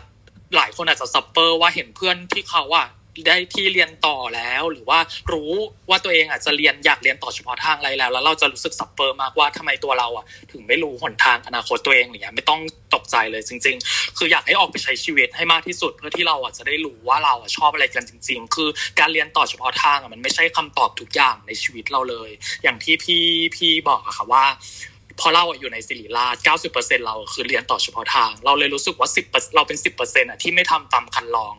หลายคนอาจจะ suffer ว่าเห็นเพื่อนที่เขาอะ ได้ที่เรียนต่อแล้ว หรือว่ารู้ว่าตัวเองอาจจะเรียนอยากเรียนต่อเฉพาะทางอะไรแล้ว แล้วเราจะรู้สึก suffer มากว่าทำไมตัวเราอะ ถึงไม่รู้หนทางอนาคตตัวเองเงี้ยไม่ต้องตกใจเลยจริง ๆ คืออยากให้ออกไปใช้ชีวิตให้มากที่สุด เพื่อที่เราอะจะได้รู้ว่าเราอะชอบอะไรกันจริง ๆ คือการเรียนต่อเฉพาะทางอะมันไม่ใช่คำตอบทุกอย่างในชีวิตเราเลย อย่างที่พี่พี่บอกอะค่ะว่าพอเราอยู่ในศิริราช 90%เราคือเรียนต่อเฉพาะทาง เราเลยรู้สึกว่า 10 เราเป็น 10%อะที่ไม่ทำตามครรลอง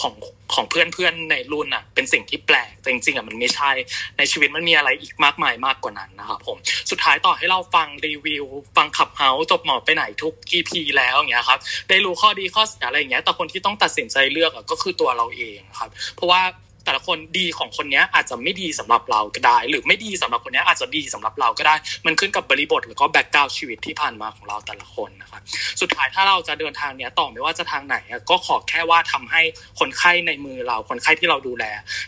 ของของเพื่อนเพื่อนในรุ่นอะเป็นสิ่งที่แปลกแต่จริงๆอะมันไม่ใช่ในชีวิตมันมีอะไรอีกมากมายมากกว่านั้นนะครับผมสุดท้ายต่อให้เราฟังรีวิว ฟังขับเฮาจบหมอไปไหนทุก EP แล้วอย่างเงี้ยครับได้รู้ข้อดีข้อเสียอะไรอย่างเงี้ยแต่คนที่ต้องตัดสินใจเลือกอะก็คือตัวเราเองครับ เพราะว่า แต่ละคนดีของคนนี้อาจจะไม่ดีสำหรับเราก็ได้ หรือไม่ดีสำหรับคนนี้อาจจะดีสำหรับเราก็ได้ มันขึ้นกับบริบทแล้วก็แบ็กกราวชีวิตที่ผ่านมาของเราแต่ละคนนะครับสุดท้ายถ้าเราจะเดินทางเนี้ยต่อไม่ว่าจะทางไหนก็ขอแค่ว่าทำให้คนไข้ในมือเราคนไข้ที่เราดูแล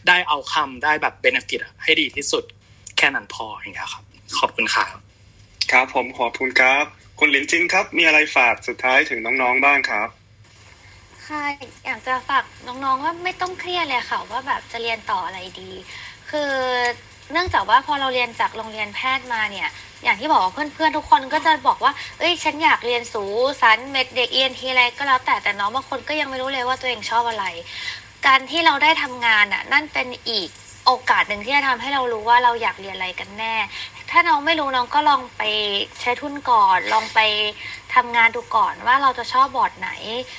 ได้เอาคำได้แบบเบนฟิตให้ดีที่สุดแค่นั้นพออย่างเงี้ยครับขอบคุณครับครับผมขอบคุณครับ คุณหลินจินครับ มีอะไรฝากสุดท้ายถึงน้องๆบ้างครับ ค่ะอยากจะฝากน้องๆว่าไม่ต้องเครียดเลยค่ะว่าแบบจะเรียนต่ออะไรดี คือเนื่องจากว่าพอเราเรียนจากโรงเรียนแพทย์มาเนี่ยอย่างที่บอกว่าเพื่อนๆทุกคนก็จะบอกว่า เอ้ยฉันอยากเรียนสูสันเม็ดเด็กเอ็นทีอะไรก็แล้วแต่แต่น้องบางคนก็ยังไม่รู้เลยว่าตัวเองชอบอะไร การที่เราได้ทำงานอะนั่นเป็นอีกโอกาสหนึ่งที่จะทำให้เรารู้ว่าเราอยากเรียนอะไรกันแน่ ถ้าน้องไม่รู้น้องก็ลองไปใช้ทุนก่อน ลองไปทำงานดูก่อนว่าเราจะชอบบอร์ดไหน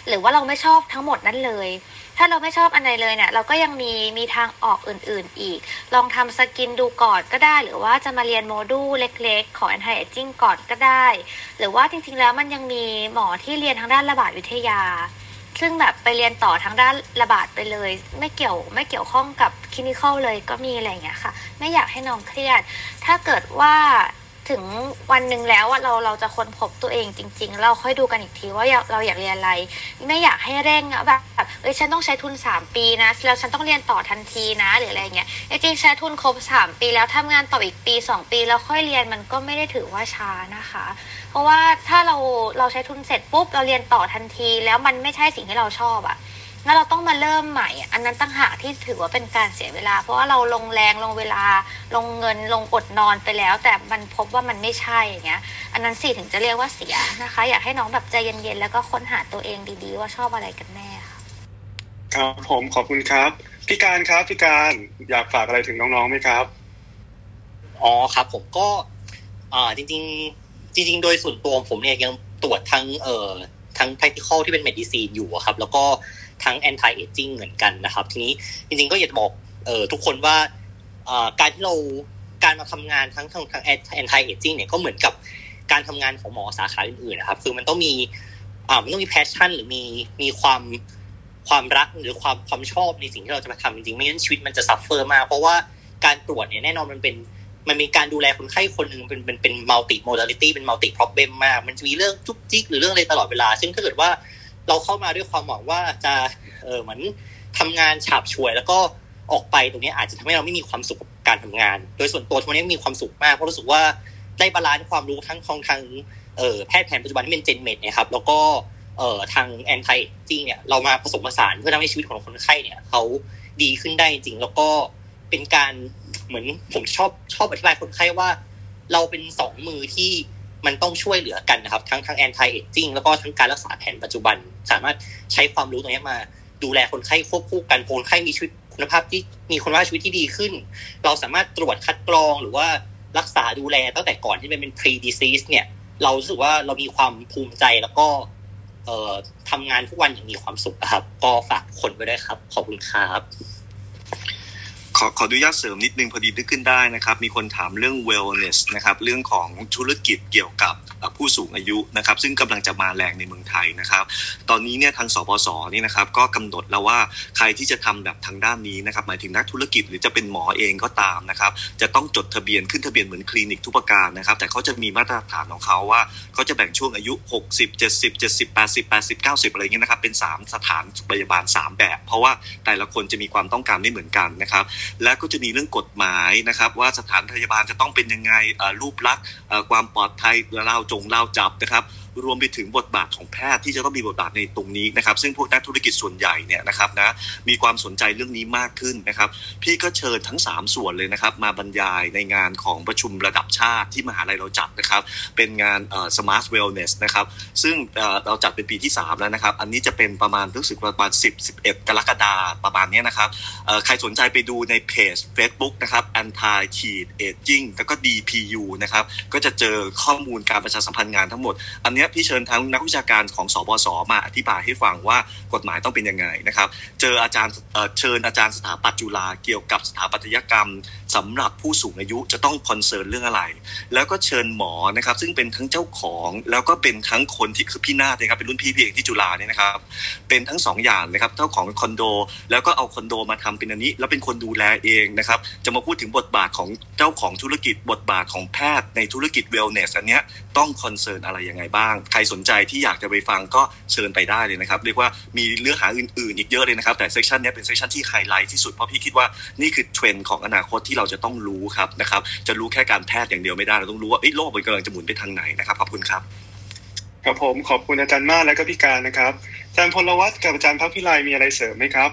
หรือว่าเราไม่ชอบทั้งหมดนั้นเลย ถ้าเราไม่ชอบอะไรเลยเนี่ย เราก็ยังมีมีทางออกอื่น ๆ อีก ลองทำสกินดูก่อนก็ได้ หรือว่าจะมาเรียนโมดูลเล็ก ๆ ของ anti aging ก่อนก็ได้ หรือว่าจริง ๆ แล้วมันยังมีหมอที่เรียนทางด้านระบาดวิทยา ซึ่งแบบไปเรียนต่อทางด้านระบาดไปเลย ไม่เกี่ยวไม่เกี่ยวข้องกับคลินิคอลเลยก็มีอะไรอย่างเงี้ยค่ะ ไม่อยากให้น้องเครียด ถ้าเกิดว่า ถึงวันหนึ่งแล้วว่าเราเราจะค้นพบตัวเองจริง ๆ เราค่อยดูกันอีกทีว่าเราอยากเรียนอะไร ไม่อยากให้เร่งอะแบบแบบเอ้ยฉันต้องใช้ทุนสามปีนะแล้วฉันต้องเรียนต่อทันทีนะหรืออะไรเงี้ยจริงๆใช้ทุนครบสามปีแล้วทำงานต่ออีกปีสองปีแล้วค่อยเรียนมันก็ไม่ได้ถือว่าช้านะคะ เพราะว่าถ้าเราเราใช้ทุนเสร็จปุ๊บเราเรียนต่อทันที แล้วมันไม่ใช่สิ่งที่เราชอบอะ งั้นเราต้องมาเริ่มใหม่ อันนั้นตั้งหากที่ถือว่าเป็นการเสียเวลา เพราะว่าเราลงแรงลงเวลาลงเงินลงอดนอนไปแล้ว แต่มันพบว่ามันไม่ใช่อย่างเงี้ย อันนั้นสิถึงจะเรียกว่าเสียนะคะ อยากให้น้องแบบใจเย็นๆแล้วก็ค้นหาตัวเองดีๆ ว่าชอบอะไรกันแน่ค่ะครับผมขอบคุณครับพี่การครับพี่การอยากฝากอะไรถึงน้องๆไหมครับอ๋อครับผมก็อ่าจริง ๆ จริง ๆ โดยส่วนตัวผมเนี่ยยังตรวจทั้งเอ่อทั้ง practical ที่เป็น medicine อยู่อะครับ แล้วก็ ทั้ง anti aging เหมือนกันนะครับ ทีนี้จริงๆก็อยากจะบอกเออทุกคนว่าการที่เราการมาทำงานทั้งทั้งทั้ง anti aging เนี่ยก็เหมือนกับการทำงานของหมอสาขาอื่นๆนะครับ คือมันต้องมีอ่ามันต้องมี passion หรือมีมีความความรักหรือความความชอบในสิ่งที่เราจะมาทำจริงๆ ไม่งั้นชีวิตมันจะ suffer มาก เพราะว่าการตรวจเนี่ยแน่นอนมันเป็นมันมีการดูแลคนไข้คนหนึ่งเป็นเป็นเป็นมัลติโมด a ลิตี้เป็นมัลติ p ร o เบมมาก มันจะมีเรื่องจุกจิกหรือเรื่องอะไรตลอดเวลา ซึ่งถ้าเกิดว่า เราเข้ามาด้วยความหวังว่าจะเออเหมือนทำงานฉาบฉวย แล้วก็ออกไปตรงนี้อาจจะทำให้เราไม่มีความสุขกับการทำงาน โดยส่วนตัวทุกวันนี้มีความสุขมากเพราะรู้สึกว่าได้ balance ความรู้ทั้งของทางเออแพทย์แผนปัจจุบันที่เป็น gen med นะครับ แล้วก็เอ่อทาง anti-aging เนี่ยเรามาผสมผสานเพื่อทำให้ชีวิตของคนไข้เนี่ยเขาดีขึ้นได้จริง แล้วก็เป็นการเหมือนผมชอบชอบอธิบายคนไข้ว่า เราเป็นสองมือที่ มันต้องช่วยเหลือกันนะครับ ทั้งทั้งแอนตี้เอจจิ้งแล้วก็ทั้งการรักษาแผนปัจจุบัน สามารถใช้ความรู้ตรงนี้มาดูแลคนไข้ควบคู่กันคนไข้มีชีวิตคุณภาพที่มีคุณภาพชีวิตที่ดีขึ้น เราสามารถตรวจคัดกรองหรือว่ารักษาดูแลตั้งแต่ก่อนที่มันเป็น pre disease เนี่ย เรารู้สึกว่าเรามีความภูมิใจแล้วก็เอ่อทำงานทุกวันอย่างมีความสุขครับ ก็ฝากคนไว้ด้วยครับ ขอบคุณครับ ขอขออนุญาตเสริมนิดนึงพอดีนึกขึ้นได้นะครับ มีคนถามเรื่อง wellness นะครับเรื่องของธุรกิจเกี่ยวกับผู้สูงอายุนะครับซึ่งกำลังจะมาแรงในเมืองไทยนะครับ ตอนนี้เนี่ยทางสปสนี่นะครับก็กำหนดแล้วว่าใครที่จะทำแบบทางด้านนี้นะครับหมายถึงนักธุรกิจหรือจะเป็นหมอเองก็ตามนะครับจะต้องจดทะเบียนขึ้นทะเบียนเหมือนคลินิกทุกประการนะครับแต่เขาจะมีมาตรฐานของเขาว่าเขาจะแบ่งช่วงอายุ 60 70 70 80 80 90 อะไรเงี้ยนะครับเป็น 3 สถานพยาบาล 3 แบบ เพราะว่าแต่ละคนจะมีความต้องการไม่เหมือนกันนะครับและก็จะมีเรื่องกฎหมายนะครับ ว่าสถานพยาบาลจะต้องเป็นยังไงรูปลักษณ์ความปลอดภัยเล่าจงเล่าจับนะครับ รวมไปถึงบทบาทของแพทย์ที่จะต้องมีบทบาทในตรงนี้นะครับ ซึ่งพวกนักธุรกิจส่วนใหญ่เนี่ยนะครับนะมีความสนใจเรื่องนี้มากขึ้นนะครับ พี่ก็เชิญทั้ง 3 ส่วนเลยนะครับ มาบรรยายในงานของประชุมระดับชาติที่มหาลัยเราจัดนะครับ เป็นงานเอ่อ smart wellness นะครับ ซึ่งเอ่อเราจัดเป็นปีที่ 3 แล้วนะครับ อันนี้จะเป็นประมาณรู้สึกประมาณ 10 11 กรกฎาคมประมาณนี้นะครับเอ่อใครสนใจไปดูในเพจ Facebook นะครับ anti ขีด aging แล้วก็ DPU นะครับก็จะเจอข้อมูลการประชาสัมพันธ์งานทั้งหมด อันนี้พี่เชิญทั้งนักวิชาการของสบศมาอธิบายให้ฟังว่ากฎหมายต้องเป็นยังไงนะครับ เจออาจารย์เชิญอาจารย์สถาปัตย์จุฬาเกี่ยวกับสถาปัตยกรรมสำหรับผู้สูงอายุจะต้อง concern เรื่องอะไร แล้วก็เชิญหมอนะครับซึ่งเป็นทั้งเจ้าของแล้วก็เป็นทั้งคนที่คือพี่นาฏนะครับเป็นรุ่นพี่พี่เอกที่จุฬาเนี่ยนะครับเป็นทั้งสองอย่างนะครับเจ้าของคอนโด แล้วก็เอาคอนโดมาทำเป็นอันนี้ แล้วเป็นคนดูแลเองนะครับจะมาพูดถึงบทบาทของเจ้าของธุรกิจบทบาทของแพทย์ในธุรกิจ wellness อันเนี้ยต้อง concern อะไรยังไงบ้างใครสนใจที่อยากจะไปฟังก็เชิญไปได้เลยนะครับ เรียกว่ามีเนื้อหาอื่นๆ อีกเยอะเลยนะครับ แต่ session นี้เป็น session ที่ไฮไลท์ที่สุดเพราะพี่คิดว่านี่คือเทรนด์ของอนาคตที่เราจะต้องรู้ครับนะครับจะรู้แค่การแพทย์อย่างเดียวไม่ได้เราต้องรู้ว่าโลกมันกำลังจะหมุนไปทางไหนนะครับขอบคุณครับครับผมขอบคุณอาจารย์มากและก็พี่การนะครับอาจารย์พลวัตกับอาจารย์พักพิไลมีอะไรเสริมไหมครับ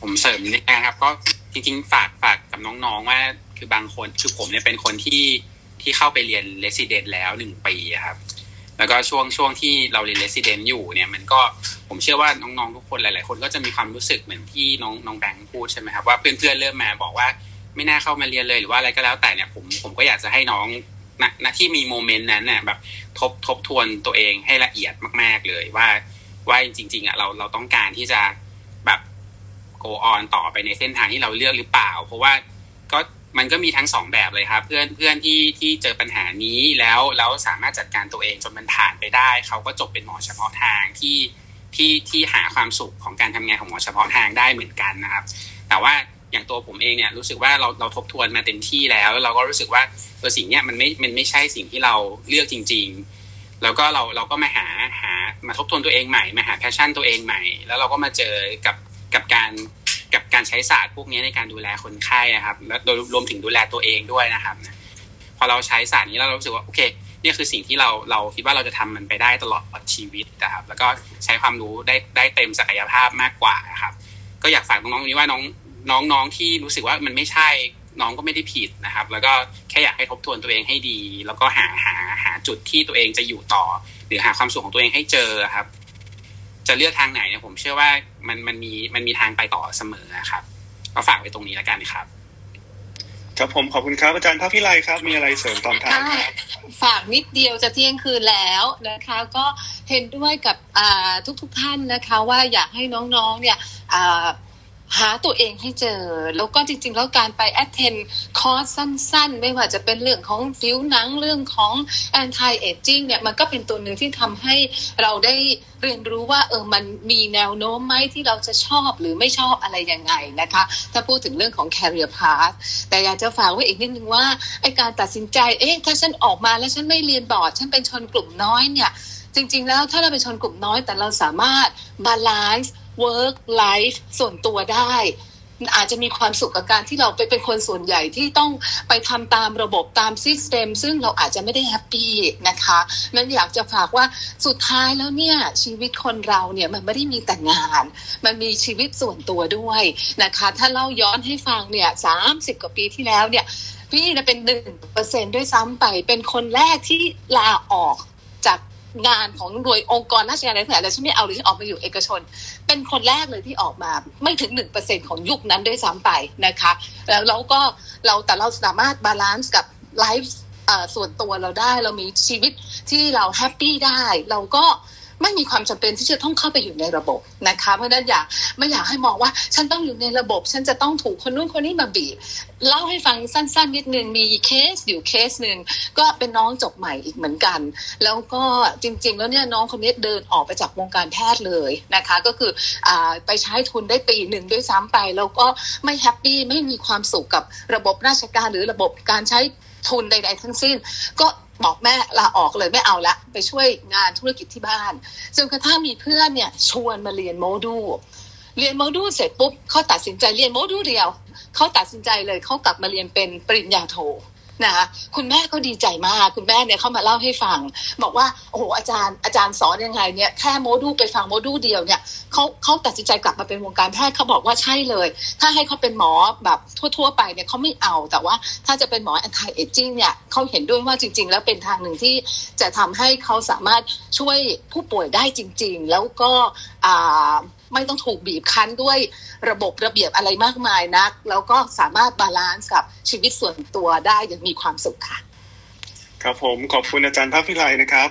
ผมเสริมนิดนะครับก็จริงๆฝากฝากกับน้องๆว่าคือบางคนคือผมเนี่ยเป็นคนที่ ที่เข้าไปเรียน resident แล้วหนึ่งปีครับ แล้วก็ช่วงช่วงที่เราเรียน resident อยู่เนี่ยมันก็ผมเชื่อว่าน้องๆทุกคนหลาย ๆ คนก็จะมีความรู้สึกเหมือนที่น้องน้องแบงค์พูดใช่ไหมครับว่าเพื่อนๆเริ่มมาบอกว่าไม่น่าเข้ามาเรียนเลยหรือว่าอะไรก็แล้วแต่เนี่ยผมผมก็อยากจะให้น้องณที่มีโมเมนต์นั้นเนี่ยแบบทบทบทวนตัวเองให้ละเอียดมาก ๆเลยว่าว่าจริง ๆอะเราเราต้องการที่จะแบบ go on ต่อไปในเส้นทางที่เราเลือกหรือเปล่า เพราะว่าก็ มันก็มีทั้งสองแบบเลยครับเพื่อนเพื่อนที่ที่เจอปัญหานี้แล้วแล้วสามารถจัดการตัวเองจนมันผ่านไปได้ เขาก็จบเป็นหมอเฉพาะทางที่ที่ที่หาความสุขของการทำงานของหมอเฉพาะทางได้เหมือนกันนะครับ แต่ว่าอย่างตัวผมเองเนี่ยรู้สึกว่าเราเราทบทวนมาเต็มที่แล้ว เราก็รู้สึกว่าตัวสิ่งเนี้ยมันไม่มันไม่ใช่สิ่งที่เราเลือกจริง ๆ แล้วก็เราเราก็มาหาหามาทบทวนตัวเองใหม่มาหาแพชชั่นตัวเองใหม่ แล้วเราก็มาเจอกับกับการ กับการใช้ศาสตร์พวกนี้ในการดูแลคนไข้ครับ แล้วโดยรวมถึงดูแลตัวเองด้วยนะครับ พอเราใช้ศาสตร์นี้แล้วเรารู้สึกว่าโอเคนี่คือสิ่งที่เราเราคิดว่าเราจะทำมันไปได้ตลอดชีวิตนะครับ แล้วก็ใช้ความรู้ได้ได้เต็มศักยภาพมากกว่าครับ ก็อยากฝากน้องๆนี้ว่าน้องน้องๆที่รู้สึกว่ามันไม่ใช่น้องก็ไม่ได้ผิดนะครับ แล้วก็แค่อยากให้ทบทวนตัวเองให้ดี แล้วก็หาหาหาจุดที่ตัวเองจะอยู่ต่อ หรือหาความสุขของตัวเองให้เจอครับ จะเลือกทางไหนเนี่ยผมเชื่อว่ามันมันมีมันมีทางไปต่อเสมอครับ ก็ฝากไว้ตรงนี้แล้วกันครับ ครับผมขอบคุณครับอาจารย์ภาคพิไลครับ มีอะไรเสริมตอนท้ายครับฝากนิดเดียวจะเที่ยงคืนแล้วนะคะ ก็เห็นด้วยกับทุกทุกท่านนะคะ ว่าอยากให้น้องๆ เนี่ย หาตัวเองให้เจอ แล้วก็จริง ๆ แล้วการไป attend คอร์สสั้น ๆ ไม่ว่าจะเป็นเรื่องของฟิวหนังเรื่องของ anti aging เนี่ยมันก็เป็นตัวหนึ่งที่ทำให้เราได้เรียนรู้ว่าเออมันมีแนวโน้มไหมที่เราจะชอบหรือไม่ชอบอะไรยังไงนะคะ ถ้าพูดถึงเรื่องของ career path แต่อยากจะฝากไว้อีกนิดนึงว่าไอการตัดสินใจเอ๊ะถ้าฉันออกมาแล้วฉันไม่เรียนบอร์ดฉันเป็นชนกลุ่มน้อยเนี่ยจริง ๆ แล้วถ้าเราเป็นชนกลุ่มน้อยแต่เราสามารถ balance work life ส่วนตัวได้อาจจะมีความสุขกับการที่เราไปเป็นคนส่วนใหญ่ที่ต้องไปทำตามระบบตามซิสเต็มซึ่งเราอาจจะไม่ได้แฮปปี้นะคะนั้นอยากจะฝากว่าสุดท้ายแล้วเนี่ยชีวิตคนเราเนี่ยมันไม่ได้มีแต่งาน มันมีชีวิตส่วนตัวด้วยนะคะ ถ้าเล่าย้อนให้ฟังเนี่ยสามสิบกว่าปีที่แล้วเนี่ยพี่นะเป็นหนึ่งเปอร์เซ็นต์ด้วยซ้ำไปเป็นคนแรกที่ลาออก งานของหน่วยองค์กรราชการอะไรทั้งหลายแต่ฉันไม่เอาเลยฉันออกมาอยู่เอกชน เป็นคนแรกเลยที่ออกมาไม่ถึงหนึ่งเปอร์เซ็นต์ของยุคนั้นด้วยซ้ำไปนะคะ แล้วเราก็เราแต่เราสามารถ balance กับ lifeส่วนตัวเราได้เรามีชีวิตที่เรา happy ได้ เราก็ ไม่มีความจำเป็นที่จะต้องเข้าไปอยู่ในระบบนะคะเพราะฉะนั้นอยากไม่อยากให้มองว่า ฉันต้องอยู่ในระบบ ฉันจะต้องถูกคนนู้นคนนี้มาบีบเล่าให้ฟังสั้นๆนิดนึงมีเคสอยู่เคสหนึ่งก็เป็นน้องจบใหม่อีกเหมือนกัน แล้วก็จริง ๆ แล้วเนี่ยน้องคนนี้เดินออกไปจากวงการแพทย์เลยนะคะ ก็คืออไปใช้ทุนได้ปีหนึ่งด้วยซ้ำไป แล้วก็ไม่ happy ไม่มีความสุขกับระบบราชการหรือระบบการใช้ทุนใด ๆ ทั้งสิ้น ก็ บอกแม่ลาออกเลยไม่เอาละไปช่วยงานธุรกิจที่บ้านจนกระทั่งมีเพื่อนเนี่ยชวนมาเรียนโมดูลเรียนโมดูลเสร็จปุ๊บเขาตัดสินใจเรียนโมดูลเดียวเขาตัดสินใจเลยเขากลับมาเรียนเป็นปริญญาโท นะคะคุณแม่ก็ดีใจมาก คุณแม่เนี่ยเข้ามาเล่าให้ฟัง บอกว่าโอ้โหอาจารย์อาจารย์สอนยังไงเนี่ยแค่โมดูลไปฟังโมดูลเดียวเนี่ยเขาเขาตัดสินใจกลับมาเป็นวงการแพทย์เขาบอกว่าใช่เลย ถ้าให้เขาเป็นหมอแบบทั่ว ๆ ไปเนี่ยเขาไม่เอาแต่ว่าถ้าจะเป็นหมอ anti aging เนี่ยเขาเห็นด้วยว่าจริง ๆ แล้วเป็นทางหนึ่งที่จะทำให้เขาสามารถช่วยผู้ป่วยได้จริง ๆ แล้วก็อ่า ไม่ต้องถูกบีบคั้นด้วยระบบระเบียบอะไรมากมายนัก แล้วก็สามารถ balance กับชีวิตส่วนตัวได้อย่างมีความสุขค่ะ ครับผมขอบคุณอาจารย์ภาคพิไลนะครับ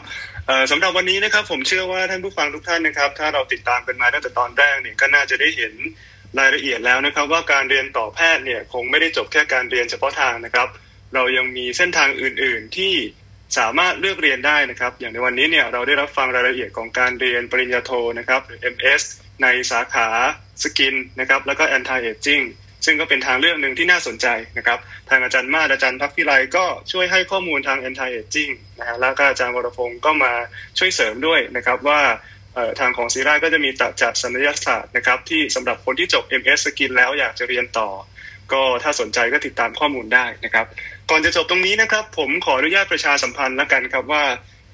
สำหรับวันนี้นะครับผมเชื่อว่าท่านผู้ฟังทุกท่านนะครับ ถ้าเราติดตามกันมาตั้งแต่ตอนแรกเนี่ยก็น่าจะได้เห็นรายละเอียดแล้วนะครับ ว่าการเรียนต่อแพทย์เนี่ยคงไม่ได้จบแค่การเรียนเฉพาะทางนะครับ เรายังมีเส้นทางอื่น ๆ ที่สามารถเลือกเรียนได้นะครับ อย่างในวันนี้เนี่ยเราได้รับฟังรายละเอียดของการเรียนปริญญาโทนะครับหรือ MS ในสาขาสกินนะครับแล้วก็ anti aging ซึ่งก็เป็นทางเลือกหนึ่งที่น่าสนใจนะครับ ทางอาจารย์มาอาจารย์พักพิไลก็ช่วยให้ข้อมูลทาง anti aging นะฮะแล้วก็อาจารย์วรพงศ์ก็มาช่วยเสริมด้วยนะครับว่าทางของศิริราชก็จะมีตัดจัดสัญญาศาสตร์นะครับที่สำหรับคนที่จบ MS สกินแล้วอยากจะเรียนต่อ ก็ถ้าสนใจก็ติดตามข้อมูลได้นะครับ ก่อนจะจบตรงนี้นะครับ ผมขออนุญาตประชาสัมพันธ์แล้วกันครับว่า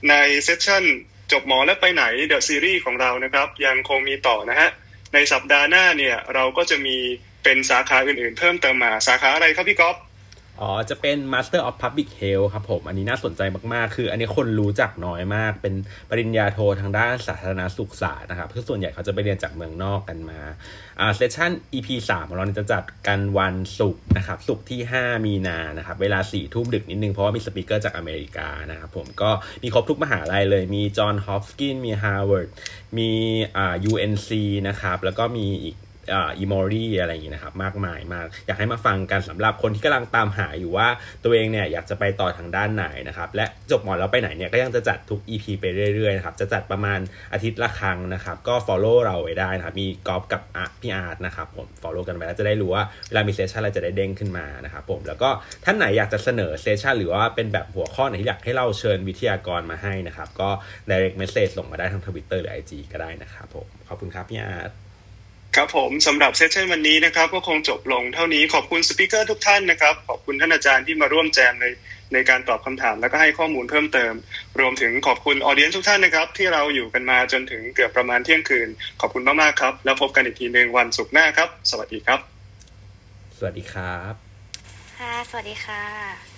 ใน session จบหมอแล้วไปไหน the series ของเรานะครับยังคงมีต่อนะฮะในสัปดาห์หน้าเนี่ยเราก็จะมีเป็นสาขาอื่นๆ เพิ่มเติมมาสาขาอะไรครับพี่กอล์ฟอ๋อ จะเป็น Master of Public Health ครับผม อันนี้น่าสนใจมากๆ คืออันนี้คนรู้จักน้อยมาก เป็นปริญญาโททางด้านสาธารณสุขศาสตร์นะครับคือส่วนใหญ่เขาจะไปเรียนจากเมืองนอกกันมา อ่าเซสชั่น EP 3ของเราจะจัดกันวันศุกร์นะครับศุกร์ที่ 5 มีนานะครับเวลา4ทุ่มดึกนิดนึง เพราะว่ามี speaker จากอเมริกานะครับผมก็มีครบทุกมหาลัยเลย มี Johns Hopkins มีฮาร์วาร์ดมีอ่า UNC นะครับแล้วก็มีอีก Emory อะไรอย่างนี้นะครับมากมายมาก อยากให้มาฟังกันสำหรับคนที่กำลังตามหาอยู่ว่าตัวเองเนี่ยอยากจะไปต่อทางด้านไหนนะครับและจบหมอแล้วไปไหนเนี่ยก็ยังจะจัดทุก EP ไปเรื่อยๆนะครับจะจัดประมาณอาทิตย์ละครั้งนะครับก็ follow เราไว้ได้นะครับมีกอล์ฟกับพี่อาร์ตนะครับผม follow กันไปแล้วจะได้รู้ว่าเวลามี session อะไรจะได้เด้งขึ้นมานะครับผมแล้วก็ท่านไหนอยากจะเสนอ session หรือว่าเป็นแบบหัวข้อไหนที่อยากให้เราเชิญวิทยากรมาให้นะครับก็ direct message ส่งมาได้ทางทวิตเตอร์หรือ IG ก็ได้นะครับผมขอบคุณครับพี่อาร์ต ครับผมสำหรับ session วันนี้นะครับก็คงจบลงเท่านี้ขอบคุณ speaker ทุกท่านนะครับ ขอบคุณท่านอาจารย์ที่มาร่วมแจมในในการตอบคำถามแล้วก็ให้ข้อมูลเพิ่มเติม รวมถึงขอบคุณออเดียนทุกท่านนะครับ ที่เราอยู่กันมาจนถึงเกือบประมาณเที่ยงคืน ขอบคุณมากๆครับ แล้วพบกันอีกทีหนึ่งวันศุกร์หน้าครับ สวัสดีครับ สวัสดีครับค่ะสวัสดีค่ะ